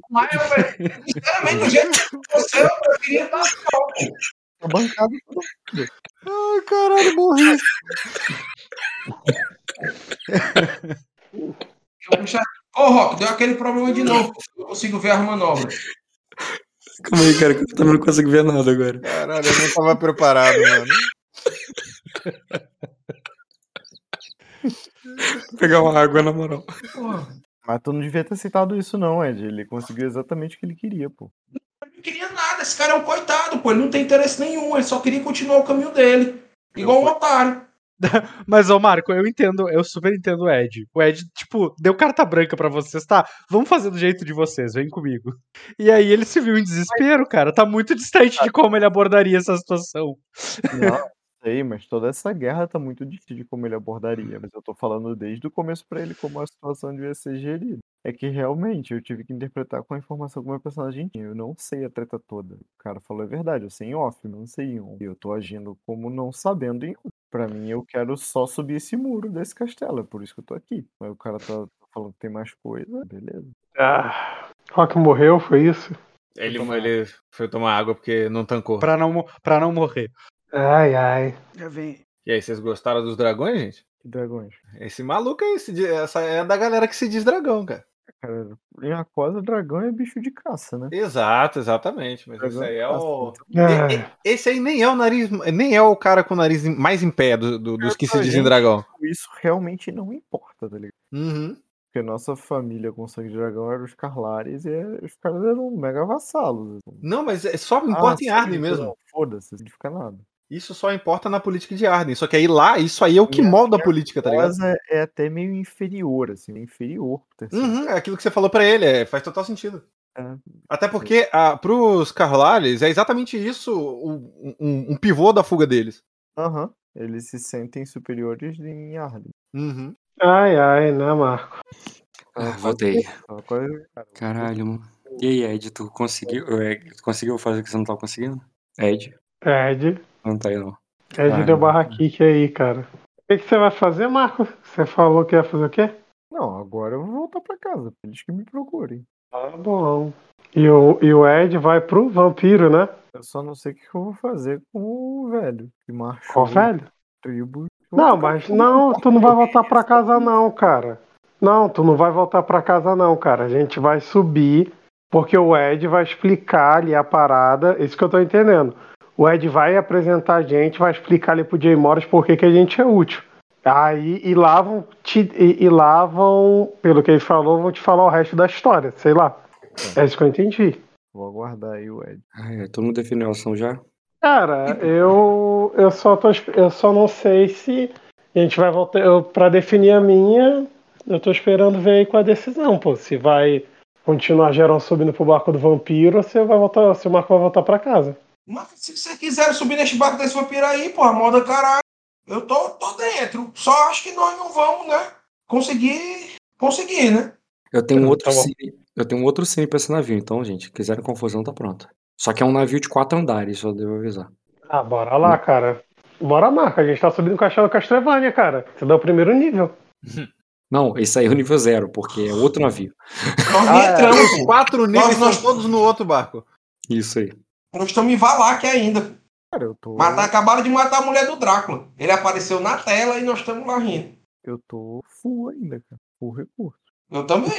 [SPEAKER 8] Mas,
[SPEAKER 4] velho, sinceramente, do jeito que você, eu preferia estar só.
[SPEAKER 8] Tá bancado todo mundo. Ai, caralho, morri.
[SPEAKER 4] Deixa eu puxar. Ô, Rock, deu aquele problema de novo. Eu consigo ver as manobras.
[SPEAKER 1] Calma aí, cara, que eu também não consigo ver nada agora.
[SPEAKER 7] Caralho, eu não tava preparado, mano.
[SPEAKER 1] Pegar uma água na moral.
[SPEAKER 8] Mas tu não devia ter citado isso, não, Ed. Ele conseguiu exatamente o que ele queria, pô.
[SPEAKER 4] Não queria nada. Esse cara é um coitado, pô. Ele não tem interesse nenhum. Ele só queria continuar o caminho dele. Igual um otário.
[SPEAKER 6] Mas, ô Marco, eu entendo, eu super entendo o Ed. O Ed, tipo, deu carta branca pra vocês, tá? Vamos fazer do jeito de vocês, vem comigo. E aí ele se viu em desespero, cara. Tá muito distante de como ele abordaria essa situação.
[SPEAKER 8] Não, sei, mas toda essa guerra tá muito difícil de como ele abordaria. Mas eu tô falando desde o começo pra ele como a situação devia ser gerida. É que realmente eu tive que interpretar com a informação que o meu personagem tinha. Eu não sei a treta toda. O cara falou a verdade, eu sei em off, não sei em on. E eu tô agindo como não sabendo em on. Pra mim, eu quero só subir esse muro desse castelo. É por isso que eu tô aqui. Mas o cara tá falando que tem mais coisa. Beleza.
[SPEAKER 5] Ah, Rock morreu, foi isso?
[SPEAKER 7] Ele, ele foi tomar água porque não tancou.
[SPEAKER 6] Pra não, pra não morrer.
[SPEAKER 5] Ai, ai.
[SPEAKER 6] Já vem.
[SPEAKER 7] E aí, vocês gostaram dos dragões, gente?
[SPEAKER 8] Que dragões?
[SPEAKER 7] Esse maluco aí, esse, essa é da galera que se diz dragão, cara.
[SPEAKER 8] Cara, em Aquosa, dragão é bicho de caça, né?
[SPEAKER 7] Exato, exatamente. Mas esse aí é o.
[SPEAKER 5] Ah.
[SPEAKER 7] E- e- Esse aí nem é o nariz, nem é o cara com o nariz em- mais em pé do- do- dos que se dizem
[SPEAKER 8] gente,
[SPEAKER 7] dragão.
[SPEAKER 8] Isso realmente não importa, tá ligado?
[SPEAKER 7] Uhum.
[SPEAKER 8] Porque nossa família com sangue de dragão era os Carlares e é- os caras eram mega vassalos. assim.
[SPEAKER 7] Não, mas é- só importa em
[SPEAKER 8] Ah,
[SPEAKER 7] Arden
[SPEAKER 8] sim,
[SPEAKER 7] mesmo.
[SPEAKER 8] Foda-se, não significa nada.
[SPEAKER 7] Isso só importa na política de Arden. Só que aí lá, isso aí é o que molda a política, tá ligado?
[SPEAKER 8] É até meio inferior, assim, inferior.
[SPEAKER 7] Uhum, é aquilo que você falou pra ele, é, faz total sentido.
[SPEAKER 8] É.
[SPEAKER 7] Até porque ah, pros Carlares é exatamente isso o- um, um pivô da fuga deles.
[SPEAKER 8] Aham. Eles se sentem superiores em Arden.
[SPEAKER 7] Uhum.
[SPEAKER 5] Ai, ai, né, Marco?
[SPEAKER 1] Ah, voltei.
[SPEAKER 8] Cara,
[SPEAKER 1] Caralho, mano. E aí, Ed, tu conseguiu, é, tu conseguiu fazer o que você não tava conseguindo? Ed?
[SPEAKER 5] Ed,
[SPEAKER 1] Não tá aí, não.
[SPEAKER 5] Ed
[SPEAKER 1] Ah,
[SPEAKER 5] deu barra kick aí, cara. O que, que você vai fazer, Marco? Você falou que ia fazer o quê?
[SPEAKER 8] Não, agora eu vou voltar pra casa. Eles que me procurem.
[SPEAKER 5] Tá bom. E o, e o Ed vai pro vampiro, né?
[SPEAKER 8] Eu só não sei o que eu vou fazer com o velho. Que marchou.
[SPEAKER 5] Qual velho?
[SPEAKER 8] Tribo.
[SPEAKER 5] Não, mas não, tu não vai voltar pra casa não, cara. Não, tu não vai voltar pra casa não, cara. A gente vai subir, porque o Ed vai explicar ali a parada. Isso que eu tô entendendo. O Ed vai apresentar a gente, vai explicar ali pro Jay Morris por que que a gente é útil. Aí, e lá vão te, e, e lá vão, pelo que ele falou, vão te falar o resto da história, sei lá. É isso que eu entendi.
[SPEAKER 8] Vou aguardar aí o Ed.
[SPEAKER 1] Ai, todo mundo definiu a ação já?
[SPEAKER 5] Cara, eu, eu, só tô, eu só não sei se a gente vai voltar. Eu, pra definir a minha, eu tô esperando ver aí com a decisão, pô. Se vai continuar geral subindo pro barco do vampiro ou se, vai voltar, se o Marco vai voltar pra casa.
[SPEAKER 4] Mas se vocês quiserem subir neste barco desse vampiro aí, porra, moda caralho. Eu tô, tô dentro. Só acho que nós não vamos, né? Conseguir. Conseguir, né?
[SPEAKER 1] Eu tenho um
[SPEAKER 5] Tá
[SPEAKER 1] outro cine, eu tenho um outro cine pra esse navio, então, gente, quiserem confusão, tá pronto. Só que é um navio de quatro andares, só devo avisar.
[SPEAKER 5] Ah, bora lá, cara. Bora, Marco. A gente tá subindo o castelo Castlevania, cara. Você dá o primeiro nível.
[SPEAKER 1] Não, esse aí é o nível zero, porque é outro navio.
[SPEAKER 4] Nós
[SPEAKER 5] Ah, é.
[SPEAKER 4] entramos,
[SPEAKER 7] Os
[SPEAKER 4] pô.
[SPEAKER 7] quatro níveis
[SPEAKER 4] nós-
[SPEAKER 7] são todos no outro barco.
[SPEAKER 1] Isso aí.
[SPEAKER 4] Nós estamos em Valak ainda.
[SPEAKER 8] Cara, eu tô.
[SPEAKER 4] Matar, acabaram de matar a mulher do Drácula. Ele apareceu na tela e nós estamos lá rindo.
[SPEAKER 8] Eu tô full ainda, cara. Full recurso.
[SPEAKER 4] Eu também.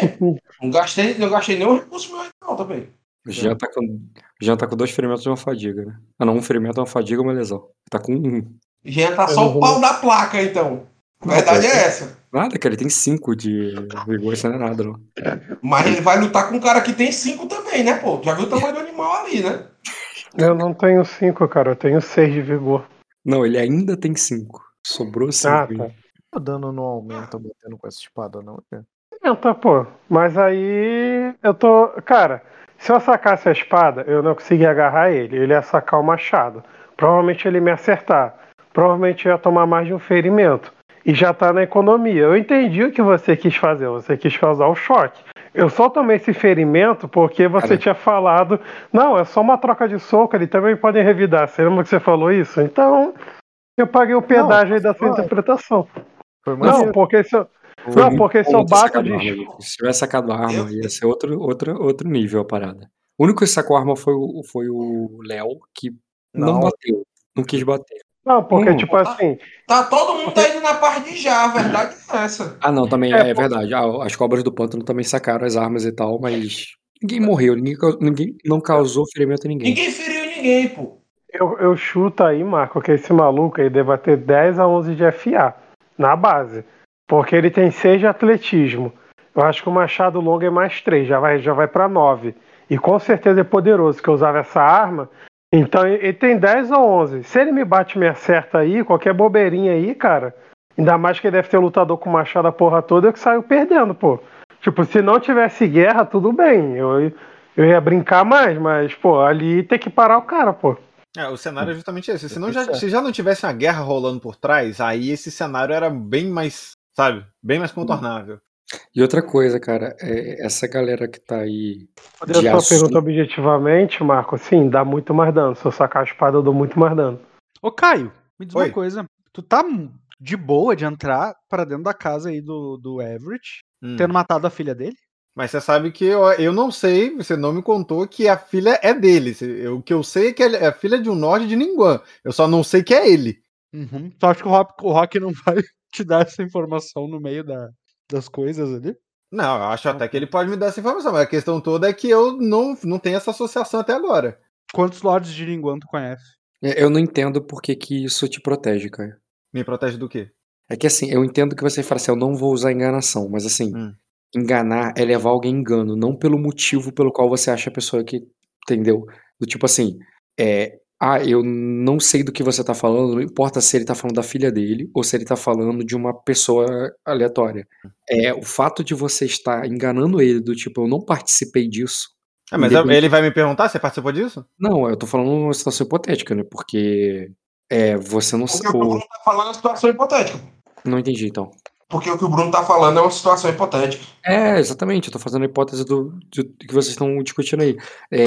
[SPEAKER 4] Não gastei, não gastei nenhum recurso meu aí, não, também.
[SPEAKER 1] O Jean tá com, Jean tá com dois ferimentos e uma fadiga, né? Ah, não, um ferimento, uma fadiga e uma lesão. Tá com um.
[SPEAKER 4] Já tá
[SPEAKER 5] Eu
[SPEAKER 4] só o
[SPEAKER 5] vou-
[SPEAKER 4] pau da placa, então. A verdade é essa.
[SPEAKER 1] Nada, cara, ele tem cinco de vigor, isso não é nada, não.
[SPEAKER 4] Mas ele vai lutar com um cara que tem cinco também, né, pô? Já viu o tamanho do animal ali, né?
[SPEAKER 5] Eu não tenho cinco, cara. Eu tenho seis de vigor.
[SPEAKER 1] Não, ele ainda tem cinco. Sobrou cinco.
[SPEAKER 5] Ah,
[SPEAKER 1] ainda.
[SPEAKER 5] tá.
[SPEAKER 8] O dano não aumenta batendo com essa espada, não, cara.
[SPEAKER 5] Não, tá, pô. Mas aí eu tô. Cara, se eu sacasse a espada, eu não conseguia agarrar ele. Ele ia sacar o machado. Provavelmente ele me acertar. Provavelmente eu ia tomar mais de um ferimento. E já tá na economia. Eu entendi o que você quis fazer. Você quis causar o choque. Eu só tomei esse ferimento porque você
[SPEAKER 1] Cara.
[SPEAKER 5] tinha falado. Não, é só uma troca de soco, eles também podem revidar. Você lembra que você falou isso? Então, eu paguei o pedágio aí da sua interpretação.
[SPEAKER 8] Foi
[SPEAKER 5] Não, porque se eu,
[SPEAKER 1] Foi
[SPEAKER 5] não, porque se eu bato de.
[SPEAKER 1] Se tivesse sacado a arma, ia ser outro, outro, outro nível a parada. O único que sacou a arma foi o foi o Léo, que não,
[SPEAKER 8] Não.
[SPEAKER 1] bateu. Não quis bater.
[SPEAKER 5] Não, porque,
[SPEAKER 1] Hum.
[SPEAKER 5] tipo assim,
[SPEAKER 4] Tá todo mundo tá indo na parte de já, a verdade é essa.
[SPEAKER 1] Ah, não, também
[SPEAKER 5] É,
[SPEAKER 1] é,
[SPEAKER 5] pô-
[SPEAKER 1] verdade. Ah, as cobras do pântano também sacaram as armas e tal, mas ninguém morreu, ninguém, ninguém não causou ferimento a ninguém.
[SPEAKER 4] Ninguém feriu ninguém, pô.
[SPEAKER 5] eu, eu chuto aí, Marco, que esse maluco aí deve ter 10 a 11 de FA na base. Porque ele tem 6 de atletismo. Eu acho que o Machado Longo é mais 3, já vai, já vai pra 9. E com certeza é poderoso, que eu usava essa arma. Então ele tem 10 ou 11. Se ele me bate e me acerta aí, qualquer bobeirinha aí, cara. Ainda mais que ele deve ter lutador com machado a porra toda, eu que saio perdendo, pô. Tipo, se não tivesse guerra, tudo bem. Eu, eu ia brincar mais, mas, pô, ali tem que parar o cara, pô.
[SPEAKER 7] É, o cenário é justamente esse. Se, não
[SPEAKER 8] Tá
[SPEAKER 7] já,
[SPEAKER 8] certo.
[SPEAKER 7] se já não tivesse uma guerra rolando por trás, aí esse cenário era bem mais, sabe, bem mais contornável.
[SPEAKER 1] E outra coisa, cara, é essa galera que tá aí
[SPEAKER 5] Eu
[SPEAKER 1] de
[SPEAKER 5] só pergunto objetivamente, Marco, sim, dá muito mais dano. Se eu sacar a espada, eu dou muito mais dano.
[SPEAKER 6] Ô, Caio, me diz
[SPEAKER 7] Oi.
[SPEAKER 6] uma coisa. Tu tá de boa de entrar pra dentro da casa aí do, do Everett,
[SPEAKER 7] Hum.
[SPEAKER 6] tendo matado a filha dele?
[SPEAKER 7] Mas você sabe que eu, eu não sei, você não me contou que a filha é dele. O que eu sei é que ele é filha de um Nord de Ninguan. Eu só não sei que é ele.
[SPEAKER 6] Uhum. Tu acha que o Rock, o Rock não vai te dar essa informação no meio da, das coisas ali?
[SPEAKER 7] Não, eu acho até que ele pode me dar essa informação, mas a questão toda é que eu não, não tenho essa associação até agora.
[SPEAKER 6] Quantos lords de Linguan tu conhece?
[SPEAKER 1] É, Eu não entendo por que, que isso te protege, cara.
[SPEAKER 7] Me protege do quê?
[SPEAKER 1] É que assim, eu entendo que você fala assim, eu não vou usar enganação, mas assim,
[SPEAKER 7] Hum.
[SPEAKER 1] enganar é levar alguém em engano, não pelo motivo pelo qual você acha a pessoa que. Entendeu? Do tipo assim, é. Ah, eu não sei do que você tá falando, não importa se ele tá falando da filha dele ou se ele tá falando de uma pessoa aleatória. É, o fato de você estar enganando ele, do tipo, eu não participei disso.
[SPEAKER 7] Ah, mas
[SPEAKER 1] independente-
[SPEAKER 7] ele vai me perguntar se participou disso?
[SPEAKER 1] Não, eu tô falando uma situação hipotética, né? Porque. É, você não.
[SPEAKER 4] Porque o que o Bruno tá falando é uma situação hipotética.
[SPEAKER 1] Não entendi, então.
[SPEAKER 4] Porque o que o Bruno tá falando é uma situação hipotética.
[SPEAKER 1] É, exatamente. Eu tô fazendo a hipótese do, do- do que vocês estão discutindo aí. É,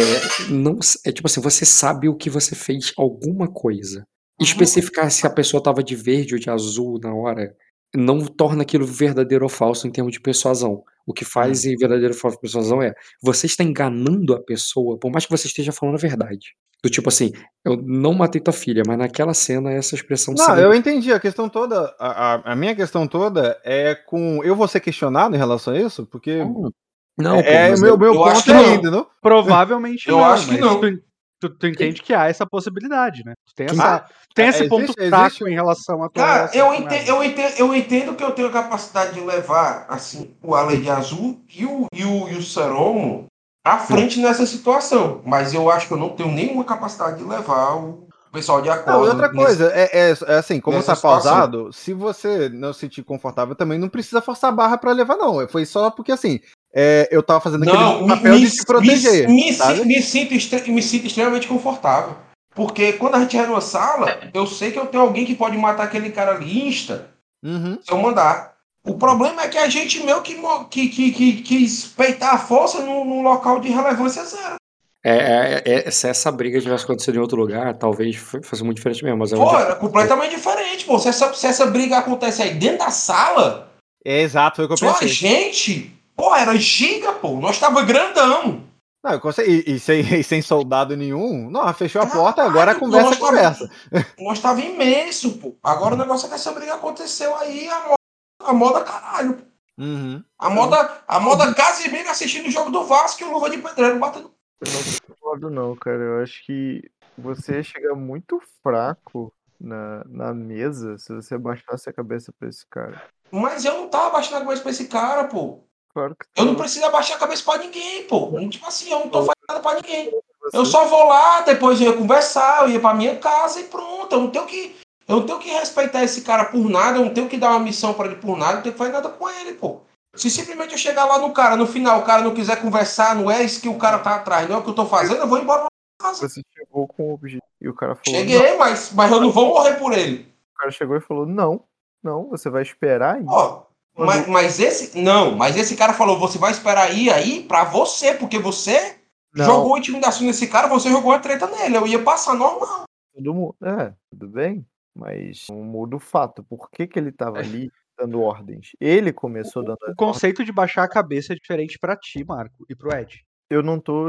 [SPEAKER 1] não, é tipo assim, você sabe o que você fez alguma coisa. Especificar se a pessoa tava de verde ou de azul na hora não torna aquilo verdadeiro ou falso em termos de persuasão. O que faz em verdadeiro ou falso persuasão é você está enganando a pessoa, por mais que você esteja falando a verdade. Do tipo assim, eu não matei tua filha, mas naquela cena essa expressão
[SPEAKER 7] Não, eu entendi. A questão toda, a, a- minha questão toda é com. Eu vou ser questionado em relação a isso? Porque.
[SPEAKER 1] Não,
[SPEAKER 7] é,
[SPEAKER 1] pô,
[SPEAKER 7] é meu,
[SPEAKER 1] eu-
[SPEAKER 7] meu
[SPEAKER 1] eu
[SPEAKER 7] ponto é
[SPEAKER 1] não.
[SPEAKER 7] ainda, não?
[SPEAKER 6] Provavelmente
[SPEAKER 4] Eu
[SPEAKER 6] não.
[SPEAKER 4] acho que não.
[SPEAKER 6] Tu, tu, entende que há essa possibilidade, né? Tu tem,
[SPEAKER 7] Ah,
[SPEAKER 6] essa, tem
[SPEAKER 7] é,
[SPEAKER 6] esse ponto
[SPEAKER 7] existe-
[SPEAKER 6] fraco
[SPEAKER 7] existe-
[SPEAKER 6] em relação à tua
[SPEAKER 4] Cara,
[SPEAKER 6] relação
[SPEAKER 4] eu entendo, eu, entendo, eu entendo que eu tenho a capacidade de levar assim, o Ale de Azul e o, e o, e o Seromo à frente nessa situação. Mas eu acho que eu não tenho nenhuma capacidade de levar o pessoal de
[SPEAKER 7] Não,
[SPEAKER 4] Aquosa.
[SPEAKER 7] e outra
[SPEAKER 4] nesse-
[SPEAKER 7] coisa, é, é- é assim, como tá
[SPEAKER 4] situação.
[SPEAKER 7] pausado, se você não se sentir confortável também, não precisa forçar a barra pra levar, não. Foi só porque, assim, é, eu tava fazendo
[SPEAKER 4] Não,
[SPEAKER 7] aquele papel
[SPEAKER 4] me,
[SPEAKER 7] de te proteger,
[SPEAKER 4] me, me,
[SPEAKER 7] sabe?
[SPEAKER 4] si- me sinto, me sinto extremamente confortável. Porque quando a gente é numa sala, eu sei que eu tenho alguém que pode matar aquele cara ali insta,
[SPEAKER 7] Uhum.
[SPEAKER 4] se eu mandar. O problema é que a gente meio que, mo- que, que, que quis peitar a força num, num local de relevância zero.
[SPEAKER 1] É, é- é- se essa briga tivesse acontecido em outro lugar, talvez fosse muito diferente mesmo. Mas é
[SPEAKER 4] Pô, era completamente diferente, pô. Se essa, se essa briga acontece aí dentro da sala,
[SPEAKER 7] É exato, foi o que eu
[SPEAKER 4] só a
[SPEAKER 7] pensei.
[SPEAKER 4] gente, pô, era giga, pô. Nós tava grandão.
[SPEAKER 7] Não, eu consegui- e, e sem, e sem soldado nenhum, não, fechou a porta, agora a
[SPEAKER 4] Caralho,
[SPEAKER 7] conversa
[SPEAKER 4] nós tava-
[SPEAKER 7] conversa.
[SPEAKER 4] Nós tava imenso, pô. Agora o negócio é que essa briga aconteceu aí, a moda, a moda caralho. pô.
[SPEAKER 7] Uhum.
[SPEAKER 4] A moda, a moda Casimiro assistindo o jogo do Vasco e o Luva de Pedreiro batendo.
[SPEAKER 8] Eu não concordo não, cara. Eu acho que você chega muito fraco na, na mesa se você abaixasse a cabeça pra esse cara.
[SPEAKER 4] Mas eu não tava abaixando a cabeça pra esse cara, pô.
[SPEAKER 8] Claro que
[SPEAKER 4] Eu não preciso abaixar a cabeça pra ninguém, pô. Tipo assim, eu não tô fazendo nada pra ninguém. Eu só vou lá, depois eu ia conversar, eu ia pra minha casa e pronto. Eu não tenho que. Eu não tenho que respeitar esse cara por nada, eu não tenho que dar uma missão pra ele por nada, eu não tenho que fazer nada com ele, pô. Se simplesmente eu chegar lá no cara, no final o cara não quiser conversar, não é isso que o cara tá atrás, não é o que eu tô fazendo, eu vou embora pra casa.
[SPEAKER 8] Você chegou com o objetivo. E o cara falou.
[SPEAKER 4] Cheguei, mas, mas eu não vou morrer por ele.
[SPEAKER 8] O cara chegou e falou: Não, não, você vai esperar aí.
[SPEAKER 4] Ó, mas, mas esse. Não, mas esse cara falou: você vai esperar aí, aí pra você, porque você
[SPEAKER 8] Não.
[SPEAKER 4] jogou intimidação nesse cara, você jogou a treta nele. Eu ia passar normal.
[SPEAKER 8] Todo mundo. É, tudo bem. Mas não muda o fato. Por que, que ele tava ali dando ordens? Ele começou dando
[SPEAKER 6] O
[SPEAKER 8] as ordens.
[SPEAKER 6] conceito de baixar a cabeça é diferente pra ti, Marco, e pro Ed.
[SPEAKER 8] Eu não tô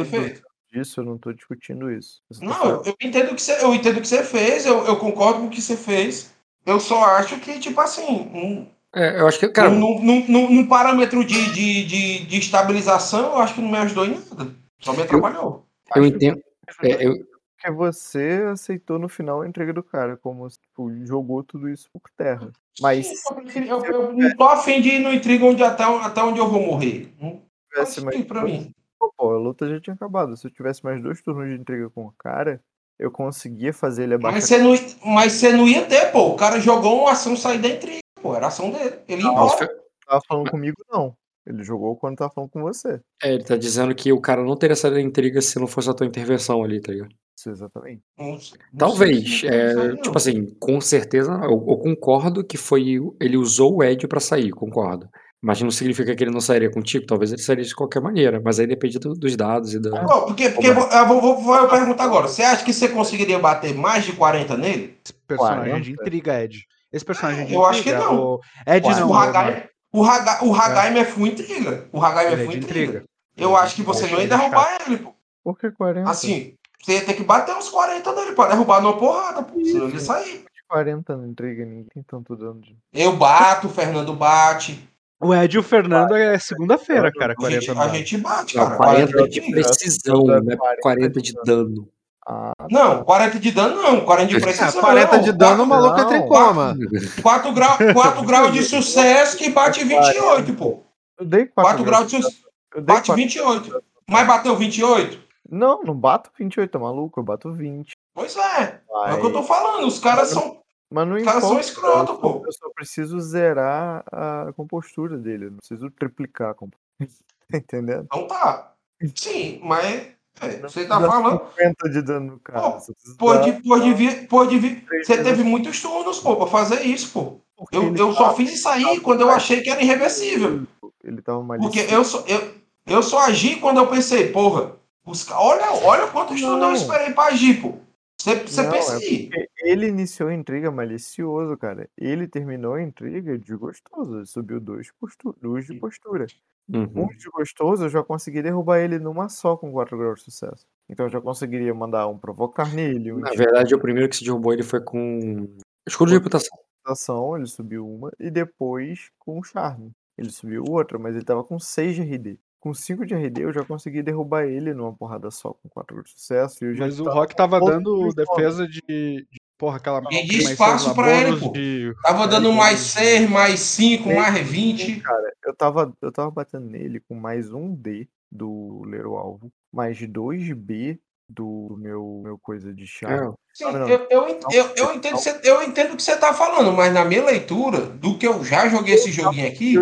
[SPEAKER 8] disso, eu não tô discutindo isso. Só tô
[SPEAKER 4] Não,
[SPEAKER 8] falando-
[SPEAKER 4] eu, entendo o que você, eu entendo o que você fez, eu, eu concordo com o que você fez. Eu só acho que, tipo assim,
[SPEAKER 1] É, eu acho que, cara,
[SPEAKER 4] num, num, num- num parâmetro de, de, de, de estabilização, eu acho que não me ajudou em nada. Só me atrapalhou.
[SPEAKER 1] eu entendo. é, eu,
[SPEAKER 8] Porque você aceitou no final a entrega do cara, como tipo, jogou tudo isso por terra. Mas
[SPEAKER 4] Sim, eu, eu- eu não tô afim de ir no intriga onde até, até onde eu vou morrer. Não
[SPEAKER 8] tivesse mais
[SPEAKER 4] pra mim.
[SPEAKER 8] pô, a luta já tinha acabado. Se eu tivesse mais dois turnos de intriga com o cara, eu conseguia fazer ele abaixar.
[SPEAKER 4] Mas você, não, mas você não ia ter, pô. O cara jogou uma ação sair da intriga, pô. Era a ação dele. Ele
[SPEAKER 8] Não,
[SPEAKER 4] embora.
[SPEAKER 8] tava falando comigo, não. Ele jogou quando tava falando com você.
[SPEAKER 1] é, ele tá dizendo que o cara não teria saído da intriga se não fosse a tua intervenção ali, tá ligado?
[SPEAKER 8] Isso, exatamente.
[SPEAKER 4] Não não
[SPEAKER 1] Talvez. é,
[SPEAKER 4] não.
[SPEAKER 1] tipo assim, com certeza, eu, eu concordo que foi. Ele usou o Ed pra sair, concordo. Mas não significa que ele não sairia contigo, talvez ele sairia de qualquer maneira, mas aí depende do- dos dados e da.
[SPEAKER 4] Ó, porque, porque eu vou, vou, vou perguntar agora. Você acha que você conseguiria bater mais de 40 nele?
[SPEAKER 6] Esse personagem é de
[SPEAKER 8] 40?
[SPEAKER 6] intriga, Ed. Esse personagem é de
[SPEAKER 4] Eu acho que não.
[SPEAKER 6] O Ed
[SPEAKER 4] Mas
[SPEAKER 6] não.
[SPEAKER 4] o
[SPEAKER 6] ô,
[SPEAKER 4] Hagai,
[SPEAKER 6] Marco.
[SPEAKER 4] o Hagai, o Hagai é full intriga. O Hagai é
[SPEAKER 6] é
[SPEAKER 4] full
[SPEAKER 6] de
[SPEAKER 4] intriga.
[SPEAKER 6] intriga.
[SPEAKER 4] Eu acho que você não ia derrubar ele, pô.
[SPEAKER 8] Por que 40?
[SPEAKER 4] Assim, você ia ter que bater uns 40 nele pra derrubar numa porrada, pô. Senão ele ia sair.
[SPEAKER 8] 40 na intriga, ninguém tem tanto dano de.
[SPEAKER 4] Eu bato, o Fernando bate.
[SPEAKER 6] O Ed e o Fernando é segunda-feira, cara.
[SPEAKER 4] A
[SPEAKER 6] 40
[SPEAKER 4] gente,
[SPEAKER 6] no
[SPEAKER 4] a gente bate,
[SPEAKER 1] Não,
[SPEAKER 4] cara.
[SPEAKER 1] 40
[SPEAKER 4] 40
[SPEAKER 1] de
[SPEAKER 4] de
[SPEAKER 1] precisão, né? 40 de dano.
[SPEAKER 8] Ah,
[SPEAKER 4] Não, 40 de dano não. 40 de precisão.
[SPEAKER 7] Ah, 40 de
[SPEAKER 4] não.
[SPEAKER 7] dano, o maluco é
[SPEAKER 8] Não.
[SPEAKER 7] tricoma.
[SPEAKER 4] 4 graus 4 graus de sucesso que bate 28, pô.
[SPEAKER 8] eu dei 4,
[SPEAKER 4] 4 graus de sucesso. Bate
[SPEAKER 8] 4.
[SPEAKER 4] 28. Mas bateu 28?
[SPEAKER 8] Não, não bato 28, tá maluco? Eu bato 20.
[SPEAKER 4] Pois é. É
[SPEAKER 8] Vai.
[SPEAKER 4] o que eu tô falando. Os caras são.
[SPEAKER 8] Mas não
[SPEAKER 4] Os caras são escroto, pô.
[SPEAKER 8] eu só preciso zerar a compostura dele. Eu não preciso triplicar a compostura. Tá entendendo?
[SPEAKER 4] Então tá. Sim, mas. É, você tá falando.
[SPEAKER 8] 50 de dano no cara.
[SPEAKER 4] Pô, Pode,
[SPEAKER 8] dar
[SPEAKER 4] pode vir, pode vir. Você teve muitos turnos, pô, pra fazer isso, pô.
[SPEAKER 8] porque
[SPEAKER 4] Eu,
[SPEAKER 8] ele
[SPEAKER 4] eu só fiz isso aí quando eu achei que era irreversível.
[SPEAKER 8] Ele tava
[SPEAKER 4] Porque
[SPEAKER 8] malicioso.
[SPEAKER 4] eu só, eu, eu só agi quando eu pensei, porra, os, olha, olha quantos turnos eu
[SPEAKER 8] Não.
[SPEAKER 4] esperei pra agir, pô. Você, pensa
[SPEAKER 8] é
[SPEAKER 4] aí.
[SPEAKER 8] porque ele iniciou a intriga malicioso, cara. Ele terminou a intriga desgostoso. Ele subiu dois, postu dois de postura.
[SPEAKER 1] Uhum.
[SPEAKER 8] Um desgostoso, eu já consegui derrubar ele numa só com 4 graus de sucesso. Então eu já conseguiria mandar um provocar nele, um
[SPEAKER 1] Na verdade, o primeiro que se derrubou ele foi com escudo de reputação.
[SPEAKER 8] intimidação, ele subiu uma, e depois com charme. Ele subiu outra, mas ele tava com 6 de RD. Com 5 de RD eu já consegui derrubar ele numa porrada só com 4 graus de sucesso. E eu já
[SPEAKER 6] Mas o Rock tava dando defesa de. de- Porra, aquela.
[SPEAKER 4] E de
[SPEAKER 6] mais
[SPEAKER 4] espaço pra ele, pô.
[SPEAKER 6] de-
[SPEAKER 4] Tava dando
[SPEAKER 6] de-
[SPEAKER 4] mais 6, mais 5,
[SPEAKER 8] Sim,
[SPEAKER 4] mais
[SPEAKER 8] Sim,
[SPEAKER 4] 20.
[SPEAKER 8] cara, eu tava, eu tava batendo nele com mais um D do ler o alvo, mais 2B do meu, meu coisa de chá.
[SPEAKER 1] É,
[SPEAKER 4] Sim,
[SPEAKER 8] Não,
[SPEAKER 4] eu, eu, eu, eu entendo, cê- eu entendo o que você tá falando, mas na minha leitura, do que eu já joguei esse joguinho aqui,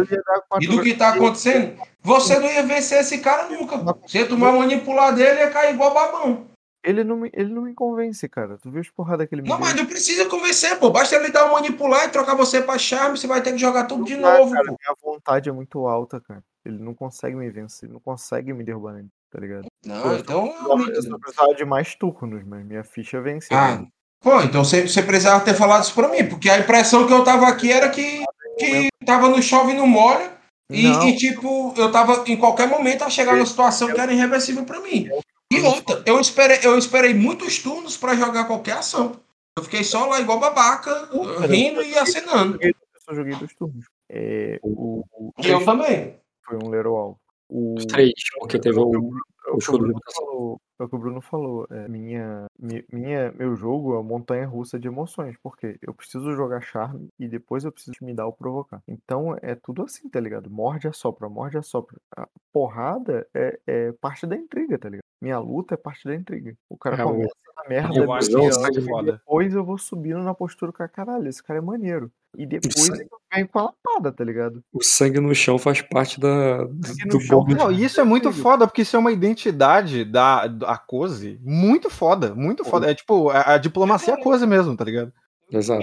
[SPEAKER 4] e do que tá acontecendo, você não ia vencer esse cara nunca. Você tomar manipular dele ia cair igual babão.
[SPEAKER 8] Ele não, me, ele não me convence, cara. Tu viu as porradas que ele me
[SPEAKER 4] Não,
[SPEAKER 8] deu?
[SPEAKER 4] mas não precisa convencer, pô. Basta ele dar um manipular e trocar você pra charme, você vai ter que jogar tudo de
[SPEAKER 8] Não dá,
[SPEAKER 4] novo,
[SPEAKER 8] cara,
[SPEAKER 4] pô.
[SPEAKER 8] minha vontade é muito alta, cara. Ele não consegue me vencer, não consegue me derrubar nele, tá ligado?
[SPEAKER 4] Não, então.
[SPEAKER 8] Eu só precisava de mais turnos, mas minha ficha venceu.
[SPEAKER 4] Ah, pô, então você, você precisava ter falado isso pra mim, porque a impressão que eu tava aqui era que, que tava no chove e no molha. E, e, tipo, eu tava em qualquer momento a chegar numa situação que era irreversível pra mim. E outra, eu esperei, eu esperei muitos turnos pra jogar qualquer ação. Eu fiquei só lá igual babaca, rindo e acenando.
[SPEAKER 8] Eu só joguei dois turnos. É, o, o-
[SPEAKER 4] E eu também.
[SPEAKER 8] foi um Lero Alvo. O,
[SPEAKER 1] Os três, porque teve o,
[SPEAKER 8] o que
[SPEAKER 1] o
[SPEAKER 8] o É o que o Bruno falou. É, minha, mi- minha, meu jogo é uma montanha russa de emoções. Porque eu preciso jogar charme e depois eu preciso me dar o provocar. Então é tudo assim, tá ligado? Morde a sopra, morde a sopra. A porrada é, é parte da intriga, tá ligado? Minha luta é parte da intriga. O cara
[SPEAKER 1] É,
[SPEAKER 8] começa na merda,
[SPEAKER 7] Eu acho isso é
[SPEAKER 8] depois eu vou subindo na postura com a caralho. Esse cara é maneiro. E depois
[SPEAKER 1] Isso.
[SPEAKER 8] eu venho com a lapada, tá ligado?
[SPEAKER 1] O sangue no chão faz parte da, do, do
[SPEAKER 8] chão.
[SPEAKER 7] Não, isso é muito foda, porque isso é uma identidade da, da Cose muito foda, muito foda. É tipo, a, a diplomacia é Cose mesmo, tá ligado?
[SPEAKER 1] Exato.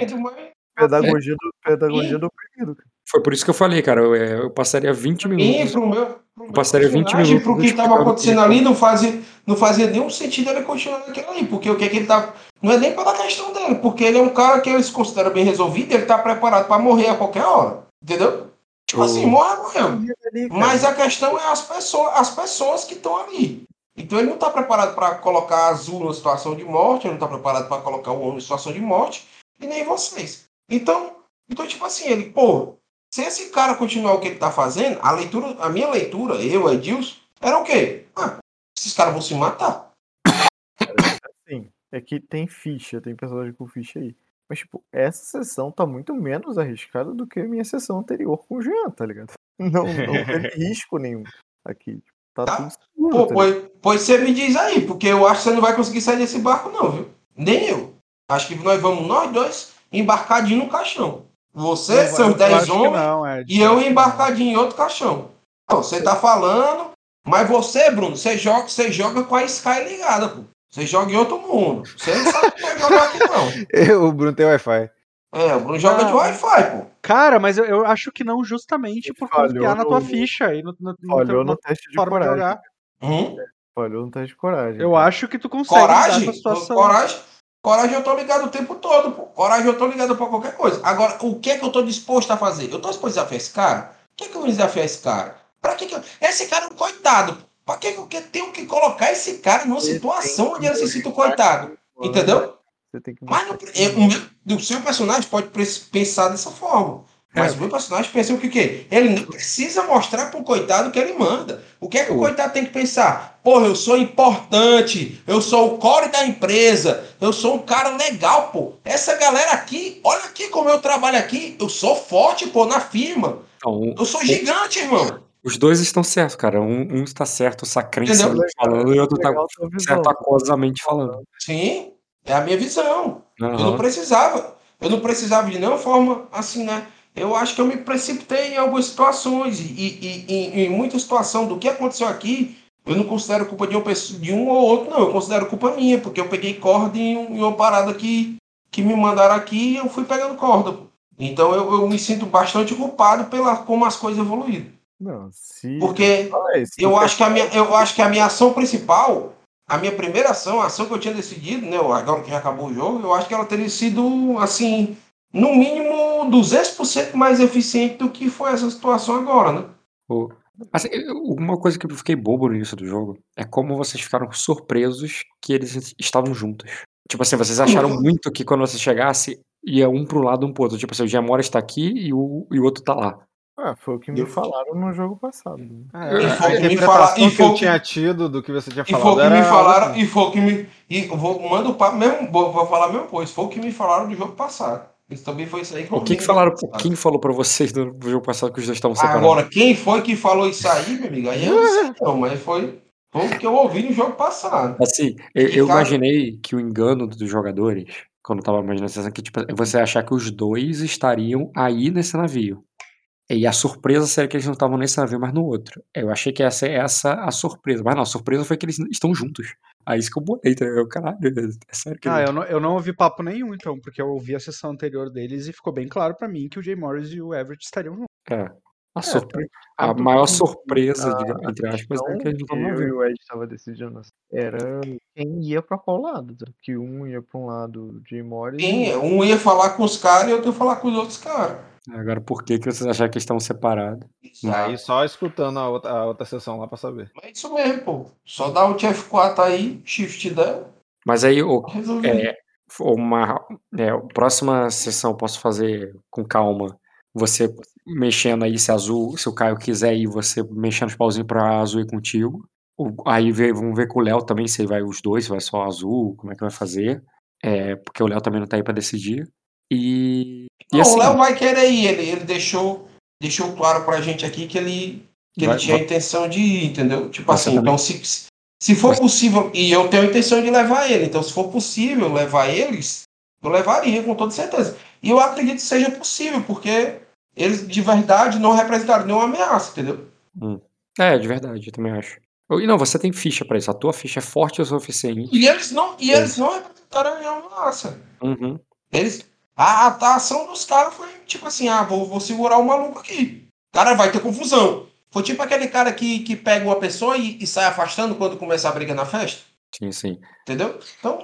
[SPEAKER 8] Pedagogia do, pedagogia do oprimido.
[SPEAKER 1] Foi por isso que eu falei, cara. Eu, é, eu passaria 20
[SPEAKER 4] E
[SPEAKER 1] minutos.
[SPEAKER 4] pro meu, pro
[SPEAKER 1] Eu
[SPEAKER 4] meu
[SPEAKER 1] passaria 20
[SPEAKER 4] personagem,
[SPEAKER 1] minutos.
[SPEAKER 4] pro que estava acontecendo ali, não fazia, não fazia nenhum sentido ele continuar naquilo ali, porque o que, é que ele tá. Não é nem pela questão dele, porque ele é um cara que eles consideram bem resolvido, ele tá preparado para morrer a qualquer hora. Entendeu? Tipo assim, morre, morreu.
[SPEAKER 8] Cara.
[SPEAKER 4] Mas a questão é as pessoas, as pessoas que estão ali. Então ele não está preparado para colocar azul numa situação de morte, ele não está preparado para colocar o homem em situação de morte, e nem vocês. Então, então tipo assim, ele, pô, se esse cara continuar o que ele está fazendo, a leitura, a minha leitura, eu, Edilson, era o quê? Ah, esses caras vão se matar.
[SPEAKER 8] Assim, é que tem ficha, tem personagem com ficha aí. Mas, tipo, essa sessão tá muito menos arriscada do que a minha sessão anterior com o Jean, tá ligado? Não, não teve risco nenhum aqui. Tá
[SPEAKER 4] Tá.
[SPEAKER 8] tudo seguro,
[SPEAKER 4] Pô,
[SPEAKER 8] tá
[SPEAKER 4] pois, pois você me diz aí, porque eu acho que você não vai conseguir sair desse barco, não, viu? Nem eu. Acho que nós vamos, nós dois, embarcadinho no caixão. Você,
[SPEAKER 6] Não
[SPEAKER 4] seus
[SPEAKER 6] eu
[SPEAKER 4] 10
[SPEAKER 6] acho que
[SPEAKER 4] homens,
[SPEAKER 6] não, Ed.
[SPEAKER 4] e eu embarcadinho em outro caixão. Não, você tá falando, mas você, Bruno, você joga, você joga com a Sky ligada, pô. Você joga em outro mundo. Você não sabe como é jogar aqui, não.
[SPEAKER 7] Eu, o Bruno tem Wi-Fi.
[SPEAKER 4] É, o Bruno joga de
[SPEAKER 6] Ah.
[SPEAKER 4] Wi-Fi, pô.
[SPEAKER 6] Cara, mas eu, eu acho que não justamente por confiar na tua
[SPEAKER 8] no-
[SPEAKER 6] ficha e no, no, no
[SPEAKER 8] Falhou no
[SPEAKER 6] na
[SPEAKER 8] teste de
[SPEAKER 6] forma de
[SPEAKER 8] coragem.
[SPEAKER 6] jogar.
[SPEAKER 4] Hum?
[SPEAKER 8] Falhou no teste de coragem.
[SPEAKER 6] Eu
[SPEAKER 8] cara.
[SPEAKER 6] acho que tu consegue
[SPEAKER 4] Coragem? Coragem? Coragem eu tô ligado o tempo todo, pô. Coragem eu tô ligado pra qualquer coisa. Agora, o que é que eu tô disposto a fazer? Eu tô disposto a desafiar esse cara? O que é que eu vou desafiar esse cara? Pra que que eu... Esse cara é um coitado. pô. Pra que que eu que- tenho que colocar esse cara numa situação onde ele se sinta um coitado? Entendeu?
[SPEAKER 8] Você tem que
[SPEAKER 4] Mas não- é, o, meu, o seu personagem pode pensar dessa forma. Mas
[SPEAKER 1] É.
[SPEAKER 4] o meu personagem pensa o que, quê? Ele não precisa mostrar pro coitado que ele manda. O que é que o coitado tem que pensar? Porra, eu sou importante, eu sou o core da empresa, eu sou um cara legal, pô. Essa galera aqui, olha aqui como eu trabalho aqui, eu sou forte, pô, na firma.
[SPEAKER 1] Então,
[SPEAKER 4] Eu sou gigante, irmão.
[SPEAKER 1] os dois estão certos, cara. Um, um está certo sacrensemente
[SPEAKER 4] Entendeu?
[SPEAKER 1] falando e o outro tá
[SPEAKER 8] visão.
[SPEAKER 1] certo aquosamente falando.
[SPEAKER 4] Sim, é a minha visão. Eu não precisava. Eu não precisava de nenhuma forma assim, né? Eu acho que eu me precipitei em algumas situações. E, e- e- em muita situação do que aconteceu aqui, eu não considero culpa de, uma pessoa, de um ou outro, não. Eu considero culpa minha, porque eu peguei corda em, um- em uma parada que, que me mandaram aqui e eu fui pegando corda. Então eu, eu me sinto bastante culpado pela como as coisas evoluíram.
[SPEAKER 8] Não, se.
[SPEAKER 4] Porque
[SPEAKER 8] Ah,
[SPEAKER 4] eu acho que a minha, eu acho que a minha ação principal, a minha primeira ação, a ação que eu tinha decidido, né, agora que já acabou o jogo, eu acho que ela teria sido assim, no mínimo 200% mais eficiente do que foi essa situação agora, né?
[SPEAKER 1] O- Assim, uma coisa que eu fiquei bobo no início do jogo é como vocês ficaram surpresos que eles estavam juntos. Tipo assim, vocês acharam muito que quando você chegasse, ia um pro lado, um pro outro. Tipo assim, o Giamora está aqui e o, e o outro tá lá.
[SPEAKER 8] Ah, foi o que me falaram no jogo passado.
[SPEAKER 7] Ah,
[SPEAKER 4] E foi o que me falaram- e
[SPEAKER 7] que
[SPEAKER 4] foi
[SPEAKER 7] eu
[SPEAKER 4] o que-
[SPEAKER 7] tinha tido do que você tinha
[SPEAKER 4] E foi o
[SPEAKER 7] falado
[SPEAKER 4] que me falaram,
[SPEAKER 7] outra.
[SPEAKER 4] e foi o que me. E eu vou, manda o papo mesmo, vou, vou falar mesmo coisa, foi o que me falaram do jogo passado. Isso também foi isso aí que eu
[SPEAKER 1] O que, que falaram?
[SPEAKER 4] passado.
[SPEAKER 1] Quem falou pra vocês no jogo passado que os dois estavam separados?
[SPEAKER 4] Agora, quem foi que falou isso aí, meu amigo? Aí eu não sei não, mas foi, foi o que eu ouvi no jogo passado.
[SPEAKER 1] Assim, eu, eu
[SPEAKER 4] cara-
[SPEAKER 1] imaginei que o engano dos jogadores, quando eu tava imaginando essa que tipo, é você achar que os dois estariam aí nesse navio. E a surpresa seria que eles não estavam nesse navio, mas no outro. Eu achei que essa é essa a surpresa. Mas não, a surpresa foi que eles estão juntos. Aí isso que eu bolei, tá? Eu, caralho, é sério que
[SPEAKER 6] Ah, eu não, eu não ouvi papo nenhum, então, porque eu ouvi a sessão anterior deles e ficou bem claro pra mim que o Jay Morris e o Everett estariam juntos.
[SPEAKER 1] É. A,
[SPEAKER 8] É,
[SPEAKER 1] surpre... a maior surpresa,
[SPEAKER 8] a-
[SPEAKER 1] entre aspas,
[SPEAKER 8] Então,
[SPEAKER 1] é que eles não
[SPEAKER 8] que
[SPEAKER 1] estavam no
[SPEAKER 8] eu e o Ed estava decidindo assim, era quem ia pra qual lado. tá? Que um ia pra um lado Jay Morris
[SPEAKER 4] Quem,
[SPEAKER 8] e
[SPEAKER 4] é? um ia falar com os caras e outro ia falar com os outros caras.
[SPEAKER 1] Agora, por que, que vocês acharam que eles estavam separados?
[SPEAKER 7] Aí só escutando a outra, a outra sessão lá pra saber.
[SPEAKER 4] Mas é isso mesmo, pô. Só dá o F4 aí, shift dela,
[SPEAKER 1] Mas aí, o, é, uma é, a próxima sessão eu posso fazer com calma. Você mexendo aí se azul, se o Caio quiser ir, você mexendo os pauzinhos pra azul ir contigo. O- aí vê- vamos ver com o Léo também se vai os dois, se vai só azul, como é que vai fazer. É, porque o Léo também não tá aí pra decidir. E, e
[SPEAKER 4] Não,
[SPEAKER 1] assim,
[SPEAKER 4] o Léo vai querer ir. Ele, ele deixou, deixou claro pra gente aqui que ele, que
[SPEAKER 1] Vai-
[SPEAKER 4] ele tinha a
[SPEAKER 1] vai-
[SPEAKER 4] intenção de ir, entendeu? Tipo assim,
[SPEAKER 1] também-
[SPEAKER 4] então se, se for possível, e eu tenho a intenção de levar ele, então se for possível levar eles, eu levaria com toda certeza. E eu acredito que seja possível, porque eles de verdade não representaram nenhuma ameaça, entendeu?
[SPEAKER 1] hum. é, de verdade, eu também acho. E não, você tem ficha pra isso. A tua ficha é forte o suficiente.
[SPEAKER 4] E eles não, e
[SPEAKER 1] É.
[SPEAKER 4] eles não representaram nenhuma ameaça.
[SPEAKER 1] Uhum.
[SPEAKER 4] Eles, a, a ação dos caras foi tipo assim: ah, vou, vou segurar o maluco aqui. Cara, vai ter confusão. Foi tipo aquele cara que, que pega uma pessoa e, e sai afastando quando começa a briga na festa.
[SPEAKER 1] Sim, sim.
[SPEAKER 4] Entendeu? Então.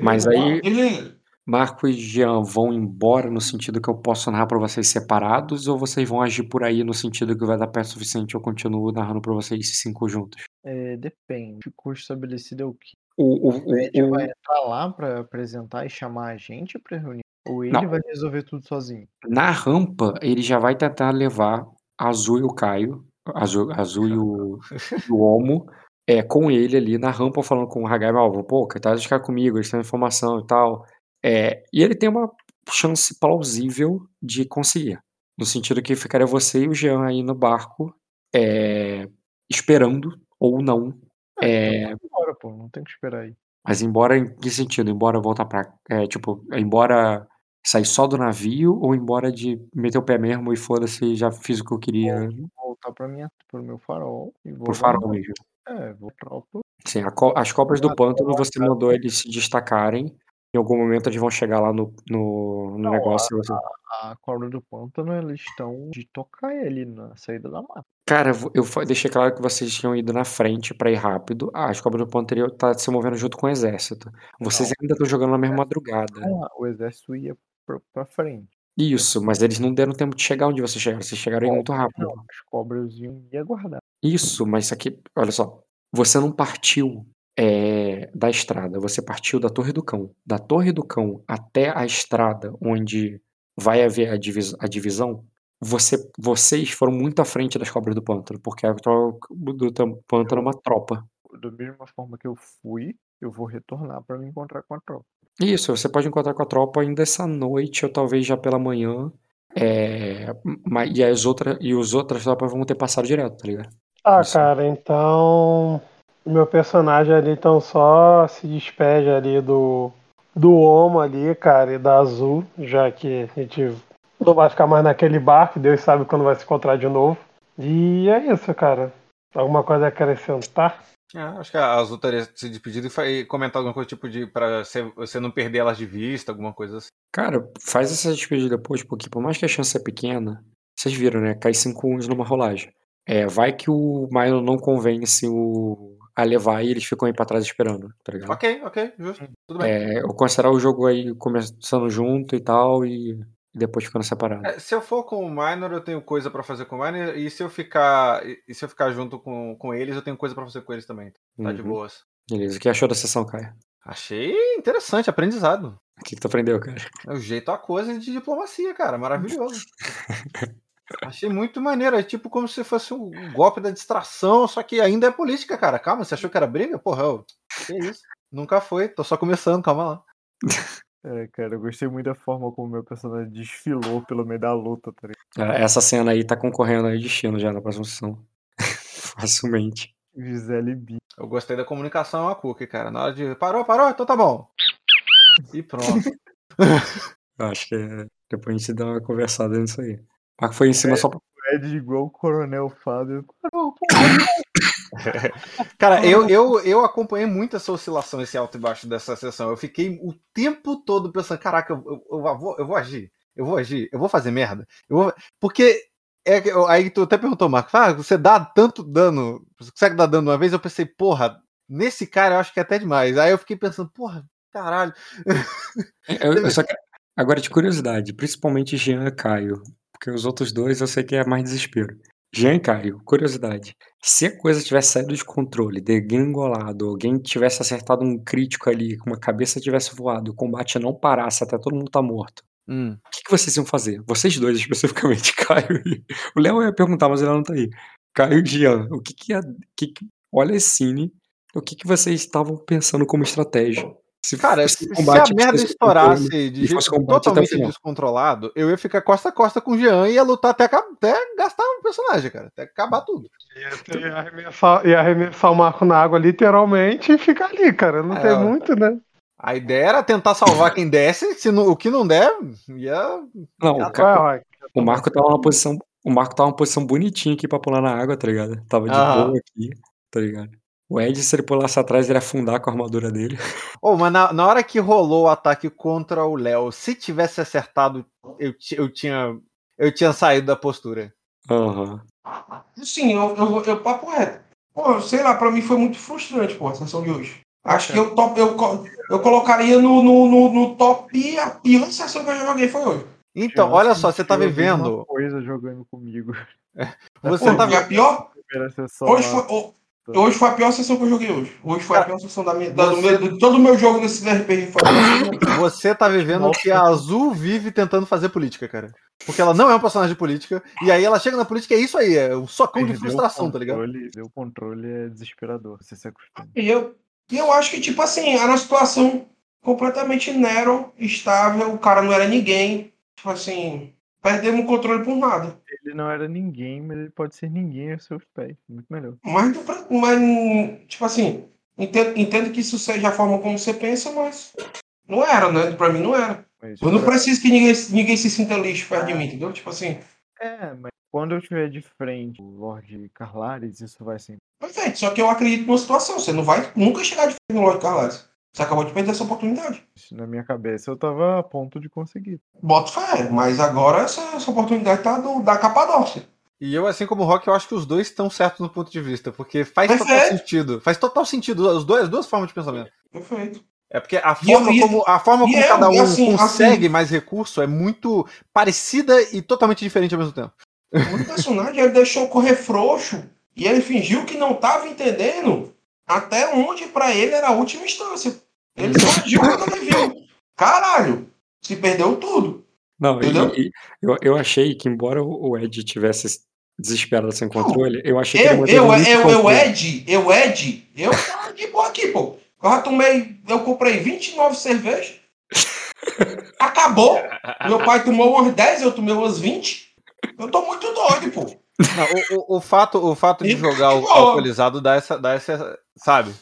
[SPEAKER 1] Mas aí-
[SPEAKER 4] Ele,
[SPEAKER 1] Marco e Jean vão embora no sentido que eu posso narrar pra vocês separados ou vocês vão agir por aí no sentido que vai dar pé suficiente eu continuo narrando pra vocês cinco juntos?
[SPEAKER 8] É, depende. Ficou estabelecido é o que?
[SPEAKER 1] O, o,
[SPEAKER 8] O Ed
[SPEAKER 1] o,
[SPEAKER 8] vai
[SPEAKER 1] o,
[SPEAKER 8] entrar lá pra apresentar e chamar a gente pra reunião? Ou ele
[SPEAKER 1] Não.
[SPEAKER 8] vai resolver tudo sozinho?
[SPEAKER 1] na rampa, ele já vai tentar levar Azul e o Caio, Azul, Azul e o, e o Omo, é, com ele ali na rampa, falando com o Hagai, ó, pô, que tá de ficar comigo, eles têm informação e tal. É, e ele tem uma chance plausível de conseguir. No sentido que ficaria você e o Jean aí no barco, é, esperando, ou não. É,
[SPEAKER 8] Bora, pô, não tem que esperar aí.
[SPEAKER 1] mas embora em que sentido? Embora voltar pra. É, tipo, embora sair só do navio ou embora de meter o pé mesmo e foda-se, já fiz o que eu queria
[SPEAKER 8] Voltar pra minha, pro meu farol e vou
[SPEAKER 1] pro farol mesmo.
[SPEAKER 8] É, vou tropa.
[SPEAKER 1] Sim, co- as cobras do
[SPEAKER 8] Ah,
[SPEAKER 1] pântano você mandou eles se destacarem. Em algum momento eles vão chegar lá no, no, no
[SPEAKER 8] Não,
[SPEAKER 1] negócio. você-
[SPEAKER 8] A cobra do pântano, eles estão de tocar ele na saída da mata.
[SPEAKER 1] Cara, eu, deixei claro que vocês tinham ido na frente pra ir rápido. Ah, as cobras do pântano tá se movendo junto com o exército. Vocês
[SPEAKER 8] Não.
[SPEAKER 1] ainda estão jogando na mesma madrugada.
[SPEAKER 8] Então, o exército ia pra, pra frente.
[SPEAKER 1] Isso, mas eles não deram tempo de chegar onde vocês chegaram. Vocês chegaram aí muito rápido.
[SPEAKER 8] Não, as cobras iam aguardar.
[SPEAKER 1] Isso, mas isso aqui, olha só. Você não partiu é, da estrada. Você partiu da Torre do Cão. Da Torre do Cão até a estrada onde vai haver a, divis- a divisão, você, vocês foram muito à frente das cobras do pântano, porque a tropa do pântano é uma tropa.
[SPEAKER 8] Da mesma forma que eu fui, eu vou retornar pra me encontrar com a tropa.
[SPEAKER 1] Isso, você pode encontrar com a tropa ainda essa noite, ou talvez já pela manhã. É, ma- e as outras e os outras tropas vão ter passado direto, tá ligado?
[SPEAKER 5] Ah,
[SPEAKER 1] Isso.
[SPEAKER 5] cara, então. Meu personagem ali então só se despede ali do. Do Homo ali, cara, e da Azul, já que a gente não vai ficar mais naquele barco, Deus sabe quando vai se encontrar de novo. E é isso, cara. Alguma coisa a acrescentar?
[SPEAKER 7] É, acho que a Azul teria se despedido e comentado alguma coisa tipo de pra você, você não perder elas de vista, alguma coisa assim.
[SPEAKER 1] Cara, faz essa despedida depois, porque por mais que a chance é pequena, vocês viram, né? Cai 5 uns numa rolagem. É, vai que o Milo não convence o a levar e eles ficam aí pra trás esperando, tá ligado?
[SPEAKER 7] Ok, ok, justo. Tudo bem.
[SPEAKER 1] É, eu considerar o jogo aí começando junto e tal, e, depois ficando separado.
[SPEAKER 7] É, se eu for com o Minor, eu tenho coisa pra fazer com o Minor, e se eu ficar, e se eu ficar junto com, com eles, eu tenho coisa pra fazer com eles também. Tá de
[SPEAKER 1] Uhum.
[SPEAKER 7] boas.
[SPEAKER 1] Beleza. O que achou da sessão, Caio?
[SPEAKER 7] Achei interessante, aprendizado.
[SPEAKER 1] O que, que tu aprendeu, cara?
[SPEAKER 7] É o jeito a coisa de diplomacia, cara. Maravilhoso. Achei muito maneiro. É tipo como se fosse um golpe da distração, só que ainda é política, cara. Calma, você achou que era briga? Porra, ô, que isso? Nunca foi, tô só começando, calma lá.
[SPEAKER 8] É, cara, eu gostei muito da forma como meu personagem desfilou pelo meio da luta, tá ligado?
[SPEAKER 1] É, Essa cena aí tá concorrendo aí destino já na próxima sessão. Facilmente.
[SPEAKER 8] Gisele B.
[SPEAKER 7] Eu gostei da comunicação a Cookie, cara. Na hora de. Parou, parou, então tá bom. E pronto.
[SPEAKER 1] Eu acho que é... depois a gente dá uma conversada nisso aí. Mas foi em cima só pra...
[SPEAKER 8] O Ed igual o Coronel Fábio.
[SPEAKER 7] Cara, eu, eu, eu acompanhei muito essa oscilação, esse alto e baixo dessa sessão. Eu fiquei o tempo todo pensando, caraca, eu, eu, eu vou, eu vou agir, eu vou agir, eu vou fazer merda. Eu vou... Porque é, aí tu até perguntou, Marco, ah, você dá tanto dano, você consegue dar dano uma vez? Eu pensei, porra, nesse cara eu acho que é até demais. Aí eu fiquei pensando, porra, caralho.
[SPEAKER 1] Eu, eu só quero... Agora, de curiosidade, principalmente Jean e Caio, porque os outros dois eu sei que é mais desespero. Jean e Caio, curiosidade. Se a coisa tivesse saído de controle, degringolado, alguém tivesse acertado um crítico ali, com uma cabeça tivesse voado, o combate não parasse até todo mundo tá morto,
[SPEAKER 7] Hum.
[SPEAKER 1] o que, que vocês iam fazer? Vocês dois, especificamente, Caio e... O Léo ia perguntar, mas ele não tá aí. Caio e Jean, o que que ia... que que- Olha esse cine, o que que vocês estavam pensando como estratégia? Se
[SPEAKER 7] Cara, se, se
[SPEAKER 1] combate
[SPEAKER 7] a merda
[SPEAKER 1] controle
[SPEAKER 7] estourasse de jeito
[SPEAKER 1] combate o
[SPEAKER 7] totalmente descontrolado, eu ia ficar costa a costa com o Jean e ia lutar até, até gastar o personagem, cara. Até acabar tudo.
[SPEAKER 5] E arremessar, arremessar o Marco na água literalmente e ficar ali, cara. Não
[SPEAKER 7] É,
[SPEAKER 5] tem muito, né?
[SPEAKER 7] A ideia era tentar salvar quem desse, se não- o que não der, ia.
[SPEAKER 1] Não,
[SPEAKER 7] ia
[SPEAKER 1] o, ca-
[SPEAKER 5] Ué, ué,
[SPEAKER 1] o Marco tava numa posição. O Marco tava numa posição bonitinha aqui pra pular na água, tá ligado? Tava de
[SPEAKER 7] Aham.
[SPEAKER 1] boa aqui, tá ligado? O Ed, se ele pulasse atrás, ele ia afundar com a armadura dele.
[SPEAKER 7] Ô, mas na, na hora que rolou o ataque contra o Léo, se tivesse acertado, eu, eu tinha. Eu tinha saído da postura.
[SPEAKER 1] Aham.
[SPEAKER 4] Sim, eu, eu, eu papo reto. Pô, sei lá, pra mim foi muito frustrante, pô, a sessão de hoje. Acho que eu, top, eu, eu colocaria no, no, no, no top a pior sessão que eu joguei foi hoje.
[SPEAKER 7] Então,
[SPEAKER 8] Eu
[SPEAKER 7] olha só, você tá vivendo.
[SPEAKER 8] coisa jogando comigo.
[SPEAKER 7] Você
[SPEAKER 4] Pô,
[SPEAKER 7] tá
[SPEAKER 4] a pior? Hoje
[SPEAKER 8] lá.
[SPEAKER 4] foi, ho- hoje foi a pior sessão que eu joguei hoje. Hoje foi a pior sessão da minha, da- do meu- todo o meu jogo nesse RPG. Foi.
[SPEAKER 7] Você tá vivendo o que a Azul vive tentando fazer política, cara. Porque ela não é um personagem de política, e aí ela chega na política e é isso aí, é um socão de frustração, tá ligado?
[SPEAKER 8] controle- O controle é desesperador, você se acostuma.
[SPEAKER 4] E eu, e eu acho que, tipo assim, era uma situação completamente narrow, estável, o cara não era ninguém. Tipo assim, perdemos o controle por nada.
[SPEAKER 8] Ele não era ninguém, mas ele pode ser ninguém aos seus pés. Muito melhor.
[SPEAKER 4] Mas, mas tipo assim, entendo, entendo que isso seja a forma como você pensa, mas não era, né? Pra mim não era.
[SPEAKER 8] Mas,
[SPEAKER 4] Eu não preciso que ninguém, ninguém se sinta lixo perto de mim, entendeu? Tipo assim,
[SPEAKER 8] É, mas quando eu estiver de frente o Lorde Carlares, isso vai ser.
[SPEAKER 4] perfeito. Só que eu acredito numa situação. Você não vai nunca chegar de frente no Lorde Carlares. Você acabou de perder essa oportunidade.
[SPEAKER 8] Na minha cabeça eu tava a ponto de conseguir.
[SPEAKER 4] Bota fé, mas agora essa, essa oportunidade tá do, da Capadócia.
[SPEAKER 7] E eu, assim como o Rock, eu acho que os dois estão certos no ponto de vista, porque faz
[SPEAKER 4] Perfeito.
[SPEAKER 7] total sentido. Faz total sentido as duas, as duas formas de pensamento.
[SPEAKER 4] Perfeito.
[SPEAKER 7] É porque a
[SPEAKER 4] E eu-
[SPEAKER 7] forma
[SPEAKER 4] e-
[SPEAKER 7] como, a forma como
[SPEAKER 4] eu,
[SPEAKER 7] cada um
[SPEAKER 4] assim,
[SPEAKER 7] consegue
[SPEAKER 4] assim-
[SPEAKER 7] mais recurso é muito parecida e totalmente diferente ao mesmo tempo.
[SPEAKER 4] O personagem ele deixou correr frouxo e ele fingiu que não tava entendendo até onde pra ele era a última instância. Ele só agiu quando ele viu. Caralho, se perdeu tudo.
[SPEAKER 1] Não, e-
[SPEAKER 4] Entendeu?
[SPEAKER 1] e- eu, eu achei que, embora o Ed tivesse desesperado sem controle, eu achei que ele
[SPEAKER 4] Eu, eu, eu, eu. Ed, eu, Ed, eu tava de boa aqui, pô. Eu já tomei, eu comprei 29 cervejas. Acabou. Meu pai tomou umas 10, eu tomei umas 20. Eu tô muito doido, pô.
[SPEAKER 7] Não, o, o, o fato, o fato de jogar o
[SPEAKER 4] Pô.
[SPEAKER 7] alcoolizado dá essa, dá essa, sabe?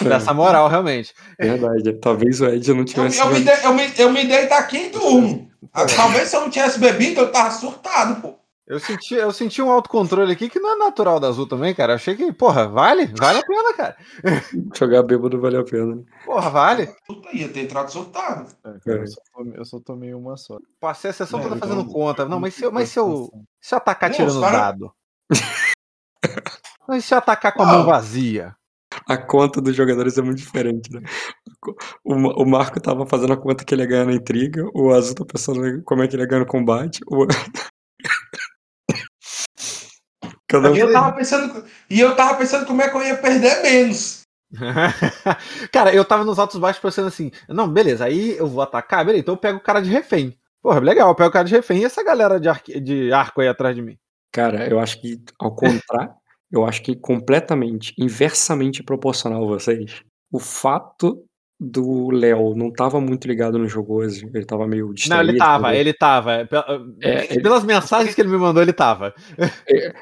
[SPEAKER 7] Dá essa moral, realmente.
[SPEAKER 1] Verdade. Talvez o Ed não
[SPEAKER 4] Eu,
[SPEAKER 1] tivesse.
[SPEAKER 4] eu, me,
[SPEAKER 1] jogado-
[SPEAKER 4] de, eu, me, eu me deito aqui e durmo. Ah, Talvez se eu não tivesse bebido, eu tava surtado, pô.
[SPEAKER 7] Eu senti, eu senti um autocontrole aqui que não é natural da Azul também, cara. Eu achei que, porra, vale? Vale a pena, cara.
[SPEAKER 1] Jogar bêbado vale a pena. né?
[SPEAKER 7] Porra, vale.
[SPEAKER 4] Puta, ia ter entrado.
[SPEAKER 8] É, cara, eu, só tomei, eu só tomei uma só.
[SPEAKER 7] Passei a sessão
[SPEAKER 8] É,
[SPEAKER 7] toda fazendo
[SPEAKER 8] tô-
[SPEAKER 7] conta. Não, mas se eu, mas se eu, se eu atacar
[SPEAKER 4] Não,
[SPEAKER 7] tirando
[SPEAKER 4] os cara-
[SPEAKER 7] dado? Mas se eu atacar com a mão
[SPEAKER 4] Não.
[SPEAKER 7] vazia?
[SPEAKER 1] A conta dos jogadores é muito diferente, né? O, o Marco tava fazendo a conta que ele ia ganhar na intriga, o Azul tá pensando como é que ele ia ganhar no combate. O... Cada
[SPEAKER 4] E eu tava pensando, e eu tava pensando como é que eu ia perder menos.
[SPEAKER 7] cara, eu tava nos altos baixos pensando assim, não, beleza, aí eu vou atacar, beleza, então eu pego o cara de refém. Porra, legal, eu pego o cara de refém e essa galera de, arque- de arco aí atrás de mim.
[SPEAKER 1] Cara, eu acho que, ao contrário, eu acho que completamente, inversamente proporcional a vocês, o fato do Léo não tava muito ligado no jogo hoje, ele tava meio
[SPEAKER 7] Não,
[SPEAKER 1] distraído.
[SPEAKER 7] ele tava,
[SPEAKER 1] entendeu?
[SPEAKER 7] ele tava. Pe-
[SPEAKER 1] É, ele-
[SPEAKER 7] Pelas mensagens que ele me mandou, ele tava.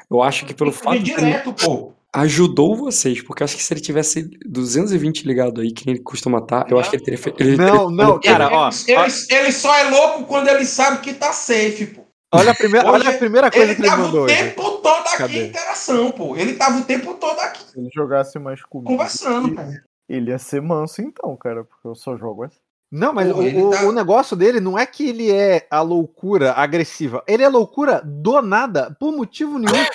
[SPEAKER 1] Eu acho que pelo fato de ele
[SPEAKER 4] direto, pô.
[SPEAKER 1] ajudou vocês, porque eu acho que se ele tivesse 220 ligado aí, que nem ele costuma estar, eu acho que ele teria feito. ele
[SPEAKER 7] Não,
[SPEAKER 1] teria-
[SPEAKER 7] não, cara,
[SPEAKER 4] ele,
[SPEAKER 7] ó,
[SPEAKER 4] ele, ele só é louco quando ele sabe que tá safe, pô.
[SPEAKER 7] Olha a primeira,
[SPEAKER 4] Hoje,
[SPEAKER 7] olha a primeira coisa
[SPEAKER 4] Ele
[SPEAKER 7] que ele
[SPEAKER 4] tava
[SPEAKER 7] mandou
[SPEAKER 4] o
[SPEAKER 7] hoje.
[SPEAKER 4] tempo todo aqui
[SPEAKER 7] Cadê?
[SPEAKER 4] em interação, pô. Ele tava o tempo todo aqui
[SPEAKER 8] Se ele jogasse mais comigo,
[SPEAKER 4] conversando, pô.
[SPEAKER 8] Ele ia ser manso então, cara, porque eu só jogo assim.
[SPEAKER 7] Não, mas o, o-
[SPEAKER 4] tá-
[SPEAKER 7] o negócio dele não é que ele é a loucura agressiva. Ele é loucura do nada, por motivo nenhum.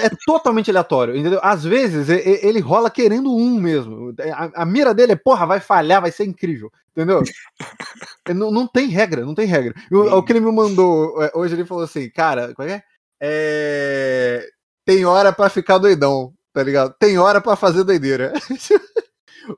[SPEAKER 7] É totalmente aleatório, entendeu? Às vezes ele rola querendo um mesmo. A, a mira dele é, porra, vai falhar, vai ser incrível, entendeu? Não, não tem regra, não tem regra. O, o que ele me mandou é, hoje, ele falou assim, cara, qual é? É, Tem hora pra ficar doidão, tá ligado? Tem hora pra fazer doideira.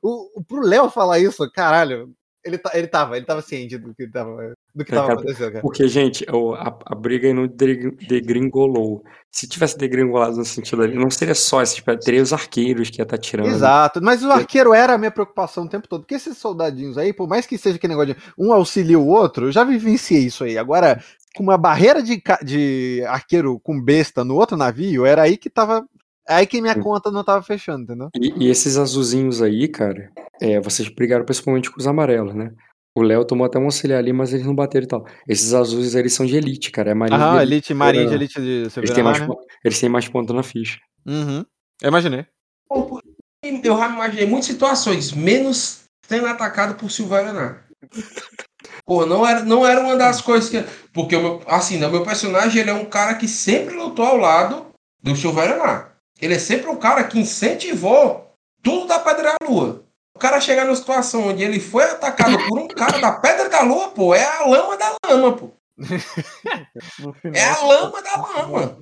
[SPEAKER 7] o, pro Léo falar isso, caralho, ele, tá, ele tava, ele tava ciente do que tava, do que
[SPEAKER 1] É,
[SPEAKER 7] tava acontecendo, cara.
[SPEAKER 1] Porque, gente, a, a briga aí não degri- degringolou. Se tivesse degringolado no sentido ali, não seria só esses, teria os arqueiros que ia estar tirando.
[SPEAKER 7] Exato, mas o arqueiro era a minha preocupação o tempo todo. Porque esses soldadinhos aí, por mais que seja aquele negócio de um auxilia o outro, eu já vivenciei isso aí. Agora, com uma barreira de, de arqueiro com besta no outro navio, era aí que tava. Aí que minha
[SPEAKER 1] Sim.
[SPEAKER 7] conta não tava fechando, entendeu?
[SPEAKER 1] E, e esses azulzinhos aí, cara, é, vocês brigaram principalmente com os amarelos, né? O Léo tomou até um auxiliar ali, mas eles não bateram e tal. Esses azuis aí eles são de elite, cara. É marinha de
[SPEAKER 7] Aham,
[SPEAKER 1] elite.
[SPEAKER 7] elite, marinha de
[SPEAKER 1] É.
[SPEAKER 7] elite de
[SPEAKER 1] Eles têm, mais,
[SPEAKER 7] né?
[SPEAKER 1] eles têm mais ponto na ficha.
[SPEAKER 7] Uhum. Eu imaginei.
[SPEAKER 4] Eu já imaginei muitas situações, menos sendo atacado por Silvaraná. Pô, não era, não era uma das coisas que. Porque, o meu, assim, né, o meu personagem ele é um cara que sempre lutou ao lado do Silvaraná. Ele é sempre um cara que incentivou tudo da Pedra da Lua. O cara chegar numa situação onde ele foi atacado por um cara da Pedra da Lua, pô, é a lama da lama, pô.
[SPEAKER 8] Final,
[SPEAKER 4] É a lama da lama.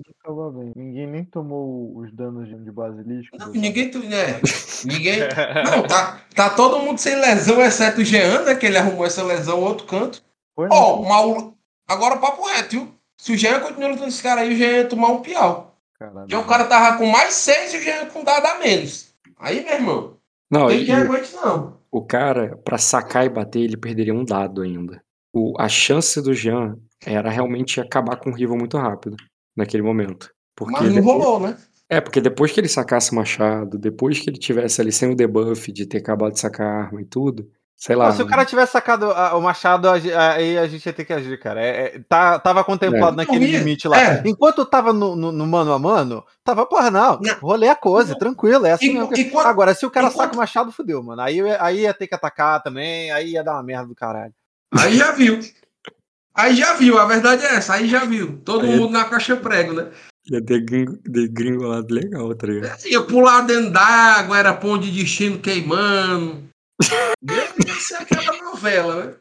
[SPEAKER 8] Ninguém nem tomou os danos de basilisco.
[SPEAKER 4] Não, ninguém. Né, ninguém. Não, tá, tá todo mundo sem lesão, exceto o Jean, né? Que ele arrumou essa lesão outro canto. Ó, mal. Agora papo reto, viu? Se o Jean continuar lutando esse cara aí, o Jean ia tomar um piau.
[SPEAKER 8] Caralho.
[SPEAKER 4] Já o cara tava com mais seis e o Jean com dado a menos. Aí, meu irmão,
[SPEAKER 1] Não,
[SPEAKER 4] tem aguente não.
[SPEAKER 1] o cara, pra sacar e bater, ele perderia um dado ainda. O, a chance do Jean era realmente acabar com o rival muito rápido naquele momento. Porque
[SPEAKER 4] Mas não
[SPEAKER 1] ele-
[SPEAKER 4] rolou, né?
[SPEAKER 1] É, porque depois que ele sacasse o machado, depois que ele tivesse ali sem o debuff de ter acabado de sacar a arma e tudo, sei lá.
[SPEAKER 7] Não, se o cara tivesse sacado a- o machado, a aí a gente ia ter que agir, cara. É, é, tá, tava contemplado
[SPEAKER 1] É.
[SPEAKER 7] naquele
[SPEAKER 4] Não
[SPEAKER 7] limite lá.
[SPEAKER 4] É.
[SPEAKER 7] Enquanto tava no, no- no mano a mano, tava, porra, não,
[SPEAKER 4] Não.
[SPEAKER 7] rolê a coisa, tranquilo, é assim
[SPEAKER 4] E-
[SPEAKER 7] mesmo.
[SPEAKER 4] e
[SPEAKER 7] Agora, se o cara
[SPEAKER 4] e quando-
[SPEAKER 7] saca o machado, fudeu, mano. Aí, aí ia ter que atacar também, aí ia dar uma merda do caralho.
[SPEAKER 4] Aí já viu. Aí já viu, a verdade é essa, aí já viu. Todo
[SPEAKER 1] Aí-
[SPEAKER 4] mundo na caixa prego, né?
[SPEAKER 1] Ia degringo- degringolado legal, tá ligado?
[SPEAKER 4] Ia pular dentro d'água, era ponto de destino queimando. Isso é aquela novela, né?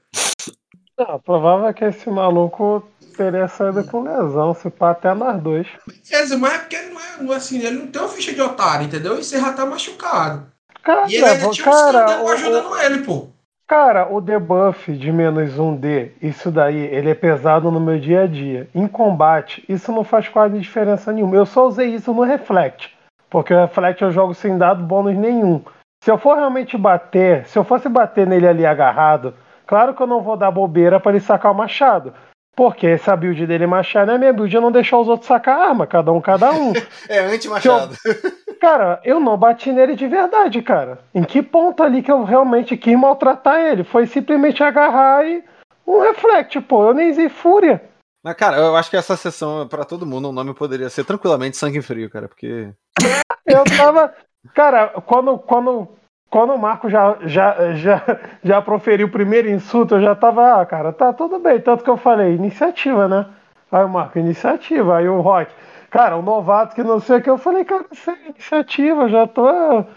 [SPEAKER 5] Não, provável é que esse maluco teria saído com lesão, se pá até nós dois.
[SPEAKER 4] Quer dizer, mas é porque ele não é, não é assim, ele não tem uma ficha de otário, entendeu? E você já tá machucado.
[SPEAKER 5] Cara,
[SPEAKER 4] E ele ainda tinha uns
[SPEAKER 5] cara,
[SPEAKER 4] caras
[SPEAKER 5] o-
[SPEAKER 4] ajudando ele, pô.
[SPEAKER 5] Cara, o debuff de menos 1D, isso daí, ele é pesado no meu dia a dia. Em combate, isso não faz quase diferença nenhuma. Eu só usei isso no Reflect, porque o Reflect eu jogo sem dado bônus nenhum. Se eu for realmente bater, se eu fosse bater nele ali agarrado, claro que eu não vou dar bobeira para ele sacar o machado. Porque essa build dele machado é minha build, eu não deixar os outros sacar arma, cada um, cada um.
[SPEAKER 7] É anti-machado.
[SPEAKER 5] Cara, eu não bati nele de verdade, cara. Em que ponto ali que eu realmente quis maltratar ele? Foi simplesmente agarrar e um reflect, pô. Eu nem usei fúria.
[SPEAKER 7] Mas, cara, eu acho que essa sessão, pra todo mundo, o nome poderia ser tranquilamente Sangue Frio, cara, porque.
[SPEAKER 5] Eu tava. Cara, quando, quando, quando o Marco já, já, já, já proferiu o primeiro insulto, eu já tava, ah, cara, tá tudo bem. Tanto que eu falei, iniciativa, né? Aí o Marco, iniciativa. Aí o Rock, cara, o novato que não sei o que, eu falei, cara, isso é iniciativa, já tô.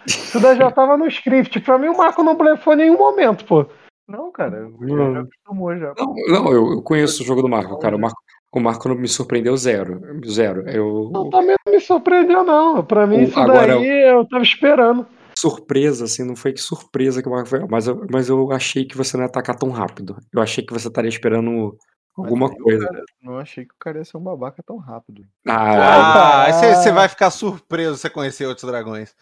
[SPEAKER 5] Isso daí já tava no script. Pra mim, o Marco não blefou em nenhum momento, pô.
[SPEAKER 8] Não, cara,
[SPEAKER 1] Não.
[SPEAKER 8] já acostumou já.
[SPEAKER 1] Não, não, eu, eu conheço o jogo do Marco, cara. O Marco, o Marco não me surpreendeu zero. Zero. Eu,
[SPEAKER 5] Não, também não me surpreendeu, não. Pra mim,
[SPEAKER 1] O-
[SPEAKER 5] isso
[SPEAKER 1] agora-
[SPEAKER 5] daí eu tava esperando.
[SPEAKER 1] surpresa, assim, não foi que surpresa que o Marco foi, mas eu, mas eu achei que você não ia atacar tão rápido. Eu achei que você estaria esperando alguma
[SPEAKER 8] o
[SPEAKER 1] coisa.
[SPEAKER 8] cara- não achei que o cara ia ser um babaca tão rápido.
[SPEAKER 1] Ah,
[SPEAKER 7] Ah, aí você- você vai ficar surpreso se você conhecer outros dragões.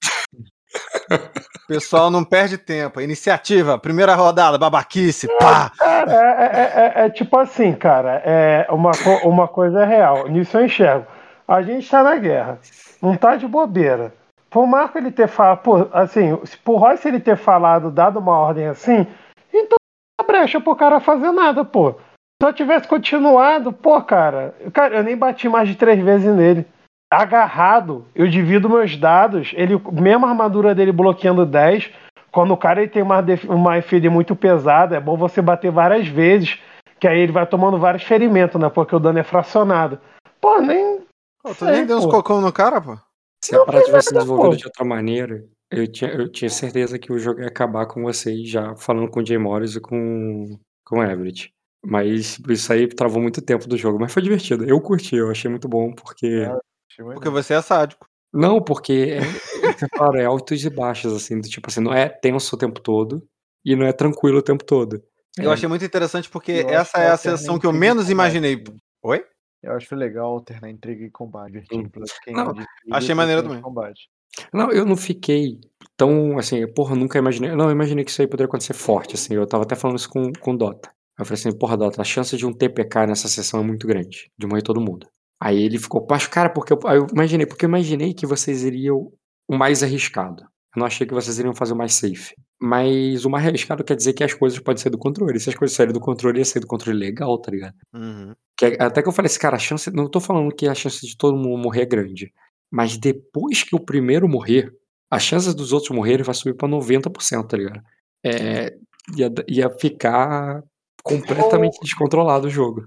[SPEAKER 7] Pessoal, não perde tempo. Iniciativa, primeira rodada, babaquice, pá!
[SPEAKER 5] É, é- é- é tipo assim, cara. É uma, uma coisa é real. Nisso eu enxergo. A gente tá na guerra. Não tá de bobeira. Pro Marco ele ter falado, pô, assim, se pro Royce ele ter falado, dado uma ordem assim, então não brecha pro cara fazer nada, pô. Se eu tivesse continuado, pô, cara, cara, eu nem bati mais de três vezes nele. Agarrado, eu divido meus dados, ele, mesmo a armadura dele bloqueando 10, quando o cara ele tem uma, uma FD muito pesada, é bom você bater várias vezes, que aí ele vai tomando vários ferimentos, né? Porque o dano é fracionado. Pô, nem.
[SPEAKER 7] Pô, tu
[SPEAKER 5] sei,
[SPEAKER 7] nem deu uns cocão no cara, pô.
[SPEAKER 1] se a parada tivesse desenvolvido
[SPEAKER 5] pô.
[SPEAKER 1] de outra maneira, eu tinha, eu tinha certeza que o jogo ia acabar com vocês já falando com o Jay Morris e com, com o Everett. Mas isso aí travou muito tempo do jogo. Mas foi divertido. Eu curti, eu achei muito bom, porque.
[SPEAKER 8] Maneiro.
[SPEAKER 7] Porque você é sádico.
[SPEAKER 1] Não, porque é, é, claro, é altos e baixos, assim, do tipo assim, não é tenso o tempo todo e não é tranquilo o tempo todo.
[SPEAKER 7] Eu
[SPEAKER 1] É,
[SPEAKER 7] achei muito interessante porque
[SPEAKER 8] Eu
[SPEAKER 7] essa é a sessão que eu menos imaginei. Oi?
[SPEAKER 8] Eu acho legal alternar intriga e combate. Quem
[SPEAKER 1] Não,
[SPEAKER 8] é
[SPEAKER 7] achei maneiro
[SPEAKER 8] é
[SPEAKER 7] também.
[SPEAKER 8] combate.
[SPEAKER 1] Não, eu não fiquei tão assim, porra, nunca imaginei. Não, eu imaginei que isso aí poderia acontecer forte, assim. Eu tava até falando isso com, com o Dota. Eu falei assim, porra, Dota, a chance de um TPK nessa sessão é muito grande, de morrer todo mundo. Aí ele ficou, mas cara, porque eu, aí eu imaginei, porque eu imaginei que vocês iriam o mais arriscado. Eu não achei que vocês iriam fazer o mais safe. Mas o mais arriscado quer dizer que as coisas podem ser do controle. Se as coisas saírem do controle, ia ser do controle legal, tá ligado?
[SPEAKER 7] Uhum.
[SPEAKER 1] Que é- até que eu falei assim, cara, a chance. Não tô falando que a chance de todo mundo morrer é grande. Mas depois que o primeiro morrer, a chance dos outros morrerem vai subir pra 90%, tá ligado? É, ia, ia ficar completamente descontrolado o jogo.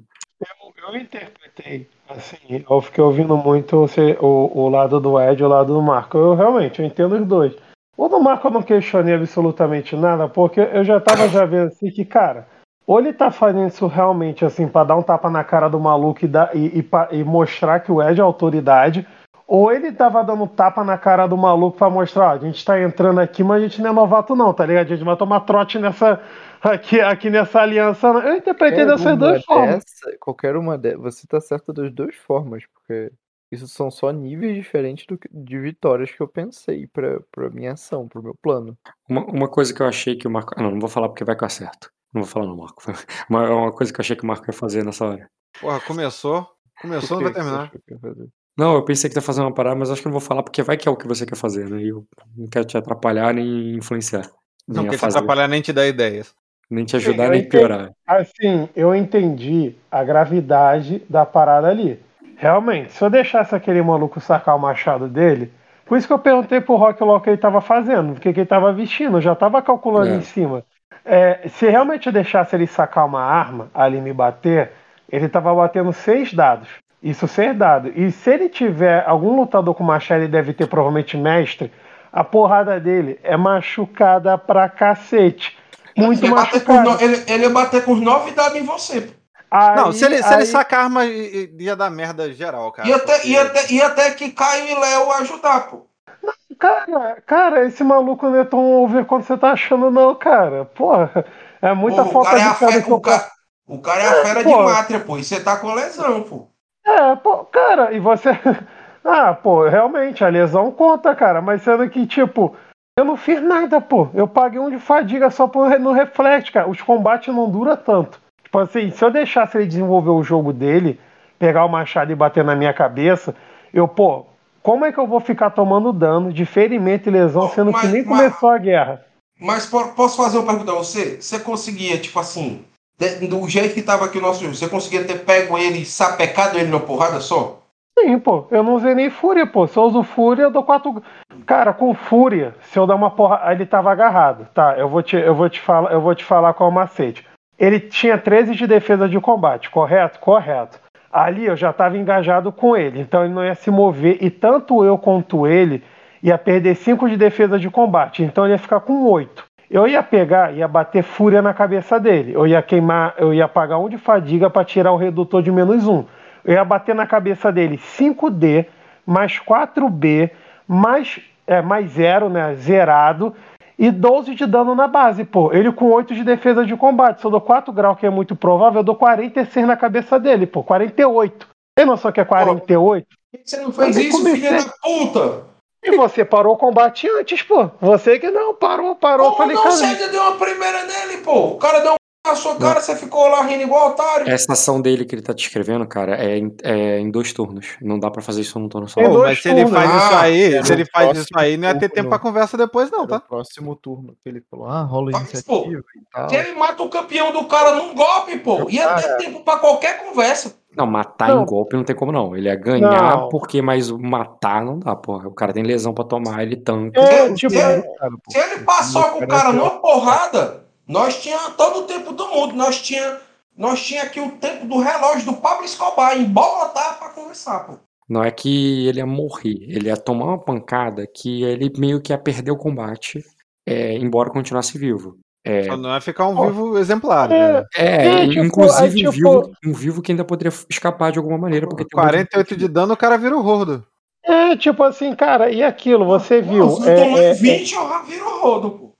[SPEAKER 5] Eu, interpretei, assim, eu fiquei ouvindo muito o, o lado do Ed e o lado do Marco. Eu realmente, eu entendo os dois. O do Marco eu não questionei absolutamente nada, porque eu já tava já vendo assim que, cara, ou ele tá fazendo isso realmente assim pra dar um tapa na cara do maluco e, e, e e mostrar que o Ed é autoridade, ou ele tava dando tapa na cara do maluco pra mostrar, ó, a gente tá entrando aqui, mas a gente não é novato não, tá ligado? A gente vai tomar trote nessa aqui, aqui nessa aliança. Eu interpretei
[SPEAKER 8] Qualquer
[SPEAKER 5] dessas
[SPEAKER 8] uma
[SPEAKER 5] duas formas.
[SPEAKER 8] dessa- qualquer uma de, você tá certo das duas formas, porque isso são só níveis diferentes do que- de vitórias que eu pensei pra, pra minha ação, pro meu plano.
[SPEAKER 1] Uma, uma coisa que eu achei que o Marco. Ah, não, não vou falar porque vai que eu acerto. Não vou falar não, Marco. Uma, uma coisa que eu achei que o Marco ia fazer nessa hora.
[SPEAKER 7] Porra, começou. Começou, não vai terminar.
[SPEAKER 1] Não, eu pensei que ia fazer uma parada, mas acho que não vou falar porque vai que é o que você quer fazer, né? E eu não quero te atrapalhar nem influenciar.
[SPEAKER 7] Não
[SPEAKER 1] Nem a
[SPEAKER 7] quer te atrapalhar nem te dar ideias.
[SPEAKER 1] Nem te ajudar,
[SPEAKER 5] eu
[SPEAKER 1] nem
[SPEAKER 5] entendi.
[SPEAKER 1] piorar.
[SPEAKER 5] Assim, eu entendi a gravidade da parada ali. Realmente, se eu deixasse aquele maluco sacar o machado dele, por isso que eu perguntei pro Rock o que ele tava fazendo, o que que ele tava vestindo, eu já tava calculando
[SPEAKER 1] É.
[SPEAKER 5] em cima. É, se realmente eu deixasse ele sacar uma arma ali me bater, ele tava batendo seis dados. Isso ser dado. E se ele tiver algum lutador com machado, ele deve ter provavelmente mestre, a porrada dele é machucada pra cacete. Muito
[SPEAKER 4] Ele ia, bater com, ele, ele ia bater com os nove dados em você. pô.
[SPEAKER 7] Não,
[SPEAKER 5] Aí-
[SPEAKER 7] se ele, se ele
[SPEAKER 5] aí-
[SPEAKER 7] sacar arma, ia dar merda geral, cara.
[SPEAKER 4] E até,
[SPEAKER 7] porque-
[SPEAKER 4] e, até, e até que Caio e Léo ajudar, pô.
[SPEAKER 5] Cara, cara, esse maluco não é tão over quanto você tá achando, não, cara. Porra, é muita
[SPEAKER 4] Pô, o
[SPEAKER 5] falta
[SPEAKER 4] cara é
[SPEAKER 5] de cara que
[SPEAKER 4] o cara, o cara é a fera de
[SPEAKER 5] pô.
[SPEAKER 4] mátria, pô. E você tá com lesão, pô.
[SPEAKER 5] É, pô, cara, e você. Ah, pô, realmente, a lesão conta, cara, mas sendo que, tipo, eu não fiz nada, pô. Eu paguei um de fadiga só pro, no reflect, cara. Os combates não duram tanto. Tipo assim, se eu deixasse ele desenvolver o jogo dele, pegar o machado e bater na minha cabeça, eu, pô, como é que eu vou ficar tomando dano de ferimento e lesão, sendo que
[SPEAKER 4] mas-
[SPEAKER 5] nem
[SPEAKER 4] mas-
[SPEAKER 5] começou a guerra?
[SPEAKER 4] Mas po- posso fazer uma pergunta a você? Você conseguia, tipo assim, do jeito que tava aqui o nosso jogo, você conseguia ter pego ele e sapecado ele na porrada só?
[SPEAKER 5] Sim, pô, eu não usei nem fúria, pô. Se eu uso fúria, eu dou quatro. Cara, com fúria, se eu dar uma porra. Ele tava agarrado. Tá, eu vou te, eu vou te falar, eu vou te falar qual é o macete. Ele tinha 13 de defesa de combate, correto? Correto. Ali eu já tava engajado com ele, então ele não ia se mover. E tanto eu quanto ele ia perder 5 de defesa de combate. Então ele ia ficar com 8. Eu ia pegar, ia bater fúria na cabeça dele. Eu ia queimar, eu ia pagar um de fadiga para tirar o redutor de menos um. Eu ia bater na cabeça dele 5D mais 4B mais, é, mais 0, né? Zerado. E 12 de dano na base, pô. Ele com 8 de defesa de combate. Se eu dou 4 graus, que é muito provável, eu dou 46 na cabeça dele, pô. 48. Tem noção que é 48?
[SPEAKER 4] Por que você não fez
[SPEAKER 5] Eu
[SPEAKER 4] isso, filha da puta?
[SPEAKER 5] E você parou o combate antes, pô. Você que não, parou, parou.
[SPEAKER 4] Como
[SPEAKER 5] falei,
[SPEAKER 4] não?
[SPEAKER 5] cara,
[SPEAKER 4] Você deu uma primeira nele, pô. O cara deu na sua cara, você ficou lá rindo igual otário.
[SPEAKER 1] Essa ação dele que ele tá descrevendo, cara, é em, é em dois turnos. Não dá pra fazer isso num turno só.
[SPEAKER 7] Pô,
[SPEAKER 5] dois
[SPEAKER 7] mas se ele faz isso
[SPEAKER 4] Ah,
[SPEAKER 7] aí,
[SPEAKER 8] era
[SPEAKER 7] se ele faz isso aí, não ia ter tempo pra conversa depois, não, tá?
[SPEAKER 8] próximo turno que ele falou, ah, rola
[SPEAKER 4] Mas,
[SPEAKER 8] iniciativa e tal.
[SPEAKER 4] Se ele mata o campeão do cara num golpe, pô, ia ter tempo pra qualquer conversa.
[SPEAKER 1] Não, matar
[SPEAKER 5] Não.
[SPEAKER 1] em golpe não tem como não. Ele ia ganhar
[SPEAKER 5] Não.
[SPEAKER 1] porque, mas matar não dá, porra. O cara tem lesão pra tomar, ele tanca.
[SPEAKER 5] É,
[SPEAKER 4] Se-
[SPEAKER 5] tipo,
[SPEAKER 4] se-
[SPEAKER 8] Cara, pô.
[SPEAKER 4] Se ele passou com o cara numa porrada, nós tinha todo o tempo do mundo. Nós tinha, nós tinha aqui o tempo do relógio do Pablo Escobar em Bogotá pra conversar, pô.
[SPEAKER 1] Não é que ele ia morrer, ele ia tomar uma pancada que ele meio que ia perder o combate, é, embora continuasse vivo. É,
[SPEAKER 7] Só não ia ficar um vivo exemplar,
[SPEAKER 5] É,
[SPEAKER 7] né?
[SPEAKER 1] é,
[SPEAKER 5] É, tipo,
[SPEAKER 1] inclusive
[SPEAKER 5] é,
[SPEAKER 1] um,
[SPEAKER 5] tipo-
[SPEAKER 1] vivo, um vivo que ainda poderia escapar de alguma maneira. Porque tem um monte
[SPEAKER 7] 48 de dano, o cara vira o Hordo.
[SPEAKER 5] É, tipo assim, cara, e aquilo, você viu.
[SPEAKER 4] Se
[SPEAKER 5] é, é, é,
[SPEAKER 4] 20, eu já viro rodo, pô.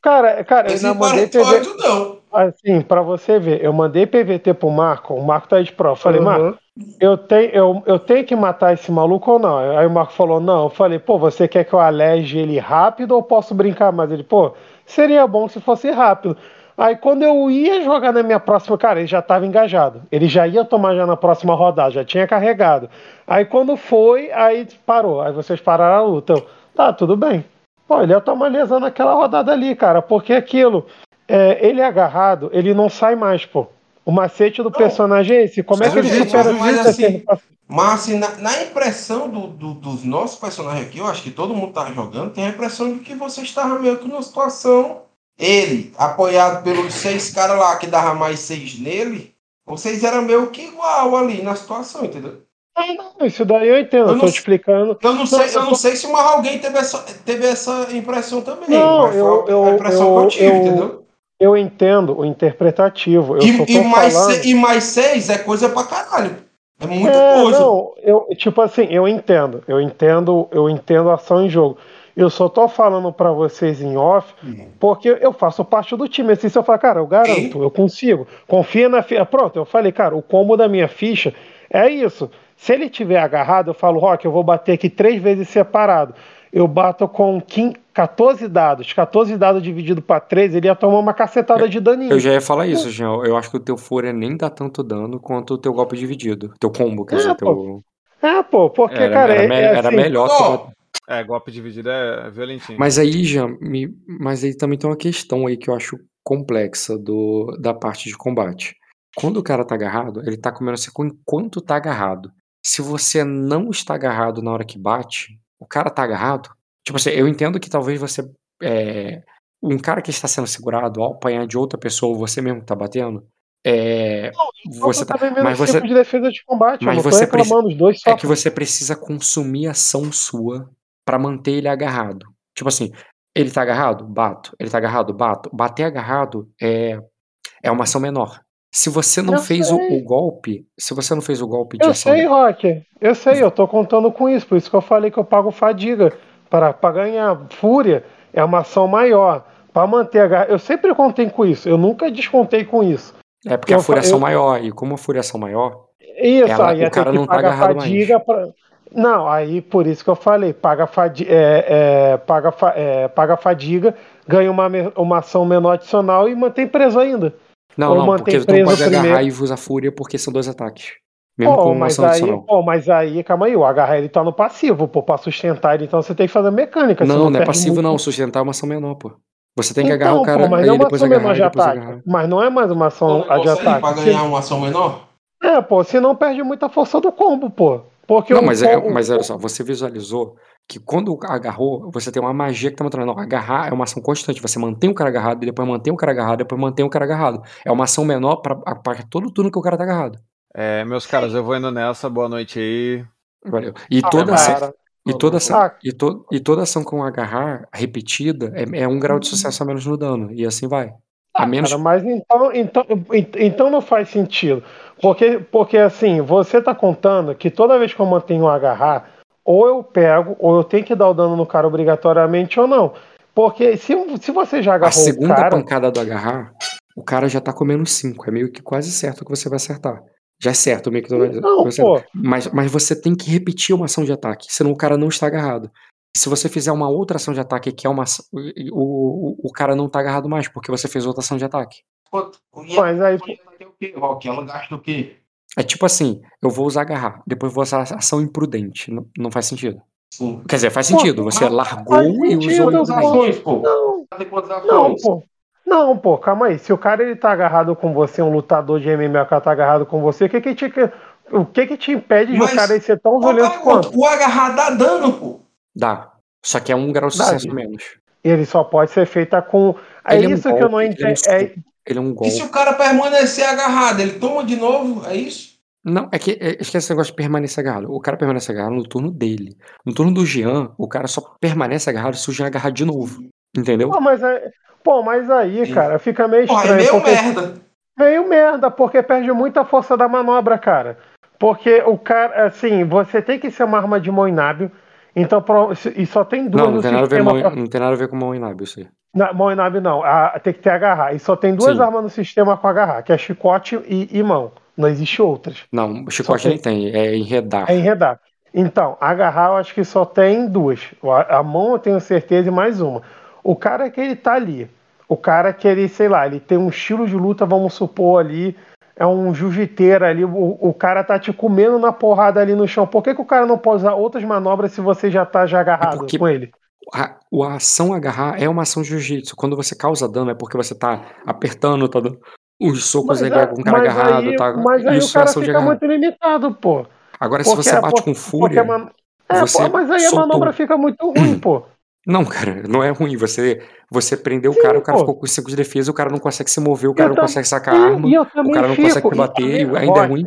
[SPEAKER 5] Cara, cara, eu mandei PV,
[SPEAKER 4] 48 não.
[SPEAKER 5] assim, pra você ver, eu mandei PVT pro Marco, o Marco tá de prova. Eu falei,
[SPEAKER 8] Uhum.
[SPEAKER 5] Marco, eu tenho, eu, eu tenho que matar esse maluco ou não? Aí o Marco falou, não. Eu falei, pô, você quer que eu aleje ele rápido ou posso brincar mais? Ele, pô, seria bom se fosse rápido. Aí quando eu ia jogar na minha próxima, cara, ele já estava engajado. Ele já ia tomar já na próxima rodada, já tinha carregado. Aí quando foi, aí parou. Aí vocês pararam a luta. Eu, tá, tudo bem. Pô, ele ia tomar lesão naquela rodada ali, cara, porque aquilo, é, ele agarrado, ele não sai mais, pô. O macete do personagem é esse. Como é que ele
[SPEAKER 4] jeito-
[SPEAKER 5] supera
[SPEAKER 4] mas
[SPEAKER 5] isso?
[SPEAKER 4] assim, Mas assim, na, na impressão do- do- dos nossos personagens aqui, eu acho que todo mundo tá jogando, tem a impressão de que você estava meio que numa situação. Ele, apoiado pelos seis caras lá que dava mais seis nele, vocês eram meio que igual ali na situação, entendeu?
[SPEAKER 5] Não, isso daí eu entendo,
[SPEAKER 4] Eu
[SPEAKER 5] eu
[SPEAKER 4] não
[SPEAKER 5] tô te explicando.
[SPEAKER 4] Eu não sei,
[SPEAKER 5] eu
[SPEAKER 4] eu não sei se mais alguém teve essa, teve essa impressão também.
[SPEAKER 5] Não,
[SPEAKER 4] foi
[SPEAKER 5] eu,
[SPEAKER 4] a
[SPEAKER 5] eu,
[SPEAKER 4] impressão que eu
[SPEAKER 5] eu,
[SPEAKER 4] tive,
[SPEAKER 5] eu,
[SPEAKER 4] entendeu?
[SPEAKER 5] eu entendo o interpretativo. Eu
[SPEAKER 4] E, e mais
[SPEAKER 5] falando.
[SPEAKER 4] e mais seis é coisa pra caralho. É muita
[SPEAKER 5] É,
[SPEAKER 4] coisa.
[SPEAKER 5] não, eu, tipo assim, eu entendo, eu entendo, eu entendo a ação em jogo. Eu só tô falando pra vocês em off, porque eu faço parte do time. Assim, se eu falar, cara, eu garanto, eu consigo, confia na ficha. Pronto, eu falei, cara, o combo da minha ficha é isso. Se ele tiver agarrado, eu falo, Rock, eu vou bater aqui três vezes separado. Eu bato com 15 14 dados. 14 dados dividido pra 3, ele ia tomar uma cacetada de daninho.
[SPEAKER 1] Eu já ia falar isso, Jean. Eu acho que o teu Fúria nem dá tanto dano quanto o teu golpe dividido. Teu combo, quer
[SPEAKER 5] É,
[SPEAKER 1] dizer,
[SPEAKER 5] pô.
[SPEAKER 1] teu.
[SPEAKER 5] É, pô, porque,
[SPEAKER 1] Era,
[SPEAKER 5] cara,
[SPEAKER 1] era,
[SPEAKER 5] é, é
[SPEAKER 1] era
[SPEAKER 5] assim,
[SPEAKER 1] melhor bater.
[SPEAKER 7] É, golpe dividido é violentinho.
[SPEAKER 1] Mas aí, Jean, me- mas aí também tem uma questão aí que eu acho complexa do, da parte de combate. Quando o cara tá agarrado, ele tá comendo seco enquanto tá agarrado. Se você não está agarrado na hora que bate, o cara tá agarrado. Tipo assim, eu entendo que talvez você. é, um cara que está sendo segurado ao apanhar de outra pessoa, ou você mesmo que tá batendo. É, você
[SPEAKER 5] eu
[SPEAKER 1] tá,
[SPEAKER 5] menos
[SPEAKER 1] mas você,
[SPEAKER 5] tipo de defesa de combate.
[SPEAKER 1] mas
[SPEAKER 5] não
[SPEAKER 1] você
[SPEAKER 5] reclamando, os dois
[SPEAKER 1] é
[SPEAKER 5] só.
[SPEAKER 1] que você precisa consumir ação sua pra manter ele agarrado. Tipo assim, ele tá agarrado? Bato. Ele tá agarrado? Bato. Bater agarrado é, é uma ação menor. Se você não
[SPEAKER 5] Eu
[SPEAKER 1] fez o, o golpe, se você não fez o golpe de
[SPEAKER 5] Eu
[SPEAKER 1] ação
[SPEAKER 5] sei, Rock. Eu sei, eu tô contando com isso. Por isso que eu falei que eu pago fadiga. Para ganhar fúria é uma ação maior. Para manter a garra. Eu sempre contei com isso. Eu nunca descontei com isso.
[SPEAKER 1] É porque a
[SPEAKER 5] Eu fa-
[SPEAKER 1] fúria é
[SPEAKER 5] eu-
[SPEAKER 1] maior, e como a fúria é maior,
[SPEAKER 5] Isso,
[SPEAKER 1] Ela-
[SPEAKER 5] aí
[SPEAKER 1] o
[SPEAKER 5] ia ter
[SPEAKER 1] cara
[SPEAKER 5] que
[SPEAKER 1] não tá agarrado mais.
[SPEAKER 5] fadiga pra... Não, aí por isso que eu falei, paga, fadi... é, é, paga, fa- é, paga fadiga, ganha uma, uma ação menor adicional e mantém preso ainda.
[SPEAKER 1] Não,
[SPEAKER 5] Ou
[SPEAKER 1] não,
[SPEAKER 5] mantém
[SPEAKER 1] porque tu não
[SPEAKER 5] preso
[SPEAKER 1] pode agarrar e usar fúria porque são dois ataques. Mesmo
[SPEAKER 5] Pô,
[SPEAKER 1] com uma
[SPEAKER 5] mas
[SPEAKER 1] ação
[SPEAKER 5] aí,
[SPEAKER 1] adicional.
[SPEAKER 5] pô, mas aí, calma aí, o agarrar ele tá no passivo, pô, pra sustentar ele, então você tem que fazer mecânica.
[SPEAKER 1] Não,
[SPEAKER 5] senão
[SPEAKER 1] não é passivo
[SPEAKER 5] muito.
[SPEAKER 1] não, sustentar é uma ação menor, pô. Você tem que
[SPEAKER 5] Então,
[SPEAKER 1] agarrar o cara,
[SPEAKER 5] pô, mas
[SPEAKER 1] aí
[SPEAKER 5] não é uma
[SPEAKER 1] depois
[SPEAKER 5] ação menor
[SPEAKER 1] agarrar
[SPEAKER 5] de
[SPEAKER 1] e depois
[SPEAKER 5] ataque.
[SPEAKER 1] agarrar.
[SPEAKER 5] Mas não é mais uma ação
[SPEAKER 4] O
[SPEAKER 5] de ataque.
[SPEAKER 4] pra ganhar uma ação menor?
[SPEAKER 5] É, pô, senão perde muita força do combo, pô. Porque
[SPEAKER 1] Não, mas, é,
[SPEAKER 5] combo-
[SPEAKER 1] mas olha só, você visualizou que quando agarrou, você tem uma magia que tá mostrando. Não, agarrar é uma ação constante. Você mantém o cara agarrado, e depois mantém o cara agarrado, depois mantém o cara agarrado. É uma ação menor pra, pra todo turno que o cara tá agarrado.
[SPEAKER 7] É, meus caras, eu vou indo nessa. Boa noite aí.
[SPEAKER 1] Valeu. E
[SPEAKER 5] Ah,
[SPEAKER 1] toda ação. E toda, ação,
[SPEAKER 5] Ah.
[SPEAKER 1] e, to, e toda ação com agarrar repetida é, é um grau de sucesso a menos no dano. E assim vai. A menos.
[SPEAKER 5] Cara, mas então, então, ent- então não faz sentido. Porque, porque assim, você tá contando que toda vez que eu mantenho um agarrar, ou eu pego, ou eu tenho que dar o dano no cara obrigatoriamente ou não. Porque se, se você já
[SPEAKER 1] A
[SPEAKER 5] agarrou o
[SPEAKER 1] segunda
[SPEAKER 5] cara.
[SPEAKER 1] pancada do agarrar, o cara já tá com menos 5. É meio que quase certo que você vai acertar. Já é certo, meio que
[SPEAKER 5] Não,
[SPEAKER 1] vai
[SPEAKER 5] pô.
[SPEAKER 1] Mas, mas você tem que repetir uma ação de ataque, senão o cara não está agarrado. Se você fizer uma outra ação de ataque que é uma. O, o, o cara não tá agarrado mais, porque você fez outra ação de ataque.
[SPEAKER 5] Mas aí.
[SPEAKER 4] o quê, Rock? Ela gasta o quê?
[SPEAKER 1] É tipo assim, eu vou usar agarrar, depois vou usar ação imprudente. Não, não faz sentido.
[SPEAKER 4] Sim.
[SPEAKER 1] Quer dizer, faz
[SPEAKER 5] Pô,
[SPEAKER 1] sentido. Você
[SPEAKER 4] faz
[SPEAKER 1] largou e usou
[SPEAKER 5] pô.
[SPEAKER 1] imprudente.
[SPEAKER 4] ações, pô?
[SPEAKER 5] Não, não, pô. Não, pô, calma aí. Se o cara ele tá agarrado com você, um lutador de MMA que tá agarrado com você, o que que te, o que que te impede de o cara ser tão violento quanto?
[SPEAKER 4] O agarrar dá dano, pô.
[SPEAKER 1] Dá. Só que é um grau de sucesso menos.
[SPEAKER 5] Ele só pode ser feita com. É
[SPEAKER 1] Ele é um
[SPEAKER 5] isso que eu não
[SPEAKER 1] golpe, ele é um
[SPEAKER 5] entendo. É,
[SPEAKER 1] Ele é um
[SPEAKER 4] E
[SPEAKER 1] golpe.
[SPEAKER 4] se o cara permanecer agarrado, ele toma de novo? É isso?
[SPEAKER 1] Não, é que é, esquece esse negócio de permanecer agarrado. O cara permanece agarrado no turno dele. No turno do Jean, o cara só permanece agarrado se o Jean agarrar de novo. Entendeu?
[SPEAKER 5] Pô, mas, é- pô, mas aí,
[SPEAKER 4] Sim.
[SPEAKER 5] cara, fica meio
[SPEAKER 4] Porra, é
[SPEAKER 5] estranho.
[SPEAKER 4] meio
[SPEAKER 5] porque,
[SPEAKER 4] merda.
[SPEAKER 5] meio merda, porque perde muita força da manobra, cara. Porque o cara, assim, você tem que ser uma arma de mão inábil. Então, e só tem duas
[SPEAKER 1] Não, não
[SPEAKER 5] no
[SPEAKER 1] tem, nada a ver
[SPEAKER 5] sistema.
[SPEAKER 1] mão,
[SPEAKER 5] pra-
[SPEAKER 1] não tem nada a ver com mão inábil, isso aí.
[SPEAKER 5] Não, mão inábil não, a- tem que ter agarrar. E só tem duas
[SPEAKER 1] Sim.
[SPEAKER 5] armas no sistema com agarrar, que é chicote e, e mão. Não existe outras.
[SPEAKER 1] Não, o chicote
[SPEAKER 5] Só
[SPEAKER 1] nem tem, é enredar.
[SPEAKER 5] É enredar. Então, agarrar eu acho que só tem duas. A mão eu tenho certeza e mais uma. O cara que ele tá ali, o cara que ele, sei lá, ele tem um estilo de luta, vamos supor ali, é um jiu-jiteiro ali, o, o cara tá te comendo na porrada ali no chão. Por que, que o cara não pode usar outras manobras se você já tá já agarrado
[SPEAKER 1] porque-
[SPEAKER 5] com ele?
[SPEAKER 1] A, a ação agarrar é uma ação de jiu-jitsu. Quando você causa dano é porque você tá apertando, tá dando uns socos ali
[SPEAKER 5] a-
[SPEAKER 1] com o cara
[SPEAKER 5] mas
[SPEAKER 1] agarrado,
[SPEAKER 5] aí,
[SPEAKER 1] tá?
[SPEAKER 5] mas aí o cara
[SPEAKER 1] é
[SPEAKER 5] fica muito limitado, pô.
[SPEAKER 1] Agora, se
[SPEAKER 5] Porque-
[SPEAKER 1] você bate
[SPEAKER 5] por-
[SPEAKER 1] com
[SPEAKER 5] porque
[SPEAKER 1] fúria,
[SPEAKER 5] a man- É,
[SPEAKER 1] você
[SPEAKER 5] pô, mas aí a
[SPEAKER 1] soltou.
[SPEAKER 5] manobra fica muito ruim, pô.
[SPEAKER 1] Não, cara, não é ruim. Você, você prendeu
[SPEAKER 5] Sim,
[SPEAKER 1] o cara, o cara
[SPEAKER 5] pô.
[SPEAKER 1] ficou com 5 de defesa, o cara não consegue se mover, o cara
[SPEAKER 5] Eu
[SPEAKER 1] não
[SPEAKER 5] tam-
[SPEAKER 1] consegue sacar a arma,
[SPEAKER 5] eu
[SPEAKER 1] o cara não
[SPEAKER 5] fico,
[SPEAKER 1] consegue te bater,
[SPEAKER 5] também-
[SPEAKER 1] ainda é
[SPEAKER 5] Rock,
[SPEAKER 1] ruim.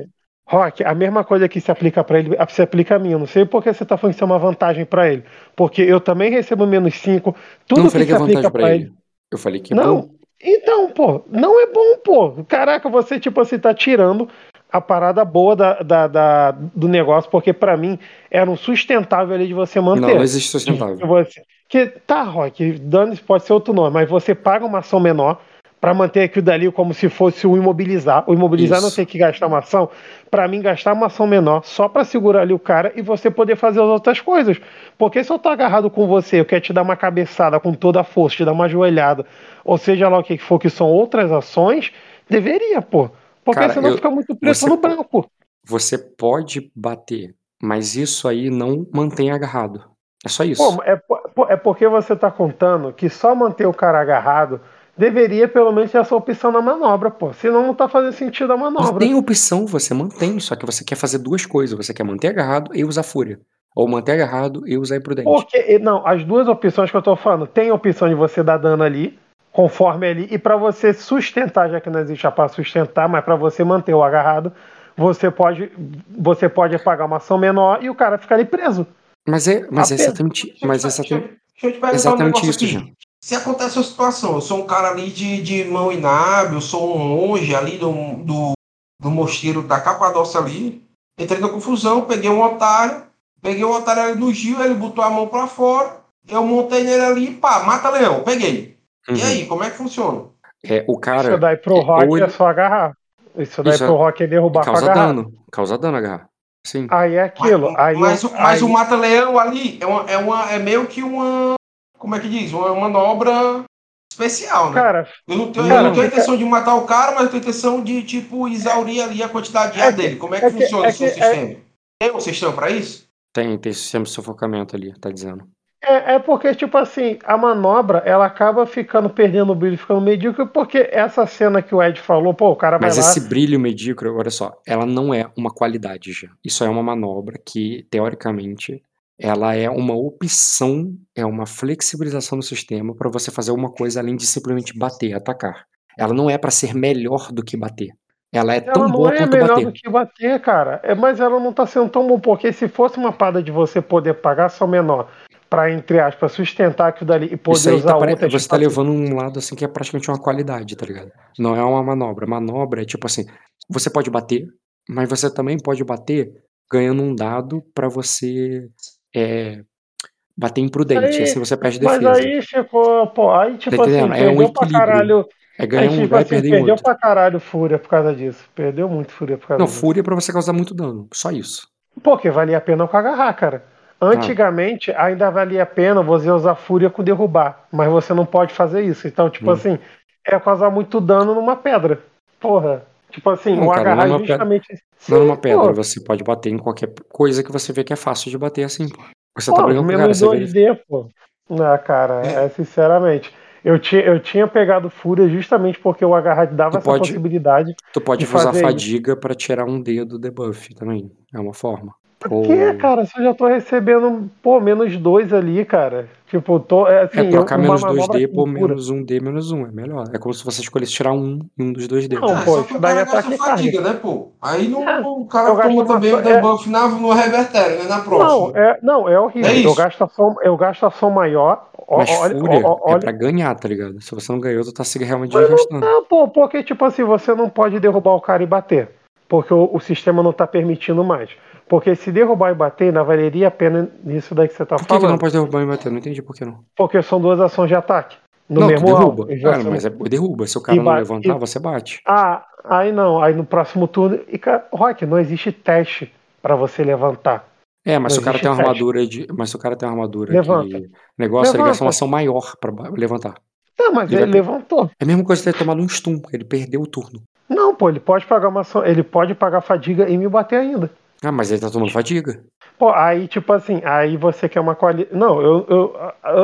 [SPEAKER 5] Rock, a mesma coisa que se aplica pra ele, se aplica a mim. Eu não sei por que você tá falando que isso é uma vantagem pra ele. Porque eu também recebo menos 5. Tudo
[SPEAKER 1] não
[SPEAKER 5] que
[SPEAKER 1] falei
[SPEAKER 5] se
[SPEAKER 1] que é vantagem
[SPEAKER 5] pra
[SPEAKER 1] pra
[SPEAKER 5] ele.
[SPEAKER 1] ele. Eu falei que é
[SPEAKER 5] Não,
[SPEAKER 1] bom.
[SPEAKER 5] Então, pô, não é bom, pô. Caraca, você, tipo assim, tá tirando a parada boa da, da- da- do negócio, porque pra mim era um sustentável ali de você manter.
[SPEAKER 1] Não, não existe sustentável.
[SPEAKER 5] você- que tá, Rock, dane pode ser outro nome, mas você paga uma ação menor pra manter aquilo dali como se fosse o imobilizar. O imobilizar não
[SPEAKER 1] Isso.
[SPEAKER 5] tem que gastar uma ação. Pra mim, gastar uma ação menor só pra segurar ali o cara e você poder fazer as outras coisas. Porque se eu tô agarrado com você, eu quero te dar uma cabeçada com toda a força, te dar uma joelhada, ou seja lá o que for que são outras ações, deveria, pô. Porque
[SPEAKER 1] Cara,
[SPEAKER 5] senão
[SPEAKER 1] eu-
[SPEAKER 5] fica muito preto
[SPEAKER 1] você
[SPEAKER 5] no branco.
[SPEAKER 1] Você pode bater, mas isso aí não mantém agarrado. É só isso.
[SPEAKER 5] Pô, é, é porque você tá contando que só manter o cara agarrado deveria pelo menos ter essa opção na manobra, pô. Senão não tá fazendo sentido a
[SPEAKER 1] Não
[SPEAKER 5] manobra.
[SPEAKER 1] tem opção, você mantém, só que você quer fazer duas coisas. Você quer manter agarrado e usar fúria. Ou manter agarrado e usar imprudente.
[SPEAKER 5] Porque, não, as duas opções que eu tô falando, tem a opção de você dar dano ali, conforme ali, e pra você sustentar, já que não existe a para sustentar, mas pra você manter o agarrado, você pode, você pode pagar uma ação menor e o cara fica ali preso.
[SPEAKER 1] Mas é, mas é exatamente, mas é exatamente,
[SPEAKER 4] deixa eu te perguntar um
[SPEAKER 1] exatamente
[SPEAKER 4] negócio
[SPEAKER 1] isso,
[SPEAKER 4] aqui.
[SPEAKER 1] Jean.
[SPEAKER 4] Se acontece uma situação, eu sou um cara ali de, de mão inábil, eu sou um monge ali do, do, do mosteiro da Capadócia ali, entrei na confusão, peguei um otário, peguei o otário ali no Gil, ele botou a mão pra fora, eu montei nele ali, pá, mata leão, peguei. E
[SPEAKER 1] Uhum.
[SPEAKER 4] aí, como é que funciona?
[SPEAKER 1] É, o cara.
[SPEAKER 5] Isso daí pro
[SPEAKER 1] é,
[SPEAKER 5] Rock
[SPEAKER 1] ele-
[SPEAKER 5] é só agarrar. Isso daí
[SPEAKER 1] Isso é-
[SPEAKER 5] pro Rock é derrubar
[SPEAKER 1] causa
[SPEAKER 5] agarrar.
[SPEAKER 1] dano. Causa dano agarrar. Sim.
[SPEAKER 5] Aí é aquilo. Aí,
[SPEAKER 4] mas, o- mas
[SPEAKER 5] aí-
[SPEAKER 4] o mata-leão ali é, uma, é, uma, é meio que uma. Como é que diz? Uma manobra especial, né?
[SPEAKER 5] Cara,
[SPEAKER 4] eu não tenho, eu
[SPEAKER 5] cara,
[SPEAKER 4] não tenho a
[SPEAKER 5] fica-
[SPEAKER 4] intenção de matar o cara, mas eu tenho a intenção de, tipo, exaurir ali a quantidade de ar dele. Como é que
[SPEAKER 5] é que-
[SPEAKER 4] funciona
[SPEAKER 5] é
[SPEAKER 4] o seu
[SPEAKER 5] que-
[SPEAKER 4] sistema? Tem um sistema pra isso?
[SPEAKER 1] Tem, tem sistema de sufocamento ali, tá dizendo.
[SPEAKER 5] É, é porque, tipo assim, a manobra, ela acaba ficando perdendo o brilho, ficando medíocre, porque essa cena que o Ed falou, pô, o cara vai
[SPEAKER 1] Mas
[SPEAKER 5] lá...
[SPEAKER 1] esse brilho medíocre, olha só, ela não é uma qualidade já. Isso é uma manobra que, teoricamente, ela é uma opção, é uma flexibilização do sistema para você fazer uma coisa além de simplesmente bater, atacar. Ela não é para ser melhor do que bater. Ela é
[SPEAKER 5] Ela
[SPEAKER 1] tão boa
[SPEAKER 5] é
[SPEAKER 1] quanto
[SPEAKER 5] melhor
[SPEAKER 1] bater.
[SPEAKER 5] do que bater, cara. É, mas ela não tá sendo tão bom, porque se fosse uma parada de você poder pagar só menor pra, entre aspas, sustentar aquilo dali e poder
[SPEAKER 1] Isso aí
[SPEAKER 5] usar
[SPEAKER 1] tá,
[SPEAKER 5] outra
[SPEAKER 1] você tá levando um lado assim que é praticamente uma qualidade, tá ligado? Não é uma manobra. Manobra é tipo assim, você pode bater, mas você também pode bater ganhando um dado pra você é, bater imprudente,
[SPEAKER 5] Aí-
[SPEAKER 1] assim você perde
[SPEAKER 5] Mas
[SPEAKER 1] defesa.
[SPEAKER 5] aí ficou, pô, aí tipo
[SPEAKER 1] Tá
[SPEAKER 5] assim,
[SPEAKER 1] entendendo? É um
[SPEAKER 5] pra
[SPEAKER 1] equilíbrio.
[SPEAKER 5] caralho.
[SPEAKER 1] É ganhar
[SPEAKER 5] aí,
[SPEAKER 1] um
[SPEAKER 5] tipo
[SPEAKER 1] e
[SPEAKER 5] assim,
[SPEAKER 1] perder
[SPEAKER 5] perdeu
[SPEAKER 1] outro.
[SPEAKER 5] pra caralho Fúria por causa disso. Perdeu muito Fúria por causa
[SPEAKER 1] Não,
[SPEAKER 5] disso.
[SPEAKER 1] fúria é pra você causar muito dano, só isso.
[SPEAKER 5] Porque valia a pena com agarrar, cara. Antigamente ainda valia a pena você usar fúria com derrubar, mas você não pode fazer isso. Então, tipo
[SPEAKER 1] Hum.
[SPEAKER 5] assim, é causar muito dano numa pedra. Porra. Tipo assim,
[SPEAKER 1] Não,
[SPEAKER 5] o
[SPEAKER 1] cara,
[SPEAKER 5] agarrar
[SPEAKER 1] não é uma pedra.
[SPEAKER 5] justamente.
[SPEAKER 1] Não é uma pedra,
[SPEAKER 5] pô.
[SPEAKER 1] você pode bater em qualquer coisa que você vê que é fácil de bater assim, pô. Você
[SPEAKER 5] Pô,
[SPEAKER 1] tá brigando com o cara, você vê
[SPEAKER 5] 2D, pô. Ah, cara, é, sinceramente. Eu tinha, eu tinha pegado Fúria justamente porque o agarrar dava
[SPEAKER 1] Tu
[SPEAKER 5] essa
[SPEAKER 1] pode-
[SPEAKER 5] possibilidade.
[SPEAKER 1] Tu pode
[SPEAKER 5] de
[SPEAKER 1] usar fadiga pra tirar um dedo do debuff também. É uma forma. Ou...
[SPEAKER 5] Que, cara, se eu já tô recebendo, pô, menos dois ali, cara. Tipo, tô. É, assim,
[SPEAKER 1] É trocar
[SPEAKER 5] eu-
[SPEAKER 1] menos
[SPEAKER 5] manobra
[SPEAKER 1] 2D por menos 1D menos 1. É melhor. É como se você escolhesse tirar um em um dos dois dedos.
[SPEAKER 5] Não,
[SPEAKER 4] Ah,
[SPEAKER 5] pô, daí
[SPEAKER 4] cara
[SPEAKER 5] é
[SPEAKER 4] gasta
[SPEAKER 5] ataque
[SPEAKER 4] fadiga, né, pô? Aí não,
[SPEAKER 5] É,
[SPEAKER 4] o cara
[SPEAKER 5] eu gasto
[SPEAKER 4] toma
[SPEAKER 5] uma-
[SPEAKER 4] também o
[SPEAKER 5] é-
[SPEAKER 4] debuff na, no revertério, né? Na próxima.
[SPEAKER 5] Não, é, não, é horrível.
[SPEAKER 4] É isso.
[SPEAKER 5] eu, gasto ação, eu gasto ação maior. Ó,
[SPEAKER 1] Mas
[SPEAKER 5] olha,
[SPEAKER 1] fúria
[SPEAKER 5] ó, ó,
[SPEAKER 1] é
[SPEAKER 5] olha-
[SPEAKER 1] pra ganhar, tá ligado? Se você não ganhou, tu tá se realmente
[SPEAKER 5] Mas não-
[SPEAKER 1] desgastando.
[SPEAKER 5] Não, pô, porque, tipo assim, você não pode derrubar o cara e bater. Porque o, o sistema não tá permitindo mais. Porque se derrubar e bater, ainda valeria a pena nisso daí que você tá
[SPEAKER 1] Por que, que
[SPEAKER 5] falando.
[SPEAKER 1] não pode derrubar e bater? Não entendi por que não.
[SPEAKER 5] Porque são duas ações de ataque. No
[SPEAKER 1] não,
[SPEAKER 5] mesmo
[SPEAKER 1] derruba.
[SPEAKER 5] alvo.
[SPEAKER 1] Cara,
[SPEAKER 5] são-
[SPEAKER 1] mas é derruba. Se o cara
[SPEAKER 5] E
[SPEAKER 1] não
[SPEAKER 5] bate-
[SPEAKER 1] levantar,
[SPEAKER 5] e-
[SPEAKER 1] você bate.
[SPEAKER 5] Ah, aí não. Aí no próximo turno. E, cara, Rock, não existe teste pra você levantar.
[SPEAKER 1] É, mas
[SPEAKER 5] Não
[SPEAKER 1] se o cara tem uma
[SPEAKER 5] teste.
[SPEAKER 1] armadura de. Mas se o cara tem uma armadura
[SPEAKER 5] Levanta.
[SPEAKER 1] que. Negócio, ele gasta
[SPEAKER 5] Levanta.
[SPEAKER 1] uma ação maior pra ba- levantar.
[SPEAKER 5] Não, mas
[SPEAKER 1] Ele
[SPEAKER 5] ele, levantou.
[SPEAKER 1] É a mesma coisa que ter tomado um stun. Ele perdeu o turno.
[SPEAKER 5] Não, pô, ele pode pagar uma ação. Ele pode pagar fadiga e me bater ainda.
[SPEAKER 1] Ah, mas ele tá tomando fadiga.
[SPEAKER 5] Pô, aí, tipo assim, aí você quer uma qualidade. Não, eu, eu,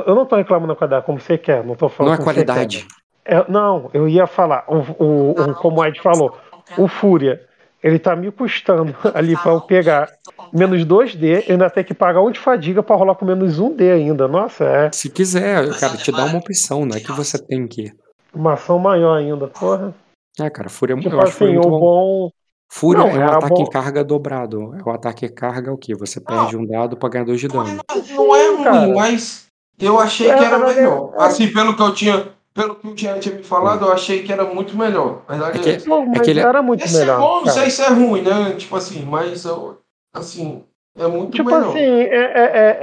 [SPEAKER 5] eu- não tô reclamando da qualidade, como você quer, não tô falando
[SPEAKER 1] Não é qualidade.
[SPEAKER 5] É, não, eu ia falar, o, o, o- como o Ed falou, o Fúria, ele tá me custando ali pra eu pegar menos 2D, eu ainda ter que pagar um de fadiga pra rolar com menos 1D ainda. Nossa, é
[SPEAKER 1] Se quiser, cara, te dá uma opção, não é que você tem que.
[SPEAKER 5] uma ação maior ainda, porra.
[SPEAKER 1] É, cara, Fúria,
[SPEAKER 5] Tipo
[SPEAKER 1] eu acho
[SPEAKER 5] assim, o
[SPEAKER 1] muito bom.
[SPEAKER 5] bom.
[SPEAKER 1] Fúria
[SPEAKER 5] Não,
[SPEAKER 1] é um
[SPEAKER 5] era
[SPEAKER 1] ataque
[SPEAKER 5] bom-
[SPEAKER 1] em carga dobrado. É o ataque em carga é o quê? Você perde um dado pra ganhar dois de dano.
[SPEAKER 4] Não é ruim,
[SPEAKER 5] Cara.
[SPEAKER 4] mas eu achei que
[SPEAKER 5] É,
[SPEAKER 4] era
[SPEAKER 5] mas é-
[SPEAKER 4] melhor. Assim, pelo que eu tinha. Pelo que o Jean tinha me falado, eu achei que era muito melhor. Verdade
[SPEAKER 1] É
[SPEAKER 4] é,
[SPEAKER 1] que-.
[SPEAKER 5] Não, mas
[SPEAKER 1] que ele-
[SPEAKER 5] era muito
[SPEAKER 4] Esse é
[SPEAKER 5] melhor.
[SPEAKER 4] bom, não sei se é ruim, né? Tipo assim, mas eu, assim, é muito
[SPEAKER 5] Tipo
[SPEAKER 4] melhor.
[SPEAKER 5] assim, é, é- é-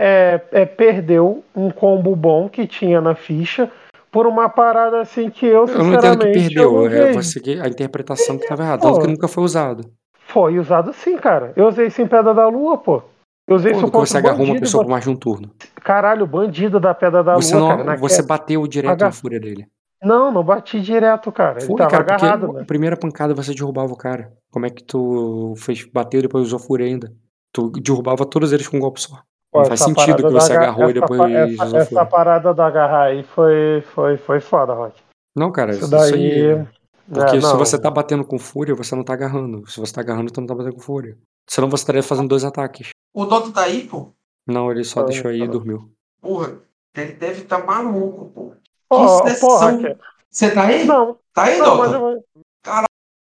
[SPEAKER 5] é- é- perdeu um combo bom que tinha na ficha por uma parada assim que eu,
[SPEAKER 1] Eu não entendo que
[SPEAKER 5] sinceramente, eu
[SPEAKER 1] perdeu.
[SPEAKER 5] não
[SPEAKER 1] É que a interpretação que tava errada.
[SPEAKER 5] Pô.
[SPEAKER 1] Tanto que nunca foi usado.
[SPEAKER 5] Foi usado sim, cara. Eu usei isso em Pedra da Lua, pô. Eu usei isso
[SPEAKER 1] Quando que
[SPEAKER 5] contra
[SPEAKER 1] você
[SPEAKER 5] o
[SPEAKER 1] agarrou uma pessoa
[SPEAKER 5] pô.
[SPEAKER 1] por mais de um turno?
[SPEAKER 5] Caralho, bandido da Pedra da
[SPEAKER 1] Você,
[SPEAKER 5] Lua,
[SPEAKER 1] não,
[SPEAKER 5] cara.
[SPEAKER 1] você bateu direto na fúria dele.
[SPEAKER 5] Não, não bati direto, cara. Ele
[SPEAKER 1] Foi,
[SPEAKER 5] tava
[SPEAKER 1] cara,
[SPEAKER 5] agarrado,
[SPEAKER 1] a
[SPEAKER 5] né?
[SPEAKER 1] primeira pancada você derrubava o cara. Como é que tu fez, bateu e depois usou fúria ainda? Tu derrubava todos eles com um golpe só.
[SPEAKER 5] Pô,
[SPEAKER 1] Não faz
[SPEAKER 5] essa
[SPEAKER 1] sentido que você agarrou e
[SPEAKER 5] essa
[SPEAKER 1] depois
[SPEAKER 5] essa, essa
[SPEAKER 1] fúria.
[SPEAKER 5] parada da agarrar aí foi, foi, foi foda, Rock.
[SPEAKER 1] Não, cara,
[SPEAKER 5] Isso
[SPEAKER 1] isso,
[SPEAKER 5] daí.
[SPEAKER 1] aí. Porque
[SPEAKER 5] É,
[SPEAKER 1] se você tá batendo com fúria, você não tá agarrando. Se você tá agarrando, tu não tá batendo com fúria. Senão você estaria fazendo dois ataques.
[SPEAKER 4] O Dota tá aí, pô.
[SPEAKER 1] Não, ele só
[SPEAKER 5] Não,
[SPEAKER 1] deixou aí e
[SPEAKER 5] não.
[SPEAKER 1] dormiu.
[SPEAKER 4] Porra, ele deve estar tá maluco, pô. Que
[SPEAKER 5] porra,
[SPEAKER 4] sessão.
[SPEAKER 5] que-
[SPEAKER 4] Você tá aí?
[SPEAKER 5] Não,
[SPEAKER 4] Tá aí,
[SPEAKER 5] não, eu,